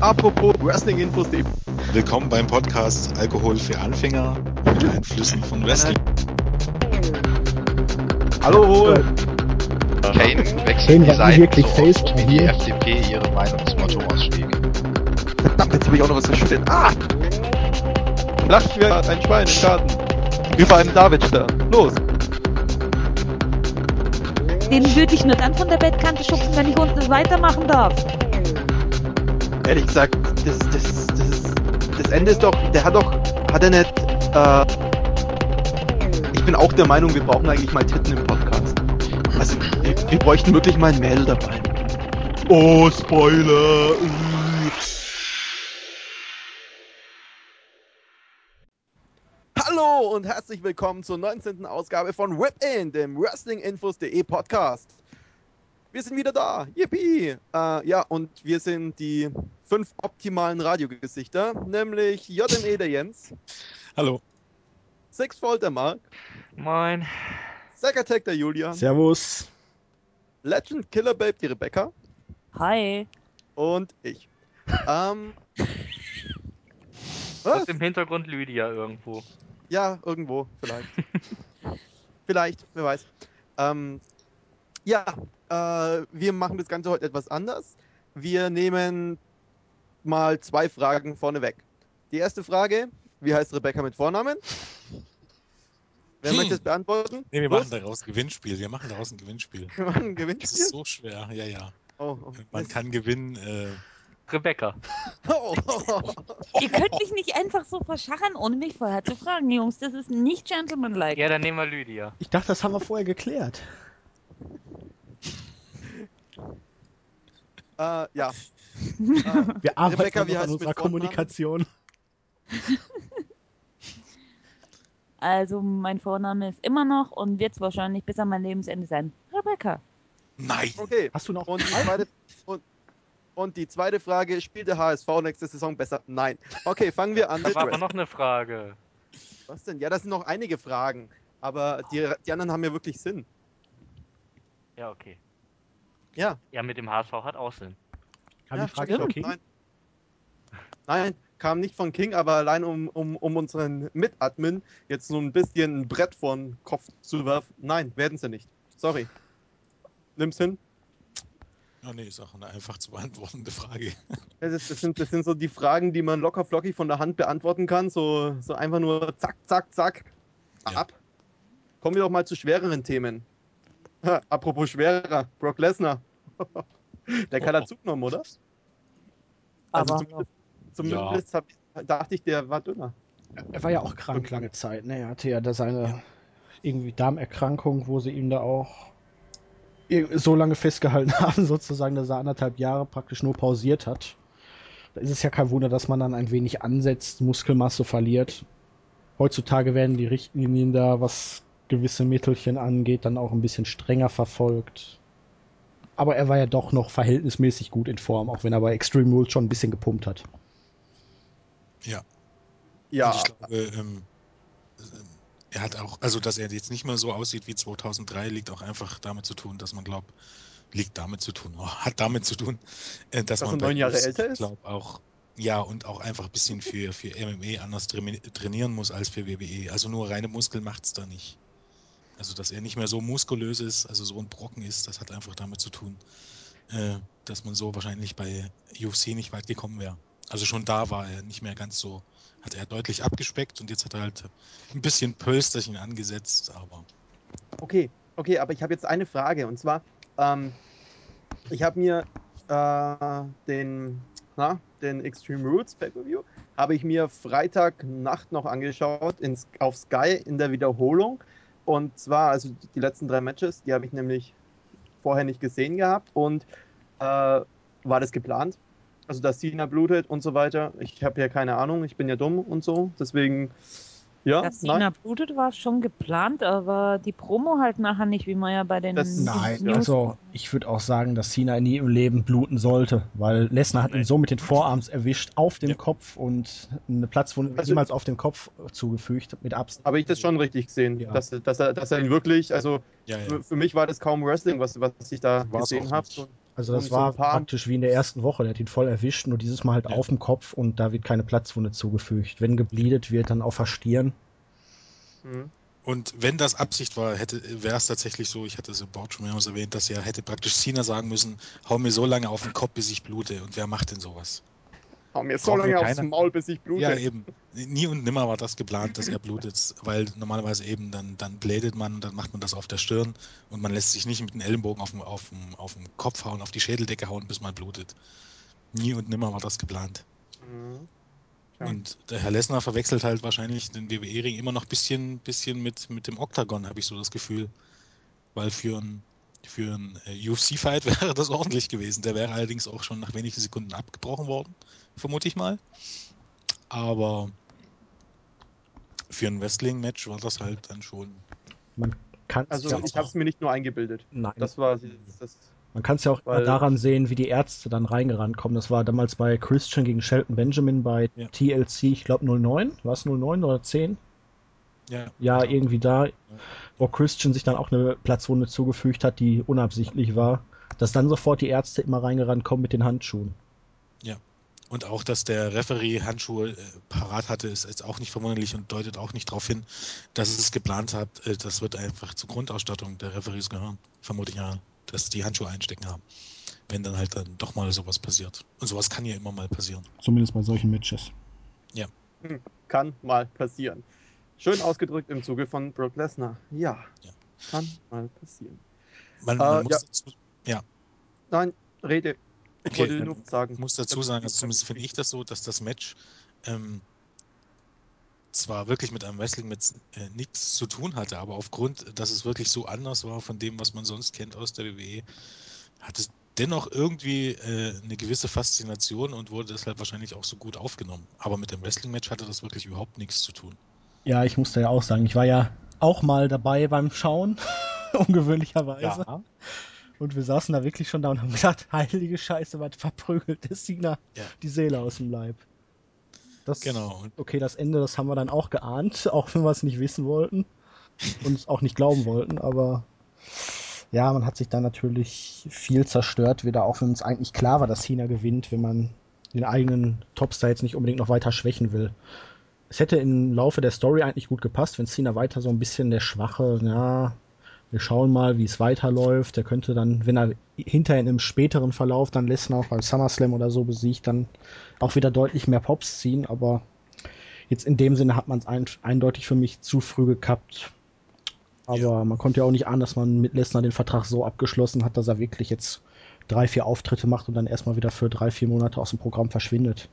apropos Wrestling-Infos.de. Willkommen beim Podcast Alkohol für Anfänger mit Einflüssen von Wrestling. Hallo, Kane wechselt Kane die Seiten wirklich so oft, wie die hier. FDP ihre Meinung zum Atomausstieg. verdammt, jetzt habe ich auch noch was verschüttet. Ah! Lacht wie ein Schwein im Garten. Über einem Davidstern. Los! Den würde ich nur dann von der Bettkante schubsen, wenn ich unten weitermachen darf. Ehrlich gesagt, das, das, das, das Ende ist doch, der hat doch, hat er nicht, äh, ich bin auch der Meinung, wir brauchen eigentlich mal Titten im Podcast. Also, wir, wir bräuchten wirklich mal ein Mädel dabei. Oh, Spoiler! Hallo und herzlich willkommen zur 19. Ausgabe von Whip In, dem WrestlingInfos.de Podcast. Wir sind wieder da. Yippie! Äh, ja, und wir sind die fünf optimalen Radiogesichter, nämlich JME der Jens, Hallo. Sixfold der Mark, Moin. Zacatec der Julian, Servus. Legend Killer Babe die Rebecca Hi. und ich. Ähm. Was Was? im Hintergrund Lydia irgendwo. Ja, irgendwo, vielleicht. vielleicht, wer weiß. Ähm, ja, äh, wir machen das Ganze heute etwas anders. Wir nehmen mal zwei Fragen vorneweg. Die erste Frage, wie heißt Rebecca mit Vornamen? Wer Hm. möchte es beantworten? Nee, wir Los, machen daraus ein Gewinnspiel. Wir machen daraus ein Gewinnspiel. wir machen ein Das Gewinnspiel. ist so schwer. Ja, ja. Oh, oh, Man kann gewinnen. Äh, Rebecca. Oh, Ihr könnt mich nicht einfach so verschachern, ohne mich vorher zu fragen, Jungs. Das ist nicht gentlemanlike. Ja, dann nehmen wir Lydia. Ich dachte, das haben wir vorher geklärt. Äh, ja. Äh, Wir arbeiten Rebecca, wie an du unserer? Kommunikation. Also, mein Vorname ist immer noch und wird es wahrscheinlich bis an mein Lebensende sein. Rebecca. nein. okay. Hast du noch Und die zweite, und, und die zweite Frage, spielt der HSV nächste Saison besser? Nein. Okay, fangen wir an Da war aber noch eine Frage. Was denn? Ja, das sind noch einige Fragen. Aber die, die anderen haben ja wirklich Sinn. Ja, okay. Ja. Ja, mit dem HSV hat auch Sinn. Kam ja, die Frage von King? Nein. Nein, kam nicht von King, aber allein um, um, um unseren Mit-Admin jetzt so ein bisschen ein Brett vor den Kopf zu werfen. Nein, werden sie nicht. Sorry. Nimm's hin. Oh, nee, ist auch eine einfach zu beantwortende Frage. Das, ist, das, sind, das sind so die Fragen, die man locker flockig von der Hand beantworten kann. So, so einfach nur zack, zack, zack. Ja. Ab. Kommen wir doch mal zu schwereren Themen. Apropos schwerer, Brock Lesnar. Der kann er zugenommen, oder? Also Aber zumindest, zumindest hab, dachte ich, der war dünner. Er war ja auch krank lange Zeit. Ne? Er hatte ja da seine irgendwie Darmerkrankung, wo sie ihn da auch so lange festgehalten haben, sozusagen, dass er anderthalb Jahre praktisch nur pausiert hat. Da ist es ja kein Wunder, dass man dann ein wenig ansetzt, Muskelmasse verliert. Heutzutage werden die Richtlinien da, was gewisse Mittelchen angeht, dann auch ein bisschen strenger verfolgt. Aber er war ja doch noch verhältnismäßig gut in Form, auch wenn er bei Extreme Rules schon ein bisschen gepumpt hat. Ja. Ja, Und ich glaube, ähm, äh, er hat auch, also dass er jetzt nicht mehr so aussieht wie 2003, liegt auch einfach damit zu tun, dass man glaubt, liegt damit zu tun, oh, hat damit zu tun, äh, dass, Dass man er neun Jahre älter ist? glaub, auch ja und auch einfach ein bisschen für, für MMA anders traini- trainieren muss als für WWE. Also nur reine Muskeln macht es da nicht. Also dass er nicht mehr so muskulös ist, also so ein Brocken ist, das hat einfach damit zu tun, äh, dass man so wahrscheinlich bei UFC nicht weit gekommen wäre. Also schon da war er nicht mehr ganz so, hat er deutlich abgespeckt und jetzt hat er halt ein bisschen Pölsterchen angesetzt, aber Okay, okay, aber ich habe jetzt eine Frage und zwar, ähm, ich habe mir äh, den, na, den Extreme Roots Pay-Per-View habe ich mir Freitagnacht noch angeschaut ins, auf Sky in der Wiederholung und zwar, also die letzten drei Matches, die habe ich nämlich vorher nicht gesehen gehabt und äh, war das geplant? Also, dass Cena blutet und so weiter. Ich habe ja keine Ahnung, ich bin ja dumm und so, deswegen, ja, Dass nein. Sina blutet, war schon geplant, aber die Promo halt nachher nicht, wie man ja bei den Das- Nein, News also ich würde auch sagen, dass Cena nie im Leben bluten sollte, weil Lesnar hat ihn so mit den Vorarms erwischt, auf dem Ja. Kopf und eine Platzwunde Also- niemals auf dem Kopf zugefügt, mit Absicht. Habe ich das schon richtig gesehen, Ja. dass, dass, er, dass er ihn wirklich, also ja, ja. für, für mich war das kaum Wrestling, was, was ich da War's gesehen habe. Also das so war paar- praktisch wie in der ersten Woche. Der hat ihn voll erwischt, nur dieses Mal halt Ja. auf dem Kopf und da wird keine Platzwunde zugefügt. Wenn gebleedet wird, dann auf der Stirn. Mhm. Und wenn das Absicht war, hätte wäre es tatsächlich so, ich hatte es im Board schon mehrmals erwähnt, dass er hätte praktisch Cena sagen müssen, hau mir so lange auf den Kopf, bis ich blute. Und wer macht denn sowas? Hau mir so lange aufs. Maul, bis ich blute. Ja, eben. Nie und nimmer war das geplant, dass er blutet, weil normalerweise eben dann, dann blädet man und dann macht man das auf der Stirn und man lässt sich nicht mit dem Ellenbogen auf den, auf den, auf den Kopf hauen, auf die Schädeldecke hauen, bis man blutet. Nie und nimmer war das geplant. Mhm. Ja. Und der Herr Lesnar verwechselt halt wahrscheinlich den WWE-Ring immer noch ein bisschen, bisschen mit, mit dem Octagon, habe ich so das Gefühl. Weil für ein, für ein äh, UFC-Fight wäre das ordentlich gewesen. Der wäre allerdings auch schon nach wenigen Sekunden abgebrochen worden, vermute ich mal. Aber für ein Wrestling-Match war das halt dann schon. Man kann Also ja ich habe es mir nicht nur eingebildet. nein, Das war das. man kann es ja auch weil- daran sehen, wie die Ärzte dann reingerannt kommen. Das war damals bei Christian gegen Shelton Benjamin bei Ja. TLC, ich glaube 09. War es 09 oder 10? Ja, Ja, irgendwie da, wo Christian sich dann auch eine Platzwunde zugefügt hat, die unabsichtlich war, dass dann sofort die Ärzte immer reingerannt kommen mit den Handschuhen. Und auch, dass der Referee Handschuhe äh, parat hatte, ist jetzt auch nicht verwunderlich und deutet auch nicht darauf hin, dass es es geplant hat. Äh, das wird einfach zur Grundausstattung der Referees gehören. Vermute ich ja, dass die Handschuhe einstecken haben. Wenn dann halt dann doch mal sowas passiert. Und sowas kann ja immer mal passieren. Zumindest bei solchen Matches. Kann mal passieren. Schön ausgedrückt im Zuge von Brock Lesnar. Ja, Ja. kann mal passieren. Man, Äh, man muss, ja. dazu, Nein, rede. Ich Okay, wollte nur sagen. muss dazu sagen, also zumindest finde ich das so, dass das Match ähm, zwar wirklich mit einem Wrestling mit äh, nichts zu tun hatte, aber aufgrund, dass es wirklich so anders war von dem, was man sonst kennt aus der WWE, hat es dennoch irgendwie äh, eine gewisse Faszination und wurde deshalb wahrscheinlich auch so gut aufgenommen. Aber mit dem Wrestling-Match hatte das wirklich überhaupt nichts zu tun. Ja, ich musste ja auch sagen, ich war ja auch mal dabei beim Schauen, ungewöhnlicherweise. Und wir saßen da wirklich schon da und haben gedacht, heilige Scheiße, was verprügelt der Cena Ja. die Seele aus dem Leib. Das, Genau. Okay, das Ende, das haben wir dann auch geahnt, auch wenn wir es nicht wissen wollten und es auch nicht glauben wollten, aber ja, man hat sich dann natürlich viel zerstört wieder, auch wenn es eigentlich klar war, dass Cena gewinnt, wenn man den eigenen Topstar jetzt nicht unbedingt noch weiter schwächen will. Es hätte im Laufe der Story eigentlich gut gepasst, wenn Cena weiter so ein bisschen der Schwache, ja, wir schauen mal, wie es weiterläuft. Der könnte dann, wenn er hinterher in einem späteren Verlauf dann Lesnar auch beim SummerSlam oder so besiegt, dann auch wieder deutlich mehr Pops ziehen. Aber jetzt in dem Sinne hat man es ein, eindeutig für mich zu früh gekappt. Aber Ja. man konnte ja auch nicht ahnen, dass man mit Lesnar den Vertrag so abgeschlossen hat, dass er wirklich jetzt drei, vier Auftritte macht und dann erstmal wieder für drei, vier Monate aus dem Programm verschwindet.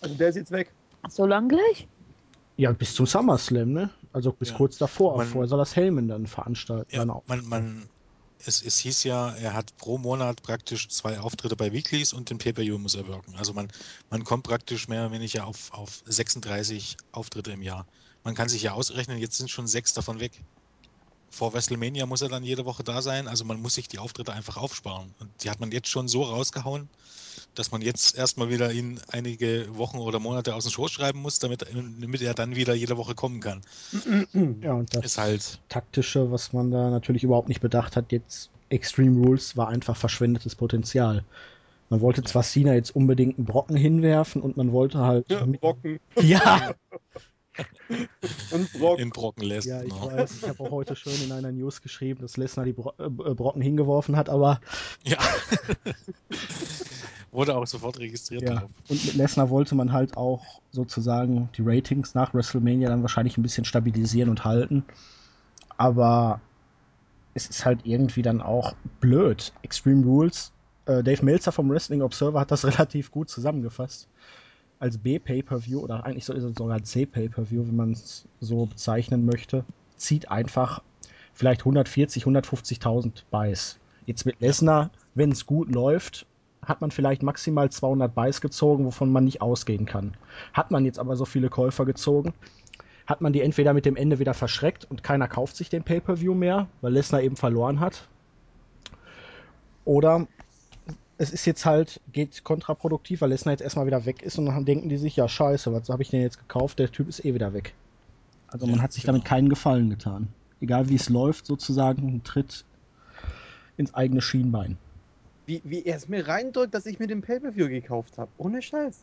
Also der ist jetzt weg. So lang gleich? Ja, bis zum SummerSlam, ne? Also bis Ja. kurz davor. Man- Vorher soll das Hellman dann veranstalten. Ja, dann auch. man, man, es, es hieß ja, er hat pro Monat praktisch zwei Auftritte bei Weeklies und den Pay-Per-View muss er wirken. Also man, man kommt praktisch mehr oder weniger auf, auf 36 Auftritte im Jahr. Man kann sich ja ausrechnen, jetzt sind schon sechs davon weg. Vor WrestleMania muss er dann jede Woche da sein, also man muss sich die Auftritte einfach aufsparen. Und die hat man jetzt schon so rausgehauen, dass man jetzt erstmal wieder ihn einige Wochen oder Monate aus dem Schoß schreiben muss, damit, damit er dann wieder jede Woche kommen kann. Ja, und das Ist halt, Taktische, was man da natürlich überhaupt nicht bedacht hat, jetzt Extreme Rules war einfach verschwendetes Potenzial. Man wollte zwar Cena jetzt unbedingt einen Brocken hinwerfen und man wollte halt. Ja, mit- Brocken ja, und Brock. in Brocken lässt. ja, ich ne? weiß. Ich habe auch heute schön in einer News geschrieben, dass Lesnar die Bro äh, Brocken hingeworfen hat, aber Ja. Wurde auch sofort registriert ja. drauf. Und mit Lesnar wollte man halt auch sozusagen die Ratings nach WrestleMania dann wahrscheinlich ein bisschen stabilisieren und halten. Aber es ist halt irgendwie dann auch blöd. Extreme Rules. Äh, Dave Meltzer vom Wrestling Observer hat das relativ gut zusammengefasst. Als B-Pay-Per-View, oder eigentlich so ist es sogar C-Pay-Per-View, wenn man es so bezeichnen möchte, zieht einfach vielleicht 140, 150.000 Buys. Jetzt mit Lesnar, wenn es gut läuft, hat man vielleicht maximal 200 Buys gezogen, wovon man nicht ausgehen kann. Hat man jetzt aber so viele Käufer gezogen, hat man die entweder mit dem Ende wieder verschreckt und keiner kauft sich den Pay-Per-View mehr, weil Lesnar eben verloren hat. Oder es ist jetzt halt, geht kontraproduktiv, weil Lesnar jetzt erstmal wieder weg ist und dann denken die sich, ja scheiße, was habe ich denn jetzt gekauft? Der Typ ist eh wieder weg. Also man Ja, hat sich genau. damit keinen Gefallen getan. Egal wie es läuft, sozusagen ein Tritt ins eigene Schienbein. Wie, wie er es mir reindrückt, dass ich mir den Pay-Per-View gekauft habe. Ohne Scheiß.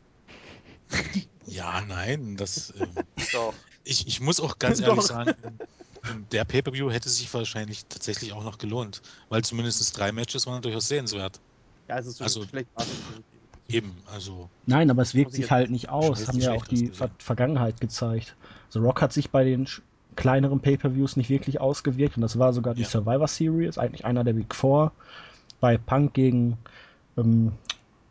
Ja, nein, das. Doch. ich, ich muss auch ganz Doch. ehrlich sagen, ähm, der Pay-Per-View hätte sich wahrscheinlich tatsächlich auch noch gelohnt, weil zumindest drei Matches waren durchaus sehenswert. Ja, es ist so Also- schlecht. war. Eben, also. Nein, aber es wirkt sich halt nicht aus. Haben ja auch die. Ver Vergangenheit gezeigt. The Rock hat sich bei den kleineren Pay-Per-Views nicht wirklich ausgewirkt und das war sogar die Ja. Survivor Series, eigentlich einer der Big Four. Bei Punk gegen ähm,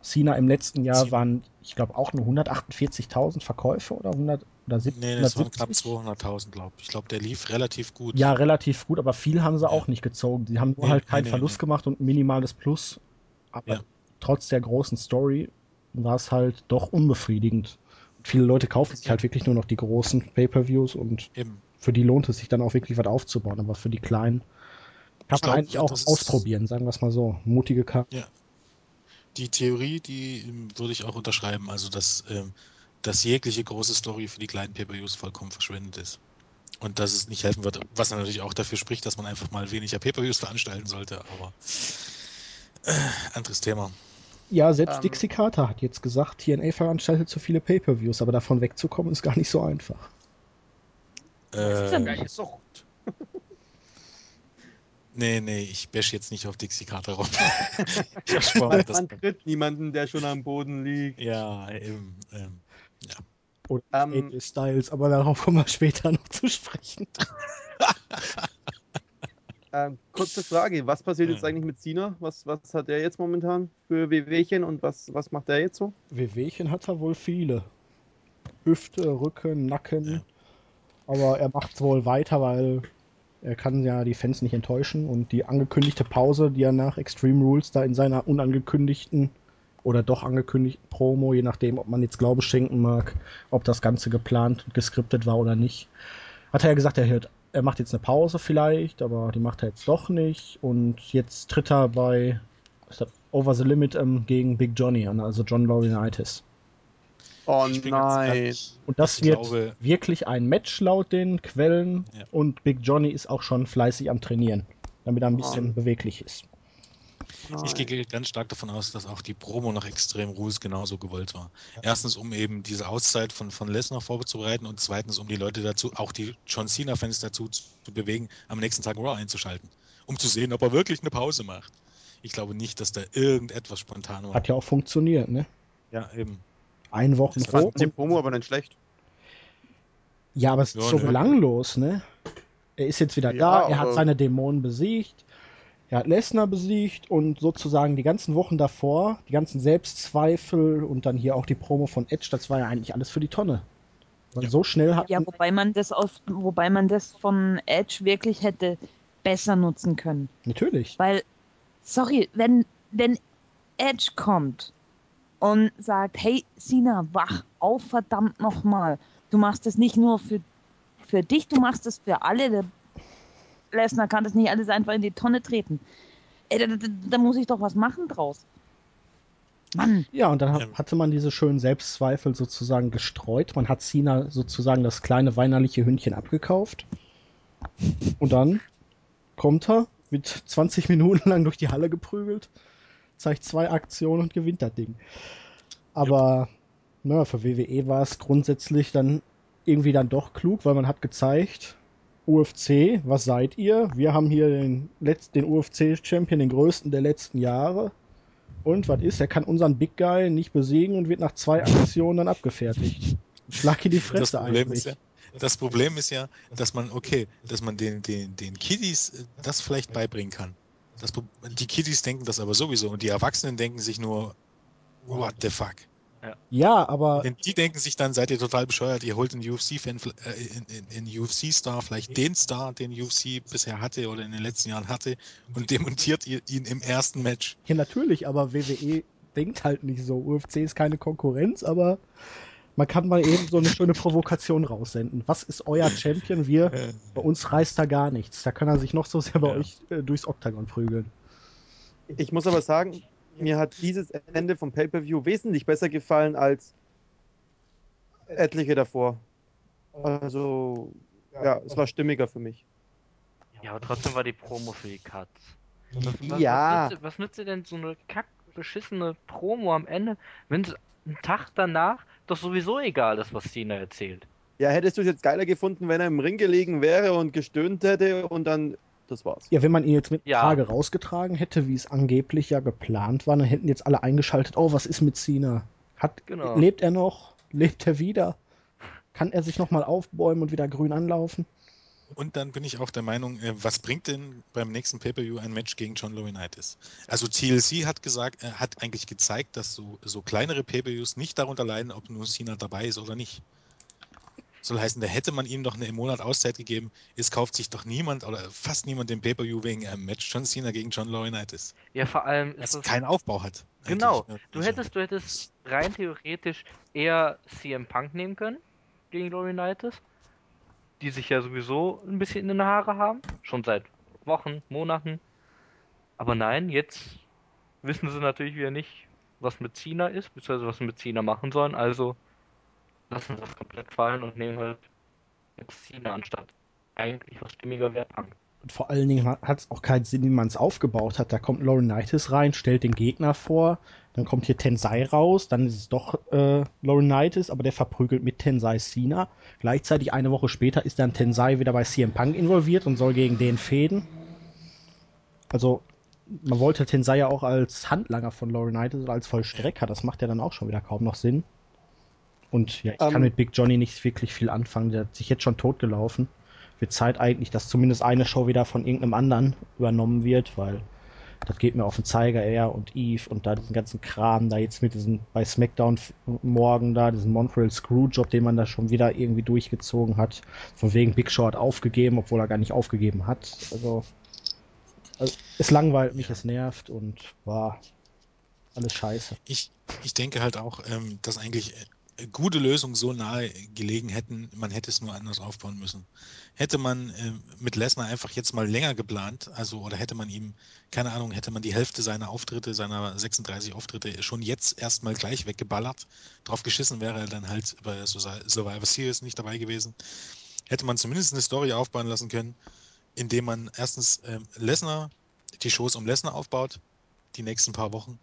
Cena im letzten Jahr waren, ich glaube, auch nur 148.000 Verkäufe oder 100 oder 70, Nee, das waren knapp 170. 200.000, glaube ich. Ich glaube, der lief relativ gut. Ja, relativ gut, aber viel haben sie Ja. auch nicht gezogen. Sie haben nur Nee, halt keinen nee, Verlust nee. gemacht und ein minimales Plus. Aber Ja. trotz der großen Story war es halt doch unbefriedigend. Und viele Leute kaufen sich halt wirklich nur noch die großen Pay-Per-Views und Eben. für die lohnt es sich dann auch wirklich was aufzubauen. Aber für die kleinen kann Ich man glaub, eigentlich auch das ausprobieren, sagen wir es mal so. Mutige Karten. Die Theorie, die ähm, würde ich auch unterschreiben, also dass, ähm, dass jegliche große Story für die kleinen Pay-Per-Views vollkommen verschwendet ist. Und dass es nicht helfen wird, was natürlich auch dafür spricht, dass man einfach mal weniger Pay-Per-Views veranstalten sollte, aber äh, anderes Thema. Ja, selbst Ähm. Dixie Carter hat jetzt gesagt, TNA veranstaltet zu viele Pay-Per-Views, aber davon wegzukommen ist gar nicht so einfach. ist denn Äh, nicht? Sucht. Nee, nee, ich bash jetzt nicht auf Dixie Carter rum. ich mir Man, das. man tritt niemanden, der schon am Boden liegt. Ja, eben, ähm, Oder Ähm. AJ Styles, aber darauf kommen wir später noch zu sprechen. Ähm, kurze Frage, was passiert jetzt Ja. eigentlich mit Cena? Was, was hat er jetzt momentan für WWchen und was, was macht er jetzt so? Wehwehchen hat er wohl viele. Hüfte, Rücken, Nacken. Ja. Aber er macht wohl weiter, weil er kann ja die Fans nicht enttäuschen. Und die angekündigte Pause, die er nach Extreme Rules da in seiner unangekündigten oder doch angekündigten Promo, je nachdem, ob man jetzt Glaube schenken mag, ob das Ganze geplant und geskriptet war oder nicht, hat er ja gesagt, er, hört, er macht jetzt eine Pause vielleicht, aber die macht er jetzt doch nicht. Und jetzt tritt er bei Over the Limit ähm, gegen Big Johnny an, also John Laurinaitis. Oh ich nein. Und das ich wird glaube, wirklich ein Match laut den Quellen. Ja. Und Big Johnny ist auch schon fleißig am Trainieren, damit er ein Oh. bisschen beweglich ist. Ich nein. gehe ganz stark davon aus, dass auch die Promo nach Extrem Rules genauso gewollt war. Erstens, um eben diese Auszeit von, von Lesnar vorzubereiten und zweitens, um die Leute dazu, auch die John Cena-Fans dazu zu, zu bewegen, am nächsten Tag Raw einzuschalten, um zu sehen, ob er wirklich eine Pause macht. Ich glaube nicht, dass da irgendetwas spontan war. Hat ja auch funktioniert, ne? Ja, eben. Ein Wochen Das fand die Promo aber nicht schlecht. Ja, aber es ist Ja, so ne. belanglos, ne? Er ist jetzt wieder Ja, da, er hat seine Dämonen besiegt, er hat Lesnar besiegt und sozusagen die ganzen Wochen davor, die ganzen Selbstzweifel und dann hier auch die Promo von Edge, das war ja eigentlich alles für die Tonne. Weil Ja. so schnell hat Ja, man, wobei man das aus, wobei man das von Edge wirklich hätte besser nutzen können. natürlich. Weil, sorry, wenn, wenn Edge kommt und sagt, hey Sina, wach auf, verdammt nochmal. Du machst das nicht nur für, für dich, du machst das für alle. Der Lesnar kann das nicht alles einfach in die Tonne treten. Ey, da, da, da muss ich doch was machen draus. Mann, Ja, und dann hat- Ähm. hatte man diese schönen Selbstzweifel sozusagen gestreut. Man hat Cena sozusagen das kleine weinerliche Hündchen abgekauft. Und dann kommt er, wird 20 Minuten lang durch die Halle geprügelt, zeigt zwei Aktionen und gewinnt das Ding. Aber na, für WWE war es grundsätzlich dann irgendwie dann doch klug, weil man hat gezeigt, UFC, was seid ihr? Wir haben hier den, Letz-, den UFC-Champion, den größten der letzten Jahre. Und was ist? Er kann unseren Big Guy nicht besiegen und wird nach zwei Aktionen dann abgefertigt. Schlag in die Das Fresse Problem, eigentlich. ist ja, das Problem ist ja, dass man, okay, dass man den, den, den Kiddies das vielleicht beibringen kann. Das, die Kiddies denken das aber sowieso und die Erwachsenen denken sich nur, what the fuck? Ja, aber Denn die denken sich dann, seid ihr total bescheuert, ihr holt einen UFC-Fan, äh, in, in, in UFC-Star, vielleicht den Star, den UFC bisher hatte oder in den letzten Jahren hatte und demontiert ihr ihn im ersten Match. ja, natürlich, aber WWE denkt halt nicht so. UFC ist keine Konkurrenz, aber man kann mal eben so eine schöne Provokation raussenden. Was ist euer Champion? Wir, bei uns reißt da gar nichts. Da kann er sich noch so sehr bei Ja. euch äh, durchs Oktagon prügeln. Ich muss aber sagen, mir hat dieses Ende vom Pay-Per-View wesentlich besser gefallen als etliche davor. Also, ja, es war stimmiger für mich. Ja, aber trotzdem war die Promo für die Cuts. Was, was, Ja. was, nützt, was nützt dir denn so eine kackbeschissene Promo am Ende, wenn es einen Tag danach doch sowieso egal ist, was Cena erzählt? Ja, hättest du es jetzt geiler gefunden, wenn er im Ring gelegen wäre und gestöhnt hätte und dann. Das war's. Ja, wenn man ihn jetzt mit Ja. Frage rausgetragen hätte, wie es angeblich ja geplant war, dann hätten jetzt alle eingeschaltet, oh, was ist mit Cena? Hat, Genau. Lebt er noch? Lebt er wieder? Kann er sich nochmal aufbäumen und wieder grün anlaufen? Und dann bin ich auch der Meinung, äh, was bringt denn beim nächsten Pay-Per-View ein Match gegen John Laurinaitis? Also TLC hat gesagt, äh, hat eigentlich gezeigt, dass so, so kleinere Pay-Per-Views nicht darunter leiden, ob nur Cena dabei ist oder nicht. Soll heißen, da hätte man ihm doch eine im Monat Auszeit gegeben. Es kauft sich doch niemand oder fast niemand den Pay-Per-View wegen einem Match John Cena gegen John Laurinaitis. Ja, vor allem ist Das das. keinen Aufbau hat. Genau. eigentlich. Du Also, hättest, du hättest rein theoretisch eher CM Punk nehmen können gegen Laurinaitis, die sich ja sowieso ein bisschen in den Haare haben, schon seit Wochen, Monaten. Aber nein, jetzt wissen sie natürlich wieder nicht, was mit Cena ist, beziehungsweise was sie mit Cena machen sollen. Also lassen sie das komplett fallen und nehmen halt jetzt Cena anstatt eigentlich was stimmiger wäre Punk. Und vor allen Dingen hat es auch keinen Sinn, wie man es aufgebaut hat. Da kommt Laurinaitis rein, stellt den Gegner vor, dann kommt hier Tensai raus, dann ist es doch äh, Laurinaitis, aber der verprügelt mit Tensai Cena. Gleichzeitig eine Woche später ist dann Tensai wieder bei CM Punk involviert und soll gegen den fäden. Also man wollte Tensai ja auch als Handlanger von Laurinaitis oder als Vollstrecker, das macht ja dann auch schon wieder kaum noch Sinn. Und ja, ich kann Ähm. mit Big Johnny nicht wirklich viel anfangen, der hat sich jetzt schon totgelaufen. Wird Zeit eigentlich, dass zumindest eine Show wieder von irgendeinem anderen übernommen wird, weil das geht mir auf den Zeiger, er und Eve und da diesen ganzen Kram, da jetzt mit diesem bei SmackDown morgen da, diesen Montreal Screwjob, den man da schon wieder irgendwie durchgezogen hat. Von wegen Big Show hat aufgegeben, obwohl er gar nicht aufgegeben hat. Also, also es langweilt mich, es nervt und war alles scheiße. Ich, ich denke halt auch, ähm, dass eigentlich gute Lösungen so nahe gelegen hätten, man hätte es nur anders aufbauen müssen. Hätte man ähm, mit Lesnar einfach jetzt mal länger geplant, also oder hätte man ihm, keine Ahnung, hätte man die Hälfte seiner Auftritte, seiner 36 Auftritte schon jetzt erstmal gleich weggeballert, drauf geschissen wäre er dann halt bei Survi- Survivor Series nicht dabei gewesen, hätte man zumindest eine Story aufbauen lassen können, indem man erstens ähm, Lesnar, die Shows um Lesnar aufbaut, die nächsten paar Wochen,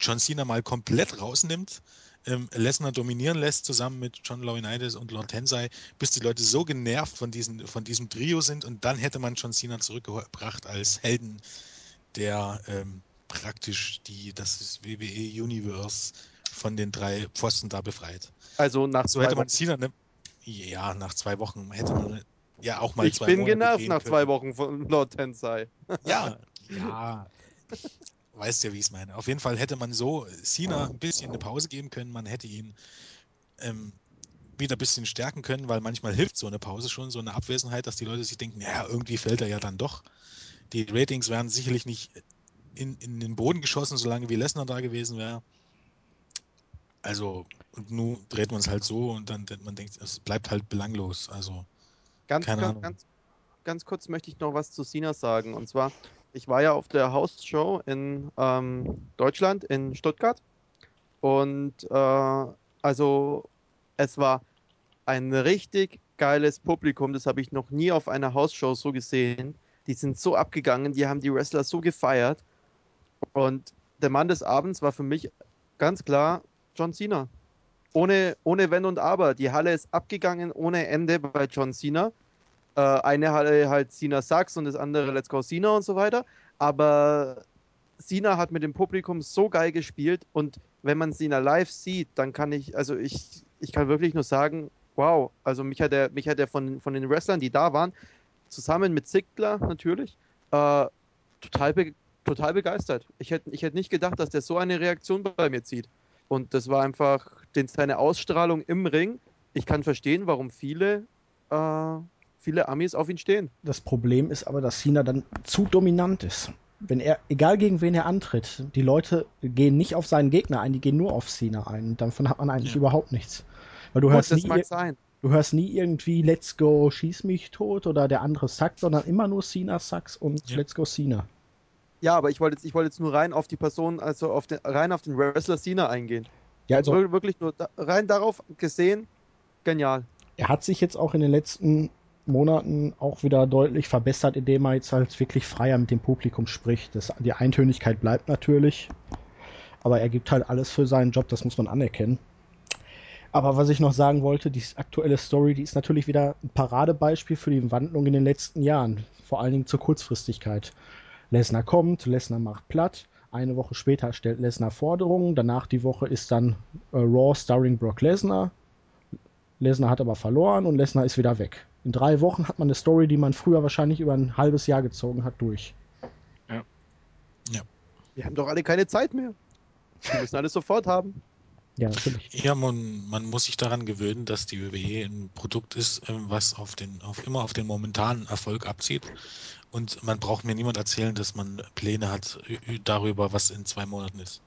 John Cena mal komplett rausnimmt, ähm, Lesnar dominieren lässt zusammen mit John Laurinaitis und Lord Tensai, bis die Leute so genervt von, diesen, von diesem Trio sind und dann hätte man John Cena zurückgebracht als Helden, der ähm, praktisch die, das WWE Universe von den drei Pfosten da befreit. Also nach So zwei hätte man. Cena, ne, ja, nach zwei Wochen hätte man ja auch mal Ich zwei bin Monate genervt nach können. zwei Wochen von Lord Tensai. Ja, ja. Weißt ja, wie ich es meine. Auf jeden Fall hätte man so Cena ein bisschen eine Pause geben können. Man hätte ihn ähm, wieder ein bisschen stärken können, weil manchmal hilft so eine Pause schon, so eine Abwesenheit, dass die Leute sich denken, ja, irgendwie fällt er ja dann doch. Die Ratings wären sicherlich nicht in, in den Boden geschossen, solange wie Lesnar da gewesen wäre. Also, und nun dreht man es halt so und dann man denkt, es bleibt halt belanglos. Also, Ganz, Keine ganz, Ahnung. ganz, ganz kurz möchte ich noch was zu Cena sagen. Und zwar, ich war ja auf der House-Show in ähm, Deutschland, in Stuttgart. Und äh, also es war ein richtig geiles Publikum. Das habe ich noch nie auf einer House-Show so gesehen. Die sind so abgegangen, die haben die Wrestler so gefeiert. Und der Mann des Abends war für mich ganz klar John Cena. Ohne, ohne Wenn und Aber. Die Halle ist abgegangen ohne Ende bei John Cena. Äh, eine Halle halt Cena Sucks und das andere Let's Go Cena und so weiter. Aber Cena hat mit dem Publikum so geil gespielt und wenn man Cena live sieht, dann kann ich, also ich, ich kann wirklich nur sagen, wow, also mich hat er, mich hat er von, von den Wrestlern, die da waren, zusammen mit Ziggler natürlich, äh, total, be total begeistert. Ich hätte ich hätt nicht gedacht, dass der so eine Reaktion bei mir zieht. Und das war einfach den, seine Ausstrahlung im Ring. Ich kann verstehen, warum viele, äh, viele Amis auf ihn stehen. Das Problem ist aber, dass Cena dann zu dominant ist. Wenn er, egal gegen wen er antritt, die Leute gehen nicht auf seinen Gegner ein, die gehen nur auf Cena ein. Und davon hat man eigentlich Ja. überhaupt nichts. Weil du Gut, hörst, das nie, mag sein. du hörst nie irgendwie Let's Go Schieß mich tot oder der andere Sucks, sondern immer nur Cena Sucks und Ja. Let's Go Cena. Ja, aber ich wollte jetzt, ich wollte jetzt nur rein auf die Person, also auf den, rein auf den Wrestler Cena eingehen. Ja, also Wir- Wirklich nur da, rein darauf gesehen, genial. er hat sich jetzt auch in den letzten Monaten auch wieder deutlich verbessert, indem er jetzt halt wirklich freier mit dem Publikum spricht. Das, die Eintönigkeit bleibt natürlich, aber er gibt halt alles für seinen Job, das muss man anerkennen. Aber was ich noch sagen wollte, die aktuelle Story, die ist natürlich wieder ein Paradebeispiel für die Wandlung in den letzten Jahren. Vor allen Dingen zur Kurzfristigkeit. Lesnar kommt, Lesnar macht platt. Eine Woche später stellt Lesnar Forderungen. Danach die Woche ist dann äh, Raw starring Brock Lesnar. Lesnar hat aber verloren und Lesnar ist wieder weg. In drei Wochen hat man eine Story, die man früher wahrscheinlich über ein halbes Jahr gezogen hat, durch. Wir haben doch alle keine Zeit mehr. Wir müssen alles sofort haben. Ja, natürlich. Ja, man, man muss sich daran gewöhnen, dass die WWE ein Produkt ist, ähm, was auf den, auf immer auf den momentanen Erfolg abzieht. Und man braucht mir niemand erzählen, dass man Pläne hat darüber, was in zwei Monaten ist.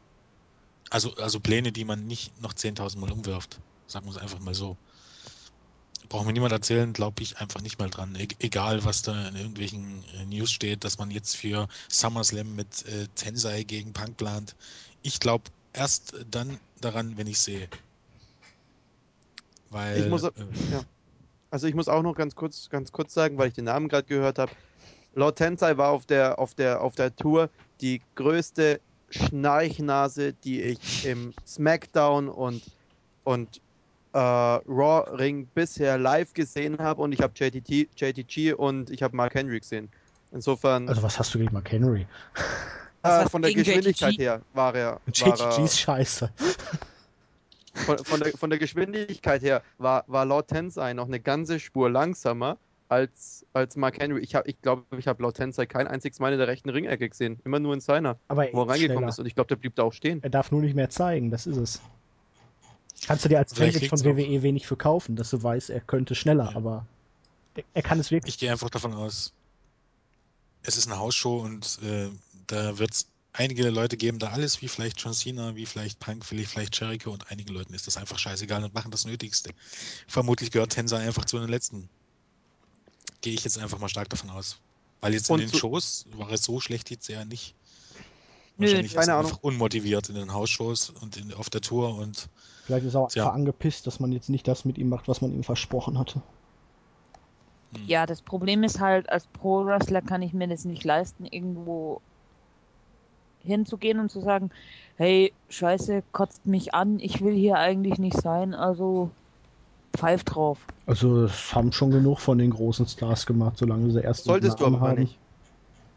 Also, also Pläne, die man nicht noch 10.000 Mal umwirft. Sagen wir es einfach mal so. Braucht mir niemand erzählen, glaube ich einfach nicht mal dran. E egal, was da in irgendwelchen äh, News steht, dass man jetzt für SummerSlam mit äh, Tensei gegen Punk plant. Ich glaube erst dann daran, wenn ich sehe. Weil, Ich muss- äh, ja. Also ich muss auch noch ganz kurz, ganz kurz sagen, weil ich den Namen gerade gehört habe. Lord Tensai war auf der, auf der, auf der Tour die größte Schnarchnase, die ich im SmackDown und, und äh, Raw-Ring bisher live gesehen habe. Und ich habe JTT, JTG und ich habe Mark Henry gesehen. Insofern, Also was hast du gegen Mark Henry? Äh, von der Geschwindigkeit JTG? her war er, war JTG ist scheiße. von, von, der, von der Geschwindigkeit her war, war Lord Tensei noch eine ganze Spur langsamer als, als Mark Henry. Ich, hab- ich glaube, ich habe Lord Tensei kein einziges Mal in der rechten Ringecke gesehen. Immer nur in seiner, Aber er wo er ist reingekommen schneller. ist. Und ich glaube, der blieb da auch stehen. Er darf nur nicht mehr zeigen, das ist es. Kannst du dir als Vielleicht Fan von WWE wenig verkaufen, dass du weißt, er könnte schneller, Ja. aber er, kann es wirklich. ich gehe einfach davon aus, es ist eine Hausshow und äh, da wird es einige Leute geben, da alles wie vielleicht John Cena, wie vielleicht Punk, vielleicht, Jericho und einigen Leuten ist das einfach scheißegal und machen das Nötigste. Vermutlich gehört Tensei einfach zu den letzten. Gehe ich jetzt einfach mal stark davon aus. Weil jetzt in Und den zu- Shows war es so schlecht jetzt ja nicht. Wahrscheinlich ist keine er Ahnung. einfach unmotiviert in den Hausshows und in, auf der Tour und Vielleicht ist er auch einfach angepisst, dass man jetzt nicht das mit ihm macht, was man ihm versprochen hatte. hm, Ja, das Problem ist halt, als Pro-Wrestler kann ich mir das nicht leisten, irgendwo hinzugehen und zu sagen, hey, scheiße, kotzt mich an, ich will hier eigentlich nicht sein, also pfeif drauf. Also es haben schon genug von den großen Stars gemacht, solange sie erst Solltest du aber haben. nicht.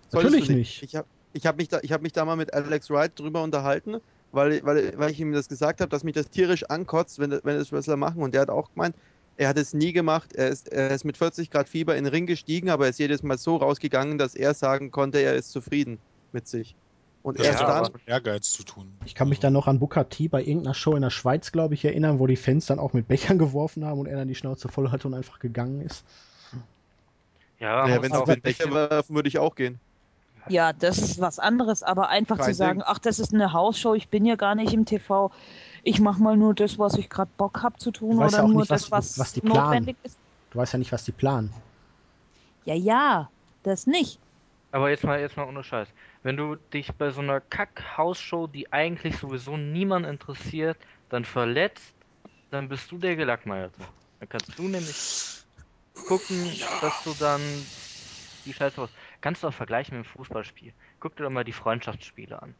Solltest Natürlich du nicht. Ich habe ich hab mich, da, ich hab mich da mal mit Alex Wright drüber unterhalten, weil, weil, weil ich ihm das gesagt habe, dass mich das tierisch ankotzt, wenn, wenn es Wrestler machen. Und der hat auch gemeint, er hat es nie gemacht. Er ist, er ist mit 40 Grad Fieber in den Ring gestiegen, aber er ist jedes Mal so rausgegangen, dass er sagen konnte, er ist zufrieden mit sich. Und das erst hat Ja, auch dann, mit Ehrgeiz zu tun. Ich kann mich dann noch an Booker T bei irgendeiner Show in der Schweiz, glaube ich, erinnern, wo die Fans dann auch mit Bechern geworfen haben und er dann die Schnauze voll hatte und einfach gegangen ist. Ja, ja, wenn auch sie ein mit Becher bisschen, werfen, würde ich auch gehen. Ja, das ist was anderes, aber einfach Kein zu sagen, Ding. ach, das ist eine Hausshow, ich bin ja gar nicht im TV, ich mache mal nur das, was ich gerade Bock habe zu tun oder ja auch nur nicht, was- das, was, was die planen. notwendig ist. Du weißt ja nicht, was die planen. Ja, ja, das nicht. aber jetzt mal, jetzt mal ohne Scheiß. Wenn du dich bei so einer Kack-Hausshow, die eigentlich sowieso niemand interessiert, dann verletzt, dann bist du der Gelackmeierte. Dann kannst du nämlich gucken, dass du dann die Scheiße raus. Kannst du auch vergleichen mit dem Fußballspiel. Guck dir doch mal die Freundschaftsspiele an.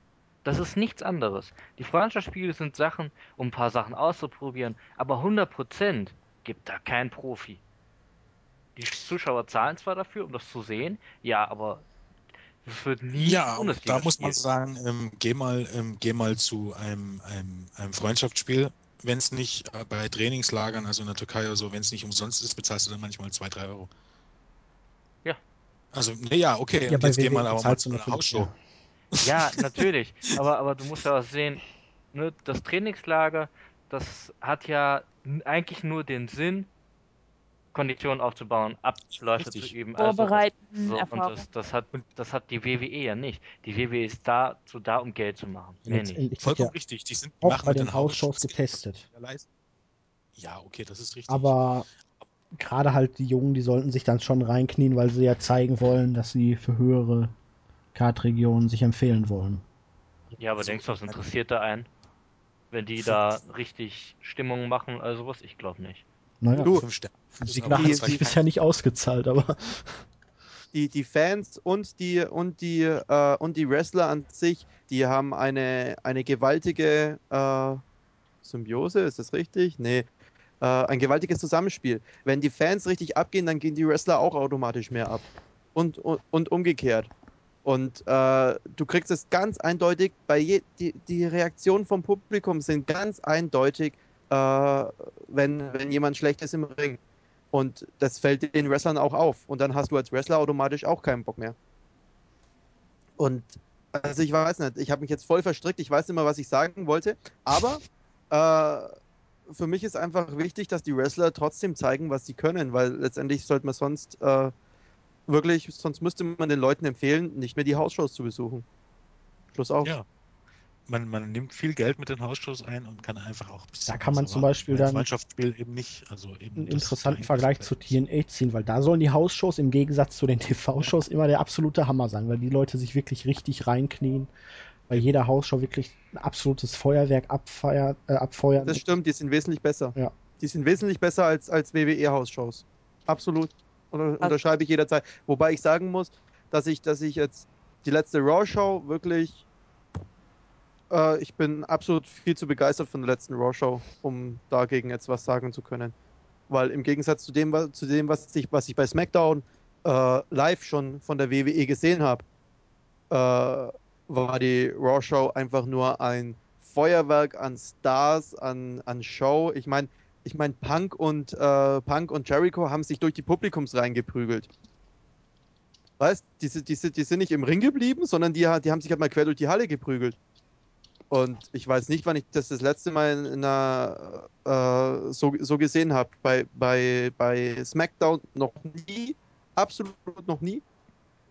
Das ist nichts anderes. Die Freundschaftsspiele sind Sachen, um ein paar Sachen auszuprobieren, aber 100% gibt da kein Profi. Die Zuschauer zahlen zwar dafür, um das zu sehen, ja, aber es wird nie Ja, da muss man sagen, ähm, geh mal, ähm, geh mal zu einem, einem, einem Freundschaftsspiel. Wenn es nicht äh, bei Trainingslagern, also in der Türkei oder so, wenn es nicht umsonst ist, bezahlst du dann manchmal 2, 3 Euro. Also, naja, okay, Ja, jetzt geh WWE mal aber mal zu einer Hausshow. Ja, natürlich. Aber, aber du musst ja auch sehen, ne, das Trainingslager, das hat ja eigentlich nur den Sinn, Konditionen aufzubauen, Abläufe Richtig. zu üben, all sowas. Vorbereiten, So, und das, das, hat, das hat die WWE ja nicht. Die WWE ist dazu da, um Geld zu machen. Letztendlich wird Vollkommen ja richtig. Die sind auch bei den Hausshows getestet. Ja, okay, das ist richtig. Aber gerade halt die Jungen, die sollten sich dann schon reinknien, weil sie ja zeigen wollen, dass sie für höhere Kartregionen sich empfehlen wollen. Ja, aber Also, denkst du, mein- interessiert da einen? Wenn die da richtig Stimmung machen, also was? Ich glaube nicht. Naja, Du, Fünf Sterne. Die- sich bisher nicht ausgezahlt, aber die, die Fans und die und die äh, und die Wrestler an sich, die haben eine, eine gewaltige äh, Symbiose, ist das richtig? Nee. Äh, ein gewaltiges Zusammenspiel. Wenn die Fans richtig abgehen, dann gehen die Wrestler auch automatisch mehr ab. Und, und, und umgekehrt. Und äh, du kriegst es ganz eindeutig, bei je, die, die Reaktionen vom Publikum sind ganz eindeutig, äh, wenn, wenn jemand schlecht ist im Ring. Und das fällt den Wrestlern auch auf. Und dann hast du als Wrestler automatisch auch keinen Bock mehr. Und also ich weiß nicht, ich habe mich jetzt voll verstrickt, ich weiß nicht mehr, was ich sagen wollte, aber äh, für mich ist einfach wichtig, dass die Wrestler trotzdem zeigen, was sie können, weil letztendlich sollte man sonst äh, wirklich, sonst müsste man den Leuten empfehlen, nicht mehr die Hausshows zu besuchen. Schluss aus. Ja. Man, man nimmt viel Geld mit den Hausshows ein und kann einfach auch ein bisschen Da kann man zum. Beispiel dann Freundschaftsspiel eben nicht. Also eben einen interessanten Vergleich zu. TNA ziehen, weil da sollen die Hausshows im Gegensatz zu den TV-Shows immer der absolute Hammer sein, weil die Leute sich wirklich richtig reinknien, weil jeder Hausshow wirklich ein absolutes Feuerwerk abfeiert, äh, abfeuern. Das stimmt, die sind wesentlich besser. Ja. Die sind wesentlich besser als, als WWE-Hausshows. Absolut. Unter, unterschreibe ich jederzeit. Wobei ich sagen muss, dass ich, dass ich jetzt die letzte Raw-Show wirklich. Äh, ich bin absolut viel zu begeistert von der letzten Raw-Show, um dagegen jetzt was sagen zu können. Weil im Gegensatz zu dem, was, zu dem, was ich, was ich bei SmackDown äh, live schon von der WWE gesehen habe, äh, war die Raw-Show einfach nur ein Feuerwerk an Stars, an, an Show. Ich meine, ich meine, Punk und äh, Punk und Jericho haben sich durch die Publikumsreihen geprügelt. Weißt, die, die, die sind nicht im Ring geblieben, sondern die, die haben sich halt mal quer durch die Halle geprügelt. Und ich weiß nicht, wann ich das das letzte Mal in einer, äh, so, so gesehen habe. Bei, bei, bei SmackDown noch nie, absolut noch nie.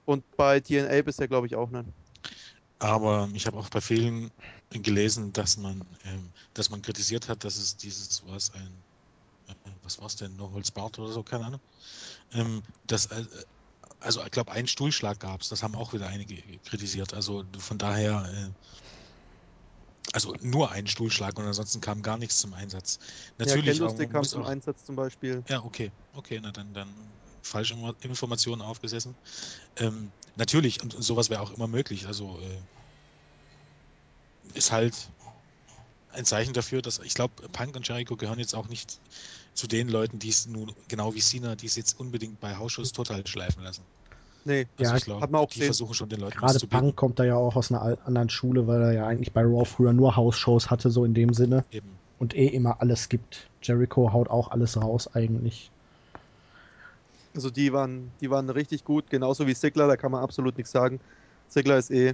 Und bei TNA bisher glaube ich auch nicht. Aber ich habe auch bei vielen gelesen, dass man, ähm, dass man kritisiert hat, dass es dieses, was ein, äh, was war es denn, No Holds Barred oder so, keine Ahnung, ähm, dass, äh, also ich glaube, einen Stuhlschlag gab es, das haben auch wieder einige kritisiert. Also von daher, äh, also nur einen Stuhlschlag und ansonsten kam gar nichts zum Einsatz. Natürlich, ja, man kam zum Einsatz zum Beispiel. ja, okay, okay, na dann, dann falsche Informationen aufgesessen. Ähm, natürlich, und sowas wäre auch immer möglich. Also äh, ist halt ein Zeichen dafür, dass ich glaube, Punk und Jericho gehören jetzt auch nicht zu den Leuten, die es nun, genau wie Cena, die es jetzt unbedingt bei Hausschuss total schleifen lassen. Nee, Also Ja, ich glaube, hat man auch die gesehen. versuchen schon den Leuten was Gerade bieten. Punk kommt da ja auch aus einer anderen Schule, weil er ja eigentlich bei Raw früher nur Hausshows hatte, so in dem Sinne. Eben. Und eh immer alles gibt. Jericho haut auch alles raus eigentlich. Also die waren, die waren richtig gut, genauso wie Sigler, da kann man absolut nichts sagen. Sigler ist eh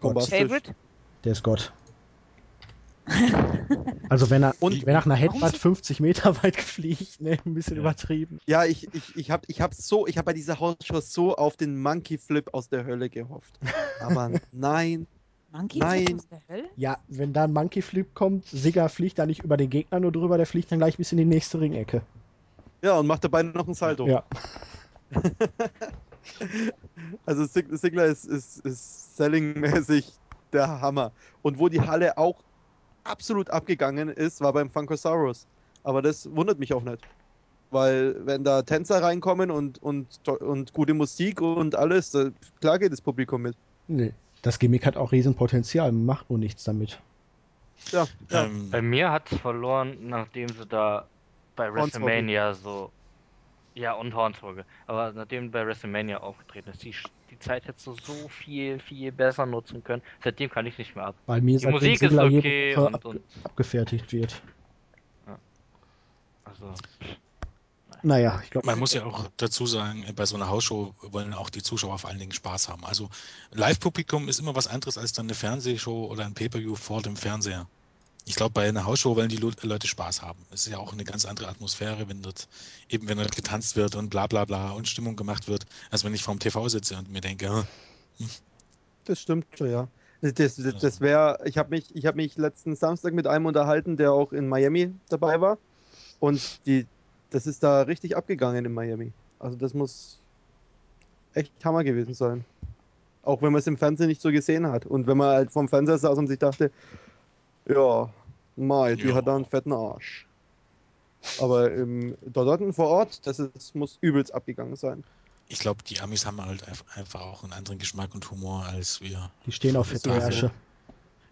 bombastisch. Favorite? Der ist Gott. Also wenn er, Und- wenn nach einer Headbutt so- 50 Meter weit fliegt, ne, ein bisschen Ja. übertrieben. Ja, ich, ich, ich habe ich hab so, ich habe bei dieser Hausshow so auf den Monkey Flip aus der Hölle gehofft. Aber nein, Monkey Nein. Flip aus der Hölle? Ja, wenn da ein Monkey Flip kommt, Sigger fliegt da nicht über den Gegner nur drüber, der fliegt dann gleich bis in die nächste Ringecke. Ja, und macht dabei noch ein Salto. Ja. Also Sig Sigler ist, ist, ist Selling-mäßig der Hammer. Und wo die Halle auch absolut abgegangen ist, war beim Funkosaurus. Aber das wundert mich auch nicht. Weil wenn da Tänzer reinkommen und, und, und gute Musik und alles, da, klar geht das Publikum mit. Nee. Das Gimmick hat auch Riesenpotenzial, man macht nur nichts damit. Ja, ja. Ähm, Bei mir hat es verloren, nachdem sie da bei. WrestleMania so. Ja, und Hornswoggle. Aber nachdem bei WrestleMania aufgetreten ist, die, die Zeit hättest du so viel, viel besser nutzen können. Seitdem kann ich nicht mehr ab. Weil mir Die Musik ist okay und, ab, und abgefertigt wird. also Naja, ich glaube, Man muss ja auch dazu sagen, bei so einer Hausshow wollen auch die Zuschauer vor allen Dingen Spaß haben. Also Live-Publikum ist immer was anderes als dann eine Fernsehshow oder ein Pay-Per-View vor dem Fernseher. Ich glaube, bei einer Hausshow wollen die Leute Spaß haben. Es ist ja auch eine ganz andere Atmosphäre, wenn dort eben wenn dort getanzt wird und bla bla bla und Stimmung gemacht wird, als wenn ich vorm TV sitze und mir denke, hm, Das stimmt schon, ja. Das, das, das, das wäre, ich habe mich, ich habe mich letzten Samstag mit einem unterhalten, der auch in Miami dabei war. Und die, das ist da richtig abgegangen in Miami. Also das muss echt Hammer gewesen sein. Auch wenn man es im Fernsehen nicht so gesehen hat. Und wenn man halt vom Fernseher saß und sich dachte, ja, Mai, die Ja. hat da einen fetten Arsch. Aber im, dort vor Ort, das ist, muss übelst abgegangen sein. Ich glaube, die Amis haben halt einf- einfach auch einen anderen Geschmack und Humor als wir. Die stehen auf fette. Ärsche.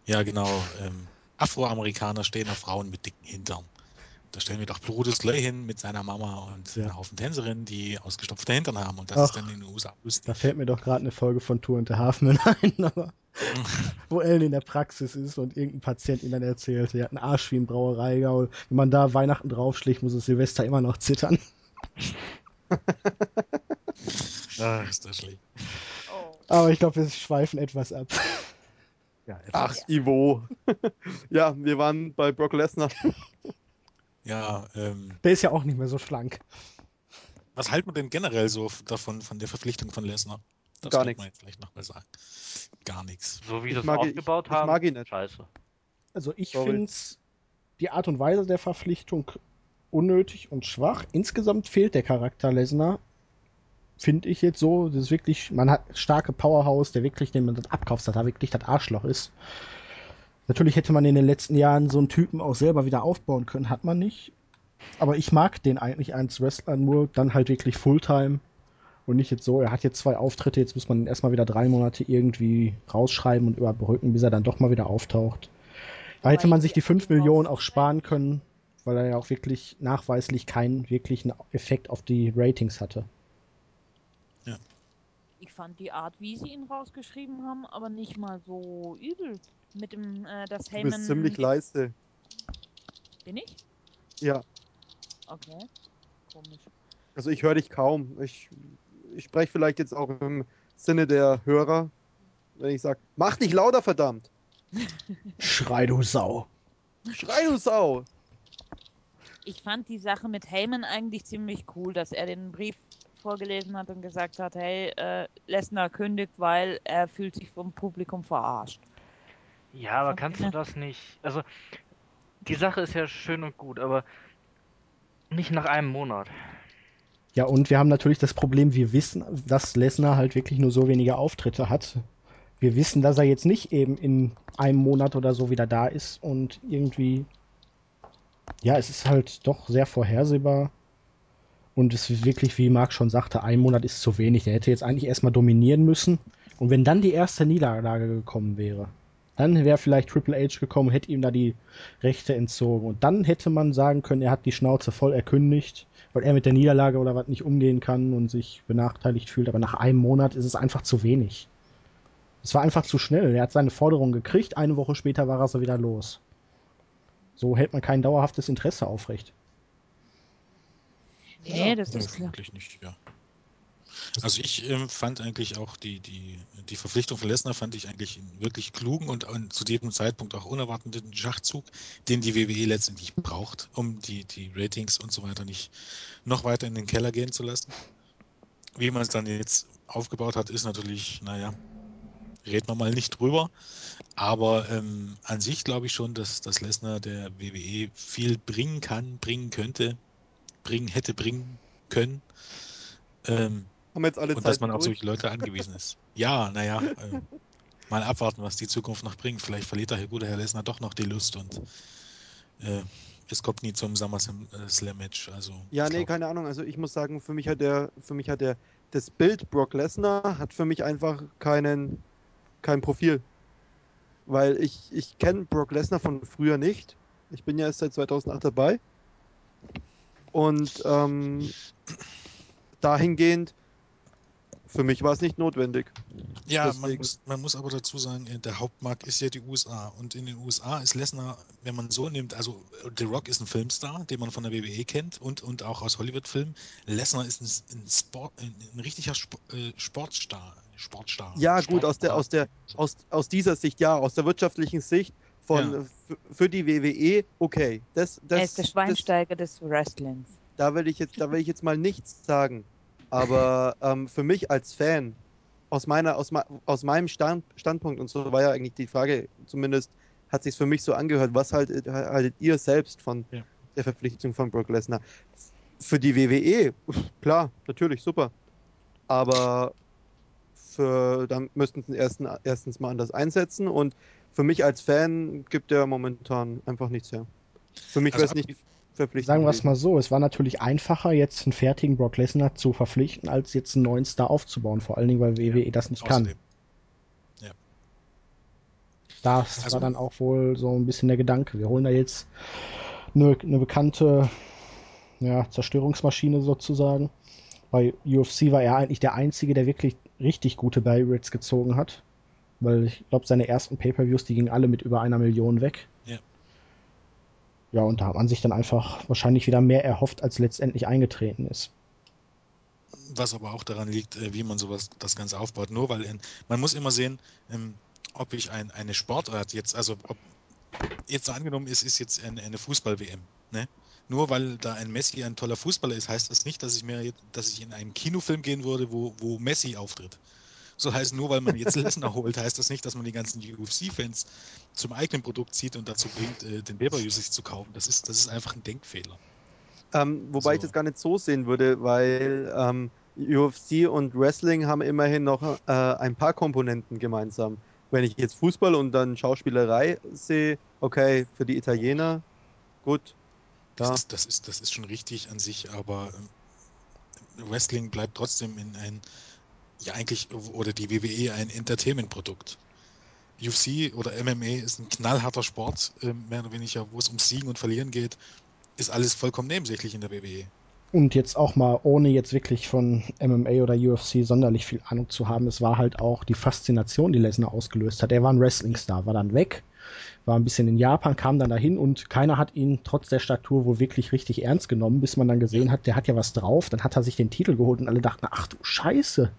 Ja, genau. Ähm, Afroamerikaner stehen auf Frauen mit dicken Hintern. Da stellen wir doch Brutus Lay hin mit seiner Mama und Ja. einen Haufen Tänzerinnen, die ausgestopfte Hintern haben. Und das Ach. ist dann in den USA lustig. Da fällt mir doch gerade eine Folge von Tour and the Halfman ein, aber wo Ellen in der Praxis ist und irgendein Patient ihm dann erzählt, er hat einen Arsch wie ein Brauereigaul. Wenn man da Weihnachten draufschlägt, muss es Silvester immer noch zittern. Ah, ist das schlecht. Oh. Aber ich glaube, wir schweifen etwas ab. Ja, Ach, Ivo. ja, wir waren bei Brock Lesnar. ja ähm, Der ist ja auch nicht mehr so schlank. was halten wir denn generell so davon, von der Verpflichtung von Lesnar? Das Gar nichts. man jetzt vielleicht nochmal sagen. Gar nichts. So wie Ich sie es aufgebaut ich- ich haben. mag ihn nicht. Scheiße. Also ich finde die Art und Weise der Verpflichtung unnötig und schwach. Insgesamt fehlt der Charakter Lesnar. Finde ich jetzt so. Das ist wirklich, man hat starke Powerhouse, der wirklich, den man das abkauft, dass er wirklich das Arschloch ist. Natürlich hätte man in den letzten Jahren so einen Typen auch selber wieder aufbauen können, hat man nicht. Aber ich mag den eigentlich als Wrestler nur dann halt wirklich Fulltime und nicht jetzt so, er hat jetzt zwei Auftritte, jetzt muss man ihn erstmal wieder drei Monate irgendwie rausschreiben und überbrücken, bis er dann doch mal wieder auftaucht. Da hätte man sich die 5 anderen Millionen auch sparen können, weil er ja auch wirklich nachweislich keinen wirklichen Effekt auf die Ratings hatte. Ich fand die Art, wie sie ihn rausgeschrieben haben, aber nicht mal so übel. Mit dem, äh, das Du Heyman. bist ziemlich leise. Bin ich? Ja, Okay. Komisch. also ich höre dich kaum. Ich, ich spreche vielleicht jetzt auch im Sinne der Hörer, wenn ich sage, mach dich lauter, verdammt. Schrei, du Sau. Schrei, du Sau. Ich fand die Sache mit Heyman eigentlich ziemlich cool, dass er den Brief vorgelesen hat und gesagt hat, hey, äh, Lesnar kündigt, weil er fühlt sich vom Publikum verarscht. Ja, aber kannst du das nicht. Also, die Sache ist ja schön und gut, aber nicht nach einem Monat. Ja, und wir haben natürlich das Problem, wir wissen, dass Lesnar halt wirklich nur so wenige Auftritte hat. Wir wissen, dass er jetzt nicht eben in einem Monat oder so wieder da ist und irgendwie. Ja, es ist halt doch sehr vorhersehbar. Und es ist wirklich, wie Marc schon sagte, ein Monat ist zu wenig. Der hätte jetzt eigentlich erstmal dominieren müssen. Und wenn dann die erste Niederlage gekommen wäre, dann wäre vielleicht Triple H gekommen, hätte ihm da die Rechte entzogen. Und dann hätte man sagen können, er hat die Schnauze voll erkündigt, weil er mit der Niederlage oder was nicht umgehen kann und sich benachteiligt fühlt. Aber nach einem Monat ist es einfach zu wenig. Es war einfach zu schnell. Er hat seine Forderung gekriegt, eine Woche später war er so wieder los. So hält man kein dauerhaftes Interesse aufrecht. Nee, das Nö, ist klar. Nicht, ja. Also ich ähm, fand eigentlich auch die, die, die Verpflichtung von Lesnar fand ich eigentlich einen wirklich klugen und, und zu diesem Zeitpunkt auch unerwarteten Schachzug, den die WWE letztendlich braucht, um die, die Ratings und so weiter nicht noch weiter in den Keller gehen zu lassen. Wie man es dann jetzt aufgebaut hat, ist natürlich, naja, reden wir mal nicht drüber. Aber ähm, an sich glaube ich schon, dass, dass Lesnar der WWE viel bringen kann, bringen könnte, bringen hätte bringen können. Ähm, Haben jetzt alle und dass Zeit man auf solche Leute angewiesen ist. Ja, naja, ähm, mal abwarten, was die Zukunft noch bringt. Vielleicht verliert der gute Herr Lesnar doch noch die Lust und äh, es kommt nie zum SummerSlam-Match. Also, Ja, nee, keine Ahnung. Also ich muss sagen, für mich hat der, für mich hat der, das Bild Brock Lesnar hat für mich einfach keinen, kein Profil. Weil ich, ich kenne Brock Lesnar von früher nicht. Ich bin ja erst seit 2008 dabei. Und ähm, dahingehend, für mich war es nicht notwendig. Ja, man muss, man muss aber dazu sagen, äh, der Hauptmarkt ist ja die USA. Und in den USA ist Lesnar, wenn man so nimmt, also The Rock ist ein Filmstar, den man von der WWE kennt und, und auch aus Hollywood-Filmen. Lesnar ist ein, ein, Sport, ein, ein richtiger Sp äh, Sportstar. Sportstar. Ja, gut, aus der, aus der, aus, aus dieser Sicht, ja, aus der wirtschaftlichen Sicht von Ja. für die WWE, okay. Das, das, er ist der das, Schweinsteiger des Wrestlings. da will ich jetzt, da will ich jetzt mal nichts sagen. Aber ähm, für mich als Fan, aus meiner, aus, aus meinem Stand, Standpunkt und so war ja eigentlich die Frage, zumindest hat sich für mich so angehört, was haltet, haltet ihr selbst von Ja. der Verpflichtung von Brock Lesnar? Für die WWE, klar, natürlich, super. Aber für, dann müssten sie ersten, erstens mal anders einsetzen und für mich als Fan gibt er momentan einfach nichts her. Für mich Also wäre es nicht, verpflichten. Sagen wir es mal so, es war natürlich einfacher, jetzt einen fertigen Brock Lesnar zu verpflichten, als jetzt einen neuen Star aufzubauen. Vor allen Dingen, weil WWE das nicht kann. Außerdem. Das Also- war dann auch wohl so ein bisschen der Gedanke. Wir holen da jetzt eine, eine bekannte ja, Zerstörungsmaschine sozusagen. Bei UFC war er eigentlich der Einzige, der wirklich richtig gute Buy-Rates gezogen hat. Weil ich glaube, seine ersten Pay-Per-Views, die gingen alle mit über einer Million weg. Ja. Ja, und da hat man sich dann einfach wahrscheinlich wieder mehr erhofft, als letztendlich eingetreten ist. Was aber auch daran liegt, äh, wie man sowas das Ganze aufbaut. Nur weil in, man muss immer sehen, ähm, ob ich ein, eine Sportart jetzt, also ob jetzt angenommen ist, ist jetzt eine, Fußball-WM. Ne? Nur weil da ein Messi ein toller Fußballer ist, heißt das nicht, dass ich mir dass ich in einen Kinofilm gehen würde, wo, wo Messi auftritt. So heißt nur, weil man jetzt Lesnar holt, heißt das nicht, dass man die ganzen UFC-Fans zum eigenen Produkt zieht und dazu bringt, äh, den Pay-Per-View sich zu kaufen. Das ist, das ist einfach ein Denkfehler. Ähm, wobei ich So. das gar nicht so sehen würde, weil ähm, UFC und Wrestling haben immerhin noch äh, ein paar Komponenten gemeinsam. Wenn ich jetzt Fußball und dann Schauspielerei sehe, okay, für die Italiener, gut. Das, Ja. ist, das, ist, das ist schon richtig an sich, aber ähm, Wrestling bleibt trotzdem in ein, ja eigentlich, oder die WWE ein Entertainment-Produkt. UFC oder MMA ist ein knallharter Sport, ähm, mehr oder weniger, wo es um Siegen und Verlieren geht, ist alles vollkommen nebensächlich in der. WWE. Und jetzt auch mal, ohne jetzt wirklich von MMA oder UFC sonderlich viel Ahnung zu haben, es war halt auch die Faszination, die Lesnar ausgelöst hat. Er war ein Wrestling-Star, war dann weg, war ein bisschen in Japan, kam dann dahin und keiner hat ihn trotz der Statur wohl wirklich richtig ernst genommen, bis man dann gesehen hat, der hat ja was drauf. Dann hat er sich den Titel geholt und alle dachten, ach du Scheiße.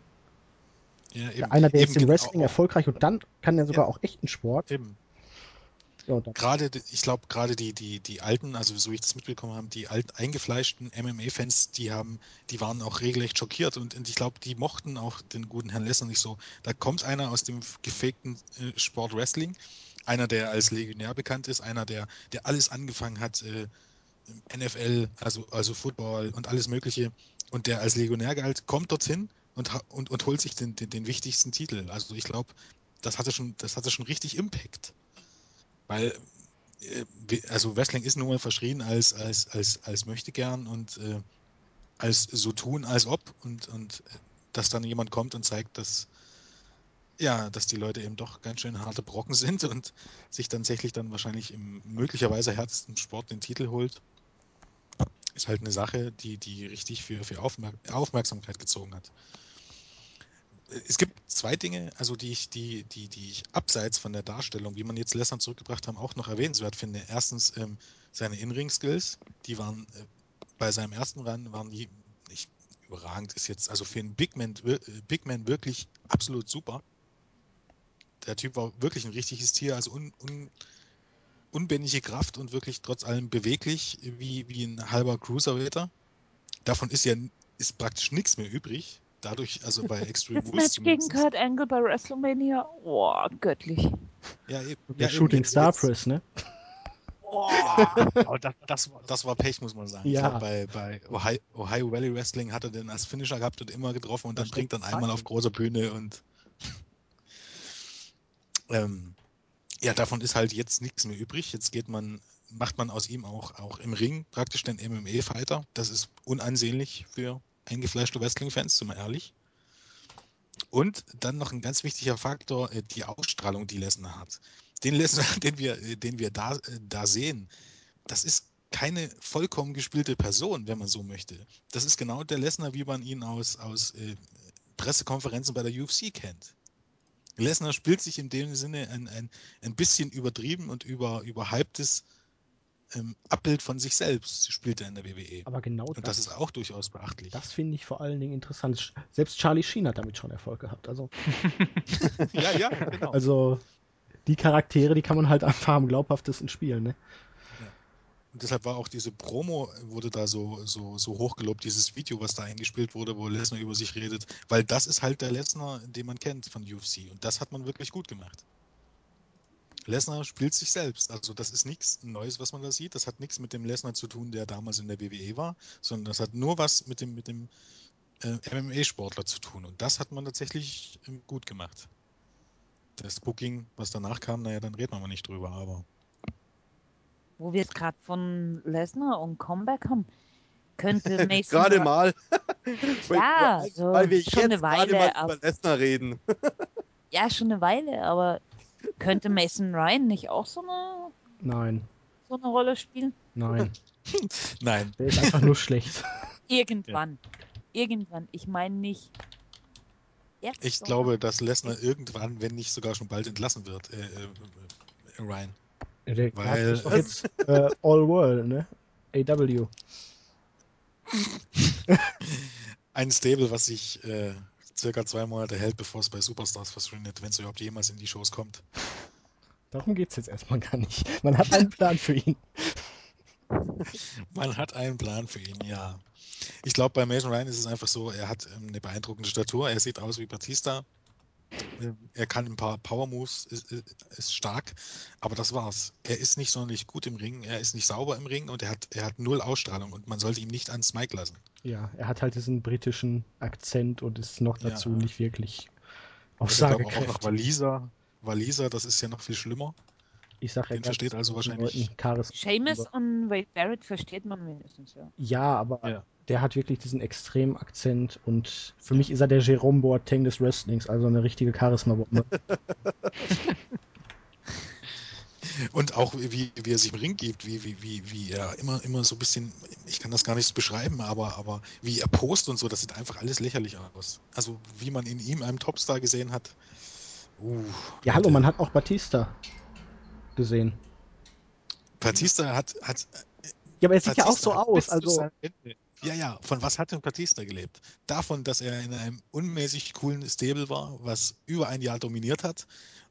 Ja, eben, Einer, der eben jetzt im genau, Wrestling auch- erfolgreich und dann kann er sogar Ja. auch echten Sport. Eben. Ja, Gerade, ich glaube, gerade die, die, die alten, also so wie ich das mitbekommen habe, die alten eingefleischten MMA-Fans, die haben, die waren auch regelrecht schockiert und, und ich glaube, die mochten auch den guten Herrn Lesnar nicht so. Da kommt einer aus dem gefakten äh, Sport Wrestling, einer, der als Legionär bekannt ist, einer, der, der alles angefangen hat, äh, NFL, also, also Football und alles Mögliche, und der als Legionär galt, kommt dorthin und, und, und holt sich den, den, den wichtigsten Titel. Also ich glaube, das hatte schon, das hatte schon richtig Impact. Weil, äh, also Wrestling ist nun mal verschrien als, als, als, als möchte gern und äh, als so tun, als ob und, und äh, dass dann jemand kommt und zeigt, dass ja, dass die Leute eben doch ganz schön harte Brocken sind und sich tatsächlich dann wahrscheinlich im möglicherweise härtesten Sport den Titel holt, ist halt eine Sache, die, die richtig für, für Aufmer Aufmerksamkeit gezogen hat. Es gibt zwei Dinge, also die ich, die, die, die ich abseits von der Darstellung, wie man jetzt Lesnar zurückgebracht haben, auch noch erwähnenswert finde. Erstens ähm, seine In-Ring-Skills, die waren äh, bei seinem ersten Run waren die nicht überragend, ist jetzt also für einen Big Man, äh, Big Man wirklich absolut super. Der Typ war wirklich ein richtiges Tier, also un, un, unbändige Kraft und wirklich trotz allem beweglich wie, wie ein halber Cruiserweighter. Davon ist ja ist praktisch nichts mehr übrig. Dadurch, also bei Extreme Das Rules Match gegen. Kurt Angle bei WrestleMania, oh, göttlich. Ja, eben, der ja, Shooting jetzt- Star Press, ne? Aber das, das, war, das war Pech, muss man sagen. Ich Ja. glaube, bei, bei Ohio, Ohio Valley Wrestling hat er den als Finisher gehabt und immer getroffen und Da dann bringt dann einmal auf großer Bühne und ähm, ja, davon ist halt jetzt nichts mehr übrig. Jetzt geht man, macht man aus ihm auch, auch im Ring praktisch den MMA-Fighter. Das ist unansehnlich für eingefleischte Wrestling-Fans, sind wir ehrlich. Und dann noch ein ganz wichtiger Faktor, äh, die Ausstrahlung, die Lesnar hat. Den Lesnar, den wir, äh, den wir da, äh, da sehen, das ist keine vollkommen gespielte Person, wenn man so möchte. Das ist genau der Lesnar, wie man ihn aus, aus Pressekonferenzen bei der UFC kennt. Lesnar spielt sich in dem Sinne ein, ein, ein bisschen übertrieben und über, überhyptes ähm, Abbild von sich selbst spielt er in der WWE. Aber genau Und das ist auch durchaus beachtlich. Das finde ich vor allen Dingen interessant. Selbst Charlie Sheen hat damit schon Erfolg gehabt. Also, ja, ja, genau. also die Charaktere, die kann man halt einfach am glaubhaftesten spielen. Ne? Und deshalb war auch diese Promo, wurde da so, so, so hochgelobt, dieses Video, was da eingespielt wurde, wo Lesnar über sich redet, weil das ist halt der Lesnar, den man kennt von UFC. Und das hat man wirklich gut gemacht. Lesnar spielt sich selbst. Also das ist nichts Neues, was man da sieht. Das hat nichts mit dem Lesnar zu tun, der damals in der WWE war, sondern das hat nur was mit dem, mit dem äh, MMA-Sportler zu tun. Und das hat man tatsächlich ähm, gut gemacht. Das Booking, was danach kam, naja, dann reden wir mal nicht drüber, aber wo wir es gerade von Lesnar und Comeback haben, könnte Mason Gerade Ra- mal. Ja, weil, so weil wir schon eine jetzt gerade Weile, mal über Lesnar reden. Ja, schon eine Weile, aber könnte Mason Ryan nicht auch so eine, Nein, so eine Rolle spielen? nein. Nein, Der ist einfach nur schlecht. Irgendwann. Irgendwann. Ich meine nicht. Jetzt, ich glaube, dass Lesnar irgendwann, wenn nicht sogar schon bald entlassen wird, äh, äh, äh, Ryan. Der Weil- ist doch jetzt äh, All World, ne? AW. Ein Stable, was sich äh, circa zwei Monate hält, bevor es bei Superstars verschwindet, wenn es überhaupt jemals in die Shows kommt. Darum geht's jetzt erstmal gar nicht. Man hat einen Plan für ihn. Man hat einen Plan für ihn, ja. Ich glaube, bei Mason Ryan ist es einfach so, er hat ähm, eine beeindruckende Statur, er sieht aus wie Batista. Ähm, Er kann ein paar Power Moves, ist, ist, stark, aber das war's. Er ist nicht sonderlich gut im Ring, er ist nicht sauber im Ring und er hat, er hat null Ausstrahlung und man sollte ihm nicht ans Mic lassen. Ja, er hat halt diesen britischen Akzent und ist noch dazu Ja. nicht wirklich ich glaube auch noch aussagekräftig. Waliser. Waliser, das ist ja noch viel schlimmer. Ich sag ja den versteht also wahrscheinlich-. Seamus und Wade Barrett versteht man mindestens, ja. Ja, aber Ja. der hat wirklich diesen extremen Akzent und für mich ist er der Jerome Boateng des Wrestlings, also eine richtige Charisma-Bombe. Und auch wie, wie er sich im Ring gibt, wie, wie, wie, wie er immer, immer so ein bisschen, ich kann das gar nicht beschreiben, aber, aber wie er post und so, das sieht einfach alles lächerlich aus. Also wie man in ihm einen Topstar gesehen hat. Uh, ja, hallo, man hat auch Batista gesehen. Batista hat, hat Ja, aber er sieht ja auch Batista so aus, also Ja, ja, von was hat denn Batista gelebt? Davon, dass er in einem unmäßig coolen Stable war, was über ein Jahr dominiert hat.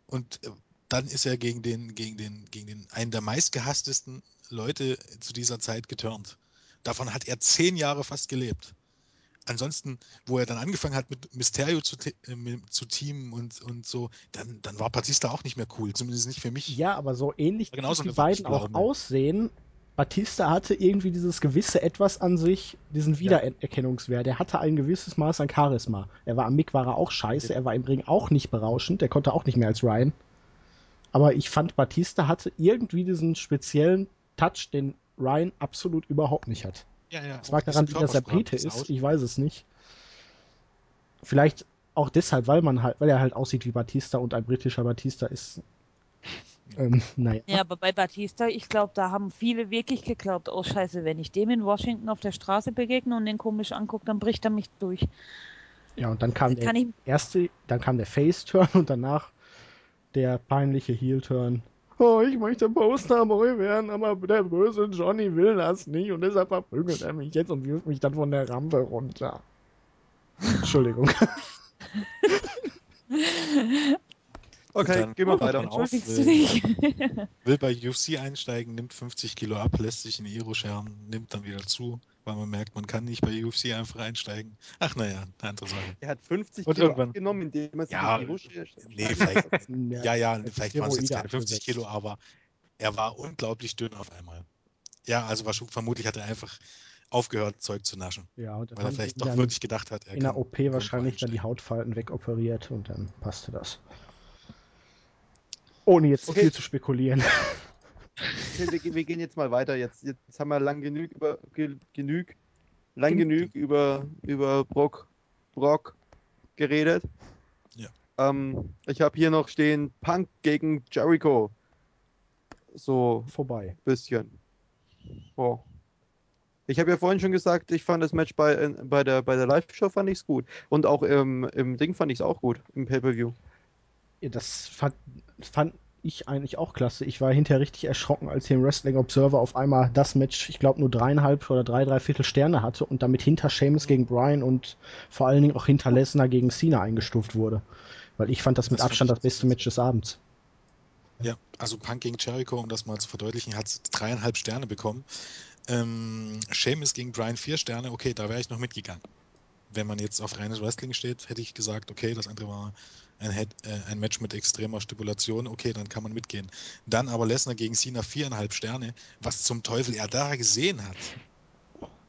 Und äh, dann ist er gegen den, gegen den, gegen den, einen der meistgehasstesten Leute zu dieser Zeit geturnt. Davon hat er zehn Jahre fast gelebt. Ansonsten, wo er dann angefangen hat, mit Mysterio zu, äh, zu teamen und, und so, dann, dann war Batista auch nicht mehr cool. Zumindest nicht für mich. ja, aber so ähnlich wie die beiden auch Wachsblaume. aussehen. Batista hatte irgendwie dieses gewisse Etwas an sich, diesen Wiedererkennungswert. Er hatte ein gewisses Maß an Charisma. Er war am Mick war er auch scheiße, er war im Ring auch nicht berauschend, er konnte auch nicht mehr als Ryan. Aber ich fand, Batista hatte irgendwie diesen speziellen Touch, den Ryan absolut überhaupt nicht hat. Ja, ja. Es mag daran liegen, dass er Brite ist, ich weiß es nicht. Vielleicht auch deshalb, weil man halt, weil er halt aussieht wie Batista und ein britischer Batista ist. Ähm, naja. Ja, aber bei Batista, ich glaube, da haben viele wirklich geglaubt, oh scheiße, wenn ich dem in Washington auf der Straße begegne und den komisch angucke, dann bricht er mich durch. Ja, und dann kam der erste, dann kam der Face-Turn und danach der peinliche Heel-Turn. Oh, ich möchte Posterboy werden, aber der böse Johnny will das nicht und deshalb verprügelt er mich jetzt und wirft mich dann von der Rampe runter. Entschuldigung. Okay, dann gehen wir weiter. auf, will, dich? will bei UFC einsteigen, nimmt 50 Kilo ab, lässt sich in Iro scheren, nimmt dann wieder zu, weil man merkt, man kann nicht bei UFC einfach einsteigen. Ach naja, eine andere Sache. Er hat 50 Und Kilo irgendwann- abgenommen, indem er sich Ja, in die Husche Nee, vielleicht, ja, ja, hat vielleicht waren es jetzt keine 50 abgesetzt. Kilo, aber er war unglaublich dünn auf einmal. Ja, also war schon, vermutlich hat er einfach aufgehört, Zeug zu naschen, Ja, und dann weil er vielleicht doch wirklich gedacht hat, er in der OP wahrscheinlich dann die. Hautfalten wegoperiert und dann passte das. Ohne jetzt zu Okay. viel zu spekulieren. Okay, wir, gehen- wir gehen jetzt mal weiter. Jetzt, jetzt haben wir lang genug über ge, genug, lang Genug. genug über, über Brock, Brock geredet. Ja. Ähm, ich habe hier noch stehen Punk gegen Jericho. So Vorbei. ein bisschen. Oh. Ich habe ja vorhin schon gesagt, ich fand das Match bei, bei der, bei der Live-Show fand ich es gut. Und auch im, im Ding fand ich es auch gut, im Pay-Per-View. Das fand, fand ich eigentlich auch klasse. Ich war hinterher richtig erschrocken, als hier im Wrestling Observer auf einmal das Match, ich glaube, nur dreieinhalb oder drei, dreiviertel Sterne hatte und damit hinter Sheamus gegen Bryan und vor allen Dingen auch hinter Lesnar gegen Cena eingestuft wurde. Weil ich fand das mit Das Abstand das beste Match des Abends. Ja, also Punk gegen Jericho, um das mal zu verdeutlichen, hat dreieinhalb Sterne bekommen. Ähm, Sheamus gegen Brian vier Sterne, okay, da wäre ich noch mitgegangen. Wenn man jetzt auf reines Wrestling steht, hätte ich gesagt, okay, das andere war ein, Head, äh, ein Match mit extremer Stipulation, okay, dann kann man mitgehen. Dann aber Lesnar gegen Cena viereinhalb Sterne, was zum Teufel er da gesehen hat.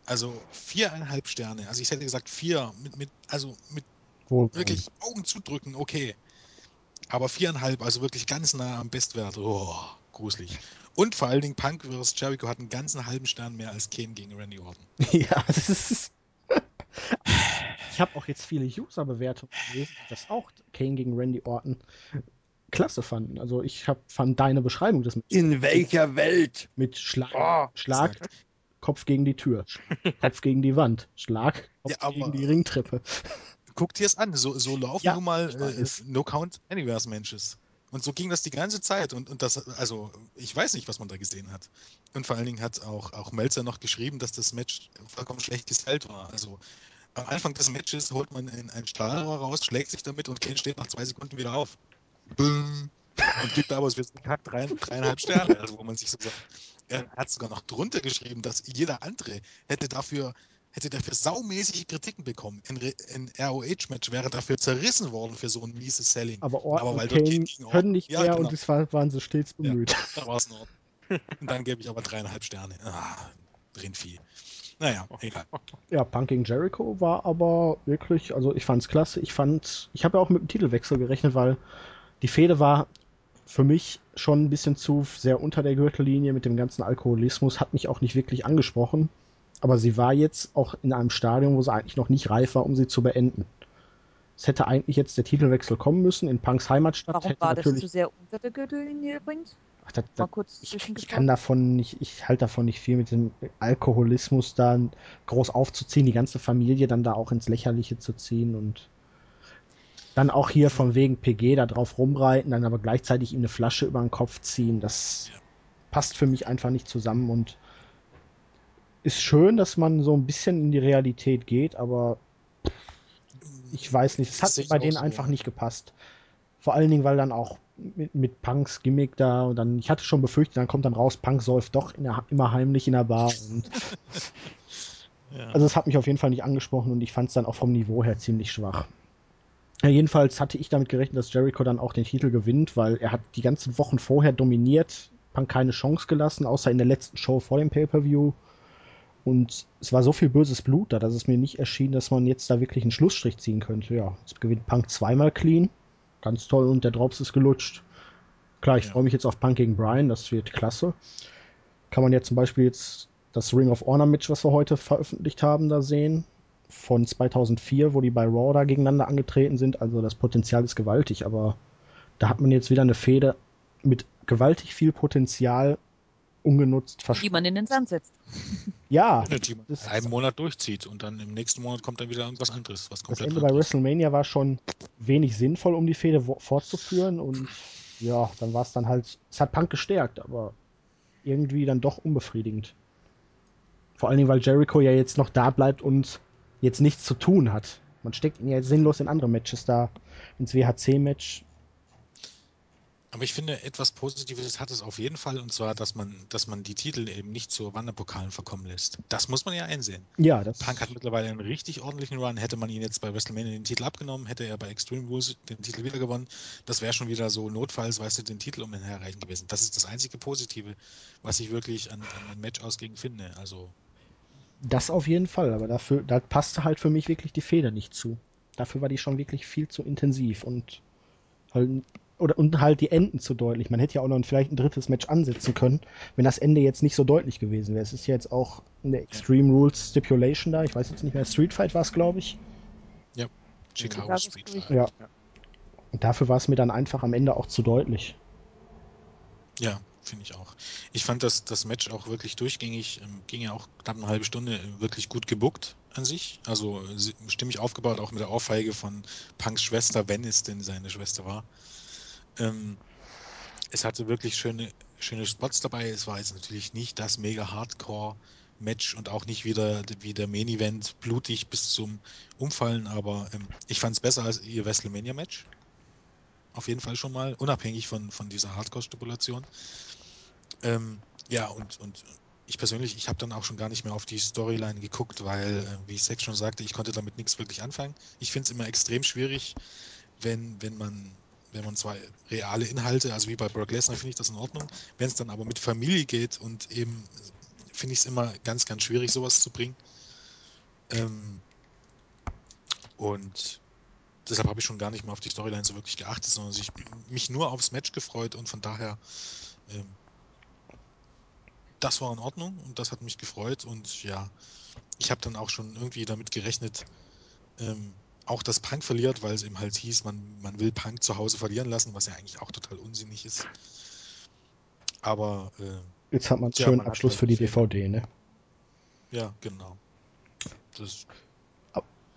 Also viereinhalb Sterne, also ich hätte gesagt vier, mit, mit, also mit Wohl. wirklich Augen zudrücken, okay. Aber viereinhalb, also wirklich ganz nah am Bestwert. Oh, gruselig. Und vor allen Dingen Punk vs. Jericho hat einen ganzen halben Stern mehr als Kane gegen Randy Orton. ja, das ist. Ich habe auch jetzt viele User-Bewertungen gelesen, die das auch Kane gegen Randy Orton klasse fanden. Also ich hab, fand deine Beschreibung des In welcher Welt? mit Schlag, Oh, Schlag Kopf gegen die Tür, Kopf gegen die Wand, Schlag, Kopf Ja, aber- gegen die Ringtreppe. Guck dir es an, so, so laufen Ja, nun mal äh, weiß. No Count Anywheres Matches. Und so ging das die ganze Zeit. Und, und das, also, ich weiß nicht, was man da gesehen hat. Und vor allen Dingen hat auch, auch Melzer noch geschrieben, dass das Match vollkommen schlecht gestylt war. Also, am Anfang des Matches holt man ein, Stahlrohr raus, schlägt sich damit und Kane steht nach zwei Sekunden wieder auf. Büm. Und gibt aber den Kack drei, dreieinhalb Sterne. Also, wo man sich so sagt, er hat sogar noch drunter geschrieben, dass jeder andere hätte dafür hätte dafür saumäßige Kritiken bekommen. Ein, ROH-Match wäre dafür zerrissen worden für so ein mieses Selling. Aber Orton Aber weil Kane können nicht Ja, mehr genau. und es war, waren sie stets Ja. bemüht. Da war es in Ordnung. Und dann gebe ich aber dreieinhalb Sterne. Ah, Rindvieh. Naja, egal. Ja, Punk gegen Jericho war aber wirklich, also ich fand's klasse. Ich fand, ich habe ja auch mit dem Titelwechsel gerechnet, weil die Fehde war für mich schon ein bisschen zu sehr unter der Gürtellinie mit dem ganzen Alkoholismus, hat mich auch nicht wirklich angesprochen. Aber sie war jetzt auch in einem Stadium, wo sie eigentlich noch nicht reif war, um sie zu beenden. Es hätte eigentlich jetzt der Titelwechsel kommen müssen in Punks Heimatstadt. Warum hätte war das zu sehr unter der Gürtellinie übrigens? Ach, das, kurz ich, ich kann davon nicht, ich halte davon nicht viel mit dem Alkoholismus da groß aufzuziehen, die ganze Familie dann da auch ins Lächerliche zu ziehen und dann auch hier von wegen PG da drauf rumreiten, dann aber gleichzeitig ihm eine Flasche über den Kopf ziehen, das passt für mich einfach nicht zusammen und ist schön, dass man so ein bisschen in die Realität geht, aber ich weiß nicht, es hat bei denen so. einfach nicht gepasst. Vor allen Dingen, weil dann auch mit, mit Punks Gimmick da und dann, ich hatte schon befürchtet, dann kommt dann raus, Punk säuft doch der, immer heimlich in der Bar. Und, Ja. also es hat mich auf jeden Fall nicht angesprochen und ich fand es dann auch vom Niveau her ziemlich schwach. Ja, jedenfalls hatte ich damit gerechnet, dass Jericho dann auch den Titel gewinnt, weil er hat die ganzen Wochen vorher dominiert, Punk keine Chance gelassen, außer in der letzten Show vor dem Pay-Per-View. Und es war so viel böses Blut da, dass es mir nicht erschien, dass man jetzt da wirklich einen Schlussstrich ziehen könnte. Ja, jetzt gewinnt Punk zweimal clean. Ganz toll und der Drops ist gelutscht. Klar, ich Ja. freue mich jetzt auf Punk gegen Brian, das wird klasse. Kann man ja zum Beispiel jetzt das Ring of Honor Match, was wir heute veröffentlicht haben, da sehen. Von 2004, wo die bei Raw da gegeneinander angetreten sind. Also das Potenzial ist gewaltig, aber da hat man jetzt wieder eine Fehde mit gewaltig viel Potenzial ungenutzt Die verschwunden. man in den Sand setzt. Ja, die man das- einen Monat durchzieht und dann im nächsten Monat kommt dann wieder irgendwas anderes, was das komplett Ende bei. WrestleMania war schon wenig sinnvoll, um die Fehde fortzuführen und ja, dann war es dann halt, es hat Punk gestärkt, aber irgendwie dann doch unbefriedigend. Vor allen Dingen, weil Jericho ja jetzt noch da bleibt und jetzt nichts zu tun hat. Man steckt ihn ja jetzt sinnlos in andere Matches da. Ins WHC-Match. Aber ich finde, etwas Positives hat es auf jeden Fall, und zwar, dass man, dass man die Titel eben nicht zu Wanderpokalen verkommen lässt. Das muss man ja einsehen. Ja, das Punk hat mittlerweile einen richtig ordentlichen Run. Hätte man ihn jetzt bei WrestleMania den Titel abgenommen, hätte er bei Extreme Rules den Titel wieder gewonnen. Das wäre schon wieder so notfalls, weißt du, den Titel um ihn herreichen gewesen. Das ist das einzige Positive, was ich wirklich an, an den Match-Ausgängen finde. Also, Das auf jeden Fall, aber dafür, da passte halt für mich wirklich die Feder nicht zu. Dafür war die schon wirklich viel zu intensiv und halt, oder, und halt die Enden zu deutlich. Man hätte ja auch noch vielleicht ein drittes Match ansetzen können, wenn das Ende jetzt nicht so deutlich gewesen wäre. Es ist ja jetzt auch eine Extreme Rules Stipulation da. Ich weiß jetzt nicht mehr, Street Fight war es, glaube ich. Chicago Chicago Street. Fight. Ja. Und dafür war es mir dann einfach am Ende auch zu deutlich. Ja, finde ich auch. Ich fand das, das Match auch wirklich durchgängig, ähm, ging ja auch knapp eine halbe Stunde, äh, wirklich gut gebuckt an sich. Also äh, stimmig aufgebaut, auch mit der Ohrfeige von Punks Schwester, wenn es denn seine Schwester war. Ähm, es hatte wirklich schöne, schöne Spots dabei. Es war jetzt natürlich nicht das mega Hardcore-Match und auch nicht wieder wie der Main-Event blutig bis zum Umfallen, aber ähm, ich fand es besser als ihr WrestleMania-Match. Auf jeden Fall schon mal, unabhängig von, von dieser Hardcore-Stipulation. Ähm, ja, und, und ich persönlich, ich habe dann auch schon gar nicht mehr auf die Storyline geguckt, weil, äh, wie ich Sex schon sagte, ich konnte damit nichts wirklich anfangen. Ich finde es immer extrem schwierig, wenn, wenn man, wenn man zwar reale Inhalte, also wie bei Brock Lesnar finde ich das in Ordnung, wenn es dann aber mit Familie geht und eben finde ich es immer ganz, ganz schwierig, sowas zu bringen. Ähm, und deshalb habe ich schon gar nicht mehr auf die Storyline so wirklich geachtet, sondern sich, mich nur aufs Match gefreut und von daher ähm, das war in Ordnung und das hat mich gefreut und ja, ich habe dann auch schon irgendwie damit gerechnet, ähm, auch dass Punk verliert, weil es eben halt hieß, man, man will Punk zu Hause verlieren lassen, was ja eigentlich auch total unsinnig ist. Aber äh, Jetzt hat man einen schönen Abschluss halt für die. DVD, ne? ja, genau. Das,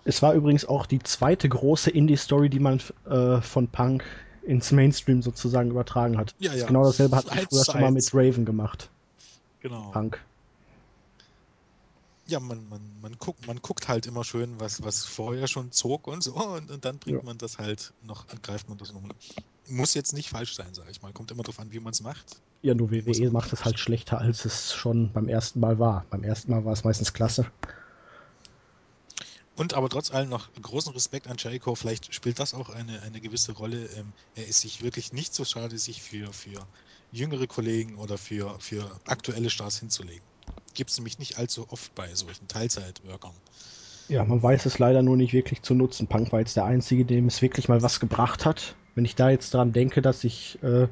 Es war übrigens auch die zweite große Indie-Story, die man äh, von Punk ins Mainstream sozusagen übertragen hat. Ja, Das ja. Genau dasselbe hat man früher schon mal mit Raven gemacht. genau. Punk. Ja, man, man, man, guckt, man guckt halt immer schön, was, was vorher schon zog und so, und, und dann bringt Ja. man das halt noch, greift man das noch. Muss jetzt nicht falsch sein, sage ich mal. Kommt immer drauf an, wie man es macht. Ja, nur WWE macht es halt schlechter, als es schon beim ersten Mal war. Beim ersten Mal war es meistens klasse. Und aber trotz allem noch großen Respekt an Jericho. Vielleicht spielt das auch eine, eine gewisse Rolle. Ähm, er ist sich wirklich nicht so schade, sich für, für jüngere Kollegen oder für, für aktuelle Stars hinzulegen. Gibt es nämlich nicht allzu oft bei solchen Teilzeitworkern. Ja, man weiß es leider nur nicht wirklich zu nutzen. Punk war jetzt der Einzige, dem es wirklich mal was gebracht hat. Wenn ich da jetzt dran denke, dass sich äh,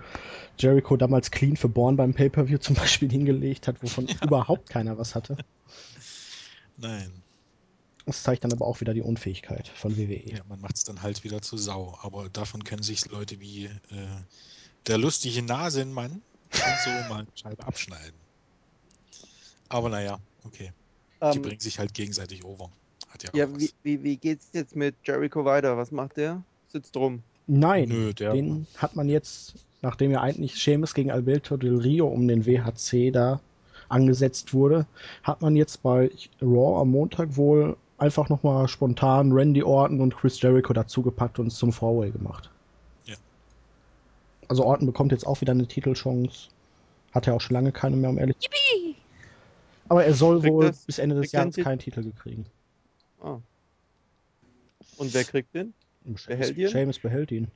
Jericho damals clean für Born beim Pay-Per-View zum Beispiel hingelegt hat, wovon überhaupt keiner was hatte. Nein. Das zeigt dann aber auch wieder die Unfähigkeit von. WWE. Ja, man macht es dann halt wieder zu Sau. Aber davon können sich Leute wie äh, der lustige Nasenmann und so mal Scheibe abschneiden. Aber naja, okay. Die Ähm, bringen sich halt gegenseitig over. Hat ja auch ja, wie, wie, wie geht's jetzt mit Jericho weiter? Was macht der? Sitzt rum. Nein, Nö, der- den hat man jetzt, nachdem ja eigentlich Sheamus gegen Alberto Del Rio um den WHC da angesetzt wurde, hat man jetzt bei Raw am Montag wohl einfach nochmal spontan Randy Orton und Chris Jericho dazugepackt und es zum Four-Way gemacht. Ja. Also Orton bekommt jetzt auch wieder eine Titelchance. Hat er auch schon lange keine mehr, um ehrlich Yippie! Aber er soll Kriegt wohl das- bis Ende des Jahres keinen Titel gekriegen. Ah. Und wer kriegt den? Behält ihn? Sheamus behält ihn.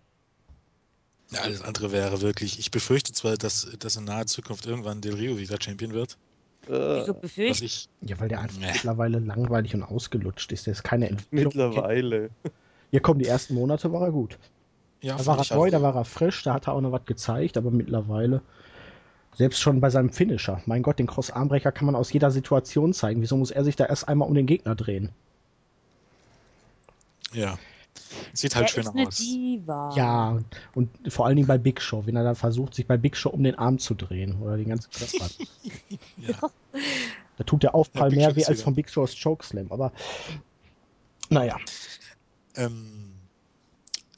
Ja, alles andere wäre wirklich. Ich befürchte zwar, dass, dass in naher Zukunft irgendwann Del Rio wieder Champion wird. Wieso Äh, Was befürchtet? ich. Ja, weil der einfach Nee. mittlerweile langweilig und ausgelutscht ist. Der ist keine Entwicklung. mittlerweile. Ja, komm, die ersten Monate war er gut. Ja, Da war er neu, da war er frisch, da hat er auch noch was gezeigt, aber mittlerweile, selbst schon bei seinem Finisher, mein Gott, den Cross-Armbrecher kann man aus jeder Situation zeigen. Wieso muss er sich da erst einmal um den Gegner drehen? Ja. Sieht halt er schön ist eine aus. Diva. Ja, und vor allen Dingen bei Big Show, wenn er dann versucht, sich bei Big Show um den Arm zu drehen oder den ganzen Körper. Ja. da tut der Aufprall Ja, mehr weh als von Big Shows Chokeslam, aber naja, Ähm,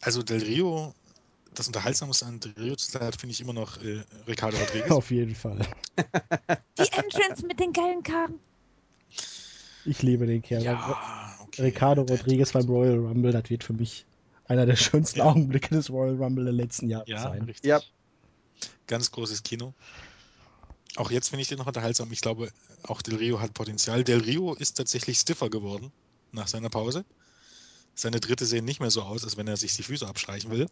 also Del Rio, das Unterhaltsamste an Del Rio zurzeit finde ich immer noch äh, Ricardo Rodriguez. auf jeden Fall. Die Entrance mit den geilen Karten. Ich liebe den Kerl. ja, okay. Ricardo Der- Rodriguez beim Royal Rumble, das wird für mich einer der schönsten Ja. Augenblicke des Royal Rumble der letzten Jahre Ja, sein. richtig. Ja. Ganz großes Kino. Auch jetzt finde ich den noch unterhaltsam. Ich glaube, auch Del Rio hat Potenzial. Del Rio ist tatsächlich stiffer geworden nach seiner Pause. Seine Dritte sehen nicht mehr so aus, als wenn er sich die Füße abstreichen will.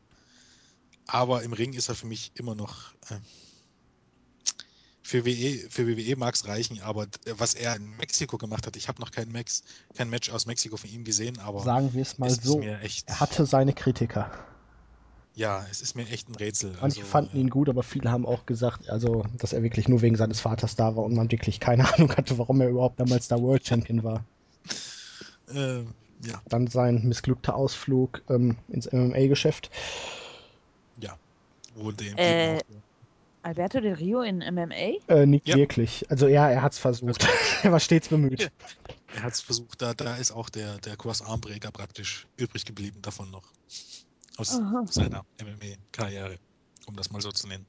Aber im Ring ist er für mich immer noch. Äh, für, WE, für WWE mag es reichen, aber d- was er in Mexiko gemacht hat, ich habe noch kein, Max, kein Match aus Mexiko von ihm gesehen, aber Sagen wir es mal es so. echt. Er hatte seine Kritiker. Ja, es ist mir echt ein Rätsel. Manche Also, fanden äh, ihn gut, aber viele haben auch gesagt, also, dass er wirklich nur wegen seines Vaters da war und man wirklich keine Ahnung hatte, warum er überhaupt damals da World Champion war. Äh, ja, Dann sein missglückter Ausflug ähm, ins MMA-Geschäft. Wo dem Äh, Alberto Del Rio in MMA? Äh, nicht Ja. wirklich. Also ja, er hat's versucht. er war stets bemüht. er hat es versucht, da, da ist auch der, der Cross-Armbreaker praktisch übrig geblieben davon noch. Aus Aha. seiner MMA-Karriere, um das mal so zu nennen.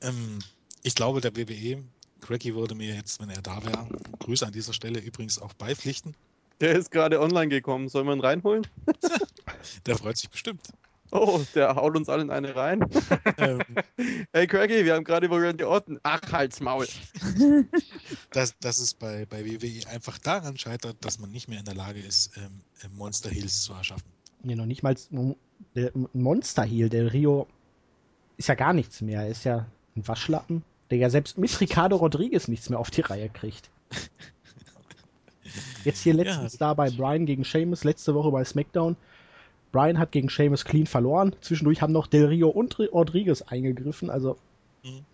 Ähm, ich glaube, der WWE, Cracky würde mir jetzt, wenn er da wäre, Grüße an dieser Stelle übrigens auch beipflichten. Der ist gerade online gekommen. Soll man ihn reinholen? Der freut sich bestimmt. Oh, der haut uns allen eine rein. ähm, Hey Craigie, wir haben gerade über Randy Orton. Ach, halt's Maul. dass, dass es bei, bei WWE einfach daran scheitert, dass man nicht mehr in der Lage ist, ähm, äh, Monster Heels zu erschaffen. Nee, noch nicht mal der Monster Heel, der Rio ist ja gar nichts mehr. Er ist ja ein Waschlappen, der ja selbst mit Ricardo Rodriguez nichts mehr auf die Reihe kriegt. Jetzt hier letztens Ja. da bei Brian gegen Sheamus, letzte Woche bei SmackDown. Brian hat gegen Sheamus clean verloren. Zwischendurch haben noch Del Rio und Rodriguez eingegriffen. Also Mhm.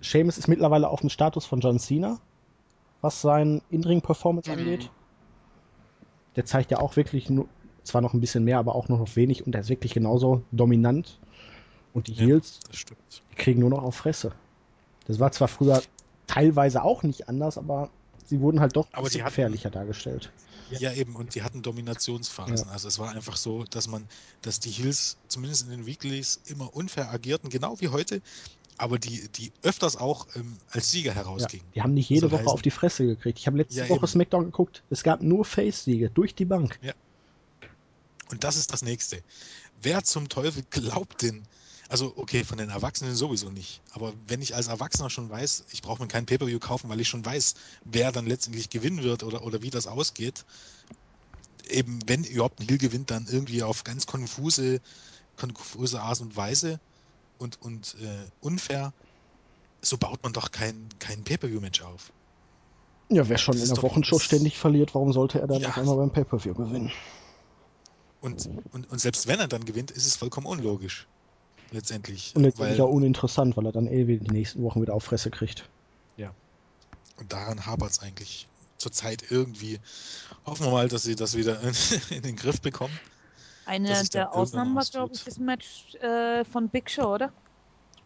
Seamus ist mittlerweile auf dem Status von John Cena, was sein In-Ring-Performance Mhm. angeht. Der zeigt ja auch wirklich nur, zwar noch ein bisschen mehr, aber auch nur noch wenig und er ist wirklich genauso dominant. Und die Ja. Heels, die kriegen nur noch auf Fresse. Das war zwar früher teilweise auch nicht anders, aber sie wurden halt doch Aber die hatten- gefährlicher dargestellt. Ja, eben, und die hatten Dominationsphasen. Also es war einfach so, dass man, dass die Heels zumindest in den Weeklies immer unfair agierten, genau wie heute, aber die, die öfters auch ähm, als Sieger Ja, herausgingen. die haben nicht jede Soll Woche heißen- auf die Fresse gekriegt. Ich habe letzte Ja, Woche eben. SmackDown geguckt. Es gab nur Face-Siege durch die Bank. Und das ist das Nächste. Wer zum Teufel glaubt denn, also okay, von den Erwachsenen sowieso nicht, aber wenn ich als Erwachsener schon weiß, ich brauche mir kein Pay-Per-View kaufen, weil ich schon weiß, wer dann letztendlich gewinnen wird oder, oder wie das ausgeht, eben wenn überhaupt ein Heel gewinnt, dann irgendwie auf ganz konfuse, konfuse Art und Weise und, und äh, unfair, so baut man doch kein, kein Pay-Per-View-Match auf. Ja, wer schon Das in der Wochenshow ständig verliert, warum sollte er dann Ja. auf einmal beim Pay-Per-View gewinnen? Und, und, und selbst wenn er dann gewinnt, ist es vollkommen unlogisch. Letztendlich. Und letztendlich weil- auch uninteressant, weil er dann eh wieder die nächsten Wochen wieder auf Fresse kriegt. Und daran hapert es eigentlich zurzeit irgendwie. Hoffen wir mal, dass sie das wieder in, in den Griff bekommen. Eine der Ausnahmen war, glaube ich, das Match äh, von Big Show, oder?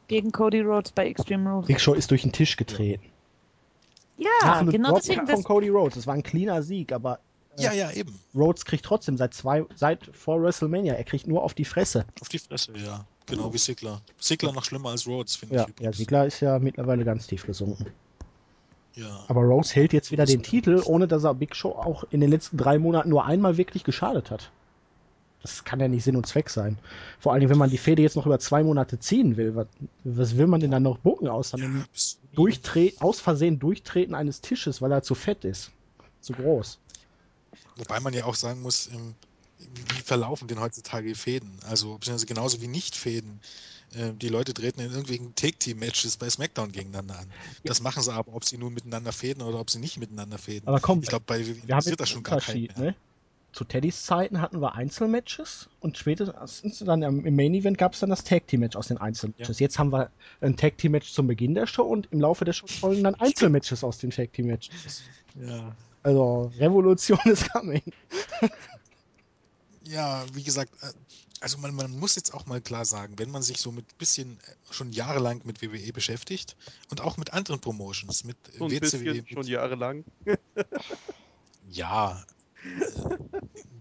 Gegen Cody Rhodes bei Extreme Rules. Big Show ist durch den Tisch getreten. Ja, genau Drop deswegen. von Das, Cody Rhodes. Das war ein cleaner Sieg, aber Ja, ja, eben. Rhodes kriegt trotzdem seit zwei, seit vor WrestleMania, er kriegt nur auf die Fresse. Auf die Fresse, ja. Genau wie Sigler. Sigler noch schlimmer als Rhodes, finde Ja, ich ja, übrigens. Sigler ist ja mittlerweile ganz tief gesunken. Ja. Aber Rhodes hält jetzt wieder den Titel, ohne dass er Big Show auch in den letzten drei Monaten nur einmal wirklich geschadet hat. Das kann ja nicht Sinn und Zweck sein. Vor allem, wenn man die Fehde jetzt noch über zwei Monate ziehen will, was, was will man denn dann noch bucken aus einem ja aus Versehen Durchtreten eines Tisches, weil er zu fett ist? Zu groß. Wobei man ja auch sagen muss, ähm, wie verlaufen denn heutzutage Fäden? Also beziehungsweise genauso wie Nicht-Fäden. Äh, Die Leute treten in irgendwelchen Take-Team-Matches bei SmackDown gegeneinander an. Das machen sie aber, ob sie nun miteinander fäden oder ob sie nicht miteinander fäden. Aber komm, ich glaube, bei WWE wir haben jetzt das schon gar keinen ne? Zu Teddys Zeiten hatten wir Einzelmatches und spätestens dann im Main Event gab es dann das Tag Team Match aus den Einzelmatches. Jetzt haben wir ein Tag Team Match zum Beginn der Show und im Laufe der Show folgen dann Einzelmatches aus den Tag Team Matches. Ja. Also Revolution ist coming. Ja, wie gesagt, äh, also man, man muss jetzt auch mal klar sagen, wenn man sich so mit bisschen äh, schon jahrelang mit WWE beschäftigt und auch mit anderen Promotions, mit So ein WCW, schon jahrelang. ja, äh,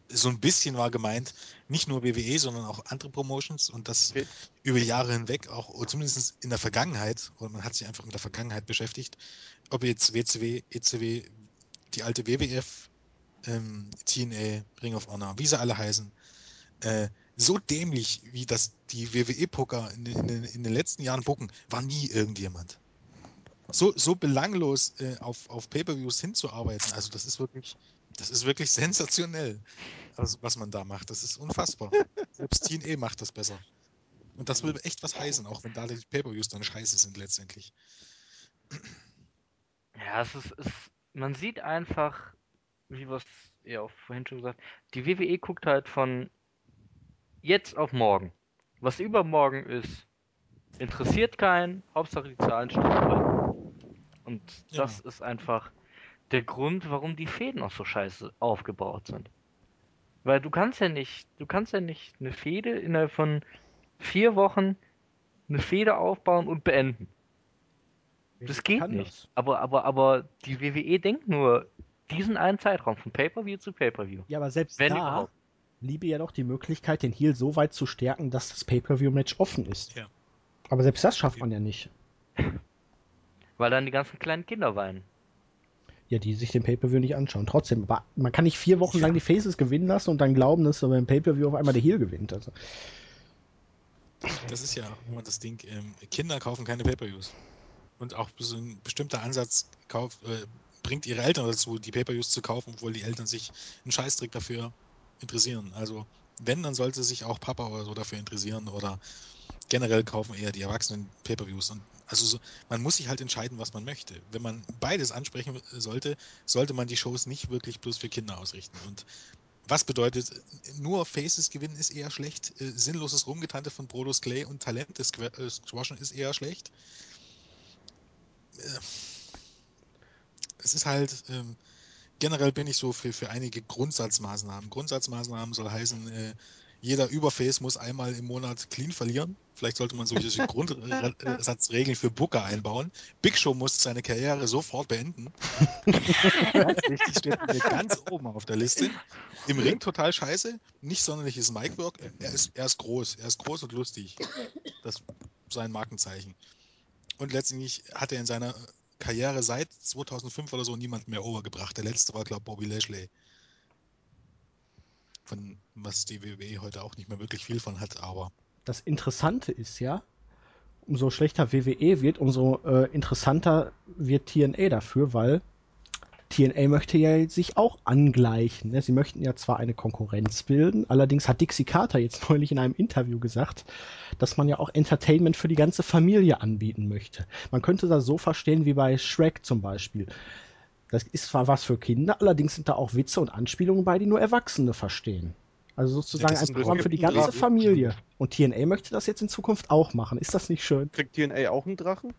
so ein bisschen war gemeint, nicht nur WWE, sondern auch andere Promotions und das Okay. über Jahre hinweg, auch oder zumindest in der Vergangenheit, oder man hat sich einfach mit der Vergangenheit beschäftigt, ob jetzt WCW, ECW, die alte WWF, ähm, TNA, Ring of Honor, wie sie alle heißen, äh, so dämlich, wie das die WWE-Poker in, den- in, in den letzten Jahren bucken, war nie irgendjemand. So, so belanglos äh, auf, auf Pay-Per-Views hinzuarbeiten, also das ist wirklich, das ist wirklich sensationell, also, was man da macht. Das ist unfassbar. Selbst TNA macht das besser. Und das will echt was heißen, auch wenn da die Pay-Per-Views dann scheiße sind letztendlich. Ja, es ist, es, man sieht einfach, wie wir es ja auch vorhin schon gesagt die WWE guckt halt von jetzt auf morgen. Was übermorgen ist, interessiert keinen, Hauptsache die Zahlen stimmen. alle. Und Ja. das ist einfach der Grund, warum die Fäden auch so scheiße aufgebaut sind. Weil du kannst ja nicht, du kannst ja nicht eine Fehde innerhalb von vier Wochen eine Fehde aufbauen und beenden. Das geht nicht. das? Aber, aber, aber die WWE denkt nur diesen einen Zeitraum von Pay-Per-View zu Pay-Per-View. Ja, aber selbst Wenn da überhaupt. liebe ja doch die Möglichkeit, den Heel so weit zu stärken, dass das Pay-Per-View-Match offen ist. Ja. Aber selbst das schafft man ja nicht. Weil dann die ganzen kleinen Kinder weinen. Ja, die sich den Pay-Per-View nicht anschauen. Trotzdem, aber man kann nicht vier Wochen lang die Faces gewinnen lassen und dann glauben, dass aber im Pay-Per-View auf einmal der Heel gewinnt. Also, Das ist ja immer das Ding. Ähm, Kinder kaufen keine Pay-Per-Views. Und auch so ein bestimmter Ansatz kauf, äh, bringt ihre Eltern dazu, die Pay-Per-Views zu kaufen, obwohl die Eltern sich einen Scheißdreck dafür interessieren. Also, wenn, dann sollte sich auch Papa oder so dafür interessieren oder generell kaufen eher die Erwachsenen Pay-Per-Views. Also so, man muss sich halt entscheiden, was man möchte. Wenn man beides ansprechen sollte, sollte man die Shows nicht wirklich bloß für Kinder ausrichten. Und was bedeutet, nur Faces gewinnen ist eher schlecht, äh, sinnloses Rumgetante von Brodus Clay und Talente äh, squashen ist eher schlecht. Es ist halt, ähm, generell bin ich so für, für einige Grundsatzmaßnahmen. Grundsatzmaßnahmen soll heißen, äh, jeder Überface muss einmal im Monat clean verlieren. Vielleicht sollte man solche Grundsatzregeln für Booker einbauen. Big Show muss seine Karriere sofort beenden. Ganz wichtig, steht mir ganz oben auf der Liste. Im Ring total scheiße, nicht sonderliches Micwork. Er ist, er ist groß, er ist groß und lustig. Das ist sein Markenzeichen. Und letztendlich hat er in seiner Karriere seit 2005 oder so niemand mehr overgebracht. Der letzte war, glaube ich, Bobby Lashley. Von was die WWE heute auch nicht mehr wirklich viel von hat, aber Das Interessante ist ja, umso schlechter WWE wird, umso äh, interessanter wird TNA dafür, weil TNA möchte ja sich auch angleichen. Ne? Sie möchten ja zwar eine Konkurrenz bilden, allerdings hat Dixie Carter jetzt neulich in einem Interview gesagt, dass man ja auch Entertainment für die ganze Familie anbieten möchte. Man könnte das so verstehen wie bei Shrek zum Beispiel. Das ist zwar was für Kinder, allerdings sind da auch Witze und Anspielungen bei, die nur Erwachsene verstehen. Also sozusagen das ein Programm für die ganze. Familie. Und TNA möchte das jetzt in Zukunft auch machen. Ist das nicht schön? Kriegt TNA auch einen Drachen?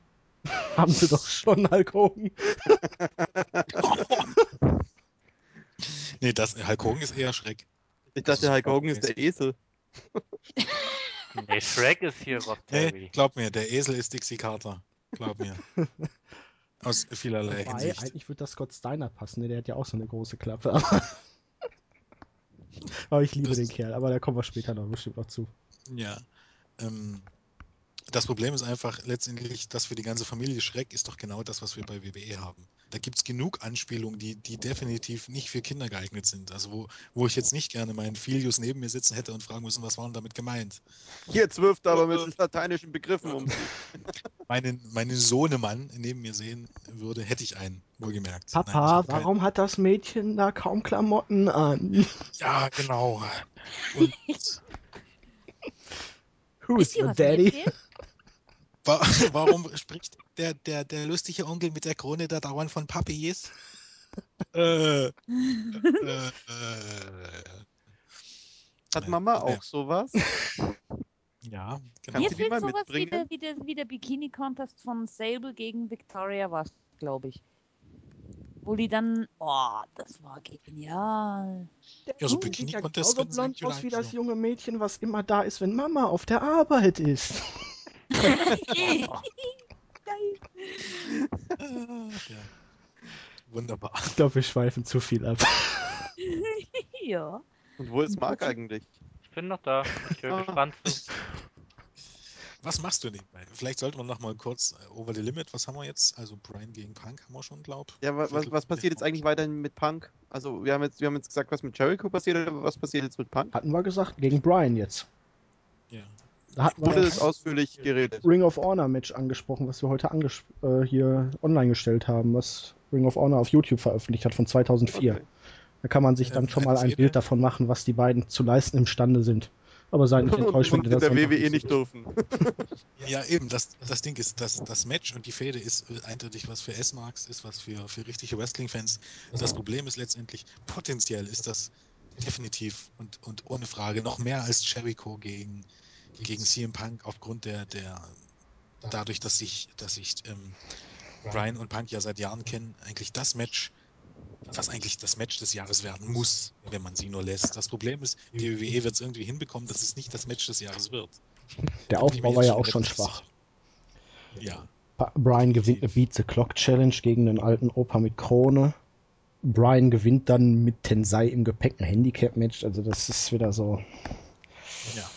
Haben sie doch schon, Hulk Hogan. nee, das Hulk Hogan ist eher Schreck. Ich Das dachte, ist Hulk Hogan ist der Esel. Nee, Shrek ist hier Nee, Terry. glaub mir, der Esel ist Dixie Carter. Glaub mir. Aus vielerlei Wobei, Hinsicht. eigentlich wird das Scott Steiner passen, ne? der hat ja auch so eine große Klappe. Aber, aber ich liebe Das- den Kerl, aber da kommen wir später noch bestimmt noch zu. Ja. Ähm, das Problem ist einfach letztendlich, dass für die ganze Familie Schreck ist doch genau das, was wir bei WWE haben. Da gibt es genug Anspielungen, die, die definitiv nicht für Kinder geeignet sind. Also wo, wo ich jetzt nicht gerne meinen Filius neben mir sitzen hätte und fragen müssen, was war denn damit gemeint? Jetzt wirft er aber mit lateinischen Begriffen um. Meinen, meinen Sohnemann neben mir sehen würde, hätte ich einen, wohlgemerkt. Nein, Papa, keinen. warum hat das Mädchen da kaum Klamotten an? Ja, genau. Und Who's your daddy? warum spricht der, der, der lustige Onkel mit der Krone da dauernd von Papis? äh, äh, äh, Hat Mama auch sowas? Ja, genau. Mir fehlt sowas wie der, wie, der, wie der Bikini-Contest von Sable gegen Victoria war, glaube ich. Wo die dann, oh, das war genial. Ja, so Junge sieht ja genauso blond aus wie das junge Mädchen, was immer da ist, wenn Mama auf der Arbeit ist. Ja. Wunderbar. Ich glaube, wir schweifen zu viel ab. ja. Und wo ist Marc eigentlich? Ich bin noch da. Ich höre Ah. gespannt zu. Was machst du nebenbei? Vielleicht sollte man noch mal kurz äh, Over the Limit, was haben wir jetzt? Also Brian gegen Punk haben wir schon, glaub. Ja, wa- was, was passiert jetzt eigentlich weiterhin mit Punk? Also, wir haben jetzt, wir haben jetzt gesagt, was mit Jericho passiert, aber was passiert jetzt mit Punk? Hatten wir gesagt, gegen Brian jetzt. Ja. Wurde das es ausführlich geredet. Ring of Honor Match angesprochen, was wir heute anges äh, hier online gestellt haben, was Ring of Honor auf YouTube veröffentlicht hat von 2004. Okay. Da kann man sich dann Ähm, schon eine mal ein? Bild davon machen, was die beiden zu leisten imstande sind. Aber seid nicht enttäuscht, wenn und ihr in das der WWE nicht dürfen. Ja, eben, das, das Ding ist, das, das Match und die Fehde ist äh, eindeutig was für S-Marks, ist was für, für richtige Wrestling-Fans. Das Problem ist letztendlich, potenziell ist das definitiv und, und ohne Frage noch mehr als Jericho gegen, gegen CM Punk aufgrund der, der dadurch, dass sich, dass sich ähm, Brian und Punk ja seit Jahren kennen, eigentlich das Match, was eigentlich das Match des Jahres werden muss, wenn man sie nur lässt. Das Problem ist, die WWE wird es irgendwie hinbekommen, dass es nicht das Match des Jahres wird. Der ich Aufbau war ja auch schon schwach. Ja, Brian gewinnt eine Beat the Clock Challenge gegen den alten Opa mit Krone. Brian gewinnt dann mit Tensei im Gepäck ein Handicap-Match. Also das ist wieder so. ja.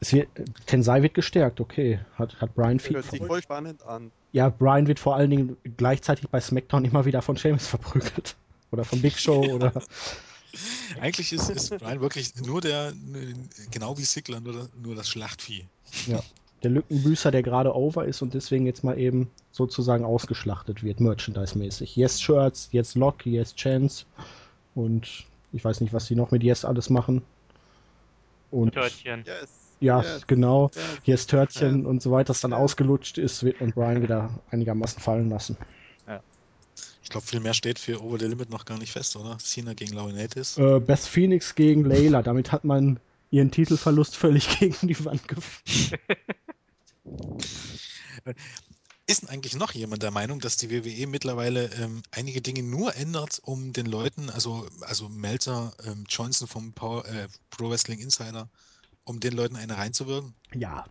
Es wird, Tensei wird gestärkt, okay. Hat, hat Brian viel. Hört sich voll spannend an. Ja, Brian wird vor allen Dingen gleichzeitig bei SmackDown immer wieder von Sheamus verprügelt. Oder von Big Show oder. Eigentlich ist, ist Brian wirklich nur der, genau wie Sigler, nur das, nur das Schlachtvieh. der Lückenbüßer, der gerade over ist und deswegen jetzt mal eben sozusagen ausgeschlachtet wird, merchandise-mäßig. Yes Shirts, Yes Lock, Yes Chance und ich weiß nicht, was die noch mit Yes alles machen. Und Törtchen. Yes. Ja, yes, genau, yes. Yes Törtchen Yes. und so weiter, das dann ausgelutscht ist, wird man Brian wieder einigermaßen fallen lassen. Ich glaube, viel mehr steht für Over the Limit noch gar nicht fest, oder? Cena gegen Laurinaitis. Äh, Beth Phoenix gegen Layla, damit hat man ihren Titelverlust völlig gegen die Wand gefahren. Ist denn eigentlich noch jemand der Meinung, dass die WWE mittlerweile ähm, einige Dinge nur ändert, um den Leuten, also, also Melzer, ähm, Johnson vom Power, äh, Pro Wrestling Insider, um den Leuten eine reinzuwirken? Ja.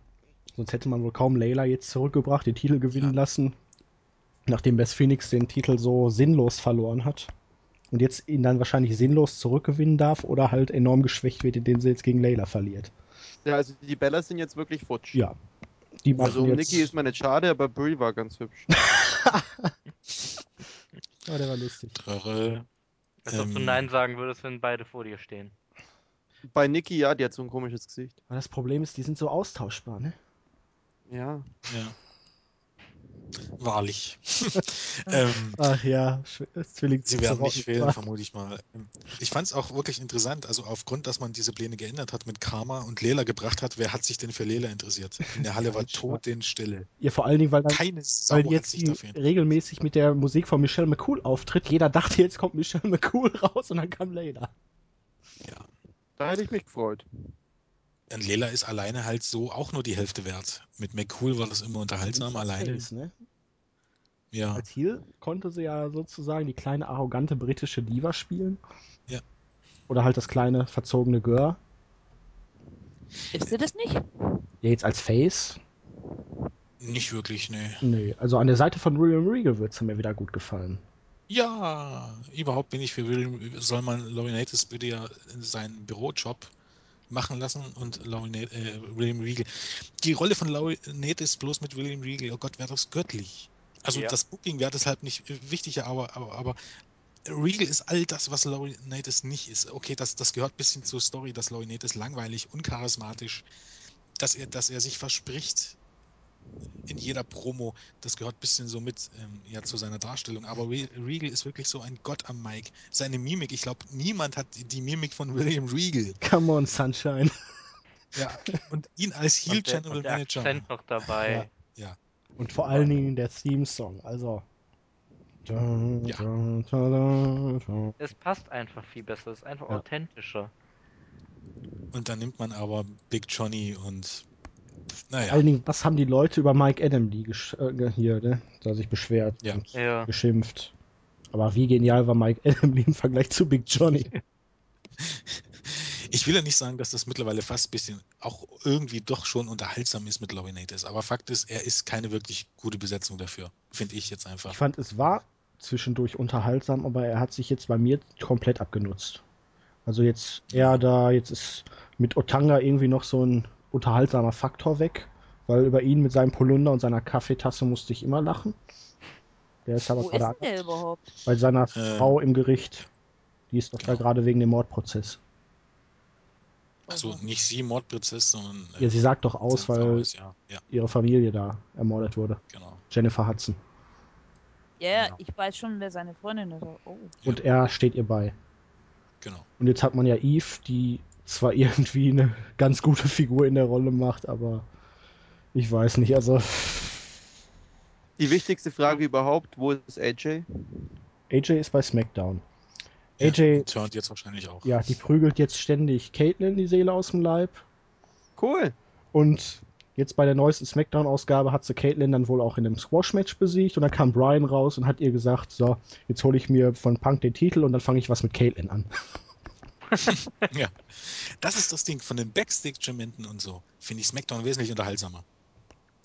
Sonst hätte man wohl kaum Layla jetzt zurückgebracht, den Titel gewinnen Ja. lassen, nachdem Beth Phoenix den Titel so sinnlos verloren hat. Und jetzt ihn dann wahrscheinlich sinnlos zurückgewinnen darf oder halt enorm geschwächt wird, indem sie jetzt gegen Layla verliert. Ja, also die Bellas sind jetzt wirklich futsch. Ja. Die machen Also um jetzt. Nikki ist mir nicht schade, aber Brie war ganz hübsch. Ja, der war lustig. Tröre. Als ob du Ähm. Nein sagen würdest, wenn beide vor dir stehen. Bei Nikki, ja, die hat so ein komisches Gesicht. Aber das Problem ist, die sind so austauschbar, ne? Ja. Ja. Wahrlich. ähm, Ach ja, Sch- Zwilling. Sie werden nicht fehlen, vermute ich mal. Ich fand es auch wirklich interessant, also aufgrund, dass man diese Pläne geändert hat, mit Karma und Lela gebracht hat, wer hat sich denn für Lela interessiert? In der Halle Ja, war jetzt totenstille. Ja, vor allen Dingen, weil, dann, weil jetzt regelmäßig mit der Musik von Michelle McCool auftritt. Jeder dachte, jetzt kommt Michelle McCool raus und dann kam Layla. Da hätte ich mich gefreut. Und Lela ist alleine halt so auch nur die Hälfte wert. Mit McCool war das immer unterhaltsam, Als alleine. Face, ne? Ja, Als Heel konnte sie ja sozusagen die kleine, arrogante britische Diva spielen. Ja. Oder halt das kleine, verzogene Girl. Ist sie das nicht? Ja, jetzt als Face? nicht wirklich, ne. Nee, also an der Seite von William Regal wird es mir wieder gut gefallen. Ja, überhaupt bin ich für William, soll man Laurinaitis bitte ja seinen Bürojob machen lassen und Laurinat, äh, William Regal. Die Rolle von Laurinaitis bloß mit William Regal, oh Gott, wäre das göttlich. Also Ja. das Booking wäre deshalb nicht wichtiger, aber, aber, aber Regal ist all das, was Laurinaitis nicht ist. Okay, das, das gehört ein bisschen zur Story, dass Laurinaitis langweilig, uncharismatisch, dass er, dass er sich verspricht in jeder Promo, das gehört ein bisschen so mit ähm, ja, zu seiner Darstellung. Aber Re Regal ist wirklich so ein Gott am Mike. Seine Mimik, ich glaube, niemand hat die, die Mimik von William Regal. Come on, Sunshine. Ja. Und ihn als Heel Und der, General und der Manager. Akzent noch dabei. Ja. Und vor allen Dingen der Theme-Song. Also. Ja. Es passt einfach viel besser, es ist einfach Ja. authentischer. Und dann nimmt man aber Big Johnny und Vor naja. allen Dingen, was haben die Leute über Mike Adamle gesch- äh, hier, ne? Da sich beschwert Ja. und Ja. geschimpft. Aber wie genial war Mike Adamle im Vergleich zu Big Johnny? Ich will ja nicht sagen, dass das mittlerweile fast ein bisschen auch irgendwie doch schon unterhaltsam ist mit Laurinaitis. Aber Fakt ist, er ist keine wirklich gute Besetzung dafür. Finde ich jetzt einfach. Ich fand, es war zwischendurch unterhaltsam, aber er hat sich jetzt bei mir komplett abgenutzt. Also jetzt Ja. eher da, jetzt ist mit Otanga irgendwie noch so ein unterhaltsamer Faktor weg, weil über ihn mit seinem Polunder und seiner Kaffeetasse musste ich immer lachen. Der ist aber Wo ist gerade der überhaupt? bei seiner Ähm. Frau im Gericht. Die ist doch da gerade wegen dem Mordprozess. Also nicht sie Mordprozess, sondern. Ja, sie sagt doch aus, weil ist, ja, ja, ihre Familie da ermordet wurde. genau. Jennifer Hudson. Ja, ja, Genau. ich weiß schon, wer seine Freundin ist. Oh. Ja. Und er steht ihr bei. Genau. Und jetzt hat man ja Eve, die zwar irgendwie eine ganz gute Figur in der Rolle macht, aber ich weiß nicht, also Die wichtigste Frage überhaupt, wo ist AJ? AJ ist bei SmackDown. Ja, AJ, und turnt jetzt wahrscheinlich auch. ja, die prügelt jetzt ständig Caitlyn die Seele aus dem Leib Cool. und jetzt bei der neuesten SmackDown-Ausgabe hat sie Caitlyn dann wohl auch in einem Squash-Match besiegt und dann kam Brian raus und hat ihr gesagt, so, jetzt hole ich mir von Punk den Titel und dann fange ich was mit Caitlyn an. Ja. Das ist das Ding. Von den Backstage-Gementen und so finde ich SmackDown wesentlich unterhaltsamer.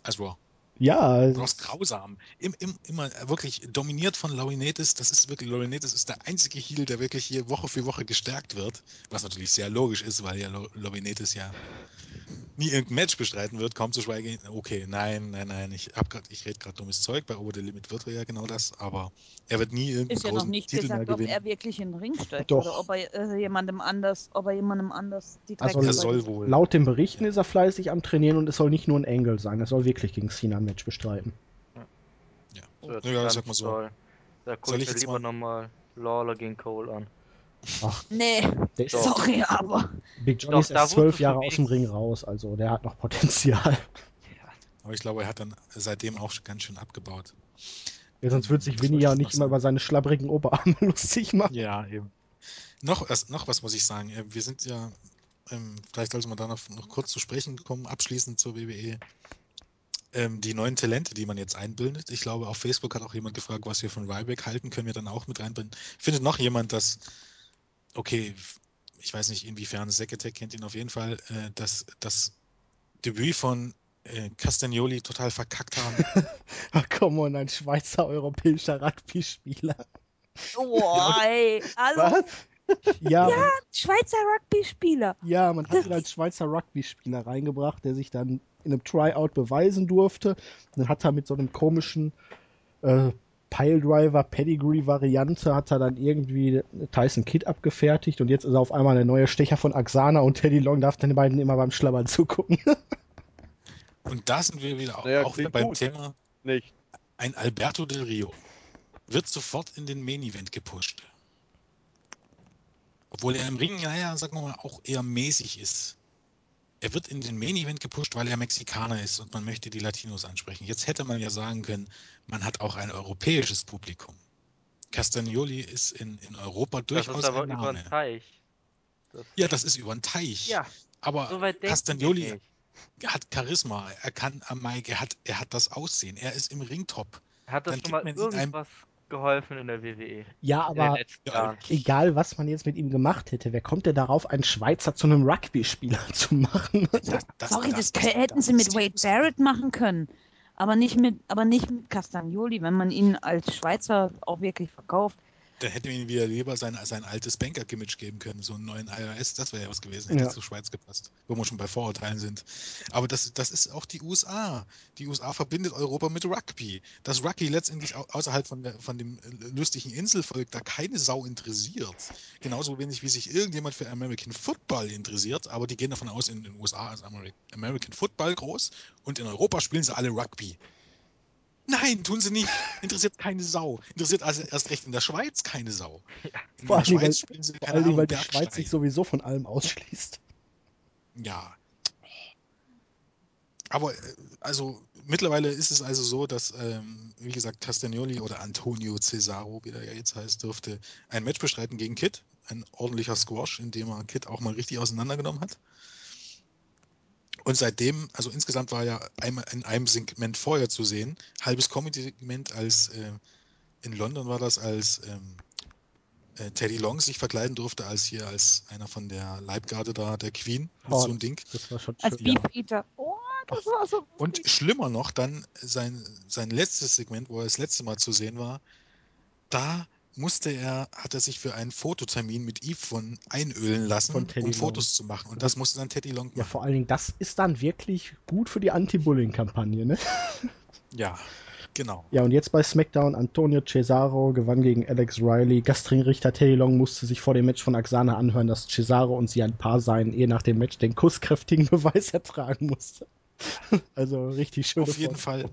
Als Raw. Ja, Raw ist grausam. Im, im, immer wirklich dominiert von Laurinaitis. Das ist wirklich, Laurinaitis ist der einzige Heel, der wirklich hier Woche für Woche gestärkt wird. Was natürlich sehr logisch ist, weil ja Lau- Laurinaitis ja nie irgendein Match bestreiten wird, kaum zu schweigen. Okay, nein, nein, nein, ich, hab grad, ich rede gerade dummes Zeug. Bei Over the Limit wird er ja genau das, aber er wird nie irgendeinen Ist ja noch nicht Titel gesagt, ob gewinnen. er wirklich in den Ring steigt Doch. oder ob er äh, jemandem anders, ob er jemandem anders die Also er soll wohl. laut den Berichten ist er fleißig am Trainieren und es soll nicht nur ein Engel sein, er soll wirklich gegen Cena Match bestreiten. So, jetzt Ja, ich sag mal so. toll. Da guck Soll ich ich lieber mal- nochmal Lawler gegen Cole an. Ach, Nee, ist, sorry, aber. Big Johnny Doch, ist da erst zwölf Jahre aus dem Ring raus, also der hat noch Potenzial. Aber ich glaube, er hat dann seitdem auch ganz schön abgebaut. Ja, sonst wird sich Winnie ja ich nicht immer sagen? über seine schlabbrigen Oberarme lustig machen. Ja, eben. Noch, was- noch was muss ich sagen. Äh, Wir sind ja, ähm, vielleicht sollte man da noch, noch kurz zu sprechen kommen, abschließend zur WWE. Ähm, die neuen Talente, die man jetzt einbindet. Ich glaube, auf Facebook hat auch jemand gefragt, was wir von Ryback halten, können wir dann auch mit reinbinden. Findet noch jemand, dass, okay, ich weiß nicht, inwiefern Zack Attack kennt ihn auf jeden Fall, äh, dass das Debüt von äh, Castagnoli total verkackt haben. Ach komm on, ein Schweizer europäischer Rugby-Spieler. Oh, ey. Also, Was? Ja, Ja. man, Schweizer Rugby-Spieler. ja, man hat ihn als Schweizer Rugby-Spieler reingebracht, der sich dann in einem Tryout beweisen durfte. Dann hat er mit so einem komischen äh, Piledriver Pedigree-Variante hat er dann irgendwie Tyson Kidd abgefertigt und jetzt ist er auf einmal der neue Stecher von Axana und Teddy Long darf den beiden immer beim Schlabbern zugucken. Und da sind wir wieder, Naja, auch wieder beim gut. Thema, Nicht. ein Alberto Del Rio wird sofort in den Main Event gepusht. Obwohl er im Ring, naja, sagen wir mal, auch eher mäßig ist. Er wird in den Main Event gepusht, weil er Mexikaner ist und man möchte die Latinos ansprechen. Jetzt hätte man ja sagen können, man hat auch ein europäisches Publikum. Castagnoli ist in, in Europa Das durchaus ist aber ein über den Teich. Das, Ja, das ist über den Teich. ja, aber so Castagnoli hat Charisma, er kann am Mike, er hat, er hat das Aussehen, er ist im Ring top. Hat das Dann schon mal irgendwas geholfen in der WWE? ja, aber egal, was man jetzt mit ihm gemacht hätte, wer kommt denn darauf, einen Schweizer zu einem Rugby-Spieler zu machen? Das, das, Sorry, das, das- hätten das sie mit Wade. Barrett machen können. Aber nicht mit, aber nicht mit Castagnoli, wenn man ihn als Schweizer auch wirklich verkauft. Dann hätte ihm wieder lieber sein, sein altes Banker-Gimmick geben können, so einen neuen IRS, das wäre ja was gewesen, hätte Ja. zur Schweiz gepasst, wo wir schon bei Vorurteilen sind. Aber das, das ist auch die USA. Die USA verbindet Europa mit Rugby. Dass Rugby letztendlich au- außerhalb von, der, von dem äh, lustigen Inselvolk da keine Sau interessiert. Genauso wenig wie sich irgendjemand für American Football interessiert, aber die gehen davon aus, in den USA ist Ameri- American Football groß und in Europa spielen sie alle Rugby. Nein, tun sie nicht. Interessiert keine Sau. Interessiert also erst recht in der Schweiz keine Sau. In Vor weil- Schweiz spielen sie, Vor Ahnung, weil die Schweiz sich sowieso von allem ausschließt. Ja. Aber äh, also mittlerweile ist es also so, dass, ähm, wie gesagt, Castagnoli oder Antonio Cesaro, wie der ja jetzt heißt, dürfte ein Match bestreiten gegen Kid. Ein ordentlicher Squash, in dem er Kid auch mal richtig auseinandergenommen hat. Und seitdem, also insgesamt war ja einmal in einem Segment vorher zu sehen, halbes Comedy-Segment als äh, in London war das, als ähm, äh, Teddy Long sich verkleiden durfte, als hier als einer von der Leibgarde da, der Queen, mit Oh, so ein Ding. Das war schon Als schön. Ja. Beef Eater. Oh, das war so. Und schlimmer noch, dann sein, sein letztes Segment, wo er das letzte Mal zu sehen war, da musste er, hat er sich für einen Fototermin mit Yves von einölen lassen, Von um Long. Fotos zu machen. Und das musste dann Teddy Long Ja, machen. vor allen Dingen, das ist dann wirklich gut für die Anti-Bullying-Kampagne, ne? Ja, genau. Ja, und jetzt bei SmackDown, Antonio Cesaro gewann gegen Alex Riley. Gastringrichter Teddy Long musste sich vor dem Match von Axana anhören, dass Cesaro und sie ein Paar seien, ehe nach dem Match den kusskräftigen Beweis ertragen musste. also richtig schön. Auf jeden Fall.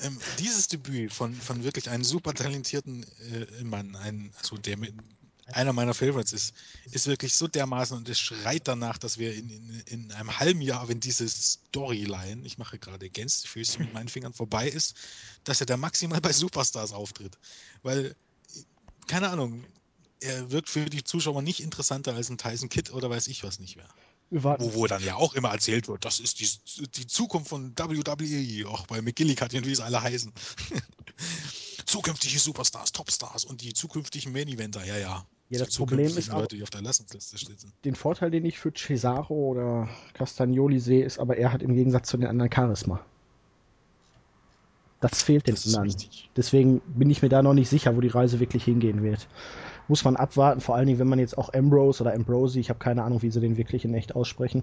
Ähm, dieses Debüt von, von wirklich einem super talentierten äh, Mann, ein, also der mit, einer meiner Favorites ist, ist wirklich so dermaßen und es schreit danach, dass wir in, in, in einem halben Jahr, wenn diese Storyline, ich mache gerade Gänsefüßchen mit meinen Fingern vorbei ist, dass er da maximal bei Superstars auftritt. Weil, keine Ahnung, er wirkt für die Zuschauer nicht interessanter als ein Tyson Kidd oder weiß ich was nicht mehr. Wo, wo dann ja auch immer erzählt wird, das ist die, die Zukunft von WWE, auch bei McGillicuddy und wie es alle heißen. Zukünftige Superstars, Topstars und die zukünftigen Main-Eventer, ja, ja. Ja, das Problem ist aber- Leute, die auf der Leistungsliste sitzen. Den Vorteil, den ich für Cesaro oder Castagnoli sehe, ist aber, er hat im Gegensatz zu den anderen Charisma. Das fehlt den Das anderen. Deswegen bin ich mir da noch nicht sicher, wo die Reise wirklich hingehen wird. Muss man abwarten, vor allen Dingen, wenn man jetzt auch Ambrose oder Ambrosi, ich habe keine Ahnung, wie sie den wirklich in echt aussprechen,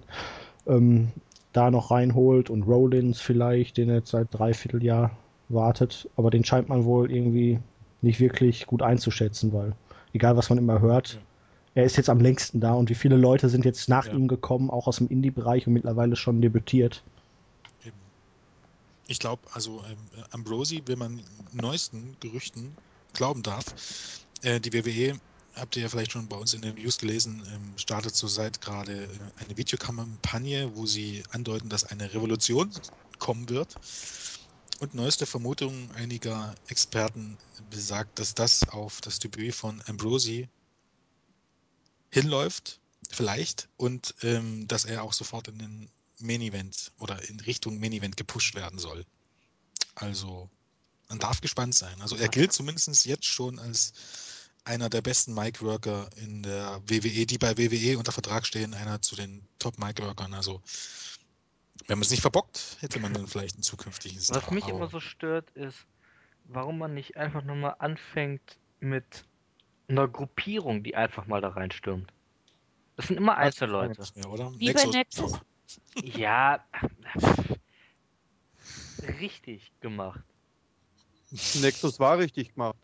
ähm, da noch reinholt und Rollins vielleicht, den er jetzt seit dreiviertel Jahr wartet. Aber den scheint man wohl irgendwie nicht wirklich gut einzuschätzen, weil egal was man immer hört, Ja. er ist jetzt am längsten da und wie viele Leute sind jetzt nach Ja. ihm gekommen, auch aus dem Indie-Bereich und mittlerweile schon debütiert. Ich glaube, also ähm, Ambrosi, wenn man neuesten Gerüchten glauben darf, äh, die WWE, habt ihr ja vielleicht schon bei uns in den News gelesen, ähm, startet zurzeit gerade äh, eine Videokampagne, wo sie andeuten, dass eine Revolution kommen wird. Und neueste Vermutung einiger Experten besagt, dass das auf das Debüt von Ambrosi hinläuft, vielleicht, und ähm, dass er auch sofort in den Main Event oder in Richtung Main Event gepusht werden soll. Also, man darf gespannt sein. Also, er gilt zumindest jetzt schon als einer der besten Mic-Worker in der WWE, die bei WWE unter Vertrag stehen, einer zu den Top-Mic-Workern. Also, wenn man es nicht verbockt, hätte man dann vielleicht einen zukünftigen Star. Was mich aber- immer so stört, ist, warum man nicht einfach nur mal anfängt mit einer Gruppierung, die einfach mal da reinstürmt. Das sind immer Einzelleute. Wie bei Nexus. Ja, richtig gemacht. Nexus war richtig gemacht.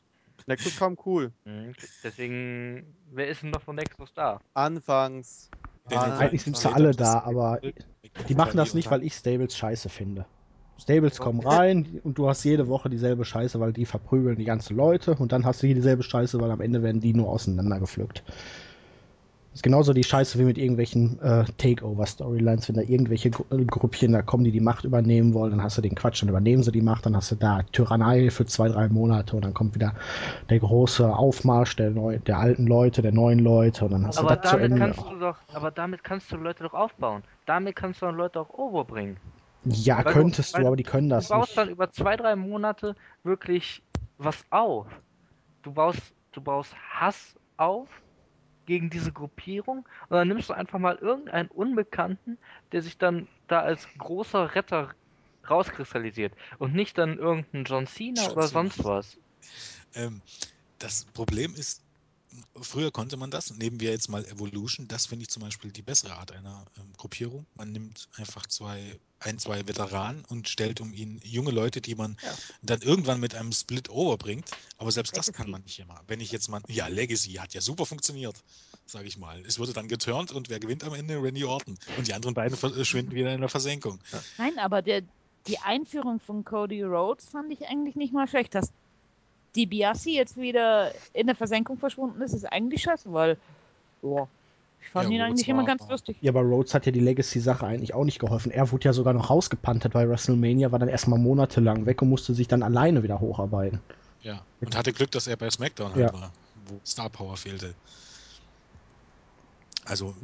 Nexus kam cool. Mhm, Deswegen, wer ist denn noch von Nexus da? Anfangs. Ah, Eigentlich sind sie alle da, aber die machen das nicht, weil ich Stables scheiße finde. Stables kommen rein und du hast jede Woche dieselbe Scheiße, weil die verprügeln die ganzen Leute und dann hast du hier dieselbe Scheiße, weil am Ende werden die nur auseinandergepflückt. Das ist genauso die Scheiße wie mit irgendwelchen äh, Takeover-Storylines, wenn da irgendwelche Gru äh, Gruppchen da kommen, die die Macht übernehmen wollen, dann hast du den Quatsch, dann übernehmen sie die Macht, dann hast du da Tyrannei für zwei, drei Monate und dann kommt wieder der große Aufmarsch der, neu, der alten Leute, der neuen Leute und dann hast Aber du das zu damit Ende. kannst du doch, aber damit kannst du Leute doch aufbauen. Damit kannst du dann Leute auch overbringen. Ja, Weil du- könntest weil du, aber die können das du baust nicht. dann über zwei, drei Monate wirklich was auf. Du baust, du baust Hass auf gegen diese Gruppierung und dann nimmst du einfach mal irgendeinen Unbekannten, der sich dann da als großer Retter rauskristallisiert und nicht dann irgendein John Cena John oder Cena. sonst was. Ähm, das Problem ist, früher konnte man das, nehmen wir jetzt mal Evolution, das finde ich zum Beispiel die bessere Art einer ähm, Gruppierung. Man nimmt einfach zwei, ein, zwei Veteranen und stellt um ihn junge Leute, die man Ja. dann irgendwann mit einem Split overbringt. Aber selbst das kann man nicht immer. Wenn ich jetzt mal, ja, Legacy hat ja super funktioniert, sage ich mal. Es wurde dann geturnt und wer gewinnt am Ende? Randy Orton. Und die anderen beiden verschwinden wieder in der Versenkung. Nein, aber der, die Einführung von Cody Rhodes fand ich eigentlich nicht mal schlecht. Dass DiBiase jetzt wieder in der Versenkung verschwunden ist, ist eigentlich scheiße, weil boah, ich fand Ja, ihn Rhodes eigentlich immer ganz lustig. Ja, aber Rhodes hat ja die Legacy-Sache eigentlich auch nicht geholfen. Er wurde ja sogar noch rausgepantet bei WrestleMania, war dann erstmal monatelang weg und musste sich dann alleine wieder hocharbeiten. Ja. Und hatte Glück, dass er bei SmackDown Ja. halt war, wo Star Power fehlte. Also,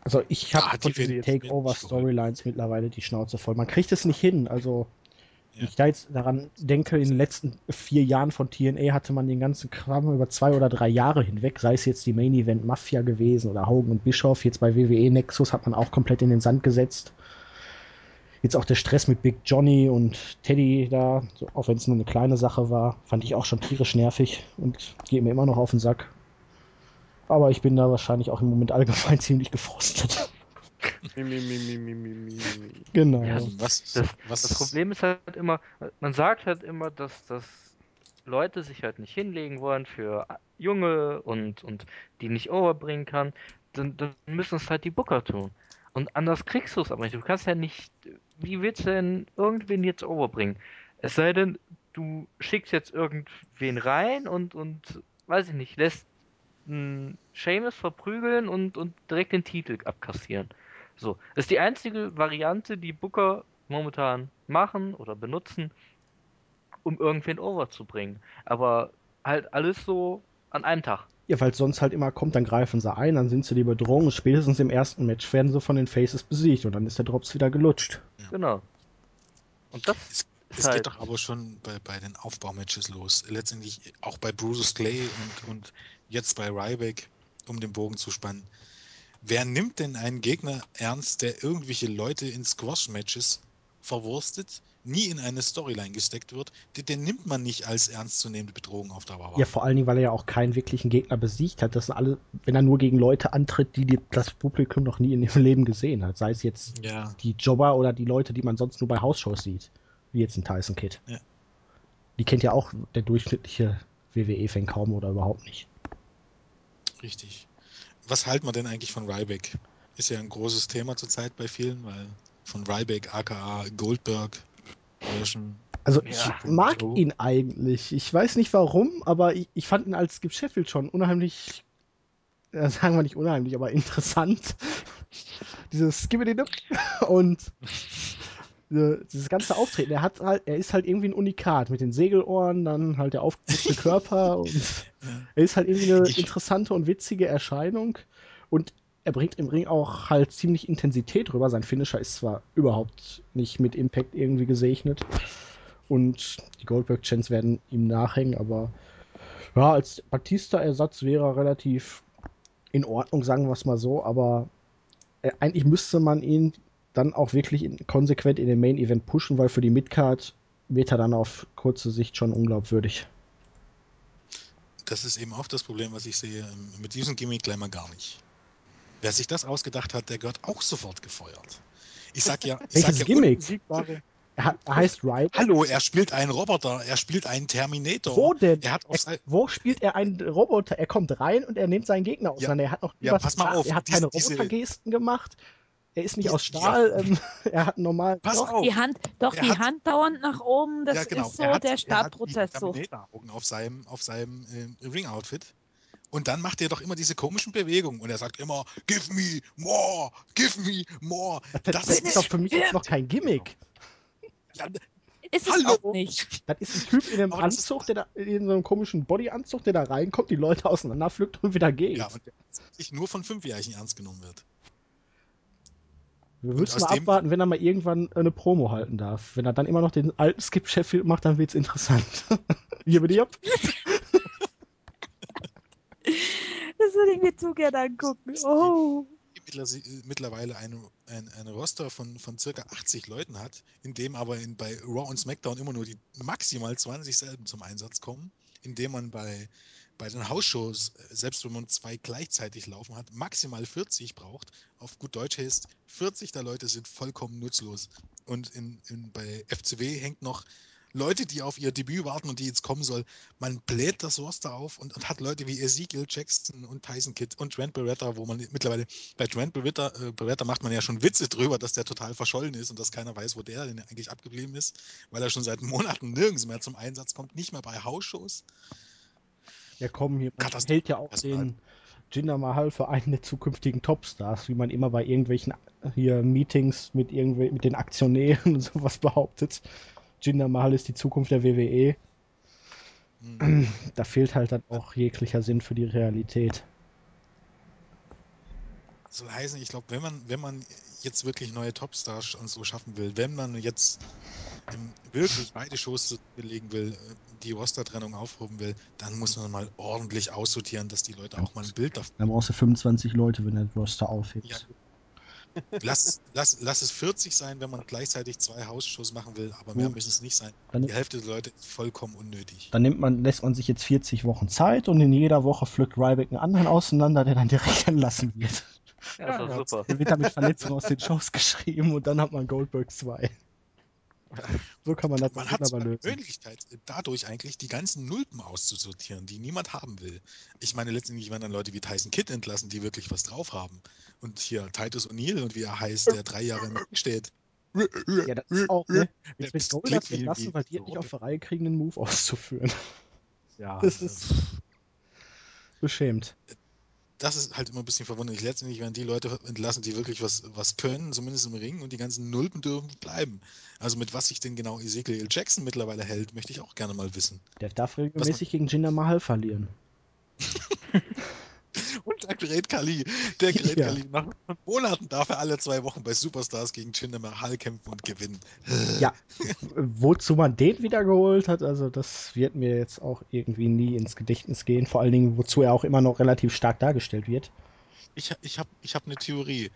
Also ich Ja, habe von die diesen nicht Takeover-Storylines mittlerweile die Schnauze voll. Man kriegt es nicht hin. Also Ja. ich da jetzt daran denke, in den letzten vier Jahren von TNA hatte man den ganzen Kram über zwei oder drei Jahre hinweg, sei es jetzt die Main Event Mafia gewesen oder Hogan und Bischoff, jetzt bei WWE Nexus hat man auch komplett in den Sand gesetzt. Jetzt auch der Stress mit Big Johnny und Teddy da, so, auch wenn es nur eine kleine Sache war, fand ich auch schon tierisch nervig und geht mir immer noch auf den Sack. Aber ich bin da wahrscheinlich auch im Moment allgemein ziemlich gefrostet. Genau. Ja, was, Das, was das Problem ist halt immer, man sagt halt immer, dass, dass Leute sich halt nicht hinlegen wollen für Junge und, und die nicht overbringen kann, dann, dann müssen es halt die Booker tun. Und anders kriegst du es aber nicht. Du kannst ja nicht, wie willst du denn irgendwen jetzt overbringen? Es sei denn, du schickst jetzt irgendwen rein und, und weiß ich nicht, lässt einen Seamus verprügeln und, und direkt den Titel abkassieren. So, das ist die einzige Variante, die Booker momentan machen oder benutzen, um irgendwen overzubringen. Aber halt alles so an einem Tag. Ja, weil sonst halt immer kommt, dann greifen sie ein, dann sind sie die Bedrohung spätestens im ersten Match werden sie von den Faces besiegt und dann ist der Drops wieder gelutscht. Genau. Und das Es, ist es halt. geht doch aber schon bei, bei den Aufbaumatches los. Letztendlich auch bei Bruce Clay und, und jetzt bei Ryback, um den Bogen zu spannen. Wer nimmt denn einen Gegner ernst, der irgendwelche Leute in Squash-Matches verwurstet, nie in eine Storyline gesteckt wird? Den, den nimmt man nicht als ernstzunehmende Bedrohung auf Dauer wahr. Ja, vor allen Dingen, weil er ja auch keinen wirklichen Gegner besiegt hat. Das sind alle, wenn er nur gegen Leute antritt, die, die das Publikum noch nie in ihrem Leben gesehen hat. Sei es jetzt ja, die Jobber oder die Leute, die man sonst nur bei Hausshows sieht. Wie jetzt ein Tyson Kid. Ja. Die kennt ja auch der durchschnittliche WWE-Fan kaum oder überhaupt nicht. richtig. Was halten wir denn eigentlich von Ryback? Ist ja ein großes Thema zurzeit bei vielen, weil von Ryback, aka Goldberg, Version. Also Ja. ich mag So. ihn eigentlich. Ich weiß nicht warum, aber ich, ich fand ihn als Skip Sheffield schon unheimlich, äh, sagen wir nicht unheimlich, aber interessant. Dieses Skibbity und dieses ganze Auftreten. Er hat halt, er ist halt irgendwie ein Unikat mit den Segelohren, dann halt der aufgeputzte Körper und er ist halt irgendwie eine interessante und witzige Erscheinung und er bringt im Ring auch halt ziemlich Intensität rüber. Sein Finisher ist zwar überhaupt nicht mit Impact irgendwie gesegnet. und die Goldberg-Chants werden ihm nachhängen, aber ja, als Batista-Ersatz wäre er relativ in Ordnung, sagen wir es mal so, aber äh, eigentlich müsste man ihn dann auch wirklich in, konsequent in den Main-Event pushen, weil für die Midcard wird er dann auf kurze Sicht schon unglaubwürdig. Das ist eben auch das Problem, was ich sehe. Mit diesem Gimmick gleich mal gar nicht. Wer sich das ausgedacht hat, der gehört auch sofort gefeuert. Ich sag ja, ich Welches sag ja Gimmick? Er, hat, er heißt Ryder. Hallo, er spielt einen Roboter, er spielt einen Terminator. Wo denn? Er hat Er, wo spielt er einen Roboter? Er kommt rein und er nimmt seinen Gegner auseinander. er hat noch nie ja, was pass mal auf, Er hat diese- keine Robotergesten gemacht. Er ist nicht aus Stahl. Ähm, er hat normal. pass Doch, auf. die Hand, doch Er die hat- Hand dauernd nach oben, das ja, genau. ist so er hat, der Er hat die Startprozess so. Terminator-Augen auf seinem, auf seinem äh, Ring-Outfit. Und dann macht er doch immer diese komischen Bewegungen und er sagt immer, give me more, give me more. Das, das ist doch für mich jetzt noch kein Gimmick. Ja, Ist es Hallo? auch nicht. Das ist ein Typ in einem Aber das ist- Anzug, der da, in so einem komischen Bodyanzug, der da reinkommt, die Leute auseinanderpflückt und wieder geht. ja, und der sich nur von Fünfjährigen ernst genommen wird. Wir müssen mal dem- abwarten, wenn er mal irgendwann eine Promo halten darf. Wenn er dann immer noch den alten Skip Sheffield macht, dann wird's interessant. Hier bin ich ab. Das würde ich mir zu gerne angucken. Oh. mittler- mittlerweile eine, ein, eine Roster von, von circa 80 Leuten hat, in dem aber in, bei Raw und SmackDown immer nur die maximal 20 selben zum Einsatz kommen, indem man bei, bei den Hausshows, äh, selbst wenn man zwei gleichzeitig laufen hat, maximal 40 braucht. Auf gut Deutsch heißt, 40 der Leute sind vollkommen nutzlos. Und in, in, bei FCW hängt noch Leute, die auf ihr Debüt warten und die jetzt kommen soll. Man bläht das Roster auf und, und hat Leute wie Ezekiel Jackson und Tyson Kidd und Trent Beretta, wo man mittlerweile bei Trent Beretta, äh, Beretta macht man ja schon Witze drüber, dass der total verschollen ist und dass keiner weiß, wo der denn eigentlich abgeblieben ist, weil er schon seit Monaten nirgends mehr zum Einsatz kommt, nicht mehr bei Hausshows. Ja, komm, hier man hält ja auch den Jinder Mahal für einen der zukünftigen Topstars, wie man immer bei irgendwelchen hier Meetings mit irgendwel mit den Aktionären und sowas behauptet. Jinder Mahal ist die Zukunft der WWE. Hm. Da fehlt halt dann auch jeglicher Sinn für die Realität. soll heißen, ich glaube, wenn man, wenn man jetzt wirklich neue Topstars und so schaffen will, wenn man jetzt wirklich beide Shows belegen will, äh, die Roster-Trennung aufrufen will, dann muss man mal ordentlich aussortieren, dass die Leute auch mal ein Bild davon Da brauchst du 25 Leute, wenn der Roster aufhebt. Ja. Lass, lass, lass es 40 sein, wenn man gleichzeitig zwei Hausshows machen will, aber mehr müssen es nicht sein. Dann- Die Hälfte der Leute ist vollkommen unnötig. Dann nimmt man, lässt man sich jetzt 40 Wochen Zeit und in jeder Woche pflückt Ryback einen anderen auseinander, der dann direkt entlassen wird. Ja, doch Ja, super. Dann wird er mit Verletzungen aus den Shows geschrieben und dann hat man Goldberg 2. So kann man das Man hat die lösen. Möglichkeit, dadurch eigentlich die ganzen Nulpen auszusortieren, die niemand haben will. Ich meine, letztendlich werden dann Leute wie Tyson Kidd entlassen, die wirklich was drauf haben. Und hier Titus O'Neill und wie er heißt, der drei Jahre im Ring steht. Ja, das ist auch, ne? Der Jetzt Goldberg klick wie- entlassen, weil die nicht auf die Reihe kriegen, einen Move auszuführen. Ja, Das ist beschämt. Das ist halt immer ein bisschen verwunderlich. Letztendlich werden die Leute entlassen, die wirklich was, was können, zumindest im Ring, und die ganzen Nulpen dürfen bleiben. Also mit was sich denn genau Ezekiel Jackson mittlerweile hält, möchte ich auch gerne mal wissen. Der darf regelmäßig gegen Jinder Mahal verlieren. Und der Great Kali, der Great Ja. Kali, nach Monaten darf er alle zwei Wochen bei Superstars gegen Jinder Mahal kämpfen und gewinnen. Ja, wozu man den wieder geholt hat, also das wird mir jetzt auch irgendwie nie ins Gedächtnis gehen. Vor allen Dingen, wozu er auch immer noch relativ stark dargestellt wird. Ich, ich habe ich hab eine Theorie.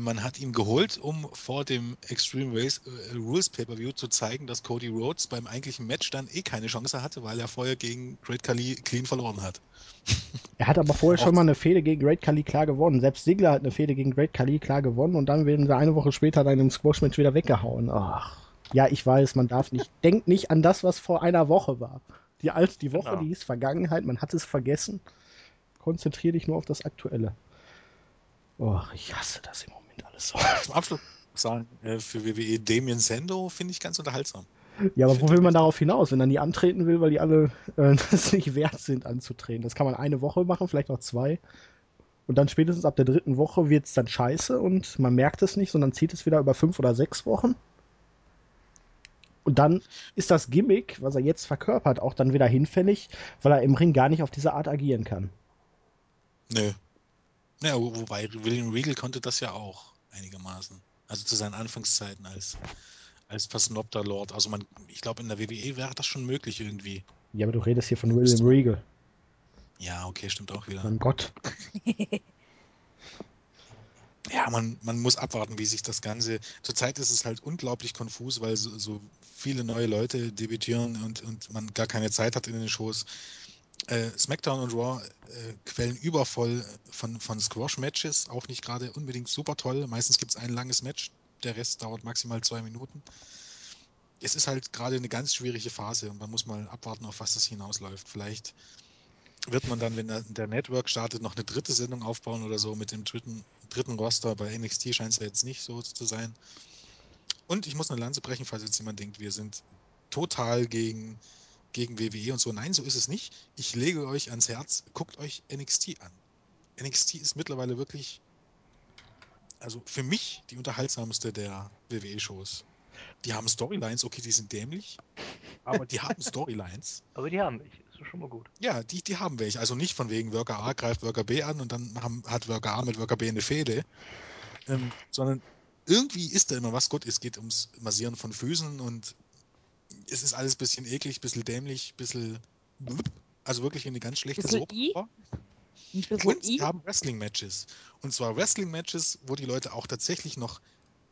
Man hat ihn geholt, um vor dem Extreme Race, äh, Rules Pay-Per-View zu zeigen, dass Cody Rhodes beim eigentlichen Match dann eh keine Chance hatte, weil er vorher gegen Great Kali clean verloren hat. Er hat aber vorher schon mal eine Fehde gegen Great Khali klar gewonnen. Selbst Sigler hat eine Fehde gegen Great Khali klar gewonnen und dann werden sie eine Woche später dann im Squash-Match wieder weggehauen. Ach. Ja, ich weiß, man darf nicht. Denkt nicht an das, was vor einer Woche war. Die alte, die Woche, Genau. die ist Vergangenheit, man hat es vergessen. Konzentrier dich nur auf das Aktuelle. Oh, ich hasse das im Moment alles so. Zum Abschluss sagen, äh, für WWE Damien Sando finde ich ganz unterhaltsam. Ja, aber wo will man darauf hinaus, wenn er nie antreten will, weil die alle äh, nicht wert sind anzutreten? Das kann man eine Woche machen, vielleicht auch zwei. Und dann spätestens ab der dritten Woche wird es dann scheiße und man merkt es nicht, sondern zieht es wieder über fünf oder sechs Wochen. Und dann ist das Gimmick, was er jetzt verkörpert, auch dann wieder hinfällig, weil er im Ring gar nicht auf diese Art agieren kann. Nö. Ja, wo- wobei William Regal konnte das ja auch einigermaßen. Also zu seinen Anfangszeiten als, als versnobter Lord. Also man, ich glaube, in der WWE wäre das schon möglich irgendwie. Ja, aber du redest hier von William Regal. Ja, okay, stimmt auch wieder. Mein Gott. Ja, man, man muss abwarten, wie sich das Ganze. Zurzeit ist es halt unglaublich konfus, weil so, so viele neue Leute debütieren und, und man gar keine Zeit hat in den Shows. Äh, SmackDown und Raw äh, quellen übervoll von, von Squash-Matches, auch nicht gerade unbedingt super toll. Meistens gibt es ein langes Match, der Rest dauert maximal zwei Minuten. Es ist halt gerade eine ganz schwierige Phase und man muss mal abwarten, auf was das hinausläuft. Vielleicht wird man dann, wenn der, Network startet, noch eine dritte Sendung aufbauen oder so mit dem dritten, dritten Roster. Bei NXT scheint es ja jetzt nicht so zu sein. Und ich muss eine Lanze brechen, falls jetzt jemand denkt, wir sind total gegen, gegen WWE und so. Nein, so ist es nicht. Ich lege euch ans Herz, guckt euch NXT an. NXT ist mittlerweile wirklich, also für mich die unterhaltsamste der WWE-Shows. Die haben Storylines, okay, die sind dämlich, aber die haben Storylines. Aber die haben welche. Ist schon mal gut. Ja, die, die haben welche. Also nicht von wegen Worker A greift Worker B an und dann haben, hat Worker A mit Worker B eine Fehde, ähm, sondern irgendwie ist da immer was. Gut, es geht ums Massieren von Füßen und es ist alles ein bisschen eklig, ein bisschen dämlich, ein bisschen. Also wirklich eine ganz schlechte Soap. Und sie haben Wrestling-Matches. Und zwar Wrestling-Matches, wo die Leute auch tatsächlich noch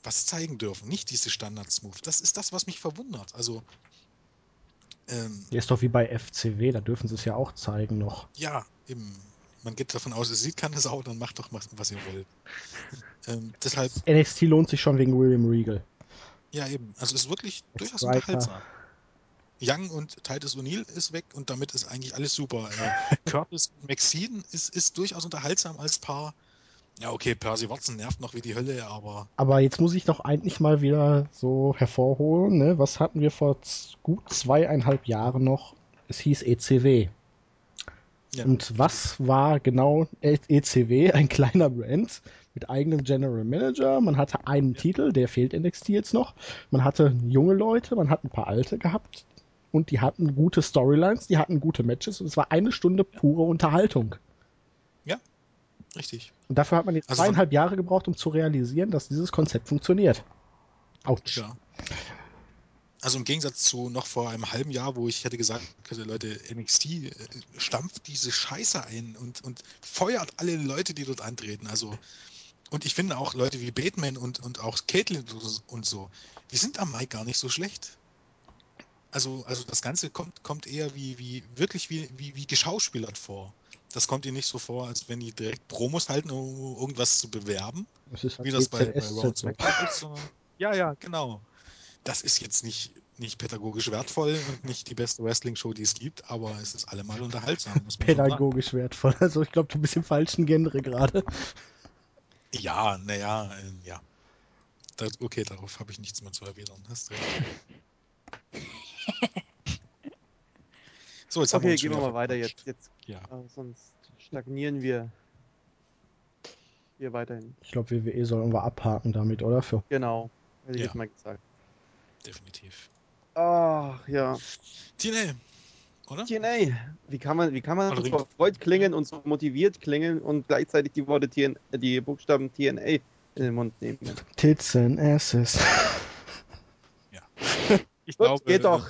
was zeigen dürfen. Nicht diese Standard-Smooth. Das ist das, was mich verwundert. Also, ähm, Der ist doch wie bei FCW, da dürfen sie es ja auch zeigen noch. ja, eben. Man geht davon aus, es sieht keine Sau, dann macht doch was, was ihr wollt. ähm, deshalb, NXT lohnt sich schon wegen William Regal. ja, eben. Also, es ist wirklich durchaus unterhaltsam. Young und Titus O'Neill ist weg und damit ist eigentlich alles super. Äh, Curtis Maxine ist, ist durchaus unterhaltsam als Paar. Ja, okay, Percy Watson nervt noch wie die Hölle, aber Aber jetzt muss ich doch eigentlich mal wieder so hervorholen, ne? Was hatten wir vor gut zweieinhalb Jahren noch? Es hieß ECW. ja. Und was war genau ECW? Ein kleiner Brand mit eigenem General Manager. Man hatte einen Titel, der fehlt NXT jetzt noch. Man hatte junge Leute, man hat ein paar alte gehabt. Und die hatten gute Storylines, die hatten gute Matches. Und es war eine Stunde pure Unterhaltung. Richtig. Und dafür hat man jetzt Also zweieinhalb Jahre gebraucht, um zu realisieren, dass dieses Konzept funktioniert. Autsch. Ja. Also im Gegensatz zu noch vor einem halben Jahr, wo ich hätte gesagt, Leute, NXT äh, stampft diese Scheiße ein und, und feuert alle Leute, die dort antreten. Also, und ich finde auch Leute wie Batman und, und auch Caitlyn und so, die sind am Mike gar nicht so schlecht. Also, also das Ganze kommt, kommt eher wie, wie wirklich wie, wie, wie geschauspielert vor. Das kommt ihnen nicht so vor, als wenn die direkt Promos halten, um irgendwas zu bewerben Das ist wie das bei, bei GZSZ Raw und so. SmackDown ist. Ja, ja, genau. Das ist jetzt nicht, nicht pädagogisch wertvoll und nicht die beste Wrestling-Show, die es gibt, aber es ist allemal unterhaltsam. Pädagogisch wertvoll. Also ich glaube, du bist im falschen Genre gerade. Ja, naja, äh, ja. Das, okay, darauf habe ich nichts mehr zu erwidern. Hast recht. So, jetzt haben wir Okay, uns schon gehen wir mal weiter jetzt. jetzt Ja. äh, sonst stagnieren wir hier weiterhin. Ich glaube, WWE sollen wir abhaken damit, oder? Für Genau, hätte ich Ja. jetzt mal gesagt. Definitiv. Ach ja. TNA, oder? TNA. Wie kann man, wie kann man so erfreut klingen und so motiviert klingen und gleichzeitig die Worte TN, die Buchstaben TNA in den Mund nehmen? Tits and Asses. Ich Gut, glaube, geht doch.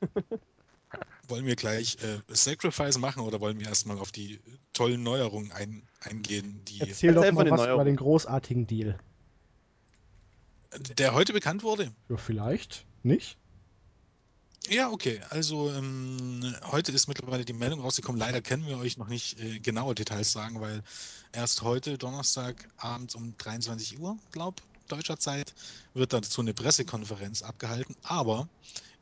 Wollen wir gleich äh, Sacrifice machen oder wollen wir erstmal auf die tollen Neuerungen ein, eingehen, die Erzähl Erzähl doch mal den was über den großartigen Deal. der heute bekannt wurde? Ja, vielleicht. Nicht? Ja, okay. Also ähm, heute ist mittlerweile die Meldung rausgekommen. Leider können wir euch noch nicht äh, genaue Details sagen, weil erst heute, Donnerstagabend um 23 Uhr, glaube deutscher Zeit, wird dazu eine Pressekonferenz abgehalten. Aber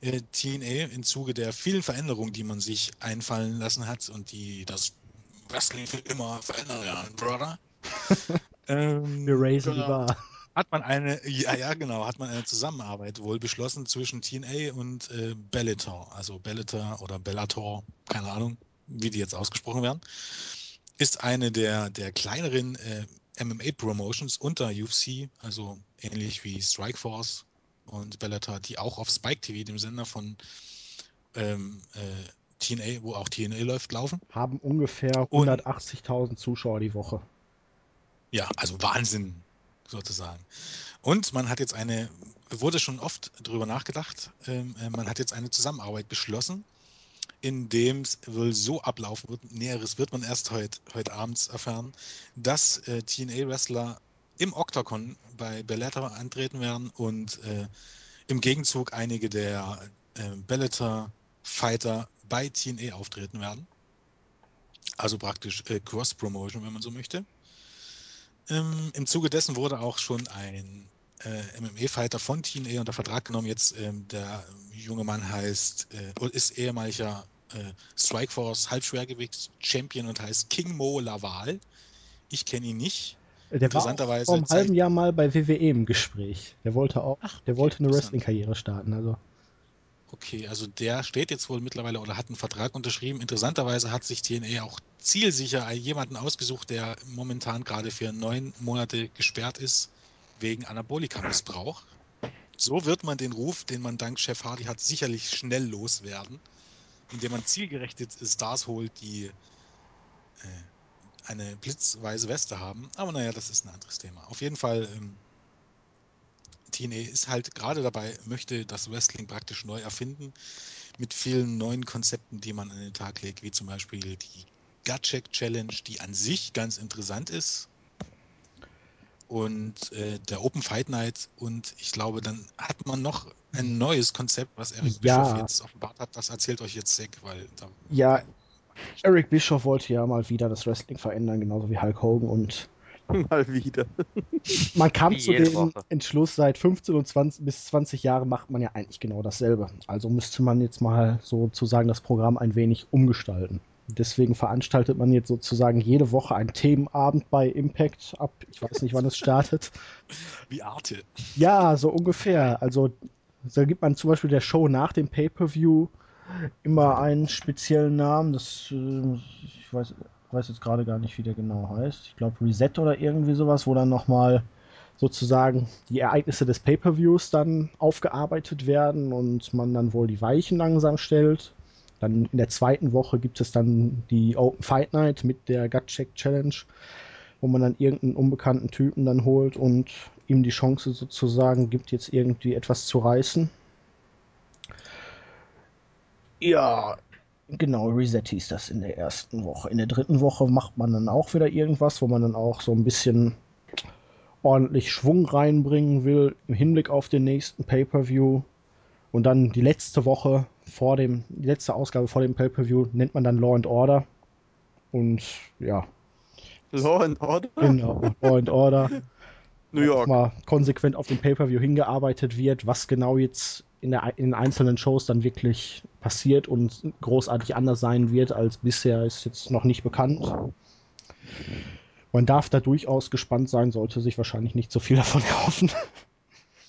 äh, TNA im Zuge der vielen Veränderungen, die man sich einfallen lassen hat und die das Wrestling für immer verändern, ja, Brother. ähm, Wir raisen die genau Bar. hat man eine, ja, ja, genau, hat man eine Zusammenarbeit wohl beschlossen zwischen TNA und äh, Bellator, also Bellator oder Bellator, keine Ahnung, wie die jetzt ausgesprochen werden, ist eine der, der kleineren äh, MMA-Promotions unter UFC, also ähnlich wie Strikeforce und Bellator, die auch auf Spike TV, dem Sender von ähm, äh, TNA, wo auch TNA läuft, laufen. Haben ungefähr Und- 180.000 Zuschauer die Woche. Ja, also Wahnsinn sozusagen. Und man hat jetzt eine wurde schon oft drüber nachgedacht. Ähm, äh, man hat jetzt eine Zusammenarbeit beschlossen, in dem es wohl so ablaufen wird, Näheres wird man erst heute heut abends erfahren, dass äh, TNA-Wrestler im Octagon bei Bellator antreten werden und äh, im Gegenzug einige der äh, Bellator-Fighter bei TNA auftreten werden. Also praktisch äh, Cross-Promotion, wenn man so möchte. Ähm, Im Zuge dessen wurde auch schon ein äh, MMA-Fighter von TNA unter Vertrag genommen. Jetzt ähm, der junge Mann heißt, äh, ist ehemaliger äh, Strikeforce Halbschwergewichts-Champion und heißt King Mo Laval. Ich kenne ihn nicht. Der war Interessanterweise vor einem halben Jahr mal bei WWE im Gespräch. Der wollte auch, Ach, der wollte eine. Wrestling-Karriere starten. Also Okay, also der steht jetzt wohl mittlerweile oder hat einen Vertrag unterschrieben. Interessanterweise hat sich TNA auch zielsicher jemanden ausgesucht, der momentan gerade für neun Monate gesperrt ist wegen Anabolika-Missbrauch. So wird man den Ruf, den man dank Chef Hardy hat, sicherlich schnell loswerden, indem man zielgerichtet Stars holt, die äh, eine blitzweise Weste haben. Aber naja, das ist ein anderes Thema. Auf jeden Fall ähm, TNA ist halt gerade dabei, möchte das Wrestling praktisch neu erfinden, mit vielen neuen Konzepten, die man an den Tag legt, wie zum Beispiel die Gutcheck Challenge, die an sich ganz interessant ist. Und äh, der Open Fight Night und ich glaube, dann hat man noch ein neues Konzept, was Eric Ja. Bischoff jetzt offenbart hat. Das erzählt euch jetzt Zack, weil da ja, Eric Bischoff wollte ja mal wieder das Wrestling verändern, genauso wie Hulk Hogan. Und Mal wieder. man kam zu dem Woche. Entschluss, seit 15 und 20 bis 20 Jahren macht man ja eigentlich genau dasselbe. Also müsste man jetzt mal sozusagen das Programm ein wenig umgestalten. Deswegen veranstaltet man jetzt sozusagen jede Woche einen Themenabend bei Impact ab. Ich weiß nicht, wann es startet. wie Arte. Ja, so ungefähr. Also da gibt man zum Beispiel der Show nach dem Pay-per-View immer einen speziellen Namen. Das äh, ich weiß, weiß jetzt gerade gar nicht, wie der genau heißt. Ich glaube Reset oder irgendwie sowas, wo dann nochmal sozusagen die Ereignisse des Pay-per-Views dann aufgearbeitet werden und man dann wohl die Weichen langsam stellt. Dann in der zweiten Woche gibt es dann die Open Fight Night mit der Gut Check Challenge, wo man dann irgendeinen unbekannten Typen dann holt und ihm die Chance sozusagen gibt, jetzt irgendwie etwas zu reißen. Ja, genau, Reset hieß das in der ersten Woche. In der dritten Woche macht man dann auch wieder irgendwas, wo man dann auch so ein bisschen ordentlich Schwung reinbringen will im Hinblick auf den nächsten Pay-per-View. Und dann die letzte Woche vor dem, die letzte Ausgabe vor dem Pay-per-View nennt man dann Law and Order. Und ja, Law and Order? genau, Law and Order. New York. mal konsequent auf den Pay-Per-View hingearbeitet wird, was genau jetzt in, der, in den einzelnen Shows dann wirklich passiert und großartig anders sein wird als bisher, ist jetzt noch nicht bekannt. Man darf da durchaus gespannt sein, sollte sich wahrscheinlich nicht so viel davon erhoffen.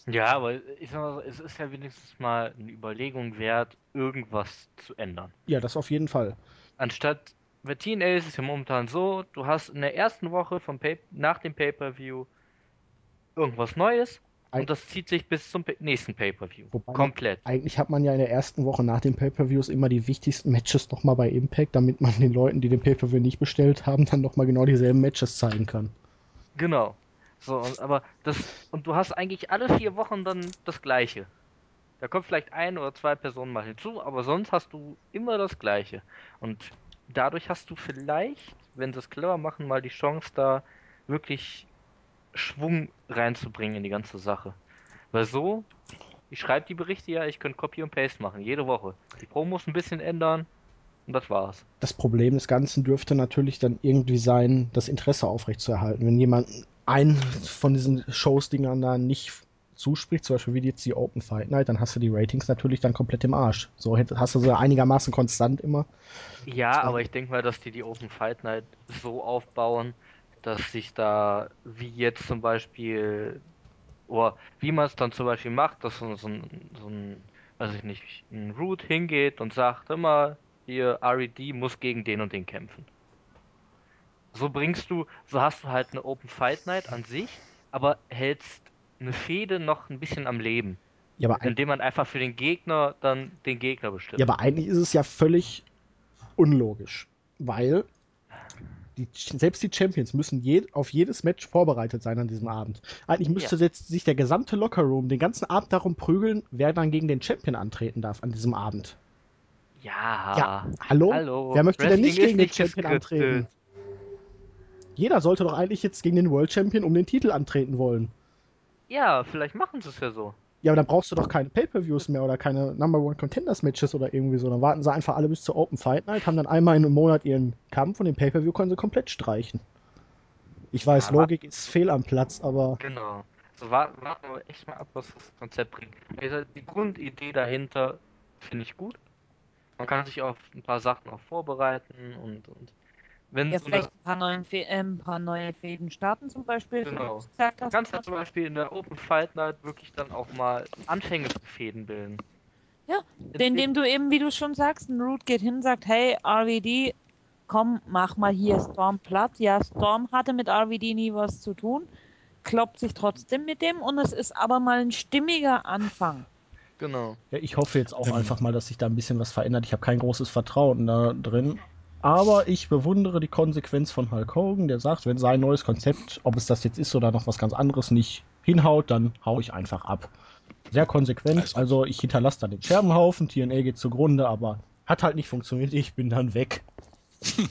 Ja, aber ich sag mal so, es ist ja wenigstens mal eine Überlegung wert, irgendwas zu ändern. Ja, das auf jeden Fall. Anstatt, bei TNA ist es ja momentan so, du hast in der ersten Woche vom Pay nach dem Pay-Per-View irgendwas Neues Ein- und das zieht sich bis zum Pay nächsten Pay-Per-View. Komplett. Eigentlich hat man ja in der ersten Woche nach den Pay-Per-Views immer die wichtigsten Matches nochmal bei Impact, damit man den Leuten, die den Pay-Per-View nicht bestellt haben, dann nochmal genau dieselben Matches zeigen kann. Genau. So, aber das, und du hast eigentlich alle vier Wochen dann das Gleiche. Da kommt vielleicht ein oder zwei Personen mal hinzu, aber sonst hast du immer das Gleiche. Und dadurch hast du vielleicht, wenn sie es clever machen, mal die Chance, da wirklich Schwung reinzubringen in die ganze Sache. Weil so, ich schreibe die Berichte ja, ich könnte Copy und Paste machen, jede Woche. Die Promos ein bisschen ändern und das war's. Das Problem des Ganzen dürfte natürlich dann irgendwie sein, das Interesse aufrechtzuerhalten. Wenn jemand einen von diesen Shows-Dingern da nicht zuspricht, zum Beispiel wie jetzt die Open Fight Night, dann hast du die Ratings natürlich dann komplett im Arsch. So hast du sie einigermaßen konstant immer. Ja, aber ich denke mal, dass die die Open Fight Night so aufbauen, dass sich da, wie jetzt zum Beispiel, oder wie man es dann zum Beispiel macht, dass so, so ein, so ein, weiß ich nicht, ein Root hingeht und sagt immer, hier, RED muss gegen den und den kämpfen. So bringst du, so hast du halt eine Open Fight Night an sich, aber hältst eine Fehde noch ein bisschen am Leben, Ja aber, indem man einfach für den Gegner dann den Gegner bestimmt. ja, aber eigentlich ist es ja völlig unlogisch. Weil Die, selbst die Champions müssen je, auf jedes Match vorbereitet sein an diesem Abend. Eigentlich müsste jetzt sich der gesamte Lockerroom den ganzen Abend darum prügeln, wer dann gegen den Champion antreten darf an diesem Abend. Ja. Ja, hallo? Hallo. Wer möchte denn nicht Wrestling gegen den Champion geskriptet. antreten? Jeder sollte doch eigentlich jetzt gegen den World Champion um den Titel antreten wollen. Ja, vielleicht machen sie es ja so. Ja, aber dann brauchst du doch keine Pay-Per-Views mehr oder keine Number One Contenders Matches oder irgendwie so. Dann warten sie einfach alle bis zur Open Fight Night, haben dann einmal in einem Monat ihren Kampf und den Pay-Per-View können sie komplett streichen. Ich weiß, Aber- Logik ist fehl am Platz, aber Genau. So warten, warten wir echt mal ab, was das Konzept bringt. Also die Grundidee dahinter finde ich gut. Man kann sich auf ein paar Sachen auch vorbereiten und, und wenn Ja, so vielleicht ein paar, neuen äh, ein paar neue Fäden starten zum Beispiel. Genau. du gesagt du kannst ja zum Beispiel in der Open Fight Night wirklich dann auch mal Anfänge für Fäden bilden. Ja, Indem du eben, wie du schon sagst, ein Root geht hin, sagt, hey, RVD, komm, mach mal hier Storm platt. Ja, Storm hatte mit RVD nie was zu tun, kloppt sich trotzdem mit dem und es ist aber mal ein stimmiger Anfang. Genau. ja, ich hoffe jetzt auch Ähm. einfach mal, dass sich da ein bisschen was verändert. Ich habe kein großes Vertrauen da drin. Aber ich bewundere die Konsequenz von Hulk Hogan, der sagt, wenn sein neues Konzept, ob es das jetzt ist oder noch was ganz anderes, nicht hinhaut, dann hau ich einfach ab. Sehr konsequent. Also- ich hinterlasse dann den Scherbenhaufen, TNA geht zugrunde, aber hat halt nicht funktioniert, ich bin dann weg.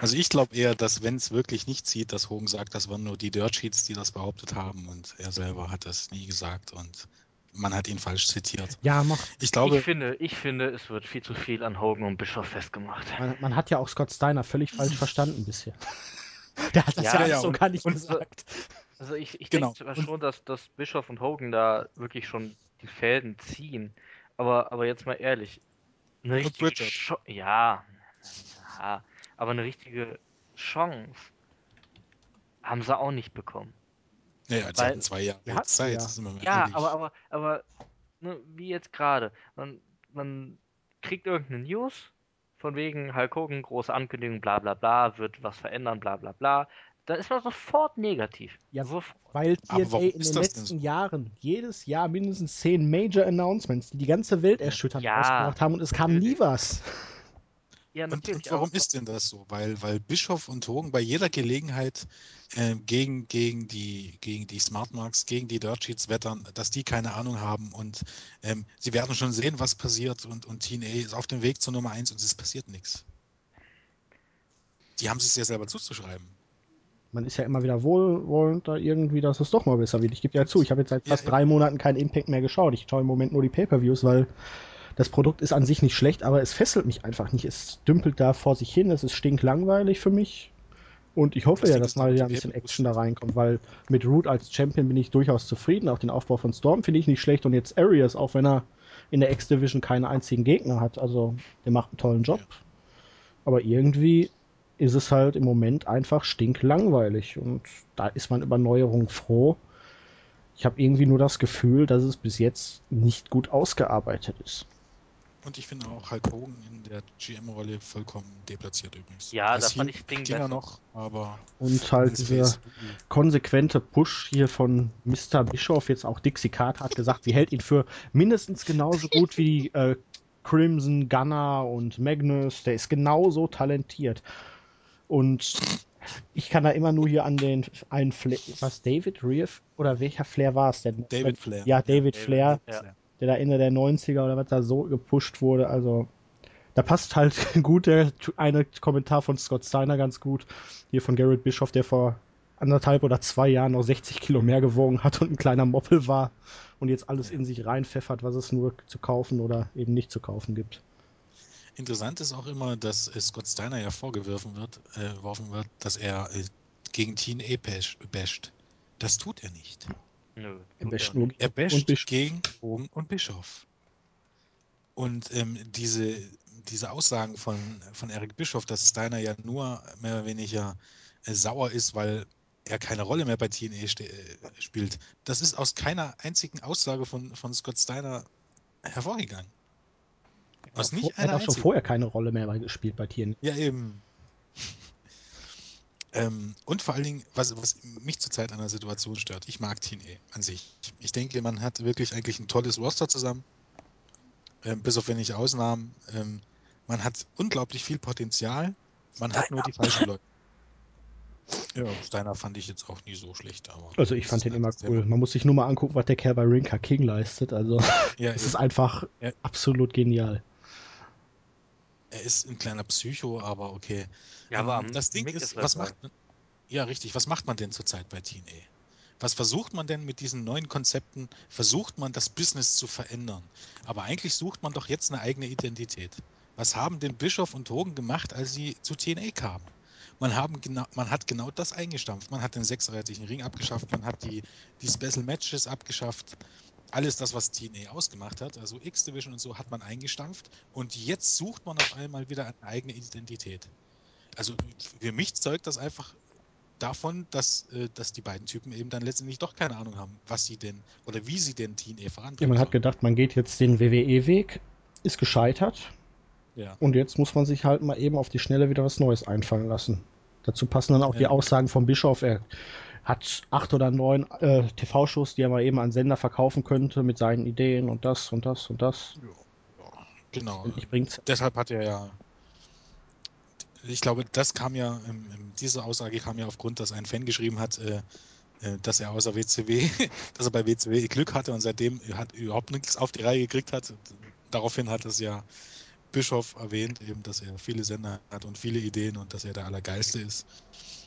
Also ich glaube eher, dass wenn es wirklich nicht zieht, dass Hogan sagt, das waren nur die Dirt Sheets, die das behauptet haben und er selber hat das nie gesagt und man hat ihn falsch zitiert. Ja, mach. Ich glaube, ich finde, ich finde, es wird viel zu viel an Hogan und Bischof festgemacht. Man, man hat ja auch Scott Steiner völlig falsch verstanden bisher. Der hat das Ja, ja, ja, so und- gar nicht gesagt. Also ich, ich Genau. denke schon, dass, dass Bischof und Hogan da wirklich schon die Fäden ziehen. Aber, aber jetzt mal ehrlich. Eine Und richtige. Cho- ja, ja, aber eine richtige Chance haben sie auch nicht bekommen. Ja, sie weil- hatten zwei Jahre hatten Zeit, ja. Ja, aber, aber, aber, ne, wie jetzt gerade. Man, man kriegt irgendeine News, von wegen Hulk Hogan, große Ankündigung, bla bla bla, wird was verändern, bla bla bla. Dann ist man sofort negativ. Ja, Sofort. Weil TNA in den letzten so? Jahren jedes Jahr mindestens zehn Major Announcements, die die ganze Welt erschüttern, Ja, ausgemacht haben und es kam nie was. Ja, Und, und warum ist denn das so? Weil, weil Bischof und Hogan bei jeder Gelegenheit äh, gegen, gegen, die, gegen die Smart Marks, gegen die Dirt Sheets wettern, dass die keine Ahnung haben und ähm, sie werden schon sehen, was passiert und, und TNA ist auf dem Weg zur Nummer 1 und es passiert nichts. Die haben sich ja selber zuzuschreiben. Man ist ja immer wieder wohlwollend da irgendwie, dass es doch mal besser wird. Ich gebe ja zu, ich habe jetzt seit Ja, fast ja. drei Monaten keinen Impact mehr geschaut. Ich schaue im Moment nur die Pay-Per-Views, weil das Produkt ist an sich nicht schlecht, aber es fesselt mich einfach nicht. Es dümpelt da vor sich hin, es ist stinklangweilig für mich. Und ich hoffe Das ja, dass mal wieder ein bisschen Action da reinkommt, weil mit Root als Champion bin ich durchaus zufrieden. Auch den Aufbau von Storm finde ich nicht schlecht und jetzt Arias, auch wenn er in der X-Division keinen einzigen Gegner hat. Also, der macht einen tollen Job. Ja. Aber irgendwie ist es halt im Moment einfach stinklangweilig und da ist man über Neuerungen froh. Ich habe irgendwie nur das Gefühl, dass es bis jetzt nicht gut ausgearbeitet ist. Und ich finde auch Hulk Hogan in der GM-Rolle vollkommen deplatziert übrigens. Ja, Als da fand ich er besser. noch, aber Und halt dieser konsequente Push hier von Mr. Bischof, jetzt auch Dixie Carter hat gesagt, sie hält ihn für mindestens genauso gut wie äh, Crimson, Gunner und Magnus. Der ist genauso talentiert. Und ich kann da immer nur hier an den einen Flair, was David Reef oder welcher Flair war es denn? David Flair. Ja, David David, Flair, ja. Der da Ende der 90er oder was da so gepusht wurde. Also da passt halt gut der eine Kommentar von Scott Steiner ganz gut. Hier von Garrett Bischoff, der vor anderthalb oder zwei Jahren noch 60 Kilo mehr gewogen hat und ein kleiner Moppel war und jetzt alles in sich reinpfeffert, was es nur zu kaufen oder eben nicht zu kaufen gibt. Interessant ist auch immer, dass äh, Scott Steiner ja vorgeworfen wird, äh, wird, dass er äh, gegen TNA bash, basht. Das tut er nicht. Nö. Er basht nur. Er basht gegen Hogan und Bischof. Und ähm, diese, diese Aussagen von, von Eric Bischof, dass Steiner ja nur mehr oder weniger äh, sauer ist, weil er keine Rolle mehr bei TNA ste- äh, spielt, das ist aus keiner einzigen Aussage von, von Scott Steiner hervorgegangen. Aus Er nicht hat einer auch schon einzigen. vorher keine Rolle mehr gespielt bei TNA. Ja, eben. Ähm, und vor allen Dingen, was, was mich zurzeit an der Situation stört, ich mag TNA an sich. Ich denke, man hat wirklich eigentlich ein tolles Roster zusammen. Ähm, bis auf wenige Ausnahmen. Ähm, man hat unglaublich viel Potenzial. Man hat nur die falschen Leute. Ja, Steiner fand ich jetzt auch nie so schlecht. Aber Also ich fand den immer cool. Man muss sich nur mal angucken, was der Kerl bei Rinka King leistet. Also Ja, es ist einfach Ja. absolut genial. Er ist ein kleiner Psycho, aber okay. Ja, aber Ähm, am das Ding ist, er was macht man? Ja, richtig. Was macht man denn zurzeit bei TNA? Was versucht man denn mit diesen neuen Konzepten? Versucht man das Business zu verändern? Aber eigentlich sucht man doch jetzt eine eigene Identität. Was haben denn Bischof und Hogan gemacht, als sie zu TNA kamen? Man, haben genau, man hat genau das eingestampft. Man hat den sechsseitigen Ring abgeschafft, man hat die, die Special Matches abgeschafft. Alles das, was TNA ausgemacht hat, also X-Division und so, hat man eingestampft. Und jetzt sucht man auf einmal wieder eine eigene Identität. Also für mich zeugt das einfach davon, dass, äh, dass die beiden Typen eben dann letztendlich doch keine Ahnung haben, was sie denn oder wie sie denn TNA Ja, vorantreiben man hat gedacht, man geht jetzt den WWE-Weg, ist gescheitert Ja. und jetzt muss man sich halt mal eben auf die Schnelle wieder was Neues einfallen lassen. Dazu passen dann auch die Ja. Aussagen vom Bischof. Er hat acht oder neun äh, TV-Shows, die er mal eben an Sender verkaufen könnte mit seinen Ideen und das und das und das. Genau. Endlich bringt's. Deshalb hat er ja, ich glaube, das kam ja, diese Aussage kam ja aufgrund, dass ein Fan geschrieben hat, äh, äh, dass er außer WCW, dass er bei WCW Glück hatte und seitdem hat überhaupt nichts auf die Reihe gekriegt hat. Daraufhin hat es ja Bischof erwähnt, eben, dass er viele Sender hat und viele Ideen und dass er der Allergeilste ist.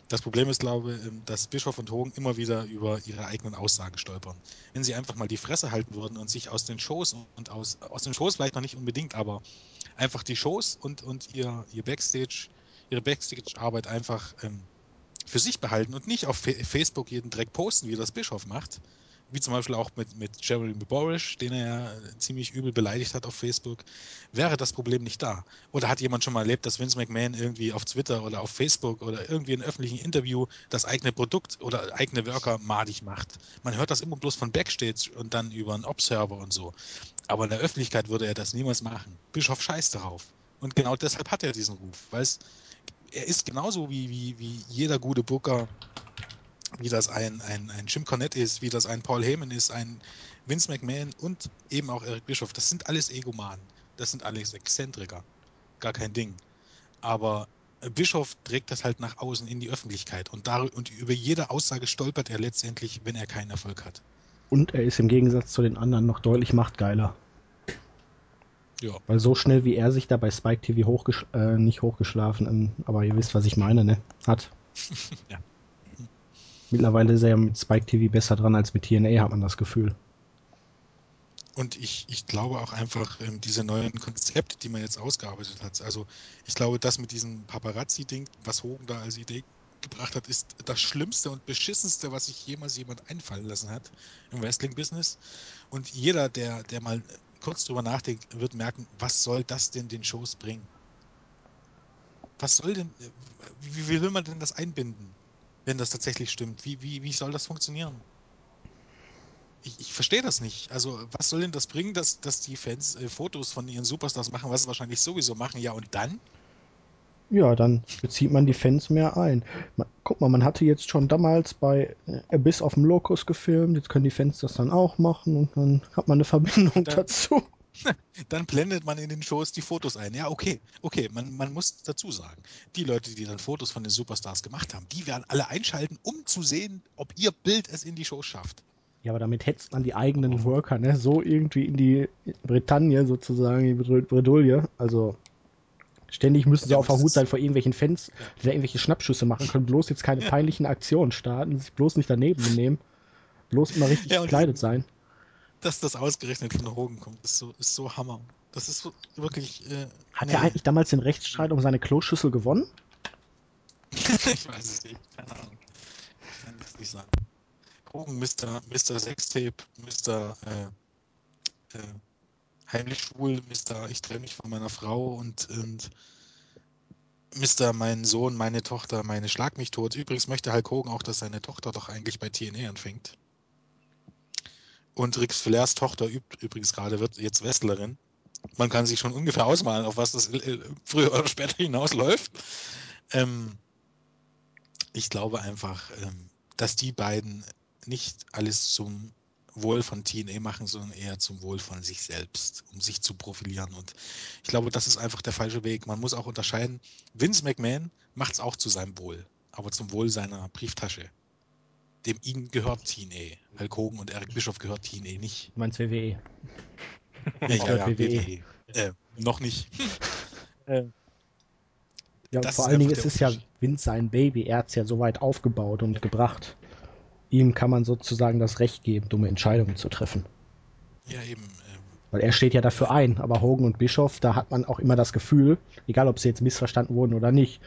Das Problem ist, glaube ich, ähm, dass Bischof und Hogan immer wieder über ihre eigenen Aussagen stolpern. Wenn sie einfach mal die Fresse halten würden und sich aus den Shows und aus, aus den Shows vielleicht noch nicht unbedingt, aber einfach die Shows und, und ihr, ihr Backstage, ihre Backstage-Arbeit einfach ähm, für sich behalten und nicht auf Fa Facebook jeden Dreck posten, wie das Bischof macht. Wie zum Beispiel auch mit, mit Jeremy Borish, den er ja ziemlich übel beleidigt hat auf Facebook, wäre das Problem nicht da. Oder hat jemand schon mal erlebt, dass Vince McMahon irgendwie auf Twitter oder auf Facebook oder irgendwie in öffentlichen Interview das eigene Produkt oder eigene Worker madig macht? Man hört das immer bloß von Backstage und dann über einen Observer und so. Aber in der Öffentlichkeit würde er das niemals machen. Bischof scheißt darauf. Und genau deshalb hat er diesen Ruf, weil er ist genauso wie, wie, wie jeder gute Booker, wie das ein, ein, ein Jim Cornette ist, wie das ein Paul Heyman ist, ein Vince McMahon und eben auch Eric Bischoff. Das sind alles Egomanen. Das sind alles Exzentriker. Gar kein Ding. Aber Bischof trägt das halt nach außen in die Öffentlichkeit und, dar und über jede Aussage stolpert er letztendlich, wenn er keinen Erfolg hat. Und er ist im Gegensatz zu den anderen noch deutlich machtgeiler. Ja. Weil so schnell wie er sich da bei Spike TV hochgesch äh, nicht hochgeschlafen, ähm, aber ihr wisst, was ich meine, ne? Hat. Ja. Mittlerweile ist er ja mit Spike TV besser dran als mit TNA, hat man das Gefühl. Und ich, ich glaube auch einfach, ähm, diese neuen Konzepte, die man jetzt ausgearbeitet hat, also ich glaube, das mit diesem Paparazzi-Ding, was Hogan da als Idee gebracht hat, ist das Schlimmste und Beschissenste, was sich jemals jemand einfallen lassen hat im Wrestling-Business. Und jeder, der, der mal kurz drüber nachdenkt, wird merken, was soll das denn den Shows bringen? Was soll denn, wie, wie will man denn das einbinden, wenn das tatsächlich stimmt? Wie, wie, wie soll das funktionieren? Ich, ich verstehe das nicht. Also, was soll denn das bringen, dass, dass die Fans äh, Fotos von ihren Superstars machen, was sie wahrscheinlich sowieso machen? Ja, und dann? Ja, dann bezieht man die Fans mehr ein. Ma- Guck mal, man hatte jetzt schon damals bei äh, Abyss auf dem Locus gefilmt, jetzt können die Fans das dann auch machen und dann hat man eine Verbindung Dann- dazu. Dann blendet man in den Shows die Fotos ein. Ja, okay, okay, man, man muss dazu sagen, die Leute, die dann Fotos von den Superstars gemacht haben, die werden alle einschalten, um zu sehen, ob ihr Bild es in die Show schafft. Ja, aber damit hetzt man die eigenen Worker, ne? So irgendwie in die Bretagne sozusagen, die Bred- Bredouille. Also ständig müssen sie Ja, auf der Hut sein vor irgendwelchen Fans, die da irgendwelche Schnappschüsse machen können. Bloß jetzt keine peinlichen Aktionen starten, sich bloß nicht daneben benehmen. Bloß immer richtig Ja, gekleidet sein. Dass das ausgerechnet von Hogan kommt, ist so, ist so Hammer. Das ist so, wirklich. Äh, Hat nee. er eigentlich damals den Rechtsstreit um seine Kloschüssel gewonnen? ich weiß es nicht, keine Ahnung. Ich kann das nicht sagen. Hogan, Mr. Mr. Sextape, Mr. Äh, äh, heimlich schwul, Mr. Ich trenne mich von meiner Frau und, und Mr. mein Sohn, meine Tochter, meine Schlag mich tot. Übrigens möchte Hulk Hogan auch, dass seine Tochter doch eigentlich bei TNA anfängt. Und Ric Flairs Tochter übt übrigens gerade, wird jetzt Wrestlerin. Man kann sich schon ungefähr ausmalen, auf was das früher oder später hinausläuft. Ähm, ich glaube einfach, ähm, dass die beiden nicht alles zum Wohl von TNA machen, sondern eher zum Wohl von sich selbst, um sich zu profilieren. Und ich glaube, das ist einfach der falsche Weg. Man muss auch unterscheiden, Vince McMahon macht es auch zu seinem Wohl. aber zum Wohl seiner Brieftasche. Dem ihm gehört TNA. Hulk Hogan und Eric Bischoff gehört TNA nicht. Du meinst WWE. Ja, ja, ja, WWE. WWE. Äh, noch nicht. äh, Ja, Das vor allen Dingen einfach ist es ja. Vince sein Baby. Er hat es ja so weit aufgebaut und gebracht. Ihm kann man sozusagen das Recht geben, dumme Entscheidungen zu treffen. ja, eben. Ähm, Weil er steht ja dafür ein. Aber Hogan und Bischof, da hat man auch immer das Gefühl, egal ob sie jetzt missverstanden wurden oder nicht,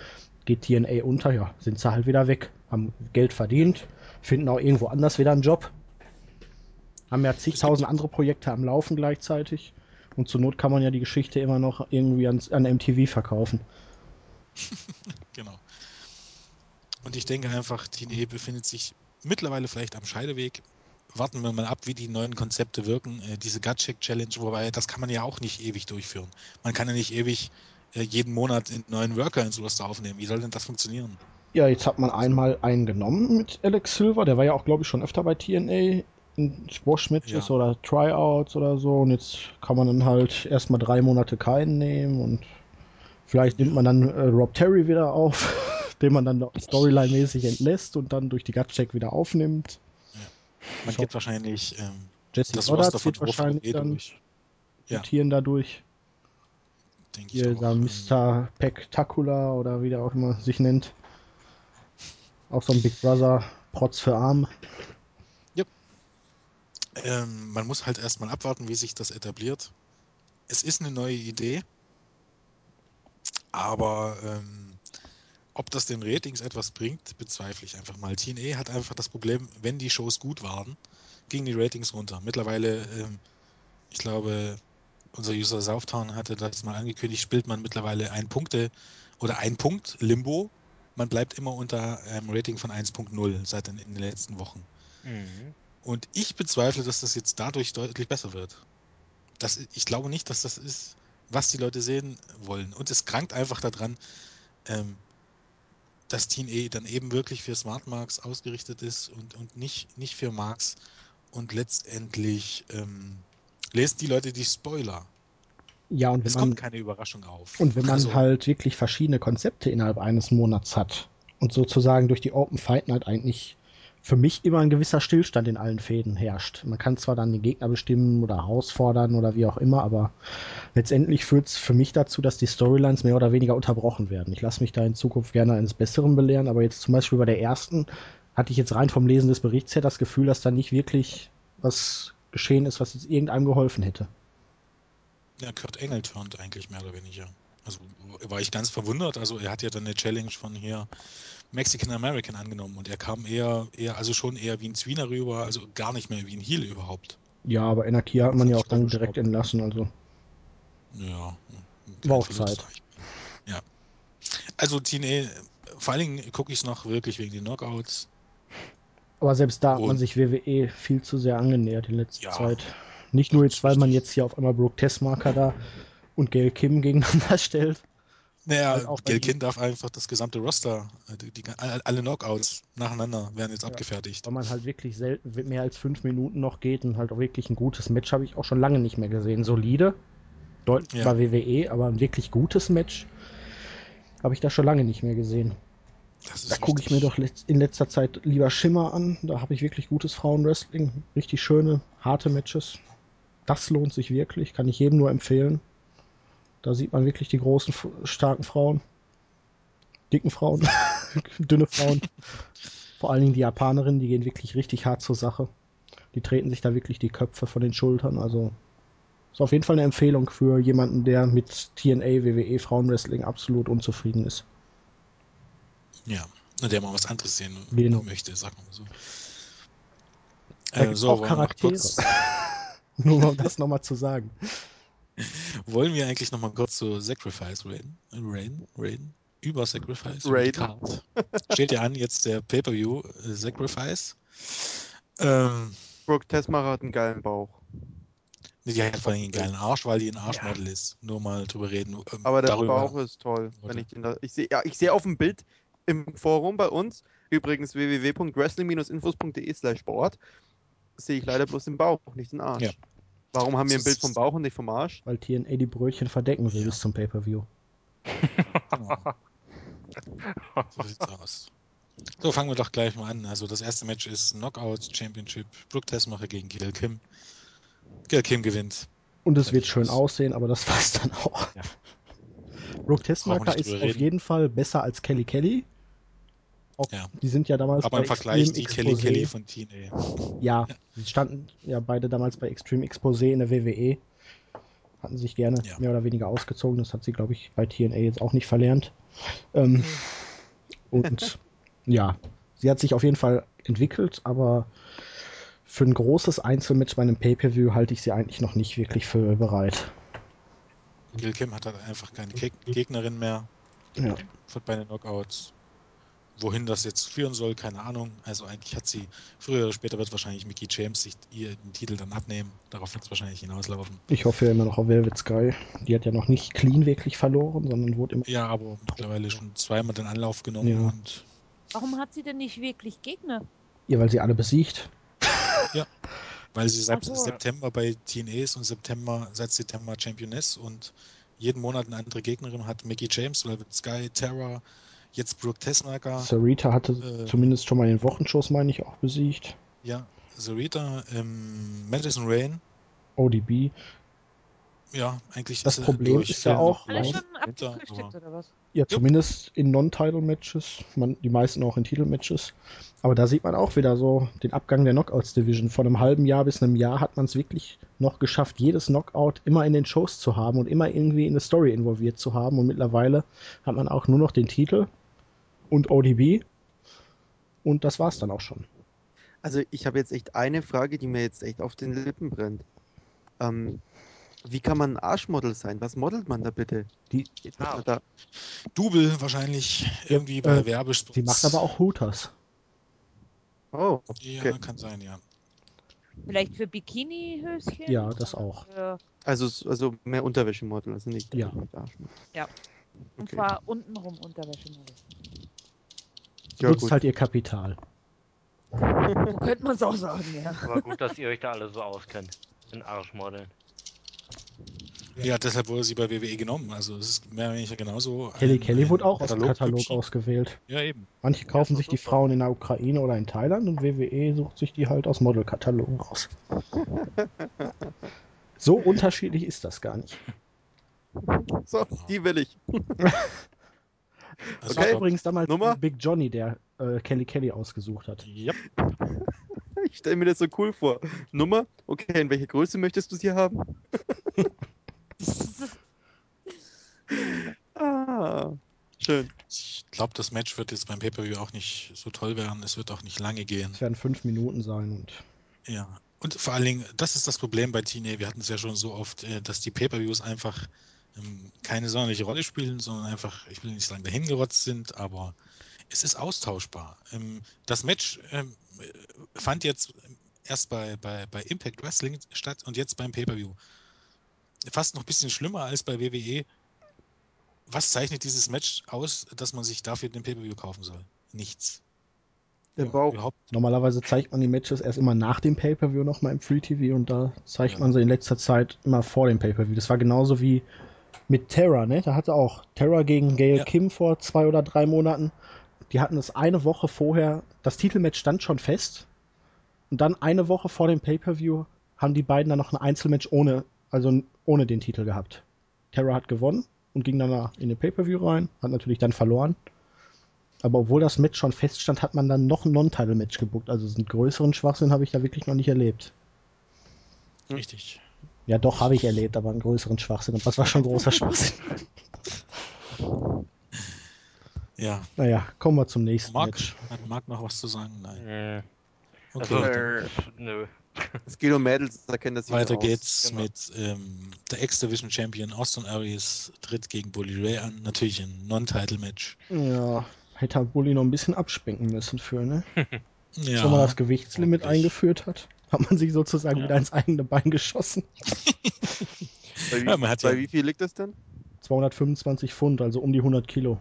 geht TNA unter, ja, sind sie halt wieder weg. Haben Geld verdient, finden auch irgendwo anders wieder einen Job. Haben ja zigtausend andere Projekte am Laufen gleichzeitig. Und zur Not kann man ja die Geschichte immer noch irgendwie ans, an MTV verkaufen. Genau. Und ich denke einfach, TNA befindet sich mittlerweile vielleicht am Scheideweg. Warten wir mal ab, wie die neuen Konzepte wirken. Äh, diese Gut-Check Challenge, wobei das kann man ja auch nicht ewig durchführen. Man kann ja nicht ewig äh, jeden Monat einen neuen Worker ins Roster aufnehmen. Wie soll denn das funktionieren? Ja, jetzt hat man einmal einen genommen mit Alex Silver. Der war ja auch, glaube ich, schon öfter bei TNA in Squash-Matches Ja. oder Tryouts oder so. Und jetzt kann man dann halt erstmal drei Monate keinen nehmen und vielleicht nimmt man dann äh, Rob Terry wieder auf, den man dann Storyline-mäßig entlässt und dann durch die Gut-Check wieder aufnimmt. Man So. geht wahrscheinlich ähm, Jesse das Goddard wird wahrscheinlich dann durch. Ja. dadurch. Denke ich Hier, auch. da Ähm, Mr. Pectacula oder wie der auch immer sich nennt. Auch so ein Big Brother, Protz für Arm. Ähm, man muss halt erstmal abwarten, wie sich das etabliert. Es ist eine neue Idee, aber ähm, ob das den Ratings etwas bringt, bezweifle ich einfach mal. TNA hat einfach das Problem, wenn die Shows gut waren, gingen die Ratings runter. Mittlerweile, ähm, ich glaube, unser User Southtown hatte das mal angekündigt, spielt man mittlerweile ein Punkte oder ein Punkt Limbo. Man bleibt immer unter einem Rating von 1.0 seit den, in den letzten Wochen. Mhm. Und ich bezweifle, dass das jetzt dadurch deutlich besser wird. Das, ich glaube nicht, dass das ist, was die Leute sehen wollen. Und es krankt einfach daran, ähm, dass TNA dann eben wirklich für Smart Marks ausgerichtet ist und, und nicht, nicht für Marks. Und letztendlich ähm, lesen die Leute die Spoiler. Ja, und wenn Es man kommt keine Überraschung auf. Und wenn man Also, halt wirklich verschiedene Konzepte innerhalb eines Monats hat und sozusagen durch die Open Fight Night eigentlich für mich immer ein gewisser Stillstand in allen Fäden herrscht. Man kann zwar dann den Gegner bestimmen oder herausfordern oder wie auch immer, aber letztendlich führt es für mich dazu, dass die Storylines mehr oder weniger unterbrochen werden. Ich lasse mich da in Zukunft gerne eines Besseren belehren, aber jetzt zum Beispiel bei der ersten hatte ich jetzt rein vom Lesen des Berichts her das Gefühl, dass da nicht wirklich was geschehen ist, was jetzt irgendeinem geholfen hätte. Ja, Kurt Engel turnt eigentlich mehr oder weniger. Also war ich ganz verwundert. Also er hat ja dann eine Challenge von hier Mexican American angenommen und er kam eher, eher, also schon eher wie ein Zwiener rüber, also gar nicht mehr wie ein Heel überhaupt. Ja, aber Energie hat man ja auch dann direkt entlassen, also. Ja. War auch Zeit. Ja. Also TNA, vor allen Dingen gucke ich es noch wirklich wegen den Knockouts. Aber selbst da hat man Und- sich WWE viel zu sehr angenähert in letzter Ja, Zeit. Nicht nur jetzt, weil man jetzt hier auf einmal Brooke Tessmarker da und Gail Kim gegeneinander stellt. Naja, Halt auch Gail Kin darf einfach das gesamte Roster, äh, die, die, alle Knockouts nacheinander werden jetzt Ja. abgefertigt. Weil man halt wirklich selten mehr als fünf Minuten noch geht und halt auch wirklich ein gutes Match habe ich auch schon lange nicht mehr gesehen. Solide, deutlich Ja. bei WWE, aber ein wirklich gutes Match habe ich da schon lange nicht mehr gesehen. Da gucke ich mir doch in letzter Zeit lieber Schimmer an. Da habe ich wirklich gutes Frauenwrestling. Richtig schöne, harte Matches. Das lohnt sich wirklich. Kann ich jedem nur empfehlen. Da sieht man wirklich die großen, starken Frauen. Dicken Frauen. Dünne Frauen. Vor allen Dingen die Japanerinnen, die gehen wirklich richtig hart zur Sache. Die treten sich da wirklich die Köpfe von den Schultern. Also ist auf jeden Fall eine Empfehlung für jemanden, der mit TNA, WWE, Frauenwrestling absolut unzufrieden ist. Ja, der mal was anderes sehen Genau. möchte, sagen wir mal so. Da Äh, so, auch Charaktere. Nur um das nochmal zu sagen. wollen wir eigentlich noch mal kurz zu Sacrifice reden? Rain, Rain, über Sacrifice. Card. Steht ja an jetzt der Pay-Per-View äh, Sacrifice. Ähm, Brooke Tessmacher hat einen geilen Bauch. die hat vor allem einen geilen Arsch, weil die ein Arschmodel ist. Nur mal drüber reden. Ähm, Aber der darüber. Bauch ist toll. Wenn ich den da, ich sehe ja, ich sehe auf dem Bild im Forum bei uns, übrigens www.wrestling-infos.de slash Sport, sehe ich leider bloß den Bauch, nicht den Arsch. Ja. Warum haben wir ein Bild vom Bauch und nicht vom Arsch? Weil TNA die Brötchen verdecken will Ja. bis zum Pay-Per-View. So sieht's aus. So, fangen wir doch gleich mal an. Also das erste Match ist Knockout Championship. Brooke Tessmacher gegen Gail Kim. Gail Kim gewinnt. Und es wird schön aussehen, aber das war's dann auch. Ja. Brooke Tessmacher ist auf jeden Fall besser als Kelly Kelly. Auch, Ja. Die sind ja damals Aber im Vergleich die Extreme Kelly Exposé- Kelly von TNA. Ja, sie standen ja beide damals bei Extreme Exposé in der WWE. Hatten sich gerne Ja. mehr oder weniger ausgezogen. Das hat sie, glaube ich, bei TNA jetzt auch nicht verlernt. Ähm, und ja, sie hat sich auf jeden Fall entwickelt, aber für ein großes Einzelmatch bei einem Pay-Per-View halte ich sie eigentlich noch nicht wirklich für bereit. Gail Kim hat halt einfach keine Geg Gegnerin mehr. Ja. Bei den Knockouts. Wohin das jetzt führen soll, keine Ahnung. Also eigentlich hat sie, früher oder später wird wahrscheinlich Mickey James sich ihr den Titel dann abnehmen. Darauf wird es wahrscheinlich hinauslaufen. Ich hoffe ja immer noch auf Velvet Sky. Die hat ja noch nicht clean wirklich verloren, sondern wurde immer. Ja, aber mittlerweile schon zweimal den Anlauf genommen Ja. und Warum hat sie denn nicht wirklich Gegner? Ja, weil sie alle besiegt. weil sie seit so. September bei TNA ist und September, seit September Championess und jeden Monat eine andere Gegnerin hat Mickey James, Velvet Sky, Terra, jetzt Brooke Tessmacher, Sarita hatte Äh. zumindest schon mal in den Wochenshows, meine ich, auch besiegt. ja, Sarita, ähm, Madison Rain, ODB. ja, eigentlich Das ist Problem durch. ist ja auch- was? Ja, zumindest in Non-Title-Matches. Man, die meisten auch in Titel-Matches. Aber da sieht man auch wieder so den Abgang der Knockouts-Division. Von einem halben Jahr bis einem Jahr hat man es wirklich noch geschafft, jedes Knockout immer in den Shows zu haben und immer irgendwie in eine Story involviert zu haben. Und mittlerweile hat man auch nur noch den Titel und ODB. Und das war's dann auch schon. Also ich habe jetzt echt eine Frage, die mir jetzt echt auf den Lippen brennt. Ähm, wie kann man ein Arschmodel sein? Was modelt man da bitte? Die, Ah. da, Double wahrscheinlich irgendwie bei äh, Werbespots. die macht aber auch Hooters. oh, Ja, okay. kann sein, ja. Vielleicht für Bikini-Höschen? Ja, das auch. Für, Also, also mehr Unterwäschemodel, also nicht Ja. Ja. und Okay. zwar untenrum Unterwäschemodel. Ja, nutzt gut. halt ihr Kapital. So könnte man es auch sagen, ja. Aber gut, dass ihr euch da alle so auskennt. In Arschmodeln. Ja, deshalb wurde sie bei WWE genommen. Also es ist mehr oder weniger genauso. Kelly ein- Kelly ein wurde auch aus dem Katalog ausgewählt. Ja, eben. Manche kaufen sich die super. Frauen in der Ukraine oder in Thailand und WWE sucht sich die halt aus Modelkatalogen raus. So unterschiedlich ist das gar nicht. So, die will ich. Das war Okay. übrigens damals Nummer? Big Johnny, der äh, Kelly Kelly ausgesucht hat. Yep. Ich stelle mir das so cool vor. Nummer? Okay, in welcher Größe möchtest du sie haben? Ah, schön. Ich glaube, das Match wird jetzt beim Pay-Per-View auch nicht so toll werden. Es wird auch nicht lange gehen. Es werden fünf Minuten sein und Ja. Und vor allen Dingen, das ist das Problem bei TNA. Wir hatten es ja schon so oft, äh, dass die Pay-Per-Views einfach ähm, keine sonderliche Rolle spielen, sondern einfach, ich will nicht sagen, dahingerotzt sind, aber es ist austauschbar. Ähm, Das Match ähm, äh, fand jetzt erst bei, bei, bei Impact Wrestling statt und jetzt beim Pay-Per-View. Fast noch ein bisschen schlimmer als bei WWE. Was zeichnet dieses Match aus, dass man sich dafür den Pay-Per-View kaufen soll? Nichts. Der Bauch. Überhaupt normalerweise zeigt man die Matches erst immer nach dem Pay-Per-View nochmal im Free TV und da zeigt Ja. man sie in letzter Zeit immer vor dem Pay-Per-View. Das war genauso wie mit Terra, ne? Da hatte auch Terra gegen Gail Ja. Kim vor zwei oder drei Monaten. Die hatten es eine Woche vorher, das Titelmatch stand schon fest. Und dann eine Woche vor dem Pay-Per-View haben die beiden dann noch ein Einzelmatch ohne, also ohne den Titel gehabt. Terra hat gewonnen und ging danach in den Pay-Per-View rein, hat natürlich dann verloren. Aber obwohl das Match schon feststand, hat man dann noch ein Non-Title-Match gebuckt. Also so einen größeren Schwachsinn habe ich da wirklich noch nicht erlebt. richtig. Ja, doch, habe ich erlebt, aber einen größeren Schwachsinn. Aber das war schon großer Schwachsinn. Ja. Naja, kommen wir zum nächsten Marc, Match. hat Marc noch was zu sagen? Nein. Äh, Okay, also, äh, nö. Es geht um Mädels, da kennt das jeder weiter aus. geht's genau. mit ähm, der X-Division Champion Austin Aries tritt gegen Bully Ray an. Natürlich ein Non-Title-Match. Ja, hätte Bulli noch ein bisschen abspenken müssen für, ne? Ja, Wo man das Gewichtslimit ordentlich. eingeführt hat, hat man sich sozusagen Ja. wieder ins eigene Bein geschossen. Bei wie, Ja, man hat bei wie viel liegt das denn? 225 Pfund, also um die 100 Kilo.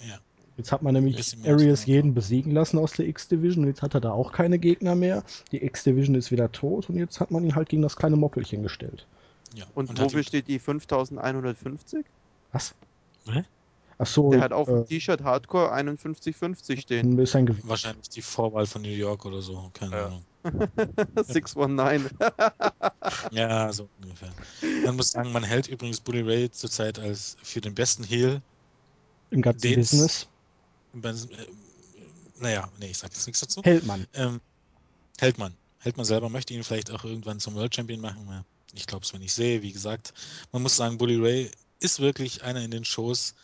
Ja. Jetzt hat man nämlich bisschen Arias 100, jeden besiegen lassen aus der X-Division und jetzt hat er da auch keine Gegner mehr. Die X-Division ist wieder tot und jetzt hat man ihn halt gegen das kleine Moppelchen gestellt. ja. Und, hat wofür steht die 5150? Was? Hä? Ach so, Der hat auf dem äh, T-Shirt Hardcore 5150 stehen. ein Gewicht. Wahrscheinlich die Vorwahl von New York oder so, keine Ja. Ahnung. 619. Ja, so ungefähr. Man muss sagen, man hält übrigens Bully Ray zurzeit als für den besten Heel. Im ganzen Den's- Business. im Äh, naja, nee, ich sag jetzt nichts dazu. Hält man. Ähm, hält man. Hält man selber, möchte ihn vielleicht auch irgendwann zum World Champion machen. Ich glaube es, wenn ich sehe. Wie gesagt, man muss sagen, Bully Ray ist wirklich einer in den Shows,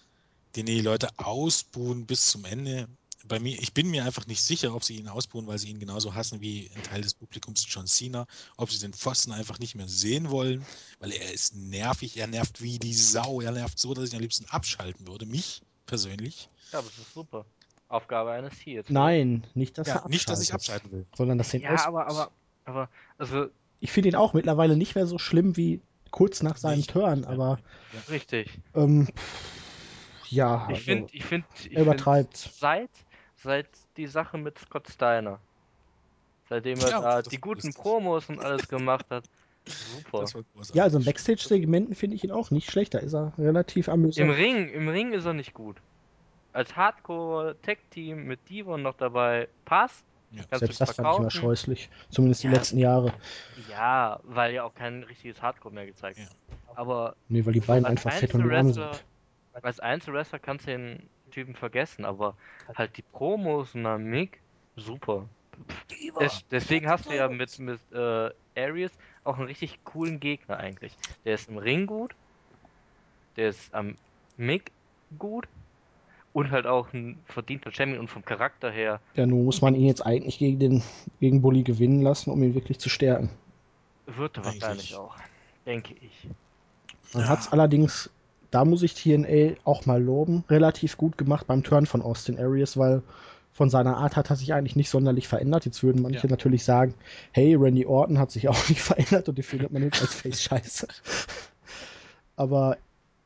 den die Leute ausbuhen bis zum Ende. Bei mir, ich bin mir einfach nicht sicher, ob sie ihn ausbuhen, weil sie ihn genauso hassen wie ein Teil des Publikums John Cena, ob sie den Pfosten einfach nicht mehr sehen wollen, weil er ist nervig, er nervt wie die Sau, er nervt so, dass ich ihn am liebsten abschalten würde, mich persönlich. Ja, aber das ist super. Aufgabe eines Heels. Nein, nicht, dass Ja, er nicht, dass ich abschalten will. Sondern dass er ihn Ja, aus- aber, aber, aber, also, Ich finde ihn auch mittlerweile nicht mehr so schlimm wie kurz nach seinem Nicht. Turn, aber richtig. ähm, ja, Ich also, finde, ich finde, ich er übertreibt. find, seit, seit die Sache mit Scott Steiner, seitdem er Ja, da die guten. Promos und alles gemacht hat, super. Das war großartig. ja, also in Backstage-Segmenten finde ich ihn auch nicht schlecht. Da ist er relativ amüsant. Im Ring, im Ring ist er nicht gut. Als Hardcore-Tech-Team mit Devon noch dabei passt. Ja. Selbst das fand ich immer verkaufen. scheußlich. Zumindest die Ja. letzten Jahre. Ja, weil ja auch kein richtiges Hardcore mehr gezeigt Ja. wird. Aber Nee, weil die beiden einfach fett und Einzelwrestler- sind. als Einzelwrestler kannst du den Typen vergessen, aber halt die Promos und Mick, super. Des, deswegen hast du ja mit, mit äh, Aries auch einen richtig coolen Gegner eigentlich. Der ist im Ring gut, der ist am Mick gut und halt auch ein verdienter Champion und vom Charakter her Ja, nun muss man ihn jetzt eigentlich gegen den gegen Bully gewinnen lassen, um ihn wirklich zu stärken. wird er wahrscheinlich auch, denke ich. Man Ja. hat es allerdings, da muss ich TNA auch mal loben, relativ gut gemacht beim Turn von Austin Aries, weil von seiner Art hat er sich eigentlich nicht sonderlich verändert. Jetzt würden manche Ja. natürlich sagen, hey, Randy Orton hat sich auch nicht verändert und den findet man jetzt als Face scheiße. Aber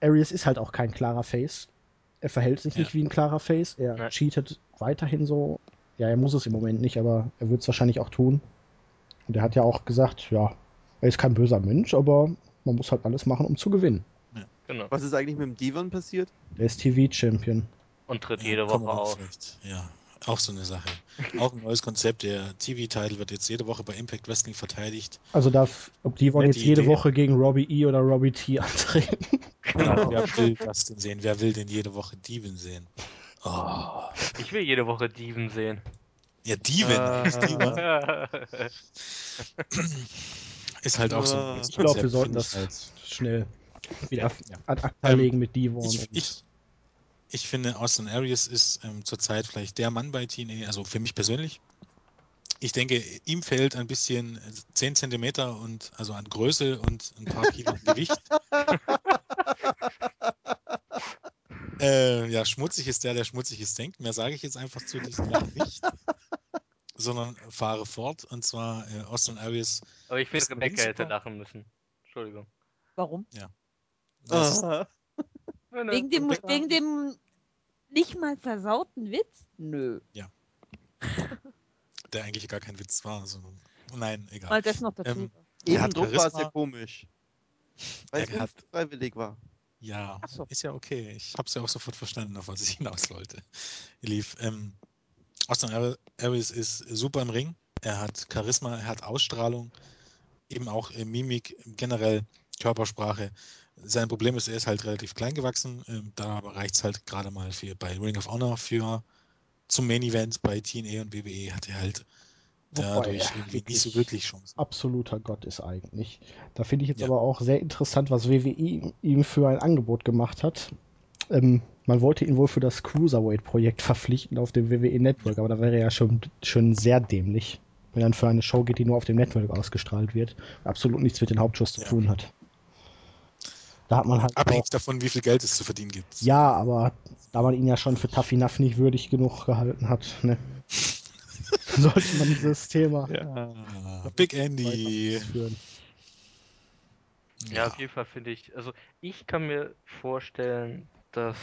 Aries ist halt auch kein klarer Face. Er verhält sich Ja. nicht wie ein klarer Face. Er Nein. cheatet weiterhin so. Ja, er muss es im Moment nicht, aber er wird es wahrscheinlich auch tun. Und er hat ja auch gesagt, ja, er ist kein böser Mensch, aber man muss halt alles machen, um zu gewinnen. Genau. Was ist eigentlich mit dem Devon passiert? Der ist TV-Champion. Und tritt Ja, jede Woche auf. vielleicht. Ja, auch so eine Sache. Auch ein neues Konzept. Der TV-Title wird jetzt jede Woche bei Impact Wrestling verteidigt. Also darf, ob Nette jetzt jede Idee. Woche gegen Robbie E oder Robbie T antreten. Genau. Wer will das denn sehen? Wer will denn jede Woche Dieven sehen? Oh. Ich will jede Woche Steven sehen. Ja, Diva. ja, Ist halt auch so ein Ah. Ich glaube, wir sollten das halt. schnell wieder Ja. ad acta Ähm, legen mit Devon. Ich, und- ich, ich finde, Austin Aries ist ähm, zurzeit vielleicht der Mann bei TNA, also für mich persönlich. Ich denke, ihm fehlt ein bisschen äh, 10 Zentimeter und also an Größe und ein paar Kilo an Gewicht. äh, ja, schmutzig ist der, der schmutziges denkt. Mehr sage ich jetzt einfach zu diesem nicht. Sondern fahre fort. Und zwar äh, Austin Aries. Aber ich finde, Ist Rebecca hätte lachen müssen. Entschuldigung. Warum? Das, Ah. Wegen dem, wegen dem nicht mal versauten Witz? Nö. der eigentlich gar kein Witz war. Sondern, nein, egal. Mal das noch dazu. Ähm, Er Eben hat drum war es ja Charisma. komisch. Weil Er es hat- unfreiwillig war. Ja, so. ist ja okay. Ich habe es ja auch sofort verstanden, auf was ich hinaus wollte. Lief. Ähm, Austin Ar- Aries ist super im Ring. Er hat Charisma, er hat Ausstrahlung, eben auch äh, Mimik, generell Körpersprache. Sein Problem ist, er ist halt relativ klein gewachsen. Ähm, da reicht es halt gerade mal für bei Ring of Honor für zum Main Event bei TNA und WWE hat er halt Wobei dadurch er irgendwie nicht so wirklich Chancen. absoluter Gott ist eigentlich. Da finde ich jetzt Ja. aber auch sehr interessant, was WWE ihm für ein Angebot gemacht hat. Ähm, man wollte ihn wohl für das Cruiserweight-Projekt verpflichten auf dem WWE Network, aber da wäre ja schon, schon sehr dämlich, wenn er dann für eine Show geht, die nur auf dem Network ausgestrahlt wird, absolut nichts mit den Hauptshows zu Ja. tun hat. Da hat man halt auch, Abhängig davon, wie viel Geld es zu verdienen gibt. ja, aber da man ihn ja schon für Tough Enough nicht würdig genug gehalten hat, ne, sollte man dieses Thema Ja, Big Andy. führen. Ja, auf jeden Fall finde ich, also ich kann mir vorstellen, dass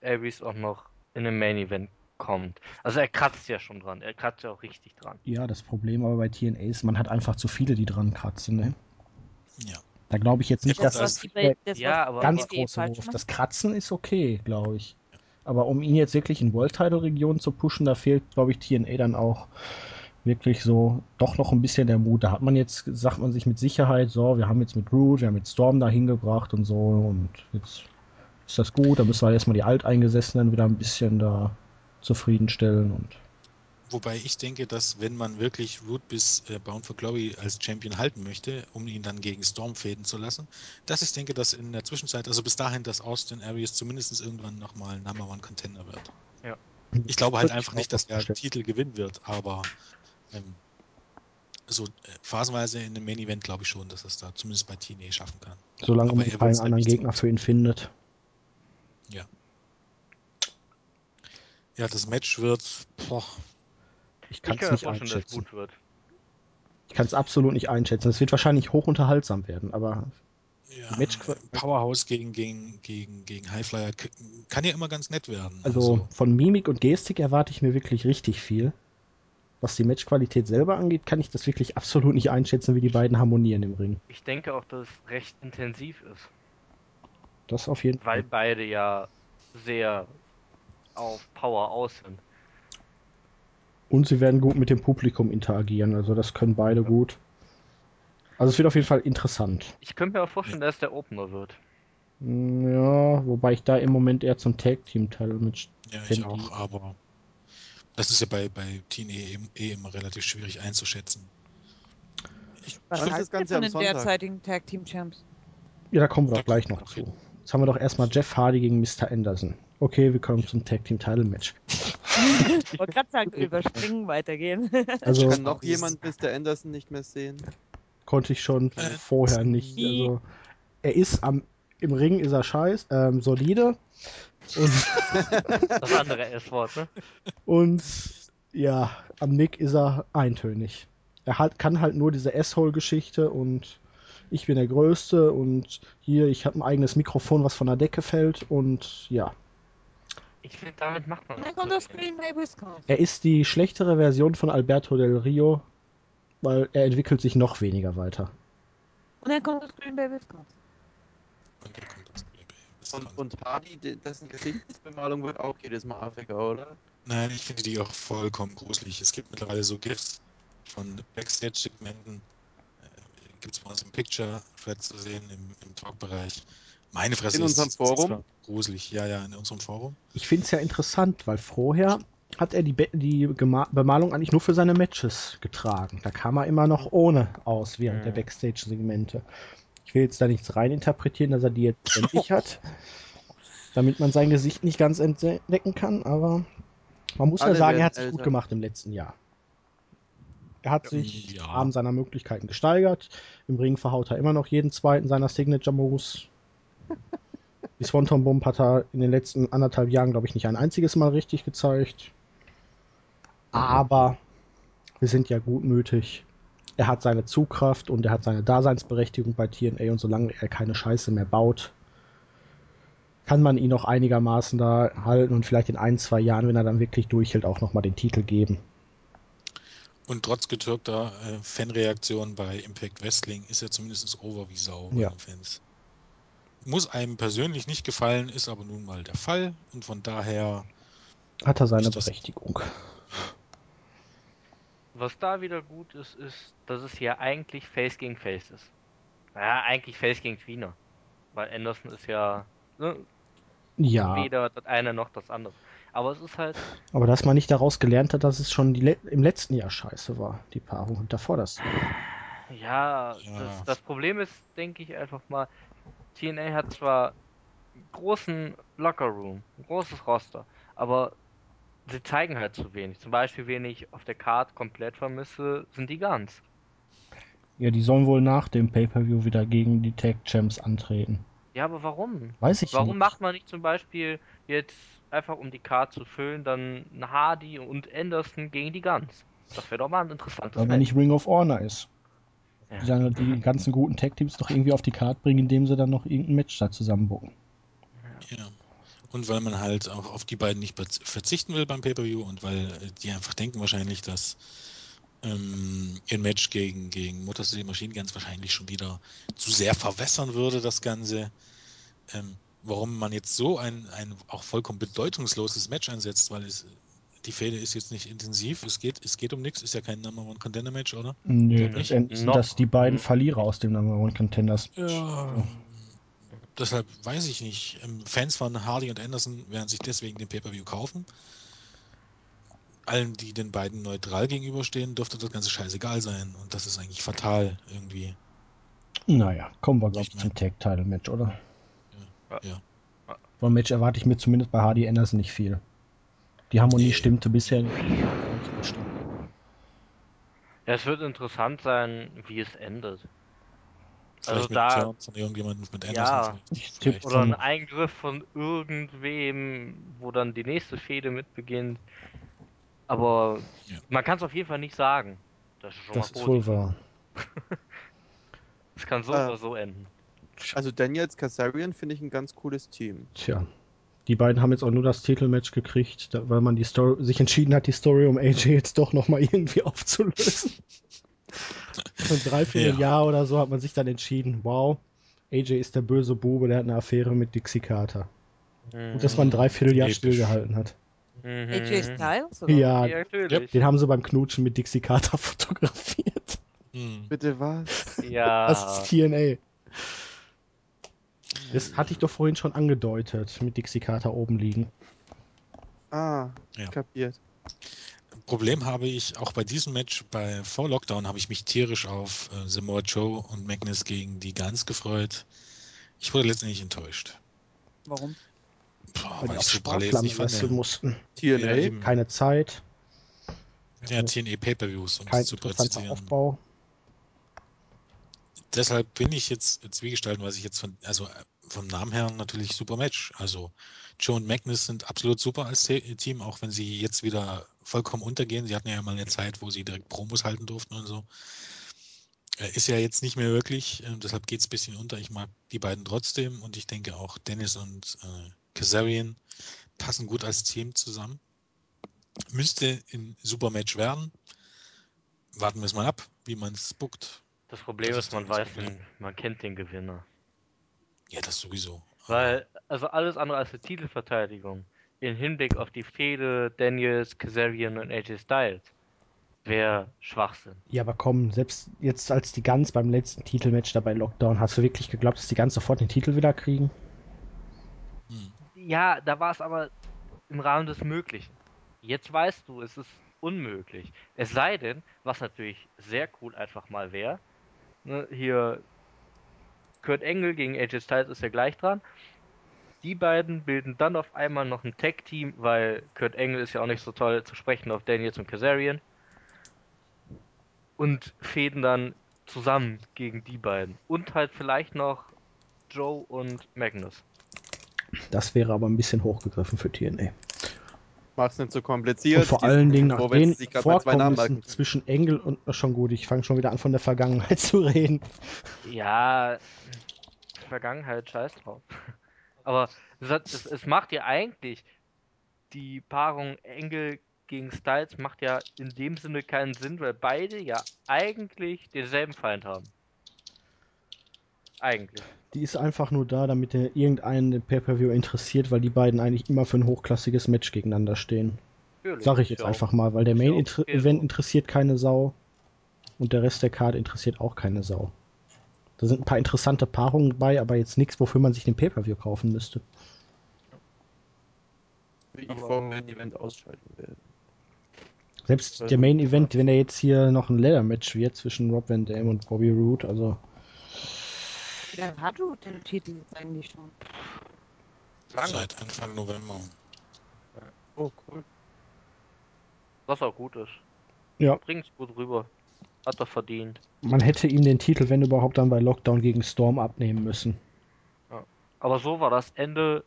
Aries auch noch in einem Main Event kommt. Also er kratzt ja schon dran, er kratzt ja auch richtig dran. Ja, das Problem aber bei TNA ist, man hat einfach zu viele, die dran kratzen. Ne? Ja. Da glaube ich jetzt nicht, kommt dass Das, bei, das, Ja, ganz große Wurf. Das Kratzen ist okay, glaube ich. Aber um ihn jetzt wirklich in World-Title-Regionen zu pushen, da fehlt, glaube ich, TNA dann auch wirklich so doch noch ein bisschen der Mut. Da hat man jetzt, sagt man sich mit Sicherheit, so, wir haben jetzt mit Root, wir haben mit Storm da hingebracht und so und jetzt ist das gut. Da müssen wir erstmal die Alteingesessenen wieder ein bisschen da zufriedenstellen und Wobei ich denke, dass wenn man wirklich Root bis äh, Bound for Glory als Champion halten möchte, um ihn dann gegen Storm fäden zu lassen, dass ich denke, dass in der Zwischenzeit, also bis dahin, dass Austin Aries zumindest irgendwann nochmal Number One Contender wird. Ja. Ich glaube halt einfach nicht, dass er den vorstellen. Titel gewinnen wird, aber ähm, so äh, phasenweise in dem Main Event glaube ich schon, dass er es da zumindest bei TNA schaffen kann. solange Aber man er keinen halt anderen Gegner für ihn findet. Ja, das Match wird, boah, Ich Ich kann es nicht vorstellen, dass es einschätzen. gut wird. Ich kann es absolut nicht einschätzen. Es wird wahrscheinlich hoch unterhaltsam werden, aber ja, Match- Powerhouse gegen, gegen, gegen, gegen Highflyer kann ja immer ganz nett werden. also von Mimik und Gestik erwarte ich mir wirklich richtig viel. Was die Matchqualität selber angeht, kann ich das wirklich absolut nicht einschätzen, wie die beiden harmonieren im Ring. Ich denke auch, dass es recht intensiv ist, Das auf jeden weil Fall. beide ja sehr auf Power aus sind. Und sie werden gut mit dem Publikum interagieren, also das können beide Ja. gut. Also es wird auf jeden Fall interessant. Ich könnte mir auch vorstellen, dass es der Opener wird. Mm, Ja, wobei ich da im Moment eher zum Tag Team Teil mit Ja, ich auch, aber das ist ja bei, bei TNA eh, eh immer relativ schwierig einzuschätzen. Ich, Was ist haltet das Ganze von den Sonntag? derzeitigen Tag Team Champs? Ja, da kommen wir doch gleich noch zu. Jetzt haben wir doch erstmal Jeff Hardy gegen Mr. Anderson. Okay, wir kommen zum Tag Team Title Match. Ich wollte gerade sagen, überspringen, weitergehen. Also Kann noch jemand Mr. Anderson nicht mehr sehen? konnte ich schon Äh, vorher nicht. Also er ist am im Ring ist er scheiß, ähm, solide und, Das andere S-Wort, ne? und ja, am Nick ist er eintönig. Er hat, kann halt nur diese S-Hole-Geschichte und ich bin der Größte und hier, ich habe ein eigenes Mikrofon, was von der Decke fällt und ja. Ich finde, damit macht man Und dann kommt das. Green Bay Wisconsin. Er ist die schlechtere Version von Alberto del Rio, weil er entwickelt sich noch weniger weiter. Und dann kommt das Green Bay Wisconsin. Und dann kommt das Baby. Das Und, Hardy, de- dessen Gesichtsbemalung wird auch jedes Mal Afrika, oder? Nein, ich finde die auch vollkommen gruselig. Es gibt mittlerweile so GIFs von Backstage-Segmenten. Äh, gibt es bei uns im Picture-Thread zu sehen im, im Talk-Bereich. Meine Fresse In ist unserem ist Forum? zwar gruselig. Ja, ja, in unserem Forum. Ich finde es ja interessant, weil vorher hat er die, Be die Gema Bemalung eigentlich nur für seine Matches getragen. Da kam er immer noch ohne aus während der Mhm. Backstage-Segmente. Ich will jetzt da nichts reininterpretieren, dass er die jetzt endlich hat, damit man sein Gesicht nicht ganz entdecken kann, aber man muss ja Alle sagen, er hat sich gut gemacht im letzten Jahr. Er hat sich ja. im Rahmen seiner Möglichkeiten gesteigert. Im Ring verhaut er immer noch jeden zweiten seiner Signature-Moves. Die Swanton Bomb hat er in den letzten anderthalb Jahren, glaube ich, nicht ein einziges Mal richtig gezeigt. Aber wir sind ja gutmütig. Er hat seine Zugkraft und er hat seine Daseinsberechtigung bei TNA und solange er keine Scheiße mehr baut, kann man ihn noch einigermaßen da halten und vielleicht in ein, zwei Jahren, wenn er dann wirklich durchhält, auch nochmal den Titel geben. Und trotz getürkter äh, Fanreaktion bei Impact Wrestling ist er zumindest over wie Sau bei Ja. den Fans. Muss einem persönlich nicht gefallen, ist aber nun mal der Fall. Und von daher, Hat er seine Berechtigung. Was da wieder gut ist, ist, dass es ja eigentlich Face gegen Face ist. Ja, eigentlich Face gegen Tweener. Weil Anderson ist ja ne, Ja, weder das eine noch das andere. Aber es ist halt, aber dass man nicht daraus gelernt hat, dass es schon die le im letzten Jahr scheiße war, die Paarung und davor das. ja, Ja. Das, das Problem ist, denke ich einfach mal, TNA hat zwar einen großen Lockerroom, ein großes Roster, aber sie zeigen halt zu wenig. Zum Beispiel, wen ich auf der Card komplett vermisse, sind die Guns. Ja, die sollen wohl nach dem Pay-Per-View wieder gegen die Tag Champs antreten. Ja, aber warum? Weiß ich Warum nicht. macht man nicht zum Beispiel jetzt einfach, um die Card zu füllen, dann Hardy und Anderson gegen die Guns? Das wäre doch mal ein interessantes Weil Match. nicht Ring of Honor ist. Ja. Die dann die ganzen guten Tag-Teams doch irgendwie auf die Karte bringen, indem sie dann noch irgendein Match da zusammenbucken. ja. Und weil man halt auch auf die beiden nicht verzichten will beim Pay-Per-View und weil die einfach denken wahrscheinlich, dass ähm, ihr Match gegen, gegen Motor City Machine Guns wahrscheinlich schon wieder zu sehr verwässern würde, das Ganze. Ähm, warum man jetzt so ein, ein auch vollkommen bedeutungsloses Match einsetzt, weil es die Fehde ist jetzt nicht intensiv, es geht, es geht um nichts, ist ja kein Number One Contender Match, oder? Nö, das sind Noch. das die beiden Mhm. Verlierer aus dem Number One Contenders. Ja. Deshalb weiß ich nicht. Ähm, Fans von Hardy und Anderson werden sich deswegen den Pay-Per-View kaufen. Allen, die den beiden neutral gegenüberstehen, dürfte das Ganze scheißegal sein. Und das ist eigentlich fatal irgendwie. Naja, kommen wir, glaube Ich ich, mein- zum Tag-Title-Match, oder? Ja. Ja. Vom Match erwarte ich mir zumindest bei Hardy Anderson nicht viel. Die Harmonie stimmte bisher nicht. Bestimmt. Ja, es wird interessant sein, wie es endet. Vielleicht Also mit da- von irgendjemandem mit Anderson. Ja. Oder ein Eingriff von irgendwem, wo dann die nächste Fehde mit beginnt. Aber Ja. man kann es auf jeden Fall nicht sagen. Das ist schon Das mal ist wohl wahr. Es kann so Äh. oder so enden. Also Daniels Kazarian finde ich ein ganz cooles Team. Tja. Die beiden haben jetzt auch nur das Titelmatch gekriegt, da, weil man die Story, sich entschieden hat, die Story um AJ jetzt doch nochmal irgendwie aufzulösen. Für ein Dreivierteljahr oder so hat man sich dann entschieden, wow, AJ ist der böse Bube, der hat eine Affäre mit Dixie Carter. Und dass man ein Dreivierteljahr Episch. stillgehalten hat. Mhm. AJ Styles? Oder? Ja, Ja, natürlich. den haben sie beim Knutschen mit Dixie Carter fotografiert. Hm. Bitte was? Ja. Das ist TNA. Das hatte ich doch vorhin schon angedeutet, mit Dixie Carter oben liegen. Ah, Ja. kapiert. Problem habe ich auch bei diesem Match, bei vor Lockdown habe ich mich tierisch auf äh, Samoa Joe und Magnus gegen die Guns gefreut. Ich wurde letztendlich enttäuscht. Warum? Boah, Weil die weil auf ich so Sparflamme lässig fand. wresteln mussten. TNA? Ja, eben. Keine Zeit, Ja, TNA Pay-Per-Views, um kein es zu präzisieren. Aufbau. Deshalb bin ich jetzt Zwiegespalten, was ich jetzt von, also vom Namen her natürlich super Match. Also Joe und Magnus sind absolut super als Te- Team, auch wenn sie jetzt wieder vollkommen untergehen. Sie hatten ja mal eine Zeit, wo sie direkt Promos halten durften und so. Äh, Ist ja jetzt nicht mehr wirklich, äh, deshalb geht es ein bisschen unter. Ich mag die beiden trotzdem und ich denke auch Dennis und äh, Kazarian passen gut als Team zusammen. Müsste ein super Match werden. Warten wir es mal ab, wie man es bookt. Das Problem Das ist, ist man weiß, man kennt den Gewinner. Ja, das sowieso. Weil, also alles andere als eine Titelverteidigung in Hinblick auf die Fehde Daniels, Kazarian und AJ Styles wäre Schwachsinn. Ja, aber komm, selbst jetzt als die Guns beim letzten Titelmatch dabei Lockdown, hast du wirklich geglaubt, dass die Guns sofort den Titel wieder kriegen? Hm. Ja, da war es aber im Rahmen des Möglichen. Jetzt weißt du, es ist unmöglich. Es sei denn, was natürlich sehr cool einfach mal wäre, ne, hier Kurt Engel gegen AJ Styles ist ja gleich dran. Die beiden bilden dann auf einmal noch ein Tag-Team, weil Kurt Engel ist ja auch nicht so toll zu sprechen auf Daniels und Kazarian. Und fäden dann zusammen gegen die beiden. Und halt vielleicht noch Joe und Magnus. Das wäre aber ein bisschen hochgegriffen für TNA. Mach's nicht so kompliziert. Und vor allen Dingen nach den Vorkommnissen zwischen Engel und na, schon gut, ich fange schon wieder an von der Vergangenheit zu reden. Ja, Vergangenheit, scheiß drauf. Aber es, es macht ja eigentlich die Paarung Engel gegen Styles macht ja in dem Sinne keinen Sinn, weil beide ja eigentlich denselben Feind haben. Eigentlich. Die ist einfach nur da, damit der irgendeinen den Pay-Per-View interessiert, weil die beiden eigentlich immer für ein hochklassiges Match gegeneinander stehen. Natürlich, Sag ich jetzt auch- einfach mal, weil der ist ja Main auch okay Event so. interessiert keine Sau und der Rest der Card interessiert auch keine Sau. Da sind ein paar interessante Paarungen bei, aber jetzt nichts, wofür man sich den Pay-Per-View kaufen müsste. Wie ich vom Main Event ausschalten werde. Selbst der ist Main gut. Event, wenn er jetzt hier noch ein Leather-Match wird zwischen Rob Van Dam und Bobby Roode, also Wie lange hat du den Titel jetzt eigentlich schon? Lange. Seit Anfang November. Oh, cool. Was auch gut ist. Ja. Bringt's gut rüber. Hat er verdient. man hätte ihm den Titel, wenn überhaupt, dann bei Lockdown gegen Storm abnehmen müssen. Aber so war das Ende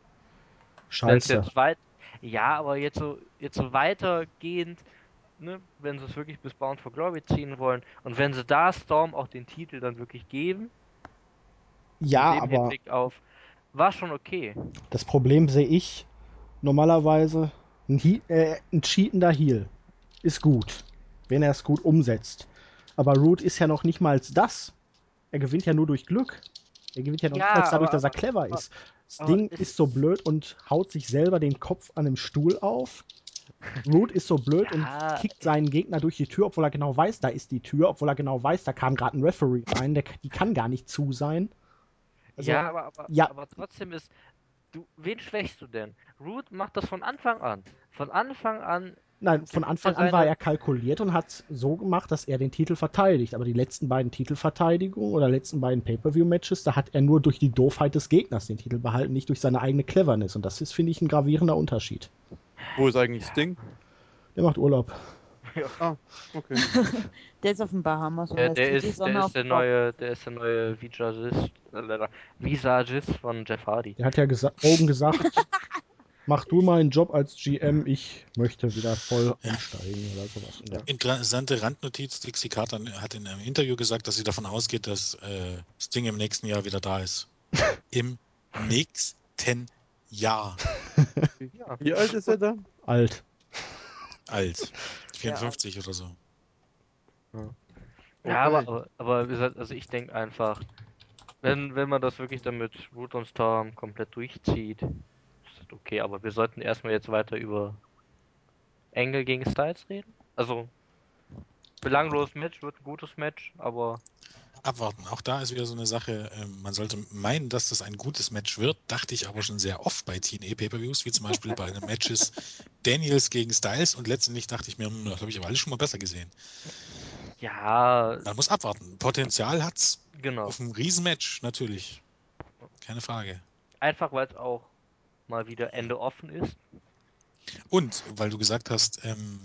Scheiße. jetzt weit ja, aber jetzt so, jetzt so weitergehend, ne, wenn sie es wirklich bis Bound for Glory ziehen wollen und wenn sie da Storm auch den Titel dann wirklich geben, Ja, dem aber Hinblick auf, war schon okay. das Problem sehe ich normalerweise, ein, He äh, ein cheatender Heal ist gut, wenn er es gut umsetzt. Aber Root ist ja noch nicht mal das. Er gewinnt ja nur durch Glück. Er gewinnt ja noch Ja, nicht mal dadurch, aber- dass er clever aber- ist. Sting ist- ist so blöd und haut sich selber den Kopf an dem Stuhl auf. Root ist so blöd Ja. und kickt seinen Gegner durch die Tür, obwohl er genau weiß, da ist die Tür, obwohl er genau weiß, da kam gerade ein Referee rein, der, die kann gar nicht zu sein. Also, ja, aber, aber, ja. aber trotzdem ist. Du, wen schwächst du denn? Root macht das von Anfang an. Von Anfang an. Nein, von Anfang an war er kalkuliert und hat so gemacht, dass er den Titel verteidigt. Aber die letzten beiden Titelverteidigungen oder letzten beiden Pay-Per-View-Matches, da hat er nur durch die Doofheit des Gegners den Titel behalten, nicht durch seine eigene Cleverness. Und das ist, finde ich, ein gravierender Unterschied. Wo ist eigentlich Sting? Der macht Urlaub. Okay. Der ist auf den Bahamas und Der, ist, der, ist der neue, der ist der neue Visagist, äh, Visagist von Jeff Hardy. Der hat ja gesa Hogan gesagt, mach du mal einen Job als GM, ich möchte wieder voll einsteigen oder sowas. Ja. Interessante Randnotiz, Dixie Carter hat in einem Interview gesagt, dass sie davon ausgeht, dass äh, Sting im nächsten Jahr wieder da ist. Im nächsten Jahr. Ja. Wie alt ist er da? Alt. Alt. 54 oder so. Ja, aber, Okay. aber, aber wie gesagt, also ich denke einfach, wenn, wenn man das wirklich dann mit Root und Storm komplett durchzieht, ist das okay, aber wir sollten erstmal jetzt weiter über Engel gegen Styles reden. Also, belangloses Match, wird ein gutes Match, aber Abwarten. Auch da ist wieder so eine Sache, ähm, man sollte meinen, dass das ein gutes Match wird, dachte ich aber schon sehr oft bei TNA Pay-Per-Views, wie zum Beispiel bei den Matches Daniels gegen Styles und letztendlich dachte ich mir, hm, das habe ich aber alles schon mal besser gesehen. ja, Man muss abwarten. Potenzial hat's genau. auf ein Riesenmatch, natürlich. Keine Frage. Einfach weil es auch mal wieder Ende offen ist. Und weil du gesagt hast, ähm,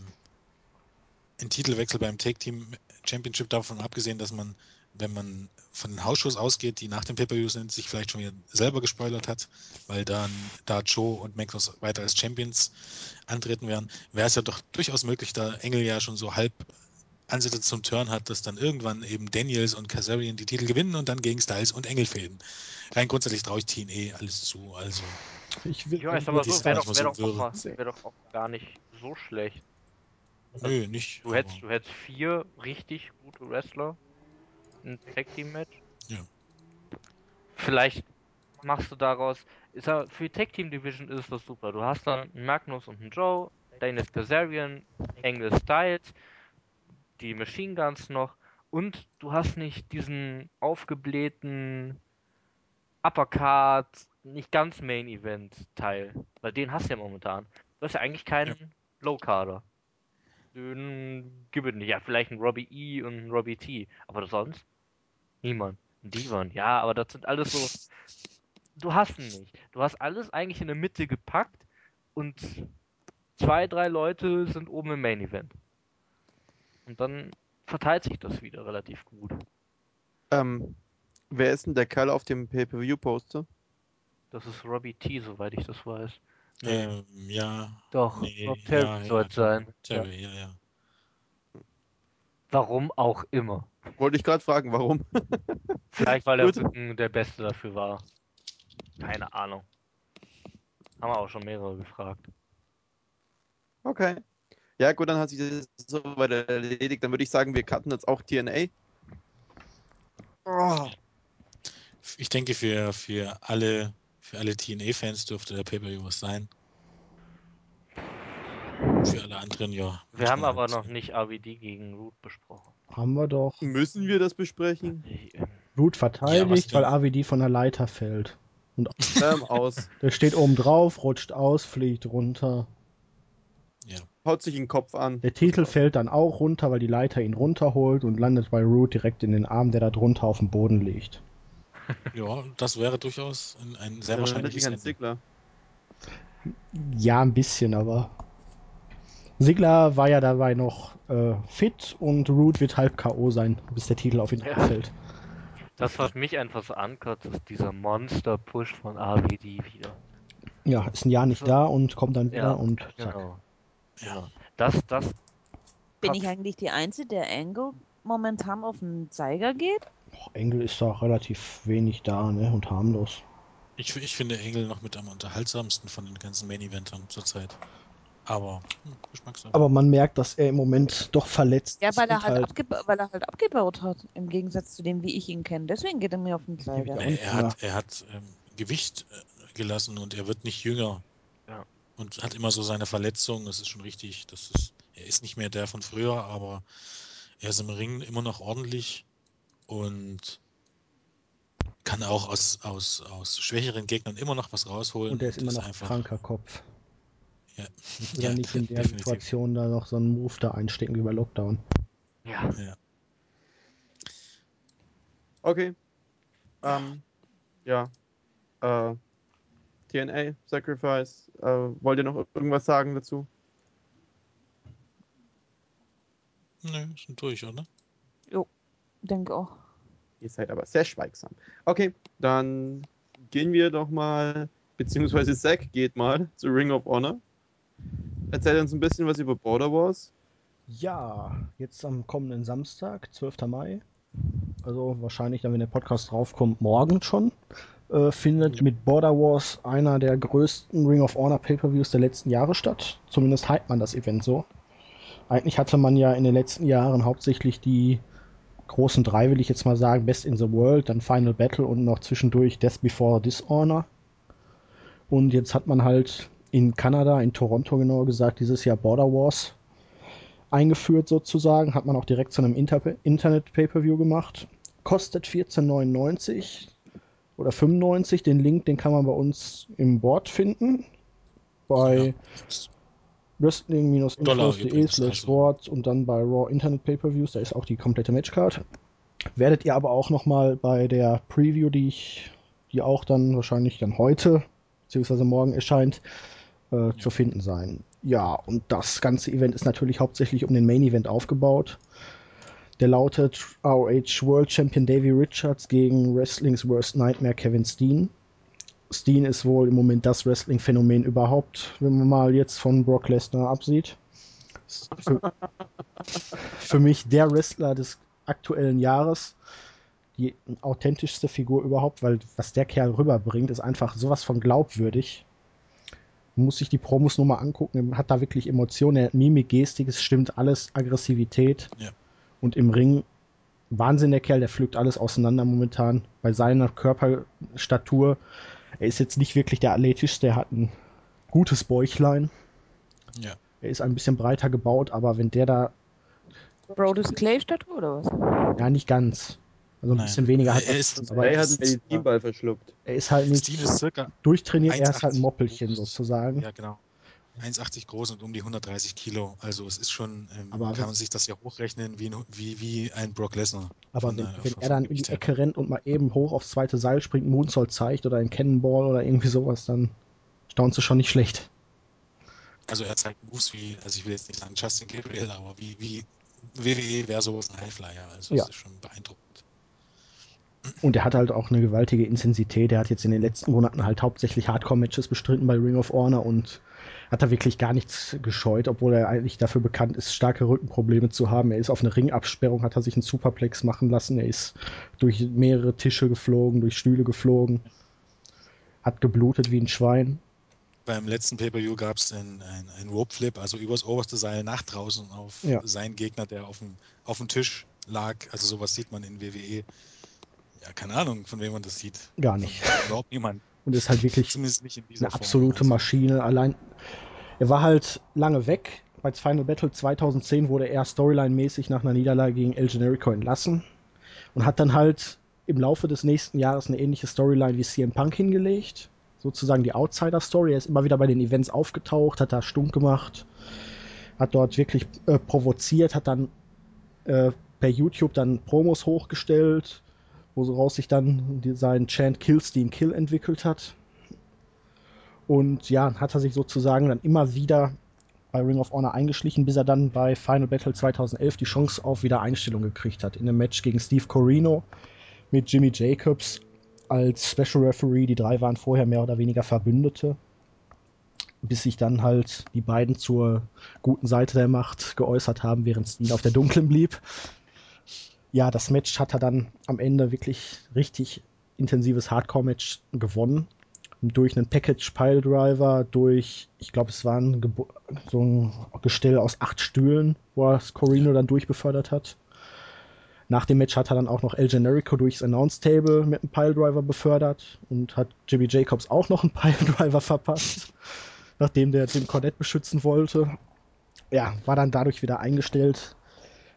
ein Titelwechsel beim Take Team Championship davon abgesehen, dass man, wenn man von den Hausshows ausgeht, die nach dem Pay-Per-View sind, sich vielleicht schon wieder selber gespoilert hat, weil dann da Joe und Magnus weiter als Champions antreten werden, wäre es ja doch durchaus möglich, da Engel ja schon so halb Ansätze zum Turn hat, dass dann irgendwann eben Daniels und Kazarian die Titel gewinnen und dann gegen Styles und Engel fäden. Rein grundsätzlich traue ich TNA alles zu, also Ich will Ja, ich sag mal die so, ist wäre gar doch, nicht wär doch, auch mal- wär doch auch gar nicht so schlecht. nö, nicht. Du hättest, aber- du hättest vier richtig gute Wrestler im Tag Team Match. Ja. Vielleicht machst du daraus, ist ja, für die Tag Team Division ist das super. Du hast dann einen Magnus und einen Joe, Daniel Kazarian, Engel Styles, die Machine Guns noch und du hast nicht diesen aufgeblähten Uppercard, nicht ganz Main Event Teil, weil den hast du ja momentan. Du hast ja eigentlich keinen Low Carder. Den gibt es nicht. Ja, vielleicht ein Robbie E und ein Robbie T. Aber sonst? Niemand. Ein Divan. Ja, aber das sind alles so. Du hast ihn nicht. Du hast alles eigentlich in der Mitte gepackt und zwei, drei Leute sind oben im Main Event. Und dann verteilt sich das wieder relativ gut. Ähm, wer ist denn der Kerl auf dem Pay-Per-View-Poster? Das ist Robbie T, soweit ich das weiß. Nee, Ähm, ja. doch. Nee, Rob Terry ja, soll ja, es sein. Ja. Terry, ja, ja. Warum auch immer. Wollte ich gerade fragen, warum? Vielleicht, weil der Gut. Rücken der Beste dafür war. Keine Ahnung. Haben wir auch schon mehrere gefragt. Okay. Ja, gut, dann hat sich das soweit erledigt. Dann würde ich sagen, wir cutten jetzt auch TNA. Oh, Ich denke, für, für alle, für alle TNA-Fans dürfte der Pay-Per-View was sein. Für alle anderen, ja. Wir haben aber noch nicht RVD gegen Root besprochen. Haben wir doch. müssen wir das besprechen? Root Ja, verteidigt, was weil? AWD von der Leiter fällt. Ähm, aus. Der steht oben drauf, rutscht aus, fliegt runter. Ja. Haut sich den Kopf an. Der Titel fällt dann auch runter, weil die Leiter ihn runterholt und landet bei Root direkt in den Arm, der da drunter auf dem Boden liegt. ja, das wäre durchaus ein, ein sehr Der wahrscheinliches Ende. Ja, ein bisschen, aber. Sigler war ja dabei noch äh, fit und Root wird halb K.O. sein, bis der Titel auf ihn Ja. fällt. Das, was mich einfach so ankotzt, ist dieser Monster-Push von RVD wieder. Ja, ist ein Jahr nicht da und kommt dann wieder Ja, und zack. Genau. Ja. genau. Das, das, Bin ich eigentlich die Einzige, der Angle momentan auf den Zeiger geht? Boah, Engel ist da relativ wenig da, ne? Und harmlos. Ich, ich finde Engel noch mit am unterhaltsamsten von den ganzen Main-Eventern zurzeit. Aber, hm, Geschmackssache. Aber man merkt, dass er im Moment doch verletzt Ja, ist. weil er halt, abgeba weil er halt abgebaut hat, im Gegensatz zu dem, wie ich ihn kenne. Deswegen geht er mir auf den Zeiger. Ja, und- er hat, er hat ähm, Gewicht, äh, gelassen und er wird nicht jünger. Ja. Und hat immer so seine Verletzungen, das ist schon richtig. Das ist, er ist nicht mehr der von früher, aber er ist im Ring immer noch ordentlich und kann auch aus, aus, aus schwächeren Gegnern immer noch was rausholen. Und der ist immer noch einfach, kranker Kopf. Ja, Oder ja, nicht in der definitiv. Situation da noch so einen Move da einstecken wie bei Lockdown. Ja. Okay. Ähm, ja. Äh, TNA, Sacrifice. Äh, wollt ihr noch irgendwas sagen dazu? Nö, sind durch, oder? Denke auch. Ihr seid aber sehr schweigsam. Okay, dann gehen wir doch mal, beziehungsweise Zack geht mal zu Ring of Honor. Erzählt uns ein bisschen was über Border Wars. Ja, jetzt am kommenden Samstag, 12. Mai, also wahrscheinlich dann, wenn der Podcast draufkommt, morgen schon, äh, findet mit Border Wars einer der größten Ring of Honor Pay-Per-Views der letzten Jahre statt. Zumindest hypt man das Event so. Eigentlich hatte man ja in den letzten Jahren hauptsächlich die großen drei, will ich jetzt mal sagen, Best in the World, dann Final Battle und noch zwischendurch Death Before Dishonor. Und jetzt hat man halt in Kanada, in Toronto genauer gesagt, dieses Jahr Border Wars eingeführt sozusagen. Hat man auch direkt zu einem Inter Internet-Pay-Per-View gemacht. Kostet 14,99 oder 95. Den Link, den kann man bei uns im Board finden. Bei Ja. Wrestling-infos.de slash also. Board und dann bei Raw Internet Pay-Per-Views. Da ist auch die komplette Matchcard. Werdet ihr aber auch nochmal bei der Preview, die ich, die auch dann wahrscheinlich dann heute beziehungsweise morgen erscheint, äh, zu finden sein. Ja, und das ganze Event ist natürlich hauptsächlich um den Main Event aufgebaut. Der lautet ROH World Champion Davey Richards gegen Wrestlings Worst Nightmare Kevin Steen. Steen ist wohl im Moment das Wrestling-Phänomen überhaupt, wenn man mal jetzt von Brock Lesnar absieht. Für, für mich der Wrestler des aktuellen Jahres. Die authentischste Figur überhaupt, weil was der Kerl rüberbringt, ist einfach sowas von glaubwürdig. Man muss sich die Promos nur mal angucken. Er hat da wirklich Emotionen, er hat Mimik, Gestik, es stimmt alles, Aggressivität. Ja. Und im Ring, Wahnsinn der Kerl, der pflückt alles auseinander momentan. Bei seiner Körperstatur, er ist jetzt nicht wirklich der athletischste, er hat ein gutes Bäuchlein. Ja. Er ist ein bisschen breiter gebaut, aber wenn der da, Brodus Clay-Statue oder was? ja nicht ganz, also ein Nein. bisschen weniger hat Er ist- aber er hat ist, einen Medizinball verschluckt. er ist halt nicht Steen ist circa durchtrainiert, er ist halt ein 1,80 Moppelchen groß. sozusagen. Ja, genau. 1,80 groß und um die 130 Kilo. Also es ist schon, ähm, Aber kann man sich das ja hochrechnen wie, ein- wie, wie ein Brock Lesnar. Aber von wenn, der- wenn von- er dann in die her. Ecke rennt und mal eben hoch aufs zweite Seil springt, Moonsault zeigt oder ein Cannonball oder irgendwie sowas, dann staunst du schon nicht schlecht. Also er zeigt Moves wie, also ich will jetzt nicht sagen Justin Gabriel, aber wie, wie WWE versus ein Highflyer. Also Ja. das ist schon beeindruckend. Und er hat halt auch eine gewaltige Intensität. Er hat jetzt in den letzten Monaten halt hauptsächlich Hardcore-Matches bestritten bei Ring of Honor und hat da wirklich gar nichts gescheut, obwohl er eigentlich dafür bekannt ist, starke Rückenprobleme zu haben. Er ist auf eine Ringabsperrung, hat er sich einen Superplex machen lassen. Er ist durch mehrere Tische geflogen, durch Stühle geflogen, hat geblutet wie ein Schwein. Beim letzten Pay-Per-View gab es einen ein Rope Flip, also übers oberste Seil nach draußen auf Ja. seinen Gegner, der auf dem, auf dem Tisch lag. Also sowas sieht man in WWE. Ja, keine Ahnung, von wem man das sieht. Gar nicht. Von überhaupt niemand. Und ist halt wirklich eine Form. absolute Also, Maschine. Allein, er war halt lange weg. Bei Final Battle 2010 wurde er Storyline-mäßig nach einer Niederlage gegen El Generico entlassen und hat dann halt im Laufe des nächsten Jahres eine ähnliche Storyline wie CM Punk hingelegt. Sozusagen die Outsider-Story. Er ist immer wieder bei den Events aufgetaucht, hat da stunk gemacht, hat dort wirklich äh, provoziert, hat dann äh, per YouTube dann Promos hochgestellt, woraus sich dann sein Chant Kill Steam Kill entwickelt hat. Und ja, hat er sich sozusagen dann immer wieder bei Ring of Honor eingeschlichen, bis er dann bei Final Battle 2011 die Chance auf Wiedereinstellung gekriegt hat. In einem Match gegen Steve Corino mit Jimmy Jacobs als Special Referee. Die drei waren vorher mehr oder weniger Verbündete. Bis sich dann halt die beiden zur guten Seite der Macht geäußert haben, während Steen auf der dunklen blieb. Ja, das Match hat er dann am Ende wirklich richtig intensives Hardcore-Match gewonnen durch einen Package Pile Driver, durch, ich glaube, es war ein so ein Gestell aus acht Stühlen, wo er Corino dann durchbefördert hat. Nach dem Match hat er dann auch noch El Generico durchs Announce Table mit einem Piledriver befördert und hat Jimmy Jacobs auch noch einen Piledriver verpasst, nachdem der Jim Cornette beschützen wollte. Ja, war dann dadurch wieder eingestellt.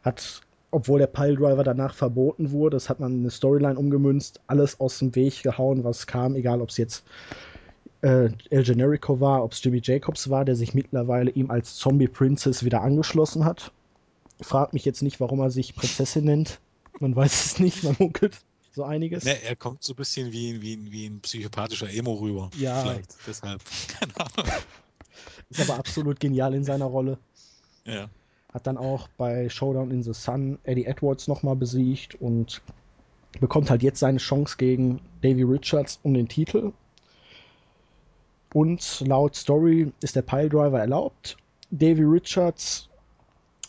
Hat, obwohl der Piledriver danach verboten wurde, das hat man in eine Storyline umgemünzt, alles aus dem Weg gehauen, was kam, egal ob es jetzt äh, El Generico war, ob es Jimmy Jacobs war, der sich mittlerweile ihm als Zombie Princess wieder angeschlossen hat. Fragt mich jetzt nicht, warum er sich Prinzessin nennt. Man weiß es nicht, man munkelt so einiges. Ne, er kommt so ein bisschen wie, wie, wie ein psychopathischer Emo rüber. Ja. Vielleicht. Deshalb. Keine Ahnung. Ist aber absolut genial in seiner Rolle. Ja. Hat dann auch bei Showdown in the Sun Eddie Edwards nochmal besiegt und bekommt halt jetzt seine Chance gegen Davey Richards um den Titel. Und laut Story ist der Piledriver erlaubt. Davey Richards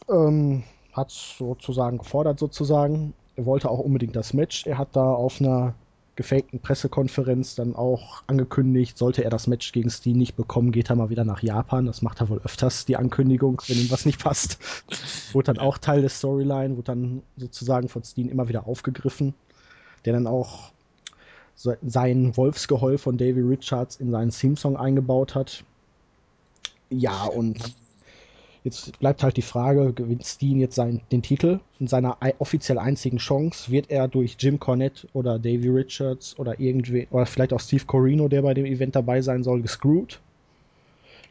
ähm, hat sozusagen gefordert, sozusagen. Er wollte auch unbedingt das Match. Er hat da auf einer gefakten Pressekonferenz dann auch angekündigt, sollte er das Match gegen Steen nicht bekommen, geht er mal wieder nach Japan. Das macht er wohl öfters, die Ankündigung, wenn ihm was nicht passt. wurde dann auch Teil der Storyline, wurde dann sozusagen von Steen immer wieder aufgegriffen, der dann auch se- sein Wolfsgeheul von Davy Richards in seinen Theme-Song eingebaut hat. Ja, und Jetzt bleibt halt die Frage, gewinnt Steen jetzt sein, den Titel in seiner ei- offiziell einzigen Chance? Wird er durch Jim Cornette oder Davey Richards oder irgendwie, oder vielleicht auch Steve Corino, der bei dem Event dabei sein soll, gescrewt?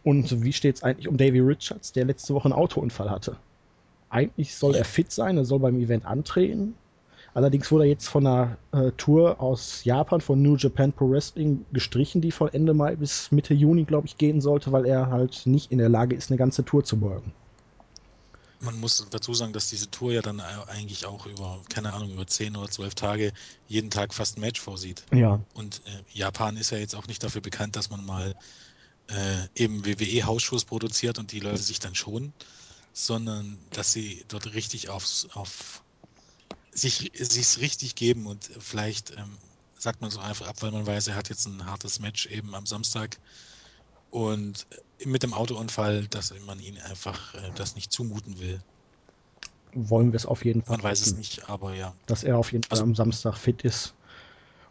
Und wie steht es eigentlich um Davey Richards, der letzte Woche einen Autounfall hatte? Eigentlich soll er fit sein, er soll beim Event antreten. Allerdings wurde er jetzt von einer äh, Tour aus Japan, von New Japan Pro Wrestling, gestrichen, die von Ende Mai bis Mitte Juni, glaube ich, gehen sollte, weil er halt nicht in der Lage ist, eine ganze Tour zu worken. Man muss dazu sagen, dass diese Tour ja dann eigentlich auch über, keine Ahnung, über 10 oder 12 Tage jeden Tag fast ein Match vorsieht. Ja, Und äh, Japan ist ja jetzt auch nicht dafür bekannt, dass man mal äh, eben WWE-Hausshows produziert und die Leute sich dann schonen, sondern dass sie dort richtig aufs, auf sich sich's richtig geben und vielleicht ähm, sagt man so einfach ab, weil man weiß, er hat jetzt ein hartes Match eben am Samstag und äh, mit dem Autounfall, dass man ihn einfach äh, das nicht zumuten will. wollen wir es auf jeden Fall Man weiß es nicht, aber ja. dass er auf jeden Fall Also- am Samstag fit ist.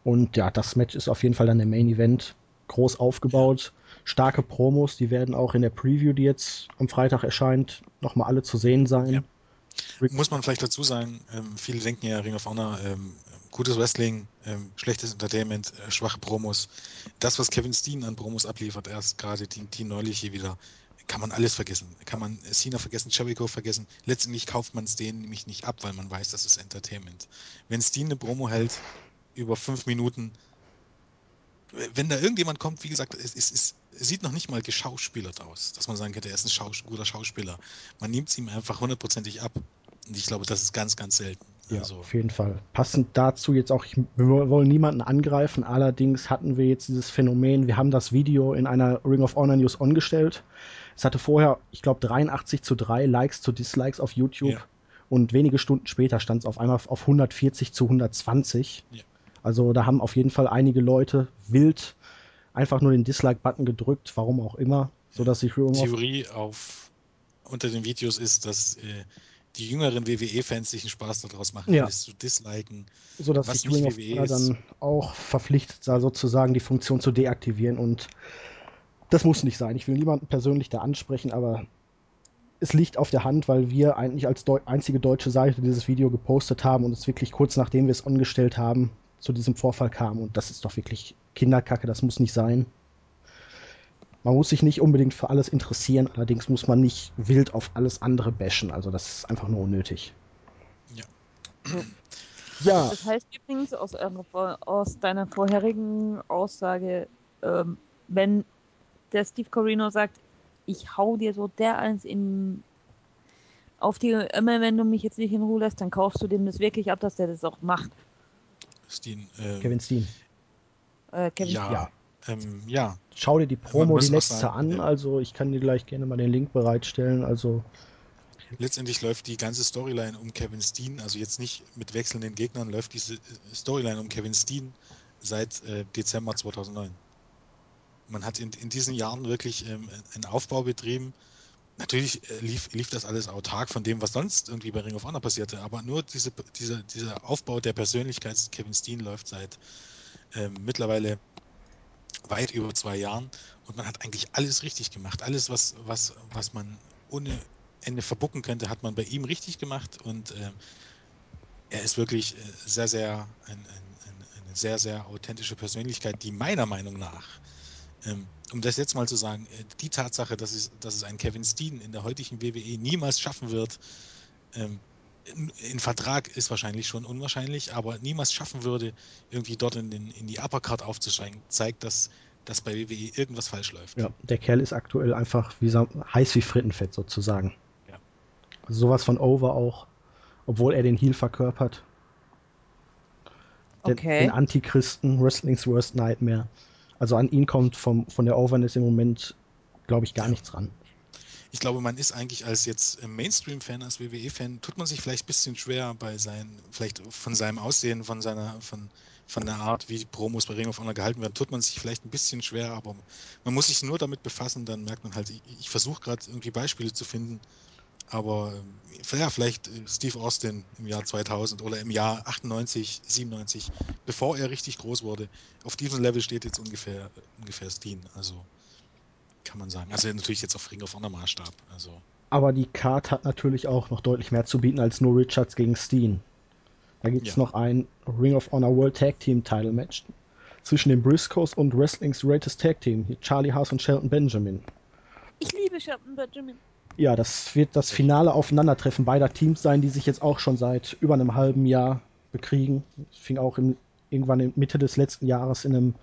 Und ja, das Match ist auf jeden Fall dann der Main Event. Groß aufgebaut, starke Promos, die werden auch in der Preview, die jetzt am Freitag erscheint, nochmal alle zu sehen sein. Ja. Muss man vielleicht dazu sagen, ähm, viele denken ja Ring of Honor, ähm, gutes Wrestling, ähm, schlechtes Entertainment, äh, schwache Promos. Das, was Kevin Steen an Promos abliefert, erst gerade die, die neulich hier wieder, kann man alles vergessen. Kann man Cena vergessen, Jericho vergessen. Letztendlich kauft man es denen nämlich nicht ab, weil man weiß, das ist Entertainment. Wenn Steen eine Promo hält über fünf Minuten, wenn da irgendjemand kommt, wie gesagt, es, es, es sieht noch nicht mal geschauspielert aus, dass man sagen könnte, er ist ein Schaus guter Schauspieler. Man nimmt es ihm einfach hundertprozentig ab. Und ich glaube, das ist ganz, ganz selten. Ja, Also, auf jeden Fall. Passend dazu jetzt auch, ich, wir wollen niemanden angreifen, allerdings hatten wir jetzt dieses Phänomen, wir haben das Video in einer Ring of Honor News on gestellt. Es hatte vorher, ich glaube, 83 zu 3 Likes zu Dislikes auf YouTube Ja. und wenige Stunden später stand es auf einmal auf 140 zu 120. Ja. Also da haben auf jeden Fall einige Leute wild einfach nur den Dislike-Button gedrückt, warum auch immer, sodass sich of Theorie auf unter den Videos ist, dass äh, die jüngeren WWE-Fans sich einen Spaß daraus machen, Ja. alles zu disliken. so dass Was Ring nicht WWE ist. dann auch verpflichtet sah, sozusagen die Funktion zu deaktivieren und das muss nicht sein. Ich will niemanden persönlich da ansprechen, aber es liegt auf der Hand, weil wir eigentlich als Deu einzige deutsche Seite dieses Video gepostet haben und es wirklich kurz nachdem wir es angestellt haben, zu diesem Vorfall kam und das ist doch wirklich Kinderkacke, das muss nicht sein. Man muss sich nicht unbedingt für alles interessieren, allerdings muss man nicht wild auf alles andere bashen, also das ist einfach nur unnötig. Ja. Ja, Das heißt übrigens aus, aus deiner vorherigen Aussage, ähm, wenn der Steve Corino sagt, ich hau dir so der eins in auf die immer wenn du mich jetzt nicht in Ruhe lässt, dann kaufst du dem das wirklich ab, dass der das auch macht. Steen, ähm, Kevin Steen. Äh, Kevin ja, Ja. Ähm, ja, Schau dir die Promo, die letzte sagen, an. Also ich kann dir gleich gerne mal den Link bereitstellen. Also letztendlich läuft die ganze Storyline um Kevin Steen, also jetzt nicht mit wechselnden Gegnern, läuft diese äh, Storyline um Kevin Steen seit äh, Dezember 2009. Man hat in, in diesen Jahren wirklich ähm, einen Aufbau betrieben natürlich äh, lief, lief das alles autark von dem, was sonst irgendwie bei Ring of Honor passierte, aber nur diese, diese, dieser Aufbau der Persönlichkeit Kevin Steen läuft seit ähm, mittlerweile weit über zwei Jahren und man hat eigentlich alles richtig gemacht. Alles, was, was, was man ohne Ende verbucken könnte, hat man bei ihm richtig gemacht und ähm, er ist wirklich äh, sehr, sehr ein, ein, ein, eine sehr, sehr authentische Persönlichkeit, die meiner Meinung nach, um das jetzt mal zu sagen, äh, die Tatsache, dass es, dass es ein Kevin Steen in der heutigen WWE niemals schaffen wird, ähm, in Vertrag ist wahrscheinlich schon unwahrscheinlich, aber niemals schaffen würde, irgendwie dort in, den, in die Uppercard aufzusteigen, zeigt, dass, dass bei WWE irgendwas falsch läuft. Ja, der Kerl ist aktuell einfach wie so, heiß wie Frittenfett sozusagen. Ja. Also sowas von over auch, obwohl er den Heel verkörpert. Den, Okay. den Antichristen, Wrestling's Worst Nightmare. Also an ihn kommt vom, von der Overness im Moment, glaube ich, gar nichts ran. Ich glaube, man ist eigentlich als jetzt äh, Mainstream-Fan, als WWE-Fan, tut man sich vielleicht ein bisschen schwer bei seinen, vielleicht von seinem Aussehen, von seiner, von, von der Art, wie die Promos bei Ring of Honor gehalten werden, tut man sich vielleicht ein bisschen schwer, aber man muss sich nur damit befassen, dann merkt man halt, ich, ich versuche gerade irgendwie Beispiele zu finden, aber ähm, ja, vielleicht äh, Steve Austin im Jahr 2000 oder im Jahr 98, 97, bevor er richtig groß wurde. Auf diesem Level steht jetzt ungefähr, äh, ungefähr Steen, also kann man sagen. Also natürlich jetzt auf Ring of Honor Maßstab, also Aber die Card hat natürlich auch noch deutlich mehr zu bieten als nur Richards gegen Steen. Da gibt es Ja. noch ein Ring of Honor World Tag Team Title Match zwischen den Briscoes und Wrestling's Greatest Tag Team, hier Charlie Haas und Shelton Benjamin. Ich liebe Shelton Benjamin. Ja, das wird das finale Aufeinandertreffen beider Teams sein, die sich jetzt auch schon seit über einem halben Jahr bekriegen. Es fing auch im, irgendwann in Mitte des letzten Jahres in einem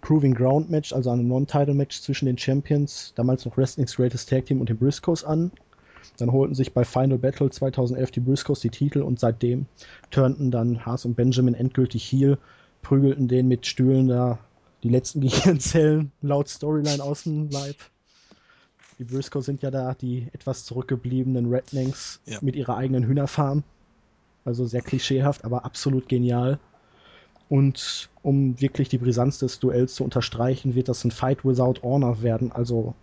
Proving Ground Match, also einem Non-Title-Match zwischen den Champions, damals noch Wrestling's Greatest Tag Team und den Briscoes an. Dann holten sich bei Final Battle 2011 die Briscoes die Titel und seitdem turnten dann Haas und Benjamin endgültig heel, prügelten den mit Stühlen da die letzten Gehirnzellen laut Storyline aus dem Leib. Die Briscoes sind ja da die etwas zurückgebliebenen Rednecks Ja. mit ihrer eigenen Hühnerfarm. Also sehr klischeehaft, aber absolut genial. Und um wirklich die Brisanz des Duells zu unterstreichen, wird das ein Fight without honor werden. Also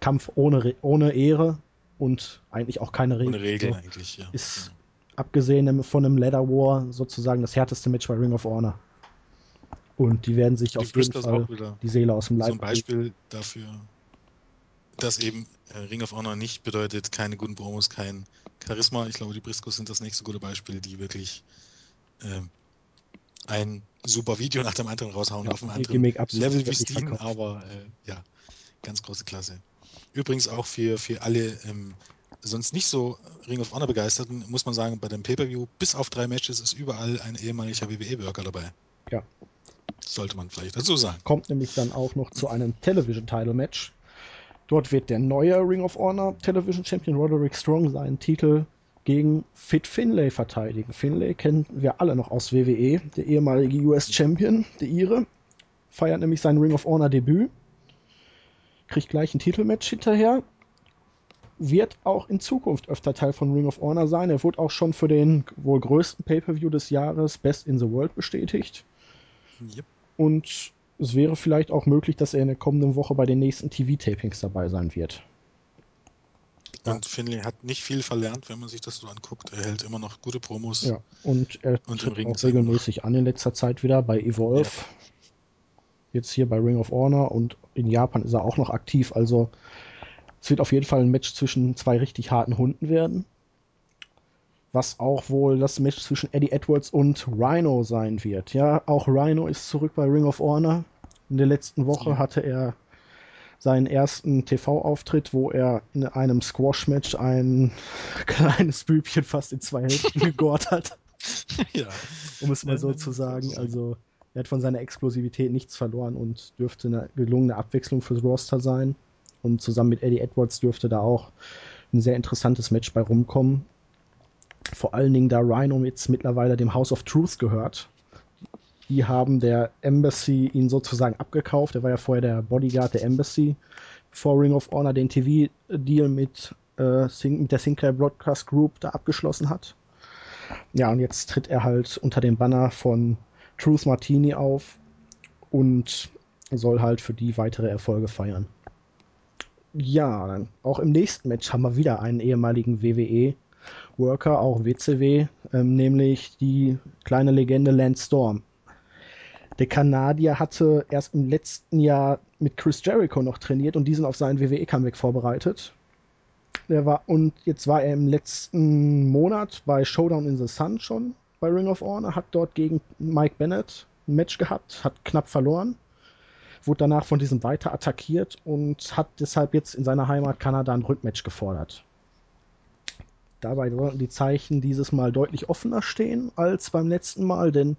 Kampf ohne, Re- ohne Ehre und eigentlich auch keine Regel. ohne Regeln So, eigentlich, ja. ist abgesehen von einem Leather War sozusagen das härteste Match bei Ring of Honor. Und die werden sich Die auf jeden Fall die Seele aus dem Leib so ein Beispiel dafür, dass eben äh, Ring of Honor nicht bedeutet, keine guten Promos, kein Charisma. Ich glaube, die Briscoes sind das nächste gute Beispiel, die wirklich ähm, ein super Video nach dem anderen raushauen Ja, auf ihr anderen Level wie verkauft. aber äh, ja, ganz große Klasse. Übrigens auch für, für alle ähm, sonst nicht so Ring of Honor begeisterten, muss man sagen, bei dem Pay-Per-View bis auf drei Matches ist überall ein ehemaliger WWE-Worker dabei. Ja. Sollte man vielleicht dazu sagen. kommt nämlich dann auch noch zu einem Television Title Match. Dort wird der neue Ring of Honor Television Champion Roderick Strong seinen Titel gegen Fit Finlay verteidigen. Finlay kennen wir alle noch aus WWE, der ehemalige US Champion, der Ire, feiert nämlich sein Ring of Honor Debüt, kriegt gleich ein Titelmatch hinterher, wird auch in Zukunft öfter Teil von Ring of Honor sein. Er wurde auch schon für den wohl größten Pay-per-View des Jahres Best in the World bestätigt. Yep. Und es wäre vielleicht auch möglich, dass er in der kommenden Woche bei den nächsten TV-Tapings dabei sein wird. Und Finlay hat nicht viel verlernt, wenn man sich das so anguckt. Er hält immer noch gute Promos. Ja, und er Und tritt Ring auch regelmäßig an in letzter Zeit wieder bei Evolve. Jetzt hier bei Ring of Honor und in Japan ist er auch noch aktiv. Also es wird auf jeden Fall ein Match zwischen zwei richtig harten Hunden werden. Was auch wohl das Match zwischen Eddie Edwards und Rhino sein wird. Ja, auch Rhino ist zurück bei Ring of Honor. In der letzten Woche Ja. hatte er seinen ersten TV-Auftritt, wo er in einem Squash-Match ein kleines Bübchen fast in zwei Hälften gegort hat, ja. um es mal so zu sagen. Also er hat von seiner Explosivität nichts verloren und dürfte eine gelungene Abwechslung fürs Roster sein. Und zusammen mit Eddie Edwards dürfte da auch ein sehr interessantes Match bei rumkommen. Vor allen Dingen, da Rhino jetzt mittlerweile dem House of Truth gehört. Die haben der Embassy ihn sozusagen abgekauft. Er war ja vorher der Bodyguard der Embassy, bevor Ring of Honor den TV-Deal mit, äh, mit der Sinclair Broadcast Group da abgeschlossen hat. Ja, und jetzt tritt er halt unter dem Banner von Truth Martini auf und soll halt für die weitere Erfolge feiern. Ja, auch im nächsten Match haben wir wieder einen ehemaligen WWE-Worker, auch WCW, ähm, nämlich die kleine Legende Lance Storm. Der Kanadier hatte erst im letzten Jahr mit Chris Jericho noch trainiert und diesen auf seinen WWE-Comeback vorbereitet. Der war, und jetzt war er im letzten Monat bei Showdown in the Sun schon bei Ring of Honor, hat dort gegen Mike Bennett ein Match gehabt, hat knapp verloren, wurde danach von diesem weiter attackiert und hat deshalb jetzt in seiner Heimat Kanada ein Rückmatch gefordert. Dabei sollten die Zeichen dieses Mal deutlich offener stehen als beim letzten Mal, denn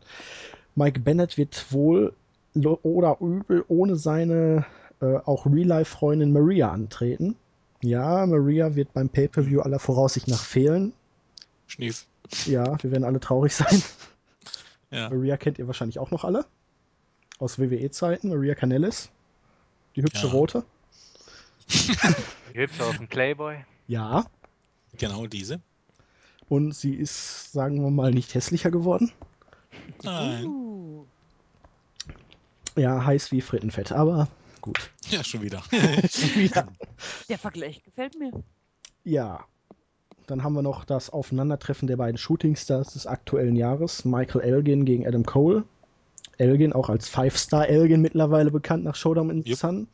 Mike Bennett wird wohl oder übel ohne seine äh, auch Real-Life-Freundin Maria antreten. Ja, Maria wird beim Pay-Per-View aller Voraussicht nach fehlen. Schnief. Ja, wir werden alle traurig sein. Ja. Maria kennt ihr wahrscheinlich auch noch alle. Aus WWE-Zeiten. Maria Canellis. Die hübsche Ja. Rote. Die Hübsche aus dem Playboy. Ja. Genau diese. Und sie ist, sagen wir mal, nicht hässlicher geworden. Nein. Uh. Ja, heiß wie Frittenfett, aber gut. Ja, schon wieder. Schon wieder. Der Vergleich gefällt mir. Ja. Dann haben wir noch das Aufeinandertreffen der beiden Shootingstars des aktuellen Jahres. Michael Elgin gegen Adam Cole. Elgin auch als Five-Star Elgin mittlerweile bekannt nach Showdown in the. Sun.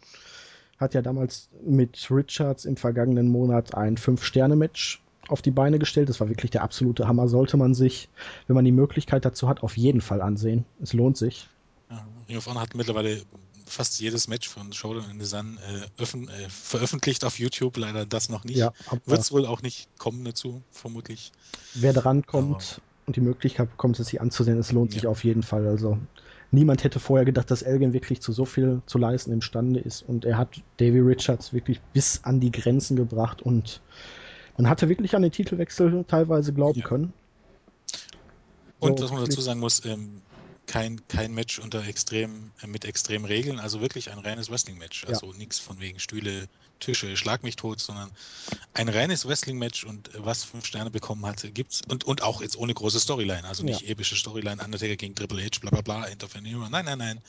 Hat ja damals mit Richards im vergangenen Monat ein Fünf-Sterne-Match auf die Beine gestellt. Das war wirklich der absolute Hammer. Sollte man sich, wenn man die Möglichkeit dazu hat, auf jeden Fall ansehen. Es lohnt sich. Ja, Ring of Honor hat mittlerweile fast jedes Match von Showdown in the Sun äh, äh, veröffentlicht auf YouTube. Leider das noch nicht. Ja, aber Wird es wohl auch nicht kommen dazu, vermutlich. wer dran kommt und die Möglichkeit bekommt, es sich anzusehen, es lohnt sich Ja. auf jeden Fall. Also niemand hätte vorher gedacht, dass Elgin wirklich zu so viel zu leisten imstande ist und er hat Davy Richards wirklich bis an die Grenzen gebracht und man hatte wirklich an den Titelwechsel teilweise glauben Ja. können. Und So, was man dazu sagen muss, ähm, kein, kein Match unter extrem, mit extremen Regeln, also wirklich ein reines Wrestling-Match. Ja. Also nichts von wegen Stühle, Tische, Schlag mich tot, sondern ein reines Wrestling-Match und was fünf Sterne bekommen hat, gibt's und, und auch jetzt ohne große Storyline, also nicht epische Storyline, Undertaker gegen Triple H, bla bla bla, Interference, nein, nein, nein.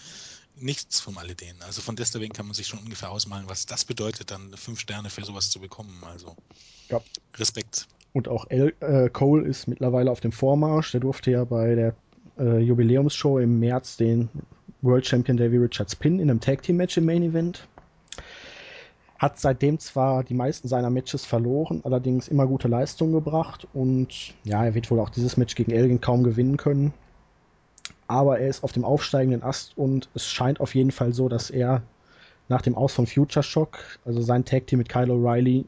Nichts von alledem. Also von deswegen kann man sich schon ungefähr ausmalen, was das bedeutet, dann fünf Sterne für sowas zu bekommen. Also Ja. Respekt. Und auch El äh, Cole ist mittlerweile auf dem Vormarsch. Der durfte ja bei der äh, Jubiläumsshow im März den World Champion Davy Richards Pin in einem Tag Team Match im Main Event. Hat seitdem zwar die meisten seiner Matches verloren, allerdings immer gute Leistungen gebracht und ja, er wird wohl auch dieses Match gegen Elgin kaum gewinnen können. Aber er ist auf dem aufsteigenden Ast und es scheint auf jeden Fall so, dass er nach dem Aus von Future Shock, also sein Tag Team mit Kyle O'Reilly,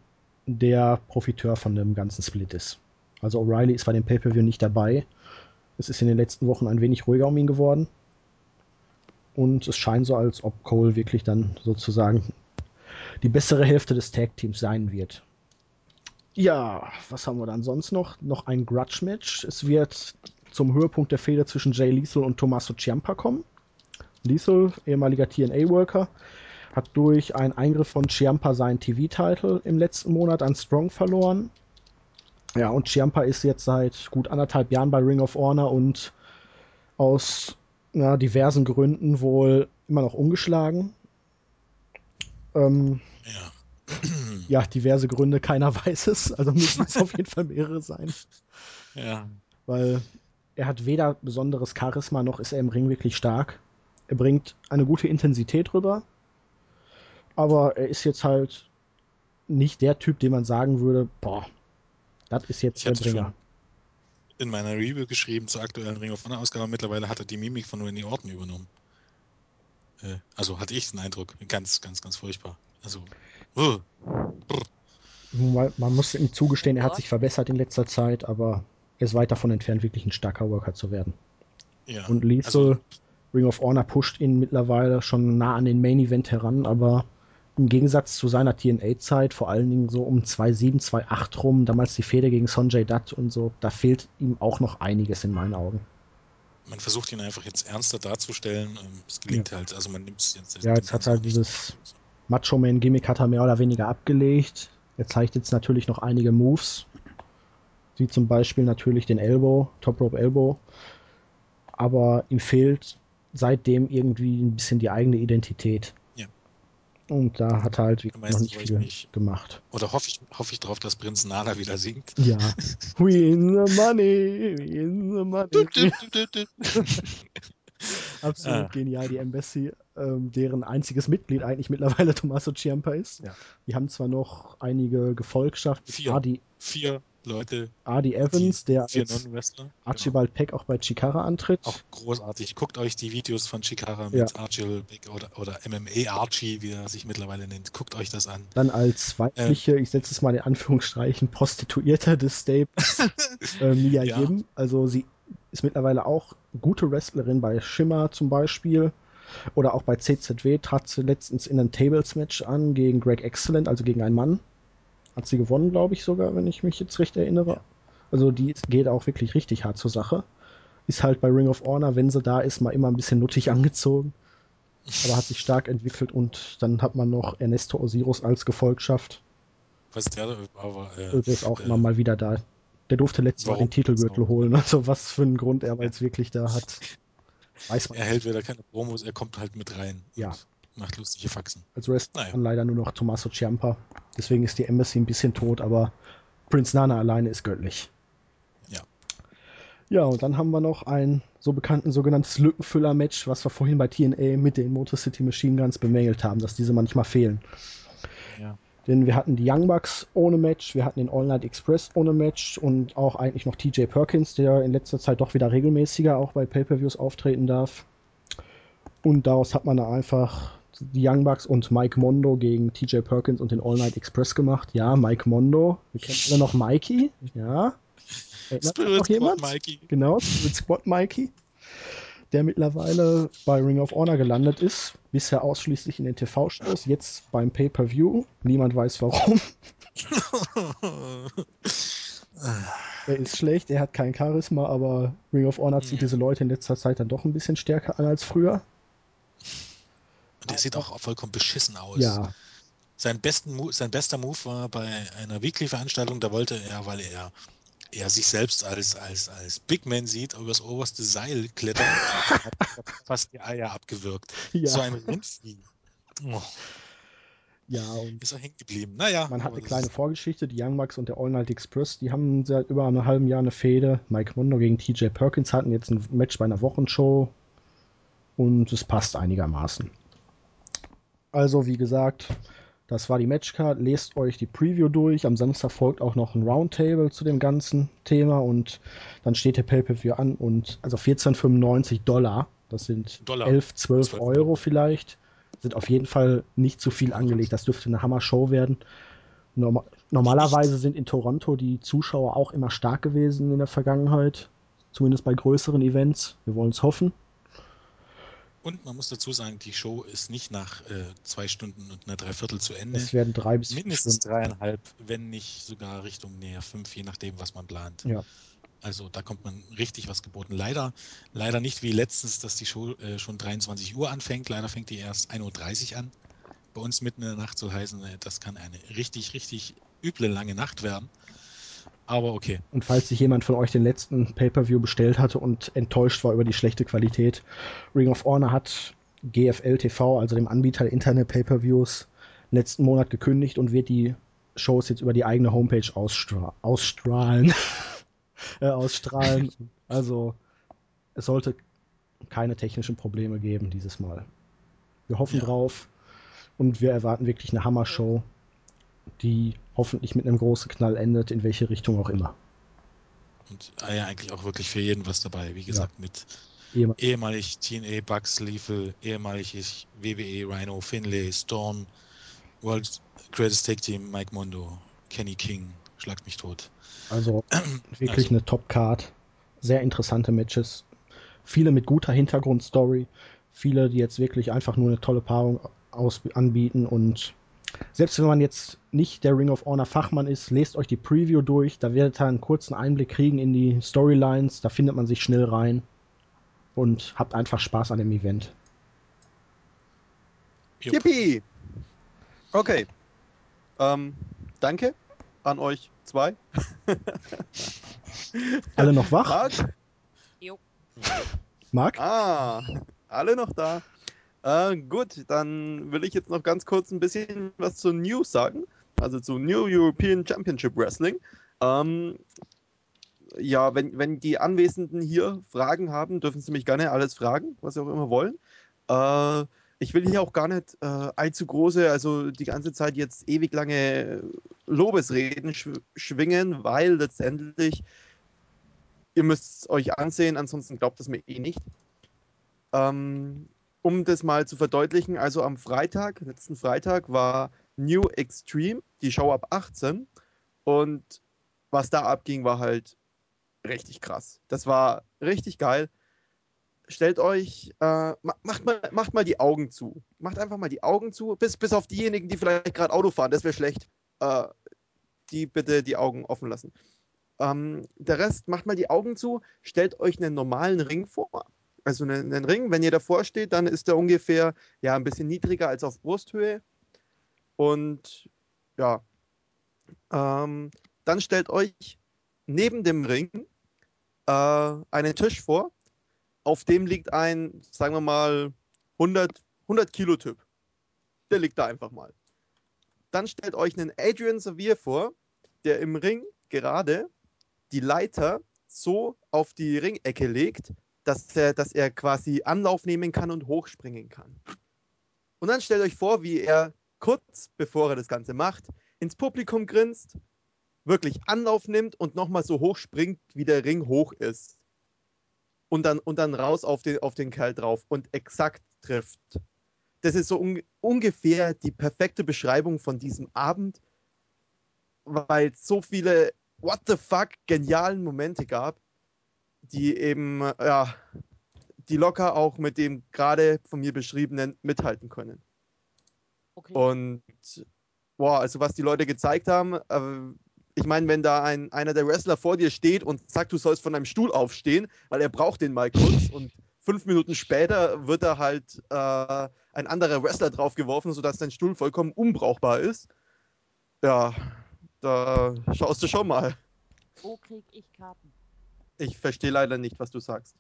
der Profiteur von dem ganzen Split ist. Also O'Reilly ist bei dem Pay-Per-View nicht dabei. Es ist in den letzten Wochen ein wenig ruhiger um ihn geworden. Und es scheint so, als ob Cole wirklich dann sozusagen die bessere Hälfte des Tag-Teams sein wird. Ja, was haben wir dann sonst noch? Noch ein Grudge-Match. Es wird zum Höhepunkt der Fehde zwischen Jay Lethal und Tommaso Ciampa kommen. Lethal, ehemaliger TNA-Worker, hat durch einen Eingriff von Ciampa seinen TV-Title im letzten Monat an Strong verloren. Ja, und Ciampa ist jetzt seit gut anderthalb Jahren bei Ring of Honor und aus ja, diversen Gründen wohl immer noch ungeschlagen. Ähm, Ja. ja, diverse Gründe, keiner weiß es. Also müssen es auf jeden Fall mehrere sein. ja. Weil er hat weder besonderes Charisma noch ist er im Ring wirklich stark. Er bringt eine gute Intensität rüber. Aber er ist jetzt halt nicht der Typ, den man sagen würde, boah, das ist jetzt Ich der Bringer. schon in meiner Review geschrieben zur aktuellen Ring of Honor Ausgabe. Mittlerweile hat er die Mimik von Randy Orton übernommen. Äh, also hatte ich den Eindruck. Ganz, ganz, ganz furchtbar. Also, uh, Man muss ihm zugestehen, er hat sich verbessert in letzter Zeit, aber er ist weit davon entfernt, wirklich ein starker Worker zu werden. ja. Und Lethal, Also, Ring of Honor pusht ihn mittlerweile schon nah an den Main Event heran, aber im Gegensatz zu seiner TNA-Zeit, vor allen Dingen so um 2.7, 2.8 rum, damals die Fehde gegen Sonjay Dutt und so, da fehlt ihm auch noch einiges in meinen Augen. man versucht ihn einfach jetzt ernster darzustellen. ähm, Es gelingt halt, also man nimmt es jetzt. Ja, jetzt hat er nicht dieses- so. Macho Man Gimmick hat er mehr oder weniger abgelegt. Er zeigt jetzt natürlich noch einige Moves, wie zum Beispiel natürlich den Elbow, Top Rope Elbow. Aber ihm fehlt seitdem irgendwie ein bisschen die eigene Identität. Und da hat er halt Meistens noch nicht viel mich. gemacht. Oder hoffe ich, hoffe ich drauf, dass Prinz Nala wieder singt. Ja. We in the money, we in the money. Absolut Ah. genial, die Embassy, ähm, deren einziges Mitglied eigentlich mittlerweile Tommaso Ciampa ist. Ja. Die haben zwar noch einige Gefolgschaft, Vier. Adi, Vier Leute, Adi Evans, der als. Genau. Archibald Peck auch bei Chikara antritt. Auch großartig. Guckt euch die Videos von Chikara Ja. mit Archie Big oder, oder MMA Archie, wie er sich mittlerweile nennt. Guckt euch das an. Dann als weibliche, ich setze es mal in Anführungsstreichen, Prostituierte des Stables, äh, Mia Ja. Yim. Also sie ist mittlerweile auch gute Wrestlerin bei Shimmer zum Beispiel. Oder auch bei CZW trat sie letztens in einem Tables-Match an gegen Greg Excellent, also gegen einen Mann. Hat sie gewonnen, glaube ich sogar, wenn ich mich jetzt recht erinnere. Also die geht auch wirklich richtig hart zur Sache. Ist halt bei Ring of Honor, wenn sie da ist, mal immer ein bisschen nuttig angezogen. Aber hat sich stark entwickelt und dann hat man noch Ernesto Osiris als Gefolgschaft. Was der aber. Äh, der ist auch äh, immer mal wieder da. Der durfte letztes Mal den Titelgürtel holen. Also was für einen Grund er jetzt wirklich da hat, weiß man. Er hält wieder keine Promos, er kommt halt mit rein Ja. und macht lustige Faxen. Als Wrestler Naja. leider nur noch Tommaso Ciampa. Deswegen ist die Embassy ein bisschen tot, aber Prince Nana alleine ist göttlich. Ja. Ja, und dann haben wir noch ein so bekannten sogenanntes Lückenfüller-Match, was wir vorhin bei TNA mit den Motor City Machine Guns bemängelt haben, dass diese manchmal fehlen. Ja. Denn wir hatten die Young Bucks ohne Match, wir hatten den All Night Express ohne Match und auch eigentlich noch TJ Perkins, der in letzter Zeit doch wieder regelmäßiger auch bei Pay-Per-Views auftreten darf. Und daraus hat man da einfach die Young Bucks und Mike Mondo gegen TJ Perkins und den All Night Express gemacht. Ja, Mike Mondo. Wir kennen alle noch Mikey. Ja. Erinnert Spirit noch jemand? Squad Mikey. Genau, Spirit Squad Mikey. Der mittlerweile bei Ring of Honor gelandet ist. Bisher ausschließlich in den TV-Shows, jetzt beim Pay-Per-View. Niemand weiß warum. Er ist schlecht, er hat kein Charisma, aber Ring of Honor zieht Ja. diese Leute in letzter Zeit dann doch ein bisschen stärker an als früher. Und der sieht auch vollkommen beschissen aus. Ja, Sein, besten sein bester Move war bei einer Weekly-Veranstaltung, da wollte er, weil er, er sich selbst als, als, als Big Man sieht, übers oberste Seil klettern, hat fast die Eier abgewürgt. ja, So ein Rindvieh. Oh, ja, und ist er hängen geblieben. Naja. man hat eine kleine Vorgeschichte. Die Young Bucks und der All Night Express, die haben seit über einem halben Jahr eine Fehde. Mike Mondo gegen TJ Perkins hatten jetzt ein Match bei einer Wochenshow und es passt einigermaßen. Also, wie gesagt, das war die Matchcard. Lest euch die Preview durch. Am Samstag folgt auch noch ein Roundtable zu dem ganzen Thema und dann steht der Pay-Per-View an und also 14,95 Dollar. Das sind Dollar. 11, 12 12 Euro vielleicht. Sind auf jeden Fall nicht zu viel angelegt. Das dürfte eine Hammer-Show werden. Norma normalerweise sind in Toronto die Zuschauer auch immer stark gewesen in der Vergangenheit. Zumindest bei größeren Events. Wir wollen es hoffen. Und man muss dazu sagen, die Show ist nicht nach äh, zwei Stunden und einer Dreiviertel zu Ende. Es werden drei bis Mindestens Stunden. dreieinhalb, wenn nicht sogar Richtung näher fünf, je nachdem, was man plant. Ja. Also da kommt man richtig was geboten. Leider, leider nicht wie letztens, dass die Show äh, schon 23 Uhr anfängt. Leider fängt die erst 1.30 Uhr an. Bei uns mitten in der Nacht soll heißen, äh, das kann eine richtig, richtig üble lange Nacht werden. Aber okay. Und falls sich jemand von euch den letzten Pay-Per-View bestellt hatte und enttäuscht war über die schlechte Qualität, Ring of Honor hat GFL TV, also dem Anbieter der Internet-Pay-Per-Views, letzten Monat gekündigt und wird die Shows jetzt über die eigene Homepage ausstra ausstrahlen. äh, ausstrahlen. Also es sollte keine technischen Probleme geben dieses Mal. Wir hoffen Ja. drauf und wir erwarten wirklich eine Hammer-Show, die hoffentlich mit einem großen Knall endet, in welche Richtung auch immer. Und äh, ja, eigentlich auch wirklich für jeden was dabei. Wie gesagt, mit Ehem- ehemalig TNA Bucks Lethal, ehemalig WWE Rhino, Finlay, Storm, World Greatest Tag Team, Mike Mondo, Kenny King, schlagt mich tot. Also wirklich Also. eine Top-Card. Sehr interessante Matches. Viele mit guter Hintergrundstory. Viele, die jetzt wirklich einfach nur eine tolle Paarung aus anbieten. Und selbst wenn man jetzt nicht der Ring of Honor Fachmann ist, lest euch die Preview durch. Da werdet ihr einen kurzen Einblick kriegen in die Storylines. Da findet man sich schnell rein. Und habt einfach Spaß an dem Event. Yippie! Okay. Ähm, danke an euch zwei. Alle noch wach? Marc? Jo. Marc? Ah, alle noch da. Äh, gut, dann will ich jetzt noch ganz kurz ein bisschen was zu News sagen. Also zu New European Championship Wrestling. Ähm, ja, wenn, wenn die Anwesenden hier Fragen haben, dürfen sie mich gerne alles fragen, was sie auch immer wollen. Äh, ich will hier auch gar nicht äh, allzu große, also die ganze Zeit jetzt ewig lange Lobesreden sch schwingen, weil letztendlich ihr müsst es euch ansehen, ansonsten glaubt es mir eh nicht. Ähm, um das mal zu verdeutlichen, also am Freitag, letzten Freitag war New Extreme, die Show ab 18 und was da abging, war halt richtig krass. Das war richtig geil. Stellt euch, äh, macht, mal, macht mal die Augen zu. Macht einfach mal die Augen zu, bis, bis auf diejenigen, die vielleicht gerade Auto fahren, das wäre schlecht. Äh, die bitte die Augen offen lassen. Ähm, der Rest, macht mal die Augen zu, stellt euch einen normalen Ring vor. Also einen, einen Ring, wenn ihr davor steht, dann ist der ungefähr ja ein bisschen niedriger als auf Brusthöhe. Und ja, ähm, dann stellt euch neben dem Ring äh, einen Tisch vor. Auf dem liegt ein, sagen wir mal, 100, 100 Kilo Typ. Der liegt da einfach mal. Dann stellt euch einen Adrian Sevier vor, der im Ring gerade die Leiter so auf die Ringecke legt, dass er, dass er quasi Anlauf nehmen kann und hochspringen kann. Und dann stellt euch vor, wie er kurz bevor er das Ganze macht, ins Publikum grinst, wirklich Anlauf nimmt und nochmal so hoch springt, wie der Ring hoch ist. Und dann, und dann raus auf den, auf den Kerl drauf und exakt trifft. Das ist so un ungefähr die perfekte Beschreibung von diesem Abend, weil es so viele what the fuck genialen Momente gab, die eben, ja, die locker auch mit dem gerade von mir beschriebenen mithalten können. Okay. Und boah, also was die Leute gezeigt haben, äh, ich meine, wenn da ein, einer der Wrestler vor dir steht und sagt, du sollst von einem Stuhl aufstehen, weil er braucht den mal kurz und fünf Minuten später wird da halt äh, ein anderer Wrestler draufgeworfen, sodass dein Stuhl vollkommen unbrauchbar ist. Ja, da schaust du schon mal. Wo krieg ich Karten? Ich verstehe leider nicht, was du sagst.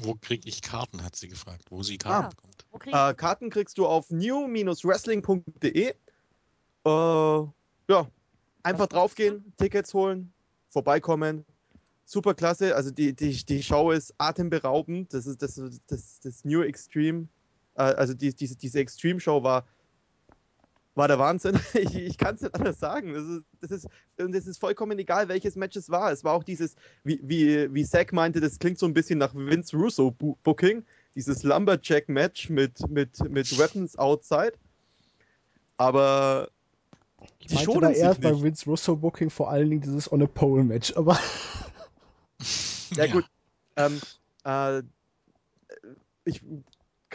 Wo krieg ich Karten, hat sie gefragt. Wo sie Karten ah, bekommt. Krieg äh, Karten kriegst du auf new-wrestling.de. Äh, ja, einfach draufgehen, Tickets holen, vorbeikommen. Super klasse. Also die, die, die Show ist atemberaubend. Das ist das, das, das New Extreme. Äh, also die, diese, diese Extreme Show war war der Wahnsinn. Ich, ich kann es nicht anders sagen. Das ist, das, ist, und es ist vollkommen egal, welches Match es war. Es war auch dieses, wie, wie, wie Zack meinte, das klingt so ein bisschen nach Vince Russo Booking. Dieses Lumberjack-Match mit, mit, mit Weapons Outside. Aber ich die meinte da erst bei Vince Russo Booking vor allen Dingen dieses On a Pole Match, aber. ja, gut. Ähm, äh, ich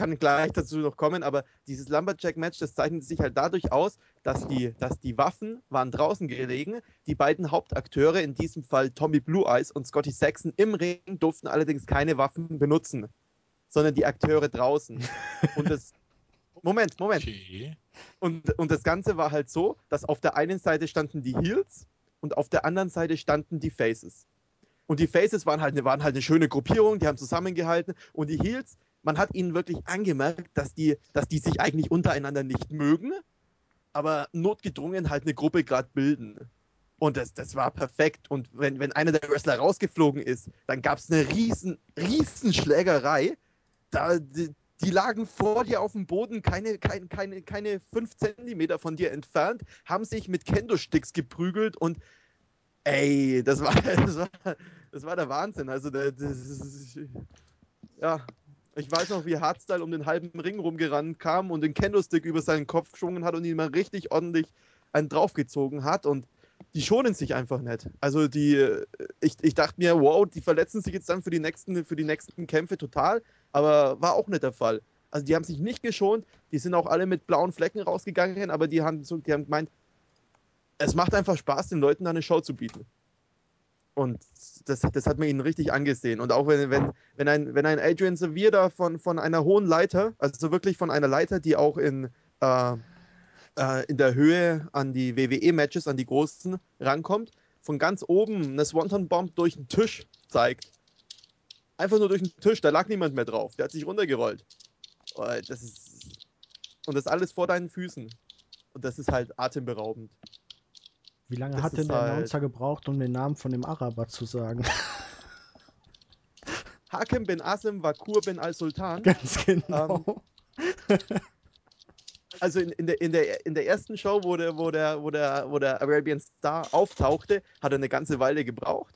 kann gleich dazu noch kommen, aber dieses Lumberjack-Match, das zeichnet sich halt dadurch aus, dass die, dass die Waffen waren draußen gelegen. Die beiden Hauptakteure, in diesem Fall Tommy Blue Eyes und Scotty Saxon im Ring, durften allerdings keine Waffen benutzen, sondern die Akteure draußen. Und das. Moment, Moment. Okay. Und, und das Ganze war halt so, dass auf der einen Seite standen die Heels und auf der anderen Seite standen die Faces. Und die Faces waren halt, waren halt eine schöne Gruppierung, die haben zusammengehalten. Und die Heels, man hat ihnen wirklich angemerkt, dass die, dass die sich eigentlich untereinander nicht mögen, aber notgedrungen halt eine Gruppe gerade bilden. Und das, das war perfekt. Und wenn, wenn einer der Wrestler rausgeflogen ist, dann gab es eine riesen, riesen Schlägerei. Da, die, die, lagen vor dir auf dem Boden, keine, keine, keine, keine fünf Zentimeter von dir entfernt, haben sich mit Kendo-Sticks geprügelt und ey, das war, das war, das war der Wahnsinn. Also, das, das, ja, ich weiß noch, wie Hardstyle um den halben Ring rumgerannt kam und den Kendo-Stick über seinen Kopf geschwungen hat und ihn mal richtig ordentlich einen draufgezogen hat und die schonen sich einfach nicht. Also die, ich, ich dachte mir, wow, die verletzen sich jetzt dann für die nächsten, für die nächsten Kämpfe total, aber war auch nicht der Fall. Also die haben sich nicht geschont, die sind auch alle mit blauen Flecken rausgegangen, aber die haben, die haben gemeint, es macht einfach Spaß, den Leuten da eine Show zu bieten. Und das, das hat man ihnen richtig angesehen. Und auch wenn, wenn, wenn, ein, wenn ein Adrian Sevier da von, von einer hohen Leiter, also wirklich von einer Leiter, die auch in, äh, äh, in der Höhe an die WWE-Matches, an die großen, rankommt, von ganz oben eine Swanton-Bomb durch den Tisch zeigt. Einfach nur durch den Tisch, da lag niemand mehr drauf, der hat sich runtergerollt. Oh, das ist. Und das alles vor deinen Füßen. Und das ist halt atemberaubend. Wie lange Das hat denn der halt- Announcer gebraucht, um den Namen von dem Araber zu sagen? Hakem bin Asim Wakur bin al-Sultan. Ganz genau. Also in, in, der, in, der, in der ersten Show, wo der, wo, der, wo, der, wo der Arabian Star auftauchte, hat er eine ganze Weile gebraucht.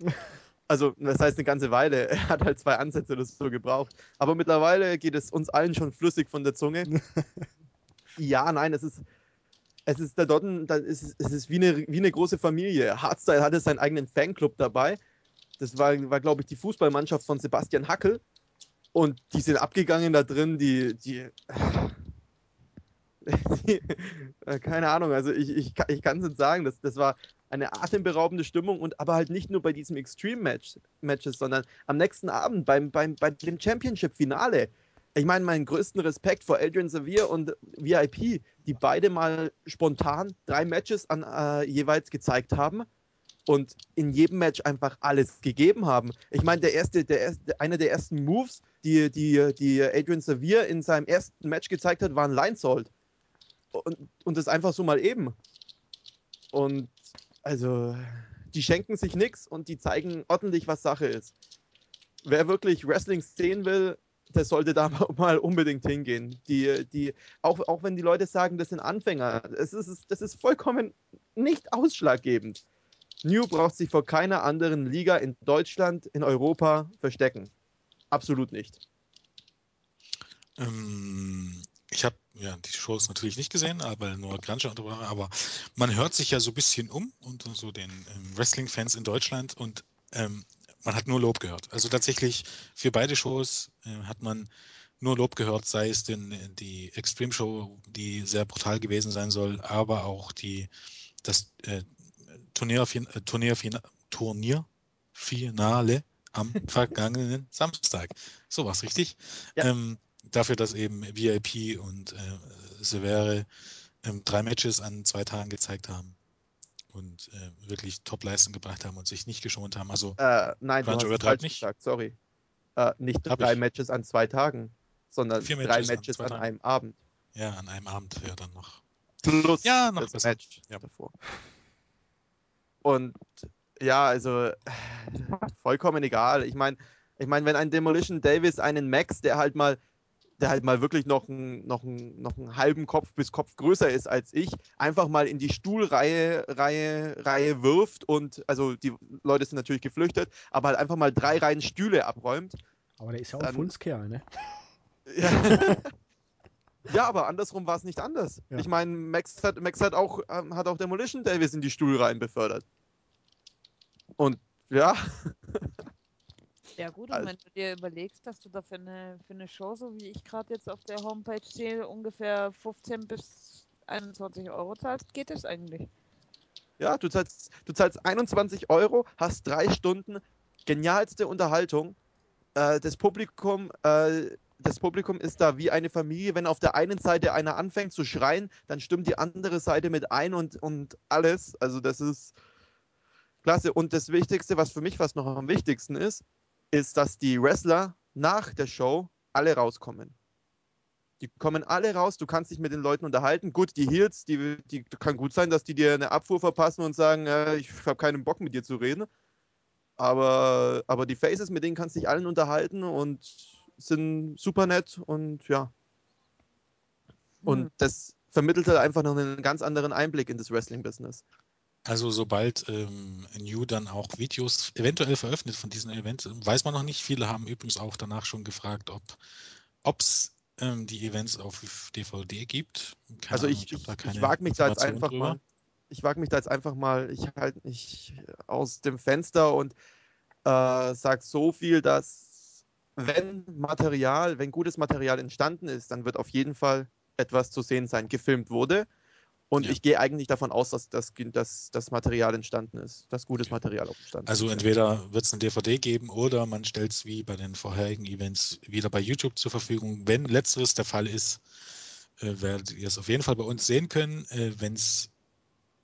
Also, das heißt eine ganze Weile. Er hat halt zwei Ansätze oder so gebraucht. Aber mittlerweile geht es uns allen schon flüssig von der Zunge. ja, nein, es ist. Es ist da dort, da ist, es ist wie eine, wie eine große Familie. Hardstyle hatte seinen eigenen Fanclub dabei. Das war, war glaube ich, die Fußballmannschaft von Sebastian Hackel. Und die sind abgegangen da drin, die, die, die äh, keine Ahnung, also ich, ich, ich kann es nicht sagen, das, das war eine atemberaubende Stimmung und aber halt nicht nur bei diesem Extreme-Match, Matches, sondern am nächsten Abend beim, beim, bei dem Championship-Finale. Ich meine, meinen größten Respekt vor Adrian Sevier und VIP, die beide mal spontan drei Matches an, äh, jeweils gezeigt haben und in jedem Match einfach alles gegeben haben. Ich meine, der erste, der erste, einer der ersten Moves, die, die, die Adrian Sevier in seinem ersten Match gezeigt hat, war ein Linesault. Und, und das einfach so mal eben. Und also, die schenken sich nichts und die zeigen ordentlich, was Sache ist. Wer wirklich Wrestling sehen will, der sollte da mal unbedingt hingehen. Die, die, auch, auch wenn die Leute sagen, das sind Anfänger, es ist, das ist vollkommen nicht ausschlaggebend. New braucht sich vor keiner anderen Liga in Deutschland, in Europa verstecken. Absolut nicht. Ähm, ich habe ja die Shows natürlich nicht gesehen, aber nur Gransche und aber man hört sich ja so ein bisschen um unter so den ähm, Wrestling-Fans in Deutschland und ähm, man hat nur Lob gehört. Also tatsächlich für beide Shows äh, hat man nur Lob gehört, sei es denn äh, die Extreme Show, die sehr brutal gewesen sein soll, aber auch die das äh, Turnier, äh, Turnier, Turnierfinale am vergangenen Samstag. So war's richtig. Ja. Ähm, dafür, dass eben VIP und äh, Severe ähm, drei Matches an zwei Tagen gezeigt haben und äh, wirklich Top-Leistung gebracht haben und sich nicht geschont haben. Also Äh, nein, du Grunge hast falsch nicht. gesagt, sorry. Äh, nicht Hab drei ich. Matches an zwei Tagen, sondern Vier drei Matches an Matches an einem Abend. ja, an einem Abend wäre dann noch. Plus Ja, noch das besser. Match Ja. davor. Und ja, also vollkommen egal. Ich meine, ich mein, wenn ein Demolition Davis einen Max, der halt mal, der halt mal wirklich noch, ein, noch, ein, noch einen halben Kopf bis Kopf größer ist als ich, einfach mal in die Stuhlreihe Reihe, Reihe wirft und, also die Leute sind natürlich geflüchtet, aber halt einfach mal drei Reihen Stühle abräumt. Aber der ist ja auch Dann- Funskerl, ne? Ja. ja, aber andersrum war es nicht anders. Ja. Ich meine, Max hat, Max hat auch, ähm, hat auch Demolition Davis in die Stuhlreihen befördert. Und ja, Ja gut, und Also- wenn du dir überlegst, dass du da für eine, für eine Show, so wie ich gerade jetzt auf der Homepage sehe, ungefähr 15 bis 21 Euro zahlst, geht das eigentlich. ja, du zahlst, du zahlst 21 Euro, hast drei Stunden genialste Unterhaltung. Äh, das Publikum, äh, das Publikum ist da wie eine Familie. Wenn auf der einen Seite einer anfängt zu schreien, dann stimmt die andere Seite mit ein und, und alles. Also das ist klasse. Und das Wichtigste, was für mich fast noch am wichtigsten ist, ist, dass die Wrestler nach der Show alle rauskommen. Die kommen alle raus, du kannst dich mit den Leuten unterhalten. Gut, die Heels, die, die kann gut sein, dass die dir eine Abfuhr verpassen und sagen, äh, ich habe keinen Bock mit dir zu reden. Aber, aber die Faces, mit denen kannst du dich allen unterhalten und sind super nett und ja. Und Hm. das vermittelt halt einfach noch einen ganz anderen Einblick in das Wrestling-Business. Also sobald ähm, New dann auch Videos eventuell veröffentlicht von diesem Event, weiß man noch nicht. Viele haben übrigens auch danach schon gefragt, ob es ähm, die Events auf DVD gibt. Keine also Ahnung, ich, ich, ich keine wage mich da jetzt einfach drüber. mal. Ich wage mich da jetzt einfach mal, ich halte mich aus dem Fenster und äh, sag so viel, dass wenn Material, wenn gutes Material entstanden ist, dann wird auf jeden Fall etwas zu sehen sein, gefilmt wurde. Und Ja. ich gehe eigentlich davon aus, dass das, dass das Material entstanden ist, dass gutes Material auch entstanden Also ist. entweder wird es eine DVD geben oder man stellt es wie bei den vorherigen Events wieder bei YouTube zur Verfügung. Wenn letzteres der Fall ist, äh, werdet ihr es auf jeden Fall bei uns sehen können. Äh, Wenn es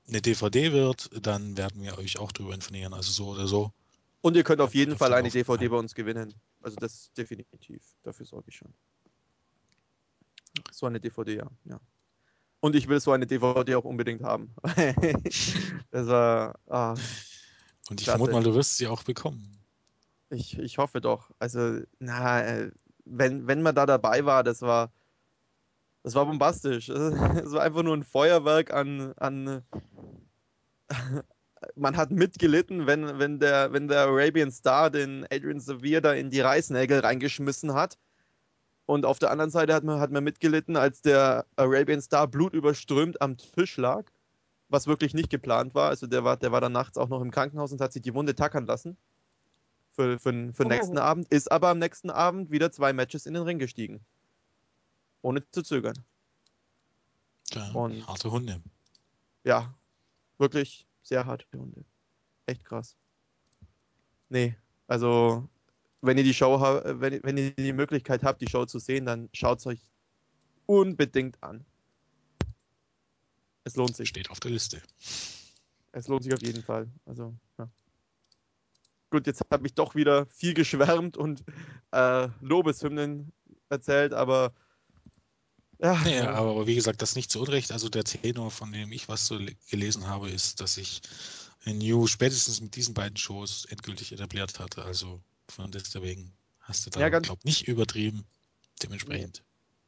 eine DVD wird, dann werden wir euch auch darüber informieren. Also so oder so. Und ihr könnt auf jeden Fall eine DVD bei uns gewinnen. Also das definitiv. Dafür sorge ich schon. so eine DVD, ja. ja. Und ich will so eine DVD auch unbedingt haben. das war. Ah, Und ich Klasse. vermute mal, du wirst sie auch bekommen. ich, ich hoffe doch. Also, na, äh, wenn, wenn man da dabei war, das war. Das war bombastisch. Es war einfach nur ein Feuerwerk an. an man hat mitgelitten, wenn, wenn, der, wenn der Arabian Star den Adrian Sevier da in die Reißnägel reingeschmissen hat. Und auf der anderen Seite hat man, hat man mitgelitten, als der Arabian Star blutüberströmt am Tisch lag, was wirklich nicht geplant war. Also der war, der war dann nachts auch noch im Krankenhaus und hat sich die Wunde tackern lassen. Für, für, für den nächsten Oh. Abend. Ist aber am nächsten Abend wieder zwei Matches in den Ring gestiegen. Ohne zu zögern. Ja, Und- harte Hunde. Ja, wirklich sehr harte Hunde. Echt krass. Nee, also wenn ihr die Show wenn, wenn ihr die Möglichkeit habt, die Show zu sehen, dann schaut es euch unbedingt an. Es lohnt sich. Steht auf der Liste. Es lohnt sich auf jeden Fall. Also, ja. Gut, jetzt habe ich doch wieder viel geschwärmt und äh, Lobeshymnen erzählt, aber ja, Nee, ja. aber wie gesagt, das nicht zu Unrecht. Also der Tenor, von dem ich was so le- gelesen habe, ist, dass sich New spätestens mit diesen beiden Shows endgültig etabliert hatte. Also von deswegen hast du da, Ja, glaube nicht übertrieben. Dementsprechend.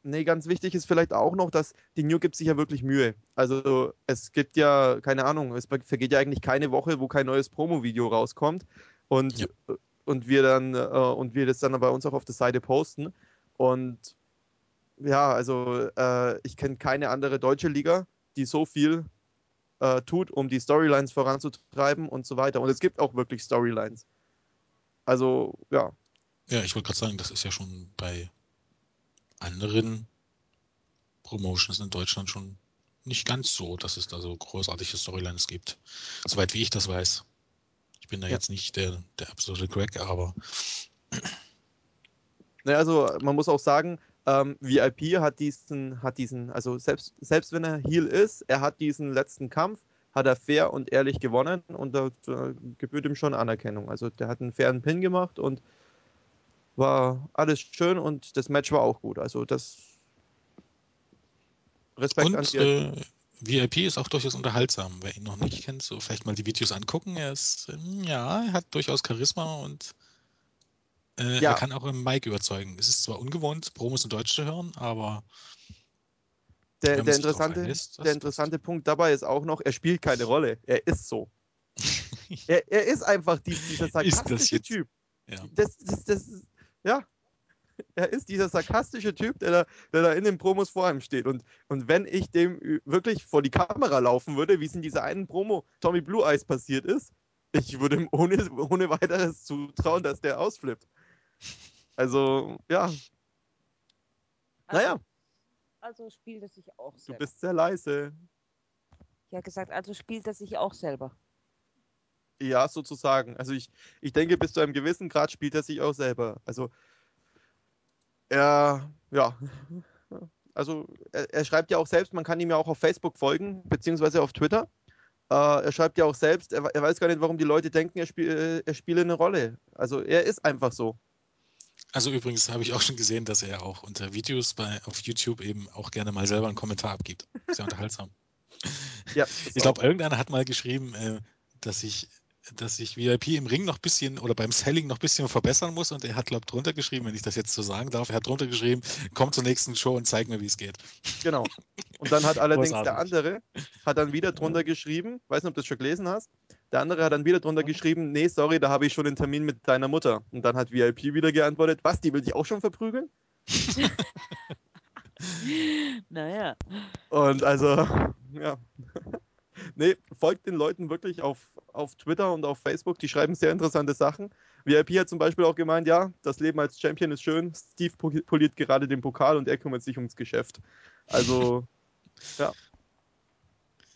Nee, ganz wichtig ist vielleicht auch noch, dass die New gibt sich ja wirklich Mühe. Also es gibt ja, keine Ahnung, es vergeht ja eigentlich keine Woche, wo kein neues Promo-Video rauskommt und, Ja. und wir dann äh, und wir das dann bei uns auch auf der Seite posten. Und ja, also äh, ich kenne keine andere deutsche Liga, die so viel äh, tut, um die Storylines voranzutreiben und so weiter. Und es gibt auch wirklich Storylines. Also, ja, Ja, ich wollte gerade sagen, das ist ja schon bei anderen Promotions in Deutschland schon nicht ganz so, dass es da so großartige Storylines gibt. Soweit wie ich das weiß. Ich bin da Ja. jetzt nicht der, der absolute Crack, aber Ne, also man muss auch sagen, ähm, VIP hat diesen, hat diesen, also selbst, selbst wenn er Heel ist, er hat diesen letzten Kampf, hat er fair und ehrlich gewonnen und da äh, gebührt ihm schon Anerkennung. Also der hat einen fairen Pin gemacht und war alles schön und das Match war auch gut. Also das Respekt an und VIP. äh, VIP ist auch durchaus unterhaltsam. Wer ihn noch nicht kennt, so vielleicht mal die Videos angucken. Er ist, ähm, ja, er hat durchaus Charisma und äh, Ja. er kann auch im Mic überzeugen. Es ist zwar ungewohnt, Promos in Deutsch zu hören, aber Der, der interessante, einlässt, der interessante Punkt dabei ist auch noch, er spielt keine Rolle. Er ist so. Er, er ist einfach die, dieser Ist das sarkastische Typ. Ja. Das, das, das ja. Er ist dieser sarkastische Typ, der da, der da in den Promos vor ihm steht. Und, und wenn ich dem wirklich vor die Kamera laufen würde, wie es in dieser einen Promo Tommy Blue Eyes passiert ist, ich würde ihm ohne, ohne weiteres zutrauen, dass der ausflippt. Also, ja, naja, Also spielt er sich auch du selber. bist sehr leise. Ich habe gesagt, also spielt er sich auch selber. Ja, sozusagen. Also ich, ich denke, bis zu einem gewissen Grad spielt er sich auch selber. Also er, ja. Also er, er schreibt ja auch selbst, man kann ihm ja auch auf Facebook folgen, beziehungsweise auf Twitter. Äh, er schreibt ja auch selbst, er, er weiß gar nicht, warum die Leute denken, er, spiel, äh, er spiele eine Rolle. Also er ist einfach so. Also übrigens habe ich auch schon gesehen, dass er auch unter Videos bei, auf YouTube eben auch gerne mal selber einen Kommentar abgibt. Sehr unterhaltsam. Ja, Ich glaube, irgendeiner hat mal geschrieben, äh, dass ich dass ich VIP im Ring noch ein bisschen oder beim Selling noch ein bisschen verbessern muss und er hat, glaube ich, drunter geschrieben, wenn ich das jetzt so sagen darf, er hat drunter geschrieben, komm zur nächsten Show und zeig mir, wie es geht. Genau. Und dann hat allerdings der andere, hat dann wieder drunter geschrieben, weiß nicht, ob du das schon gelesen hast, der andere hat dann wieder drunter geschrieben, nee, sorry, da habe ich schon den Termin mit deiner Mutter. Und dann hat VIP wieder geantwortet, was, die will dich auch schon verprügeln? Naja. Und also, ja. Nee, folgt den Leuten wirklich auf, auf Twitter und auf Facebook, die schreiben sehr interessante Sachen. VIP hat zum Beispiel auch gemeint, ja, das Leben als Champion ist schön, Steve poli- poliert gerade den Pokal und er kümmert sich ums Geschäft. Also, ja.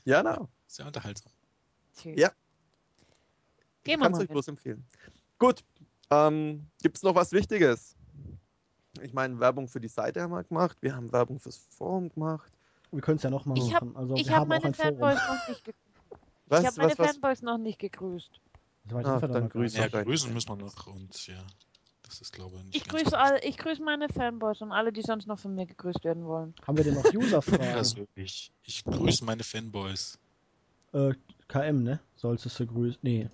Ja, na, Sehr unterhaltsam. Tschüss. Ja. Gehen wir Kannst mal. euch hin. bloß empfehlen. Gut, ähm, gibt es noch was Wichtiges? Ich meine, Werbung für die Seite haben wir gemacht, wir haben Werbung fürs Forum gemacht. Wir können es ja nochmal Ich hab- machen. Also, Ich wir habe meine ein Forum. Fanboys noch nicht gegrüßt. Was, Ich habe meine was, was? Fanboys noch nicht gegrüßt. Ach, dann noch gar grüß nicht. doch. Ja, grüßen müssen wir noch und ja. Das ist, glaube ich, nicht Ich ganz grüße alle, ich grüße meine Fanboys und alle, die sonst noch von mir gegrüßt werden wollen. Haben wir denn noch User-Fragen? persönlich. Ich grüße meine Fanboys. äh, KM, ne? Solltest du grüßen. Nee.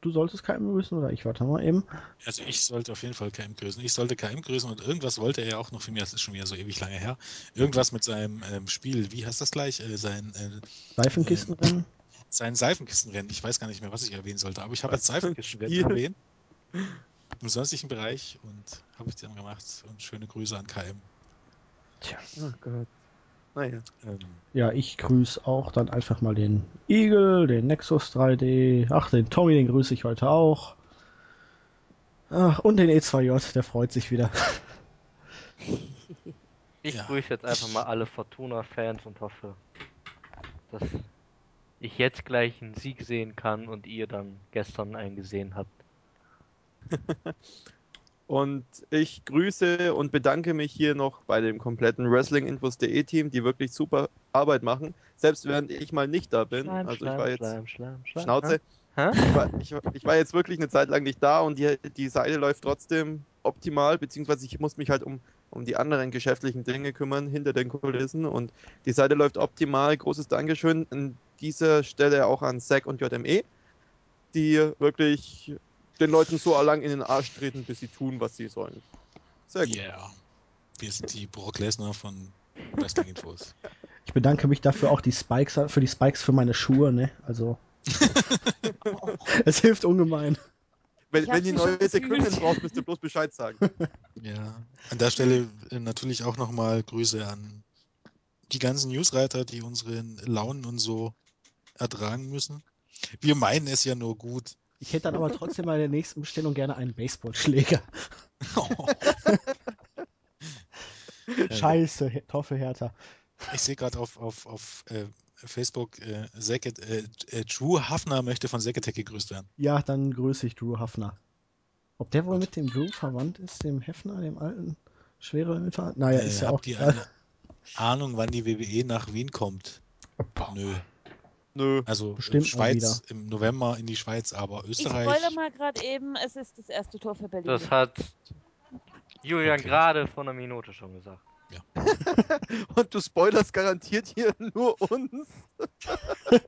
Du solltest KM grüßen oder ich? Warte mal eben. Also ich sollte auf jeden Fall KM grüßen. Ich sollte KM grüßen und irgendwas wollte er ja auch noch für mich, das ist schon wieder so ewig lange her. Irgendwas mit seinem ähm, Spiel, wie heißt das gleich? Äh, sein, äh, Seifenkistenrennen. sein Seifenkistenrennen. Ich weiß gar nicht mehr, was ich erwähnen sollte, aber ich habe jetzt Seifenkistenrennen erwähnt. Im sonstigen Bereich und habe ich dann gemacht. Und schöne Grüße an KM. Tja. Oh Gott. Naja. Ähm, Ja, ich grüße auch dann einfach mal den Eagle, den Nexus 3D. Ach, den Tommy, den grüße ich heute auch. Ach, und den E2J, der freut sich wieder. Ich Ja. grüße jetzt einfach mal alle Fortuna-Fans und hoffe, dass ich jetzt gleich einen Sieg sehen kann und ihr dann gestern einen gesehen habt. Und ich grüße und bedanke mich hier noch bei dem kompletten Wrestlinginfos.de Team, die wirklich super Arbeit machen. Selbst während ich mal nicht da bin. Schleim, also ich war jetzt. Schleim, Schleim. Schnauze. Hä? Ich war, ich, ich war jetzt wirklich eine Zeit lang nicht da und die, die Seite läuft trotzdem optimal, beziehungsweise ich muss mich halt um, um die anderen geschäftlichen Dinge kümmern hinter den Kulissen und die Seite läuft optimal. Großes Dankeschön an dieser Stelle auch an SEC und JME, die wirklich den Leuten so lang in den Arsch treten, bis sie tun, was sie sollen. Sehr gut. yeah. Wir sind die Brock Lesnar von Wrestling Infos. Ich bedanke mich dafür auch die Spikes, für die Spikes für meine Schuhe, ne? Also. es hilft ungemein. Wenn, wenn schon neues Equipment brauchst, müsst ihr bloß Bescheid sagen. Ja, an der Stelle äh, natürlich auch nochmal Grüße an die ganzen Newswriter, die unseren Launen und so ertragen müssen. Wir meinen es ja nur gut. Ich hätte dann aber trotzdem bei der nächsten Bestellung gerne einen Baseballschläger. Scheiße, He- Toffe Hertha. Ich sehe gerade auf, auf, auf äh, Facebook, äh, Seket, äh, äh, Drew Hafner möchte von Seketech gegrüßt werden. Ja, dann grüße ich Drew Hafner. Ob der wohl Gut. mit dem Drew verwandt ist, dem Hefner, dem alten schwere Mitfahrer? Naja, äh, ist ja auch habt ihr egal. eine Ahnung, wann die WWE nach Wien kommt? Boah. Nö. Nö. Also Bestimmt äh, mal Schweiz im November in die Schweiz, aber Ich Österreich. spoilere mal gerade eben, es ist das erste Tor für Berlin. Das hat Julian Okay. gerade vor einer Minute schon gesagt. Und du spoilerst garantiert hier nur uns.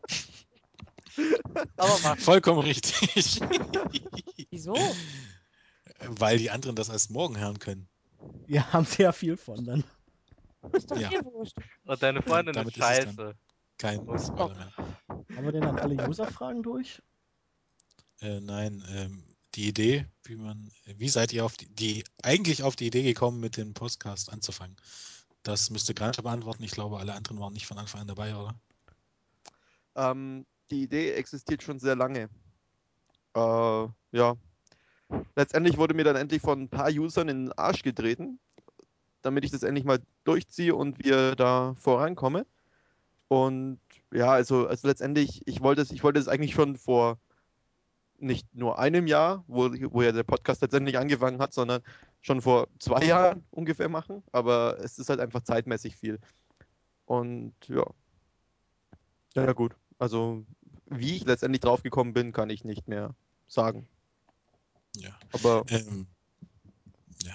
Aber mach. Vollkommen richtig. Wieso? Weil die anderen das erst morgen hören können. Ja, haben sie ja viel von dann. Ist doch Ja. dir wurscht. Und deine Freundin damit ist scheiße. Kein Oh, Spoiler mehr. Haben wir denn dann alle User-Fragen durch? Äh, nein, ähm, die Idee, wie man, wie seid ihr auf die, die, eigentlich auf die Idee gekommen, mit dem Podcast anzufangen? Das müsste Grancha beantworten. Ich glaube, alle anderen waren nicht von Anfang an dabei, oder? Ähm, die Idee existiert schon sehr lange. Äh, ja. Letztendlich wurde mir dann endlich von ein paar Usern in den Arsch getreten, damit ich das endlich mal durchziehe und wir da vorankommen. Und ja, also, also letztendlich, ich wollte es, ich wollte es eigentlich schon vor nicht nur einem Jahr, wo, wo ja der Podcast letztendlich angefangen hat, sondern schon vor zwei Jahren ungefähr machen. Aber es ist halt einfach zeitmäßig viel. Und ja. Ja, ja, gut. Also, wie ich letztendlich drauf gekommen bin, kann ich nicht mehr sagen. Ja. Aber Ähm,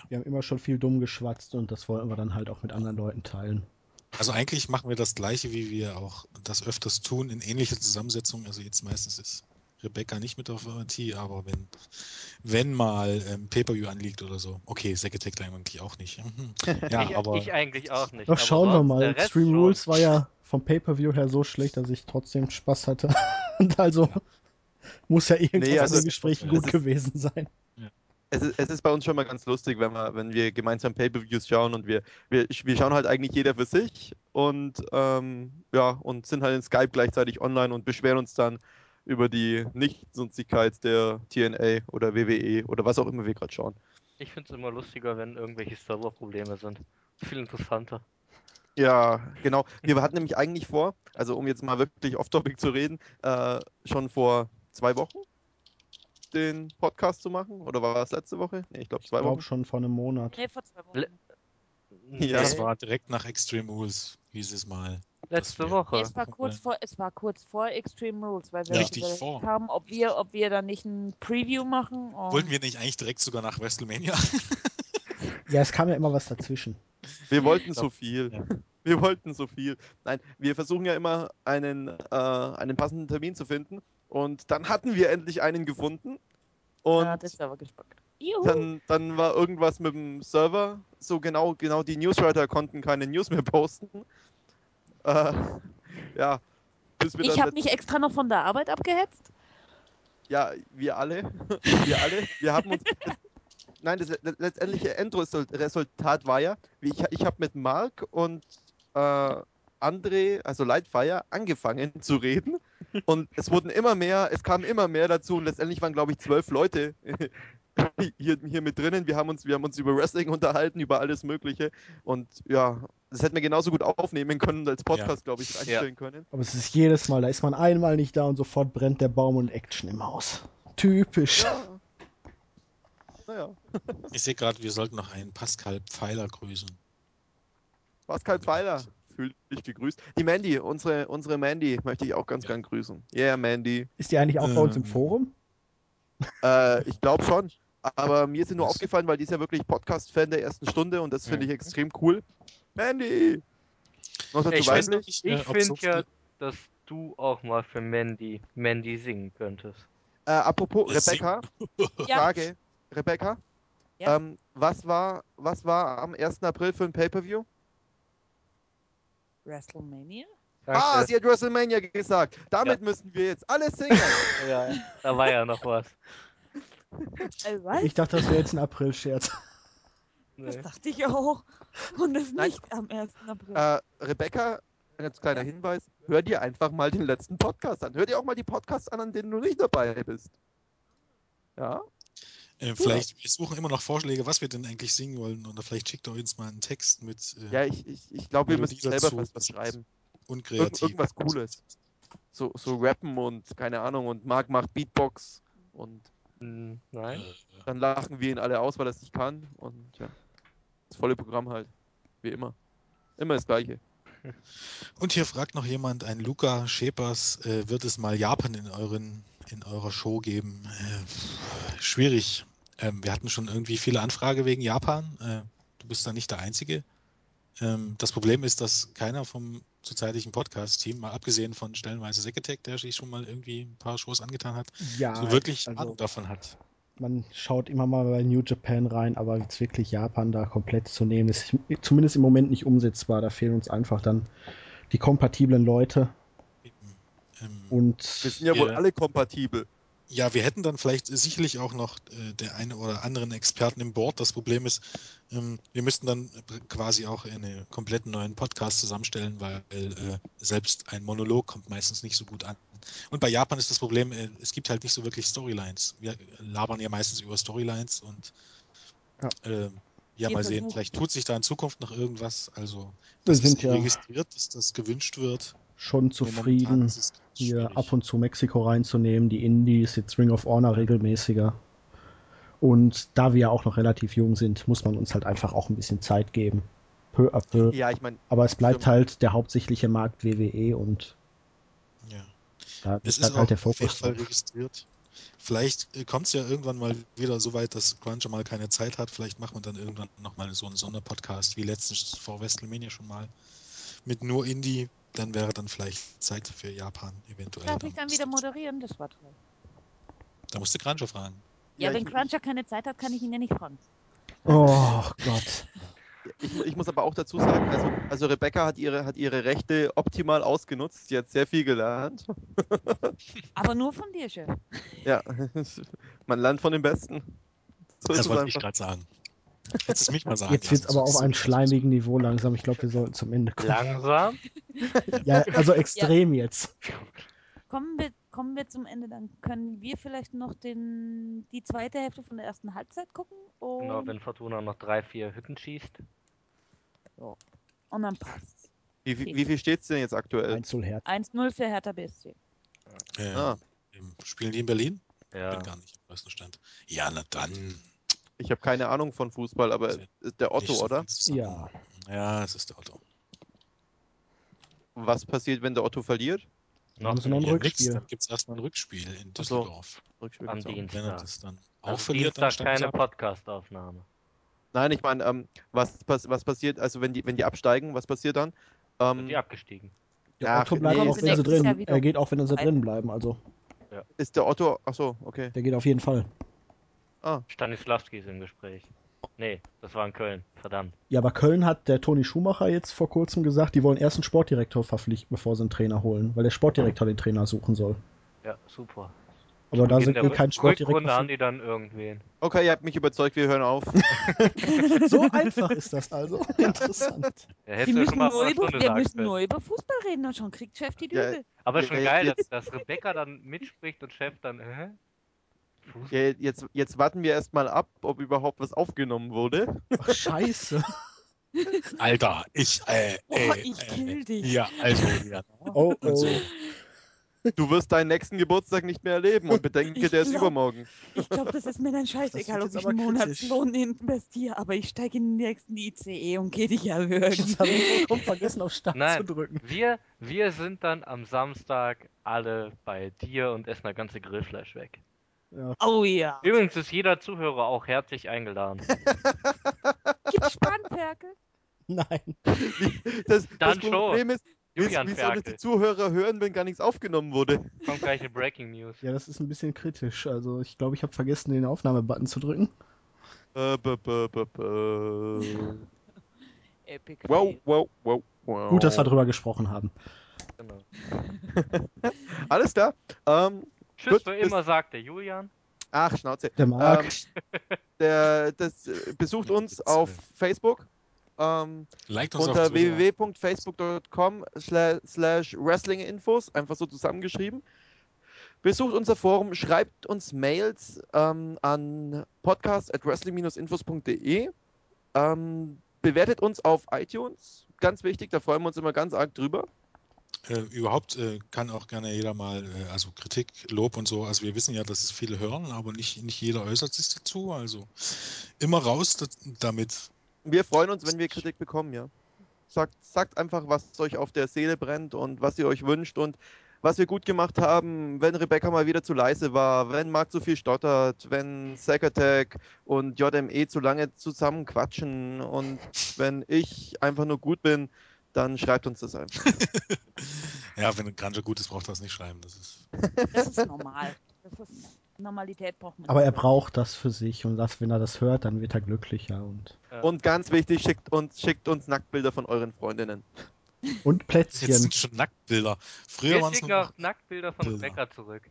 Wir haben immer schon viel dumm geschwatzt und das wollen wir dann halt auch mit anderen Leuten teilen. Also eigentlich machen wir das gleiche, wie wir auch das öfters tun, in ähnlicher Zusammensetzung. Also jetzt meistens ist Rebecca nicht mit auf OT, aber wenn, wenn mal ähm, Pay-Per-View anliegt oder so. Okay, Seketech eigentlich auch nicht. Ja, ich, aber ich eigentlich auch nicht. Doch, aber schauen wir mal. Extreme schon. Rules war ja vom Pay-Per-View her so schlecht, dass ich trotzdem Spaß hatte. und also muss ja irgendwas Nee, also den Gesprächen es gut ist- gewesen sein. Es ist, es ist bei uns schon mal ganz lustig, wenn wir, wenn wir gemeinsam Pay-Per-Views schauen und wir, wir, wir schauen halt eigentlich jeder für sich und ähm, ja, und sind halt in Skype gleichzeitig online und beschweren uns dann über die Nichtsnutzigkeit der TNA oder WWE oder was auch immer wir gerade schauen. Ich finde es immer lustiger, wenn irgendwelche Serverprobleme sind. Viel interessanter. Ja, genau. Wir hatten nämlich eigentlich vor, also um jetzt mal wirklich off-topic zu reden, äh, schon vor zwei Wochen den Podcast zu machen. Oder war es letzte Woche? Nee, ich glaube Ich zwei glaube Wochen. schon vor einem Monat. Nee, vor zwei Wochen. Le- Ja. das war direkt nach Extreme Rules, hieß es mal. Letzte Woche. Es war kurz vor, es war kurz vor Extreme Rules, weil wir Ja. Richtig überlegt vor. haben, ob wir, ob wir da nicht ein Preview machen. Und Wollten wir nicht eigentlich direkt sogar nach WrestleMania? Ja, es kam ja immer was dazwischen. Wir wollten glaub, so viel. ja. Wir wollten so viel. Nein, wir versuchen ja immer einen, äh, einen passenden Termin zu finden. Und dann hatten wir endlich einen gefunden. Und ja, das ist aber gespannt. Juhu. dann, dann war irgendwas mit dem Server. So genau, genau die Newswriter konnten keine News mehr posten. Äh, ja, bis wir ich habe mich extra noch von der Arbeit abgehetzt. Ja, wir alle. Wir alle. Wir haben uns. Nein, das le- letztendliche Endresultat war ja, wie ich, ich habe mit Mark und äh, André, also Lightfire, angefangen zu reden. Und es wurden immer mehr, es kamen immer mehr dazu und letztendlich waren, glaube ich, zwölf Leute hier, hier mit drinnen. Wir haben, uns, wir haben uns über Wrestling unterhalten, über alles Mögliche. Und ja, das hätten wir genauso gut aufnehmen können und als Podcast, glaube ich, einstellen können. Aber es ist jedes Mal, da ist man einmal nicht da und sofort brennt der Baum und Action im Haus. Typisch. Ja. Naja, Ich sehe gerade, wir sollten noch einen Pascal Pfeiler grüßen. Pascal Pfeiler, fühl dich gegrüßt. Die Mandy, unsere, unsere Mandy, möchte ich auch ganz Ja. gern grüßen. Yeah, Mandy. Ist die eigentlich auch bei uns im Ähm. Forum? Äh, ich glaube schon. Aber mir ist sie nur Was? aufgefallen, weil die ist ja wirklich Podcast-Fan der ersten Stunde und das finde ich extrem cool. Mandy! Noch dazu Ich weiß nicht, Ich äh, finde ja, dass du auch mal für Mandy, Mandy singen könntest. Äh, apropos Das Rebecca, Ja. Frage. Rebecca, Ja. ähm, was, war, was war am 1. April für ein Pay-Per-View? WrestleMania? Ah, sie hat WrestleMania gesagt. Damit müssen wir jetzt alle singen. ja, da war ja noch was. Äh, was? Ich dachte, das wäre jetzt ein April-Scherz. das Nee. dachte ich auch. Und das Nein. nicht am 1. April. äh, Rebecca, ein ganz kleiner Hinweis, hör dir einfach mal den letzten Podcast an. Hör dir auch mal die Podcasts an, an denen du nicht dabei bist. Ja? Äh, vielleicht, wir suchen immer noch Vorschläge, was wir denn eigentlich singen wollen. Oder vielleicht schickt ihr uns mal einen Text mit äh, Ja, ich, ich, ich glaube, wir müssen selber dazu. was, schreiben. Irgend, unkreativ. irgendwas Cooles. So, so rappen und keine Ahnung und Marc macht Beatbox und Hm, Äh, Nein. dann lachen wir ihn alle aus, weil er es nicht kann und ja. Das volle Programm halt. Wie immer. Immer das gleiche. Und hier fragt noch jemand, ein Luca Schepers, äh, wird es mal Japan in euren in eurer Show geben? Äh, schwierig. Ähm, wir hatten schon irgendwie viele Anfragen wegen Japan. Äh, du bist da nicht der Einzige. Ähm, das Problem ist, dass keiner vom zurzeitigen Podcast-Team, mal abgesehen von stellenweise Seketech, der sich schon mal irgendwie ein paar Shows angetan hat, Ja, so wirklich also Ahnung davon hat. man schaut immer mal bei New Japan rein, aber jetzt wirklich Japan da komplett zu nehmen, ist zumindest im Moment nicht umsetzbar. Da fehlen uns einfach dann die kompatiblen Leute Ähm, und Wir sind ja wohl Ja. alle kompatibel. Ja, wir hätten dann vielleicht sicherlich auch noch äh, der eine oder anderen Experten im Board. Das Problem ist, ähm, wir müssten dann quasi auch einen kompletten neuen Podcast zusammenstellen, weil äh, selbst ein Monolog kommt meistens nicht so gut an. Und bei Japan ist das Problem, äh, es gibt halt nicht so wirklich Storylines. Wir labern ja meistens über Storylines und Ja. äh, ja, Wir mal sehen, vielleicht tut sich da in Zukunft noch irgendwas. Also, Wir das sind ist ja- registriert, dass das gewünscht wird. Schon zufrieden, hier ab und zu Mexiko reinzunehmen, die Indies, jetzt Ring of Honor regelmäßiger. Und da wir ja auch noch relativ jung sind, muss man uns halt einfach auch ein bisschen Zeit geben. Peu à peu. Ja, ich meine, Aber es bleibt halt der hauptsächliche Markt WWE und Ja. da Es ist halt, auch halt der Fokus registriert. Vielleicht kommt es ja irgendwann mal wieder so weit, dass Cruncher mal keine Zeit hat. Vielleicht macht man dann irgendwann nochmal so einen Sonderpodcast, wie letztens vor WrestleMania schon mal. Mit nur Indie, dann wäre dann vielleicht Zeit für Japan eventuell. Darf ich dann wieder moderieren? Das war toll. Da musste Cruncher fragen. Ja, Ja, wenn Cruncher keine Zeit hat, kann ich ihn ja nicht fragen. Oh Gott. ich, ich muss aber auch dazu sagen, also, also Rebecca hat ihre, hat ihre Rechte optimal ausgenutzt. Sie hat sehr viel gelernt. Aber nur von dir, Chef. Ja, man lernt von den Besten. So ist Das wollte ich gerade sagen. Hättest es mich mal sagen Jetzt wird es aber so auf einem schleimigen Niveau langsam. Ich glaube, wir sollten zum Ende kommen. Langsam. Ja, also extrem jetzt. Kommen wir, kommen wir zum Ende, dann können wir vielleicht noch den, die zweite Hälfte von der ersten Halbzeit gucken und, Genau, wenn Fortuna noch drei, vier Hütten schießt. und dann passt's. Wie, wie, wie viel steht es denn jetzt aktuell? Einzelherd. 1-0 für Hertha BSC. Äh, Ah. Spielen die in Berlin? Ja. Bin gar nicht im neuesten Stand. Ja, na dann. Ich habe keine Ahnung von Fußball, aber ist der Otto, so oder? Ja. Ja, es ist der Otto. was passiert, wenn der Otto verliert? Dann sie noch ein Ja, Rückspiel. dann gibt es erstmal ein Rückspiel in Ach so. Düsseldorf. Rückspiel Am auch. Wenn er Dienstag. das dann auch Also verliert, dann Dienstag sie keine. Podcast-Aufnahme. Nein, ich meine, ähm, was, was, was passiert, also wenn die, wenn die absteigen, was passiert dann? Sind Ähm, die abgestiegen? Der Ach, Otto bleibt nee, auch, wenn sie drin. Er geht auch, wenn sie drin bleiben. Also, ist der Otto, ach so, okay. der geht auf jeden Fall. Ah, Stanislavski ist im Gespräch. Nee, das war in Köln. Verdammt. Ja, aber Köln hat der Toni Schumacher jetzt vor kurzem gesagt, die wollen erst einen Sportdirektor verpflichten, bevor sie einen Trainer holen, weil der Sportdirektor den Trainer suchen soll. Ja, super. Aber da In sind wir kein Rückrunde Sportdirektor. haben die dann irgendwen. okay, ihr habt mich überzeugt, wir hören auf. So einfach ist das also. Interessant. Ja, du müssen, nur über, wir müssen nur über Fußball reden und schon kriegt Chef die Ja, Dübel. Aber Ja, schon ja, geil, dass, dass Rebecca dann mitspricht und Chef dann, hä? Ja, jetzt, jetzt warten wir erstmal ab, ob überhaupt was aufgenommen wurde. Ach, scheiße. Alter, ich, äh, Boah, äh, ich äh, kill dich. Ja, also, ja. Oh, Und so. oh. Du wirst deinen nächsten Geburtstag nicht mehr erleben und bedenke, Ich der ist glaub- übermorgen. Ich glaube, das ist mir dann scheißegal, ob ich einen. Monatslohn investiere, aber ich steige in den nächsten ICE und gehe dich erwürgen. Das habe ich vollkommen vergessen, auf Start Nein. zu drücken. Wir, wir sind dann am Samstag alle bei dir und essen das ganze Grillfleisch weg. Ja. Oh ja. Übrigens ist jeder Zuhörer auch herzlich eingeladen. Gibt's Spanferkel? Nein. Das, Dann das Problem ist, wie, Julian wie sollen das die. Zuhörer hören, wenn gar nichts aufgenommen wurde? Kommt gleich eine Breaking News. Ja, das ist ein bisschen kritisch. Also, ich glaube, ich habe vergessen, den Aufnahmebutton zu drücken. Äh, b, b, b, b. Epic. Wow, wow, wow, wow. Gut, dass wir drüber gesprochen haben. Genau. Alles klar. Ähm, Tschüss Gut, für bis- immer, sagt der Julian. ach, Schnauze. Der Marc. Ähm, der, das, äh, besucht uns auf Facebook ähm, Liked uns unter www.facebook.com sla- slash wrestlinginfos, einfach so zusammengeschrieben. Besucht unser Forum, schreibt uns Mails ähm, an podcast at wrestling-infos.de. Ähm, bewertet uns auf iTunes, ganz wichtig, da freuen wir uns immer ganz arg drüber. Äh, überhaupt äh, kann auch gerne jeder mal, äh, also Kritik, Lob und so. Also wir wissen ja, dass es viele hören, aber nicht, nicht jeder äußert sich dazu. Also immer raus damit. Wir freuen uns, wenn wir Kritik bekommen, ja. Sagt, sagt einfach, was euch auf der Seele brennt und was ihr euch wünscht und was wir gut gemacht haben, wenn Rebecca mal wieder zu leise war, wenn Marc zu viel stottert, wenn Sack Attack und JME zu lange zusammen quatschen und wenn ich einfach nur gut bin, dann schreibt uns das einfach. Ja, wenn ein Granja gut ist, braucht er das nicht schreiben. Das ist. Das ist normal. Das ist Normalität braucht man. Aber er braucht das für sich und das, wenn er das hört, dann wird er glücklicher und, Und ganz wichtig, schickt uns, schickt uns Nacktbilder von euren Freundinnen. und Jetzt Plätzchen. sind schon Nacktbilder. Früher Wir waren es schicken auch Nacktbilder von Bilder. Rebecca zurück.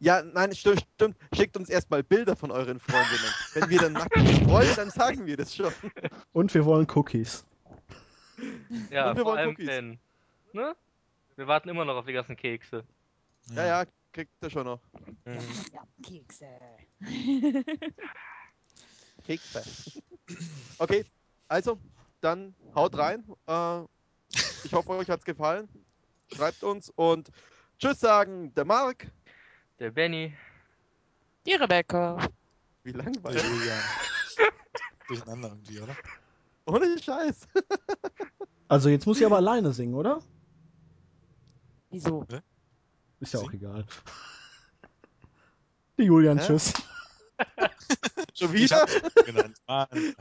Ja, nein, stimmt, stimmt. Schickt uns erstmal Bilder von euren Freundinnen. Wenn wir dann nackt freuen, dann sagen wir das schon. Und wir wollen Cookies. Ja, Und wir vor allem Cookies. wenn. Ne? Wir warten immer noch auf die ganzen Kekse. Ja, ja, kriegt ihr schon noch. Mhm. Ja, Kekse. Kekse. Okay, also, dann haut rein. Äh, ich hoffe, euch hat's gefallen. Schreibt uns und Tschüss sagen, der Marc. Der Benny. Die Rebecca. Wie langweilig. Julian. Durcheinander irgendwie, oder? Ohne Scheiß. Also jetzt muss ich aber alleine singen, oder? Wieso? Ist ja auch Sing. egal. Die Julian, Hä? tschüss. Schon wieder?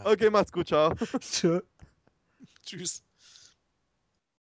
Okay, macht's gut, ciao. Tschö. Tschüss.